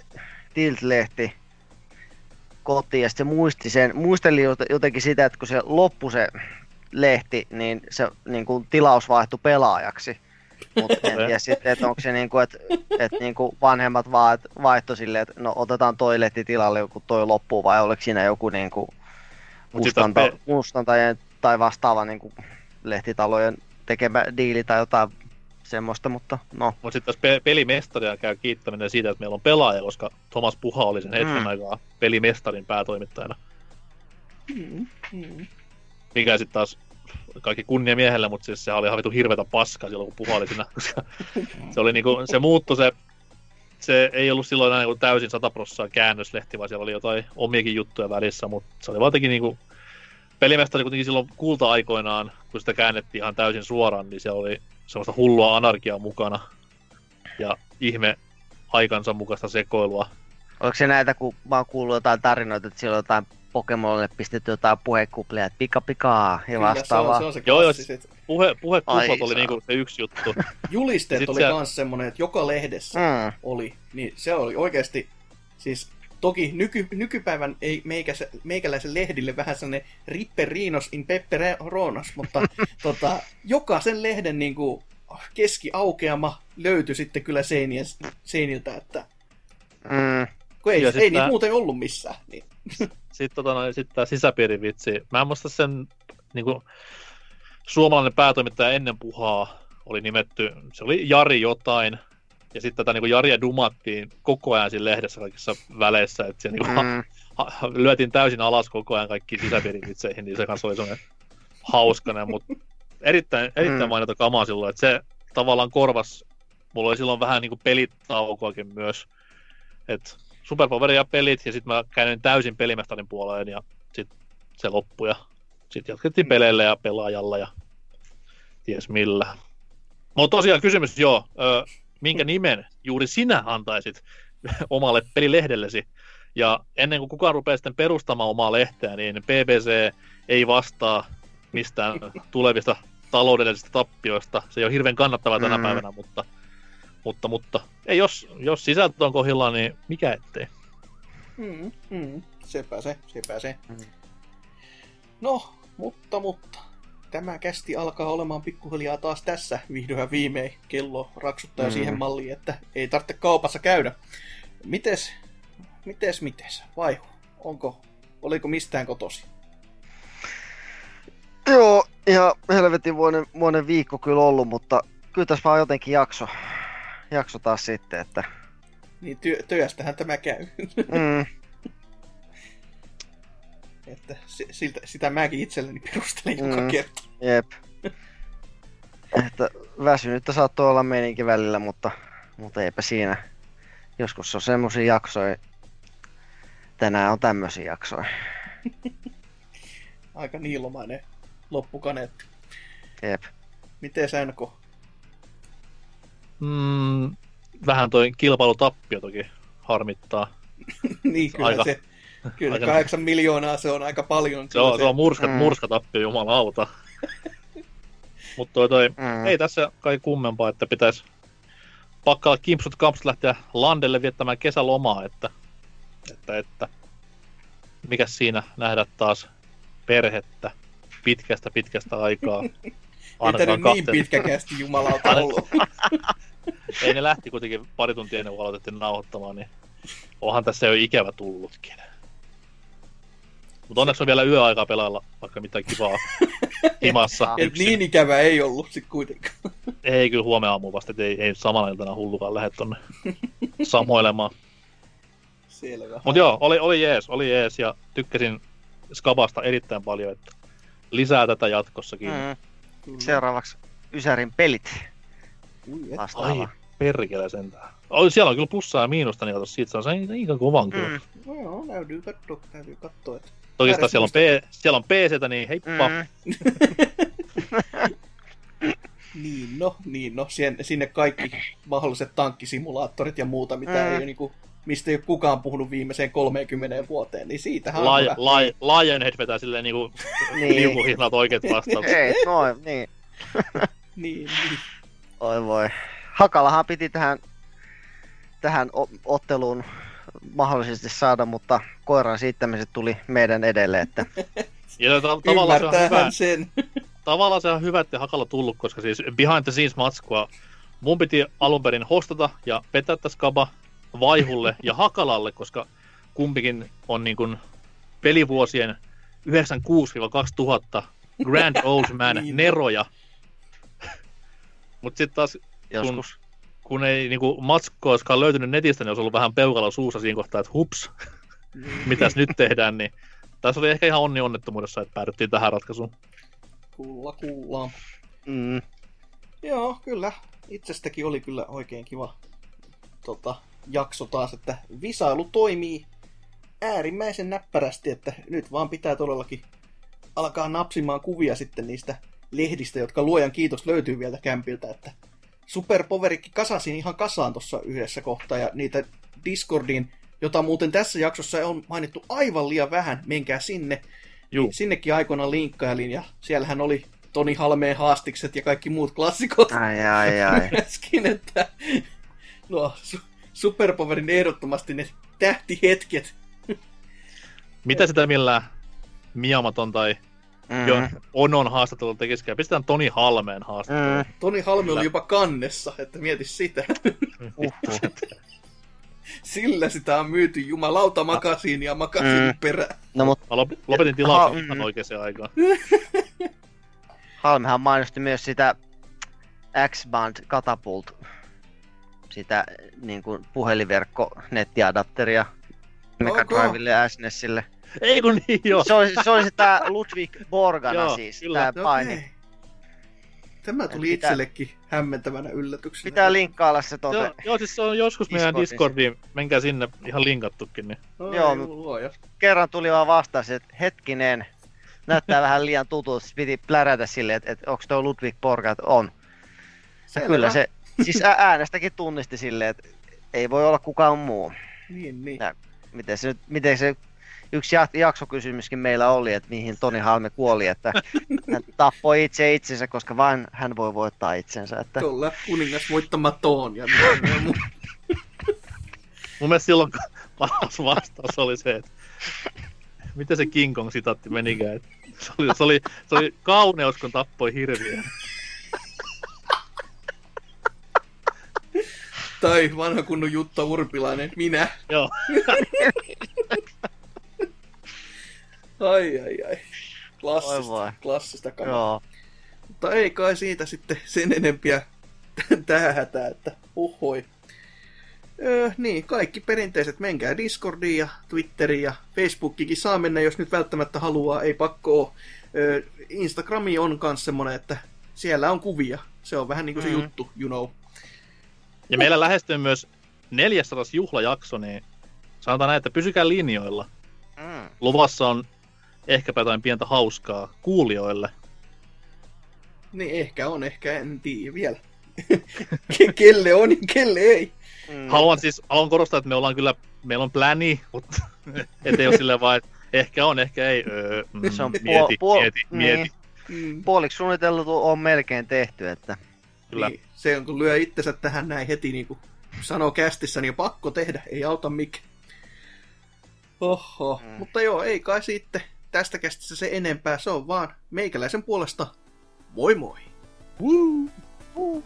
Tilt-lehti kotiin ja se muisti sen, muisteli jot- jotenkin sitä, että kun se loppui se lehti, niin se niin kuin tilaus vaihtui pelaajaksi. Mutta en tiedä sitten, että onko se niin kuin, että, että niin kuin vanhemmat vaan että vaihtoi silleen, että no otetaan toi lehti tilalle, kun toi loppuu, vai oliko siinä joku niin kuin kustanta, pe- kustantajien tai vastaava niin kuin lehtitalojen tekemä diili tai jotain semmoista, mutta no. Mutta sitten tässä pe- pelimestaria käy kiittäminen siitä, että meillä on pelaaja, koska Thomas Puha oli sen hetken Mm. aikaa pelimestarin päätoimittajana. Mm, mm. Mikä sitten taas kaikki kunnia miehelle, mutta siis se oli ihan vitu hirvetä paskaa silloin, kun Puha oli siinä, koska [LAUGHS] se oli niinku, se muuttui se, se ei ollut silloin enää niinku täysin sataprossaa käännöslehti, vaan siellä oli jotain omiakin juttuja välissä, mutta se oli jotenkin niinku, pelimestari kuitenkin silloin kulta-aikoinaan, kun sitä käännettiin ihan täysin suoraan, niin se oli, semmoista hullua anarkiaa mukana ja ihme aikansa mukaista sekoilua. Oliko se näitä, kun mä oon kuullut jotain tarinoita, että siellä on jotain Pokemonille pistetty jotain puhekuplia, että pika pikaa ja Kyllä, se vastaavaa. on, se on se Joo, joo, klassiset. Puhe, puhekuplat Ai oli niinku se yksi juttu. [LAUGHS] Julisteet oli se- myös semmoinen, että joka lehdessä Mm. oli. Niin se oli oikeasti, siis toki nyky, nykypäivän ei meikäse, meikäläisen lehdille vähän sellainen ripperinos in pepperonos, mutta [LAUGHS] tota, jokaisen lehden niin kuin, keskiaukeama löytyi sitten kyllä seinien, seiniltä, että Mm. kun ei, Ja ei niitä tää- muuten ollut missään. Niin. [LAUGHS] Sitten tota, noin, sit tää sisäpiirivitsi. Mä en muista sen niinku, suomalainen päätoimittaja ennen puhaa oli nimetty, se oli Jari jotain, ja sitten tätä niinku Jaria dumattiin koko ajan siinä lehdessä kaikissa väleissä, että siellä niinku, Mm. ha, ha, lyötiin täysin alas koko ajan kaikki sisäpiirivitseihin, niin se kanssa oli semmoinen hauskanen, mutta erittäin, erittäin Mm. mainita kamaa silloin, että se tavallaan korvas, mulla oli silloin vähän niinku pelitaukoakin myös, että Superpoweri ja pelit, ja sitten mä käyn täysin pelimestarin puoleen, ja sitten se loppui, ja sitten jatkettiin peleillä ja pelaajalla, ja ties millä. Mutta tosiaan kysymys, joo, ö, minkä nimen juuri sinä antaisit [LAUGHS] omalle pelilehdellesi? Ja ennen kuin kukaan rupeaa sitten perustamaan omaa lehteä, niin BBC ei vastaa mistään [LAUGHS] tulevista taloudellisista tappioista. Se ei ole hirveän kannattavaa tänä Mm. päivänä, mutta, mutta, mutta ei, jos, jos sisältö on kohdillaan, niin mikä ettei. Mm, mm, sepä se, sepä se. Mm. No, mutta, mutta. Tämä kästi alkaa olemaan pikkuhiljaa taas tässä vihdoin ja viimein. Kello raksuttaa mm. Siihen malliin, että ei tarvitse kaupassa käydä. Mites, mites, mites? Vaihu, onko, oliko mistään kotosi? Joo, ihan helvetin vuoden, vuoden viikko kyllä ollut, mutta kyllä tässä vaan jotenkin jakso, jakso taas sitten, että Niin työ, työstähän tämä käy. mm, [LAUGHS] että siltä, sitä mäkin itselleni perustelen mm. joka kerta. jep. Että väsynyttä saattoi olla meininki välillä, mutta, mutta eipä siinä. Joskus on semmosia jaksoja, tänään on tämmöisiä jaksoja. [LAUGHS] Aika niilomainen loppukaneetti. Jep. Miten NK? Mm, vähän toi kilpailutappio toki harmittaa. [LAUGHS] niin, kyllä Aika- se. Kyllä aika- kahdeksan miljoonaa se on aika paljon. Se on, se on murska, Mm. murskatappio, jumalauta. [LAUGHS] Mutta toi, toi, Mm. ei tässä kai kummempaa, että pitäisi pakkaa kimpsut kampsut lähteä landelle viettämään kesälomaa, että, että, että mikä siinä nähdä taas perhettä pitkästä pitkästä aikaa. [LAUGHS] Ei tämä niin pitkäkästi jumalauta ollut. Ei ne lähti kuitenkin pari tuntia ennen kuin aloitettiin nauhoittamaan, niin onhan tässä jo ikävä tullutkin. Mutta onneksi on vielä yöaikaa pelailla vaikka mitään kivaa [LAUGHS] himassa. Et yksin. niin ikävä ei ollut sit kuitenkaan. [LAUGHS] Ei kyllä huomenna aamuun vasta, että ei, ei samana iltana hullukaan lähde tonne [LAUGHS] samoilemaan. Selvä. Mutta joo, oli, oli jees, oli jees ja tykkäsin Skabasta erittäin paljon, että lisää tätä jatkossakin. Mm. Seuraavaksi Ysärin pelit Ui. Ai, perkele sentään. Oh, siellä on kyllä plussaa ja miinusta, niin kato, siitä saa sen aika kovan kyllä. Mm. No joo, täytyy katsoa, täytyy katsoa. Että... Toki siellä on, P, siellä on PCtä, niin heippa. Mm. [LAUGHS] Niin no, niin no, sinne, sinne kaikki mahdolliset tankkisimulaattorit ja muuta, mitä Mm. ei ole niinku, mistä ei ole kukaan puhunut viimeiseen 30 vuoteen, niin siitähän on Lai, hyvä. lai, Lionhead vetää silleen niinku [LAUGHS] Niin. liukuhihnat oikeat vastaukset. Ei, noin, niin. [LAUGHS] Niin, niin. Oi voi. Hakalahan piti tähän, tähän otteluun mahdollisesti saada, mutta koiran siittämiset tuli meidän edelle, että [LAUGHS] Ja ta- tavallaan se on hyvä, sen. [LAUGHS] tavallaan se on hyvä, että Hakalla tullut, koska siis behind the scenes matskua mun piti alun perin hostata ja vetää tässä Skaba Vaihulle ja Hakalalle, koska kumpikin on niin kuin pelivuosien 96-2000 Grand [LAUGHS] Old Man Niin. neroja. Mutta sitten taas joskus. kun ei niinku matskua olisikaan löytynyt netistä, niin olisi ollut vähän peukalo suussa siinä kohtaa, että hups, mitäs nyt tehdään, niin tässä oli ehkä ihan onni onnettomuudessa, että päädyttiin tähän ratkaisuun. Kuulla kuullaan. Mm. Joo, kyllä. Itsestäkin oli kyllä oikein kiva tota, jakso taas, että visailu toimii äärimmäisen näppärästi, että nyt vaan pitää todellakin alkaa napsimaan kuvia sitten niistä lehdistä, jotka luojan kiitos löytyy vielä kämpiltä, että Superpoverikki kasasin ihan kasaan tuossa yhdessä kohtaa, ja niitä Discordin, jota muuten tässä jaksossa on mainittu aivan liian vähän, menkää sinne. Juu. Niin sinnekin aikoinaan linkkailin, ja siellähän oli Toni Halmeen haastikset ja kaikki muut klassikot Ai, ai, ai. [LAUGHS] myöskin, että no, su- Superpowerin ehdottomasti ne tähtihetket. Mitä sitä millään Miamaton tai Mm. jo Onon haastattelu tekisikään? Pistetään Toni Halmeen haastattelu. Mm. Toni Halme Kyllä. oli jopa kannessa, että mieti sitä. [LAUGHS] Uhuh. Sillä sitä on myyty jumalauta makasiin ja makasiin Mm. perään. No mut Mä lop- lopetin tilauksen Aha, ihan mm. oikeaan aikaan. [LAUGHS] Halmehan mainosti myös sitä X-Band Catapult, sitä niin kuin puhelinverkko nettiadapteria Mega. Drivelle ja SNESille. Ei kun niin joo. Se oli, se oli sitä Ludwig Borgana Joo, siis, kyllä. tämä paini. Okei. Tämä tuli Pitää- itsellekin hämmentävänä yllätyksenä. Pitää linkkailla se Joo, tuote. joo, siis se on joskus meidän. Discordiin, menkää sinne, ihan linkattukin. Niin. Oi, Joo, luoja. Kerran tuli vaan vastaus, että hetkinen, näyttää vähän liian tutulta. Sitten piti plärätä silleen, että, että onko tuo Ludwig Borga, että on. Selvä. kyllä se, siis äänestäkin tunnisti silleen, että ei voi olla kukaan muu. Niin, niin. Ja- Miten se, nyt, miten se yksi jak- jaksokysymyskin meillä oli, että mihin Toni Halme kuoli, että hän tappoi itse itsensä, koska vain hän voi voittaa itsensä. Että, Tuolla kuningas voittamaton ja mitä ja mu- Mun mielestä silloin paras vastaus oli se, että miten se King Kong sitaatti menikään. että Se oli, se, oli, se oli kauneus, kun tappoi hirviä. Tai vanha kunnon Jutta Urpilainen, minä. Joo. [LAUGHS] Ai ai ai. Klassista, klassista kamaa. joo. Mutta ei kai siitä sitten sen enempiä tähän hätään, että uhoi. Öö, niin, kaikki perinteiset, menkää Discordiin ja Twitteriin ja Facebookikin saa mennä, jos nyt välttämättä haluaa, ei pakko oo. Öö, Instagrami on kans semmonen, että siellä on kuvia. Se on vähän niinku se Mm. juttu, you know. Ja meillä lähestyy myös 400 juhlajakso, niin sanotaan näin, että pysykää linjoilla. Mm. Luvassa on ehkäpä jotain pientä hauskaa kuulijoille. Niin ehkä on, ehkä en tiedä vielä. [LAUGHS] Ke- kelle on ja kelle ei. Mm. Haluan siis, haluan korostaa, että me ollaan kyllä, meillä on pläni, mutta [LAUGHS] ettei ole silleen vaan, että ehkä on, ehkä ei. Öö, mm, Se on puol- mieti, puol- mieti, niin. mieti. Mm. Puoliksi suunniteltu on melkein tehty, että Kyllä. Niin, se on, kun lyö itsensä tähän näin heti, niin kuin sanoo kästissä, niin on pakko tehdä, ei auta mikä. Oho, mm. mutta joo, ei kai sitten tästä kästissä se enempää, se on vaan meikäläisen puolesta moi moi! Woo! uh,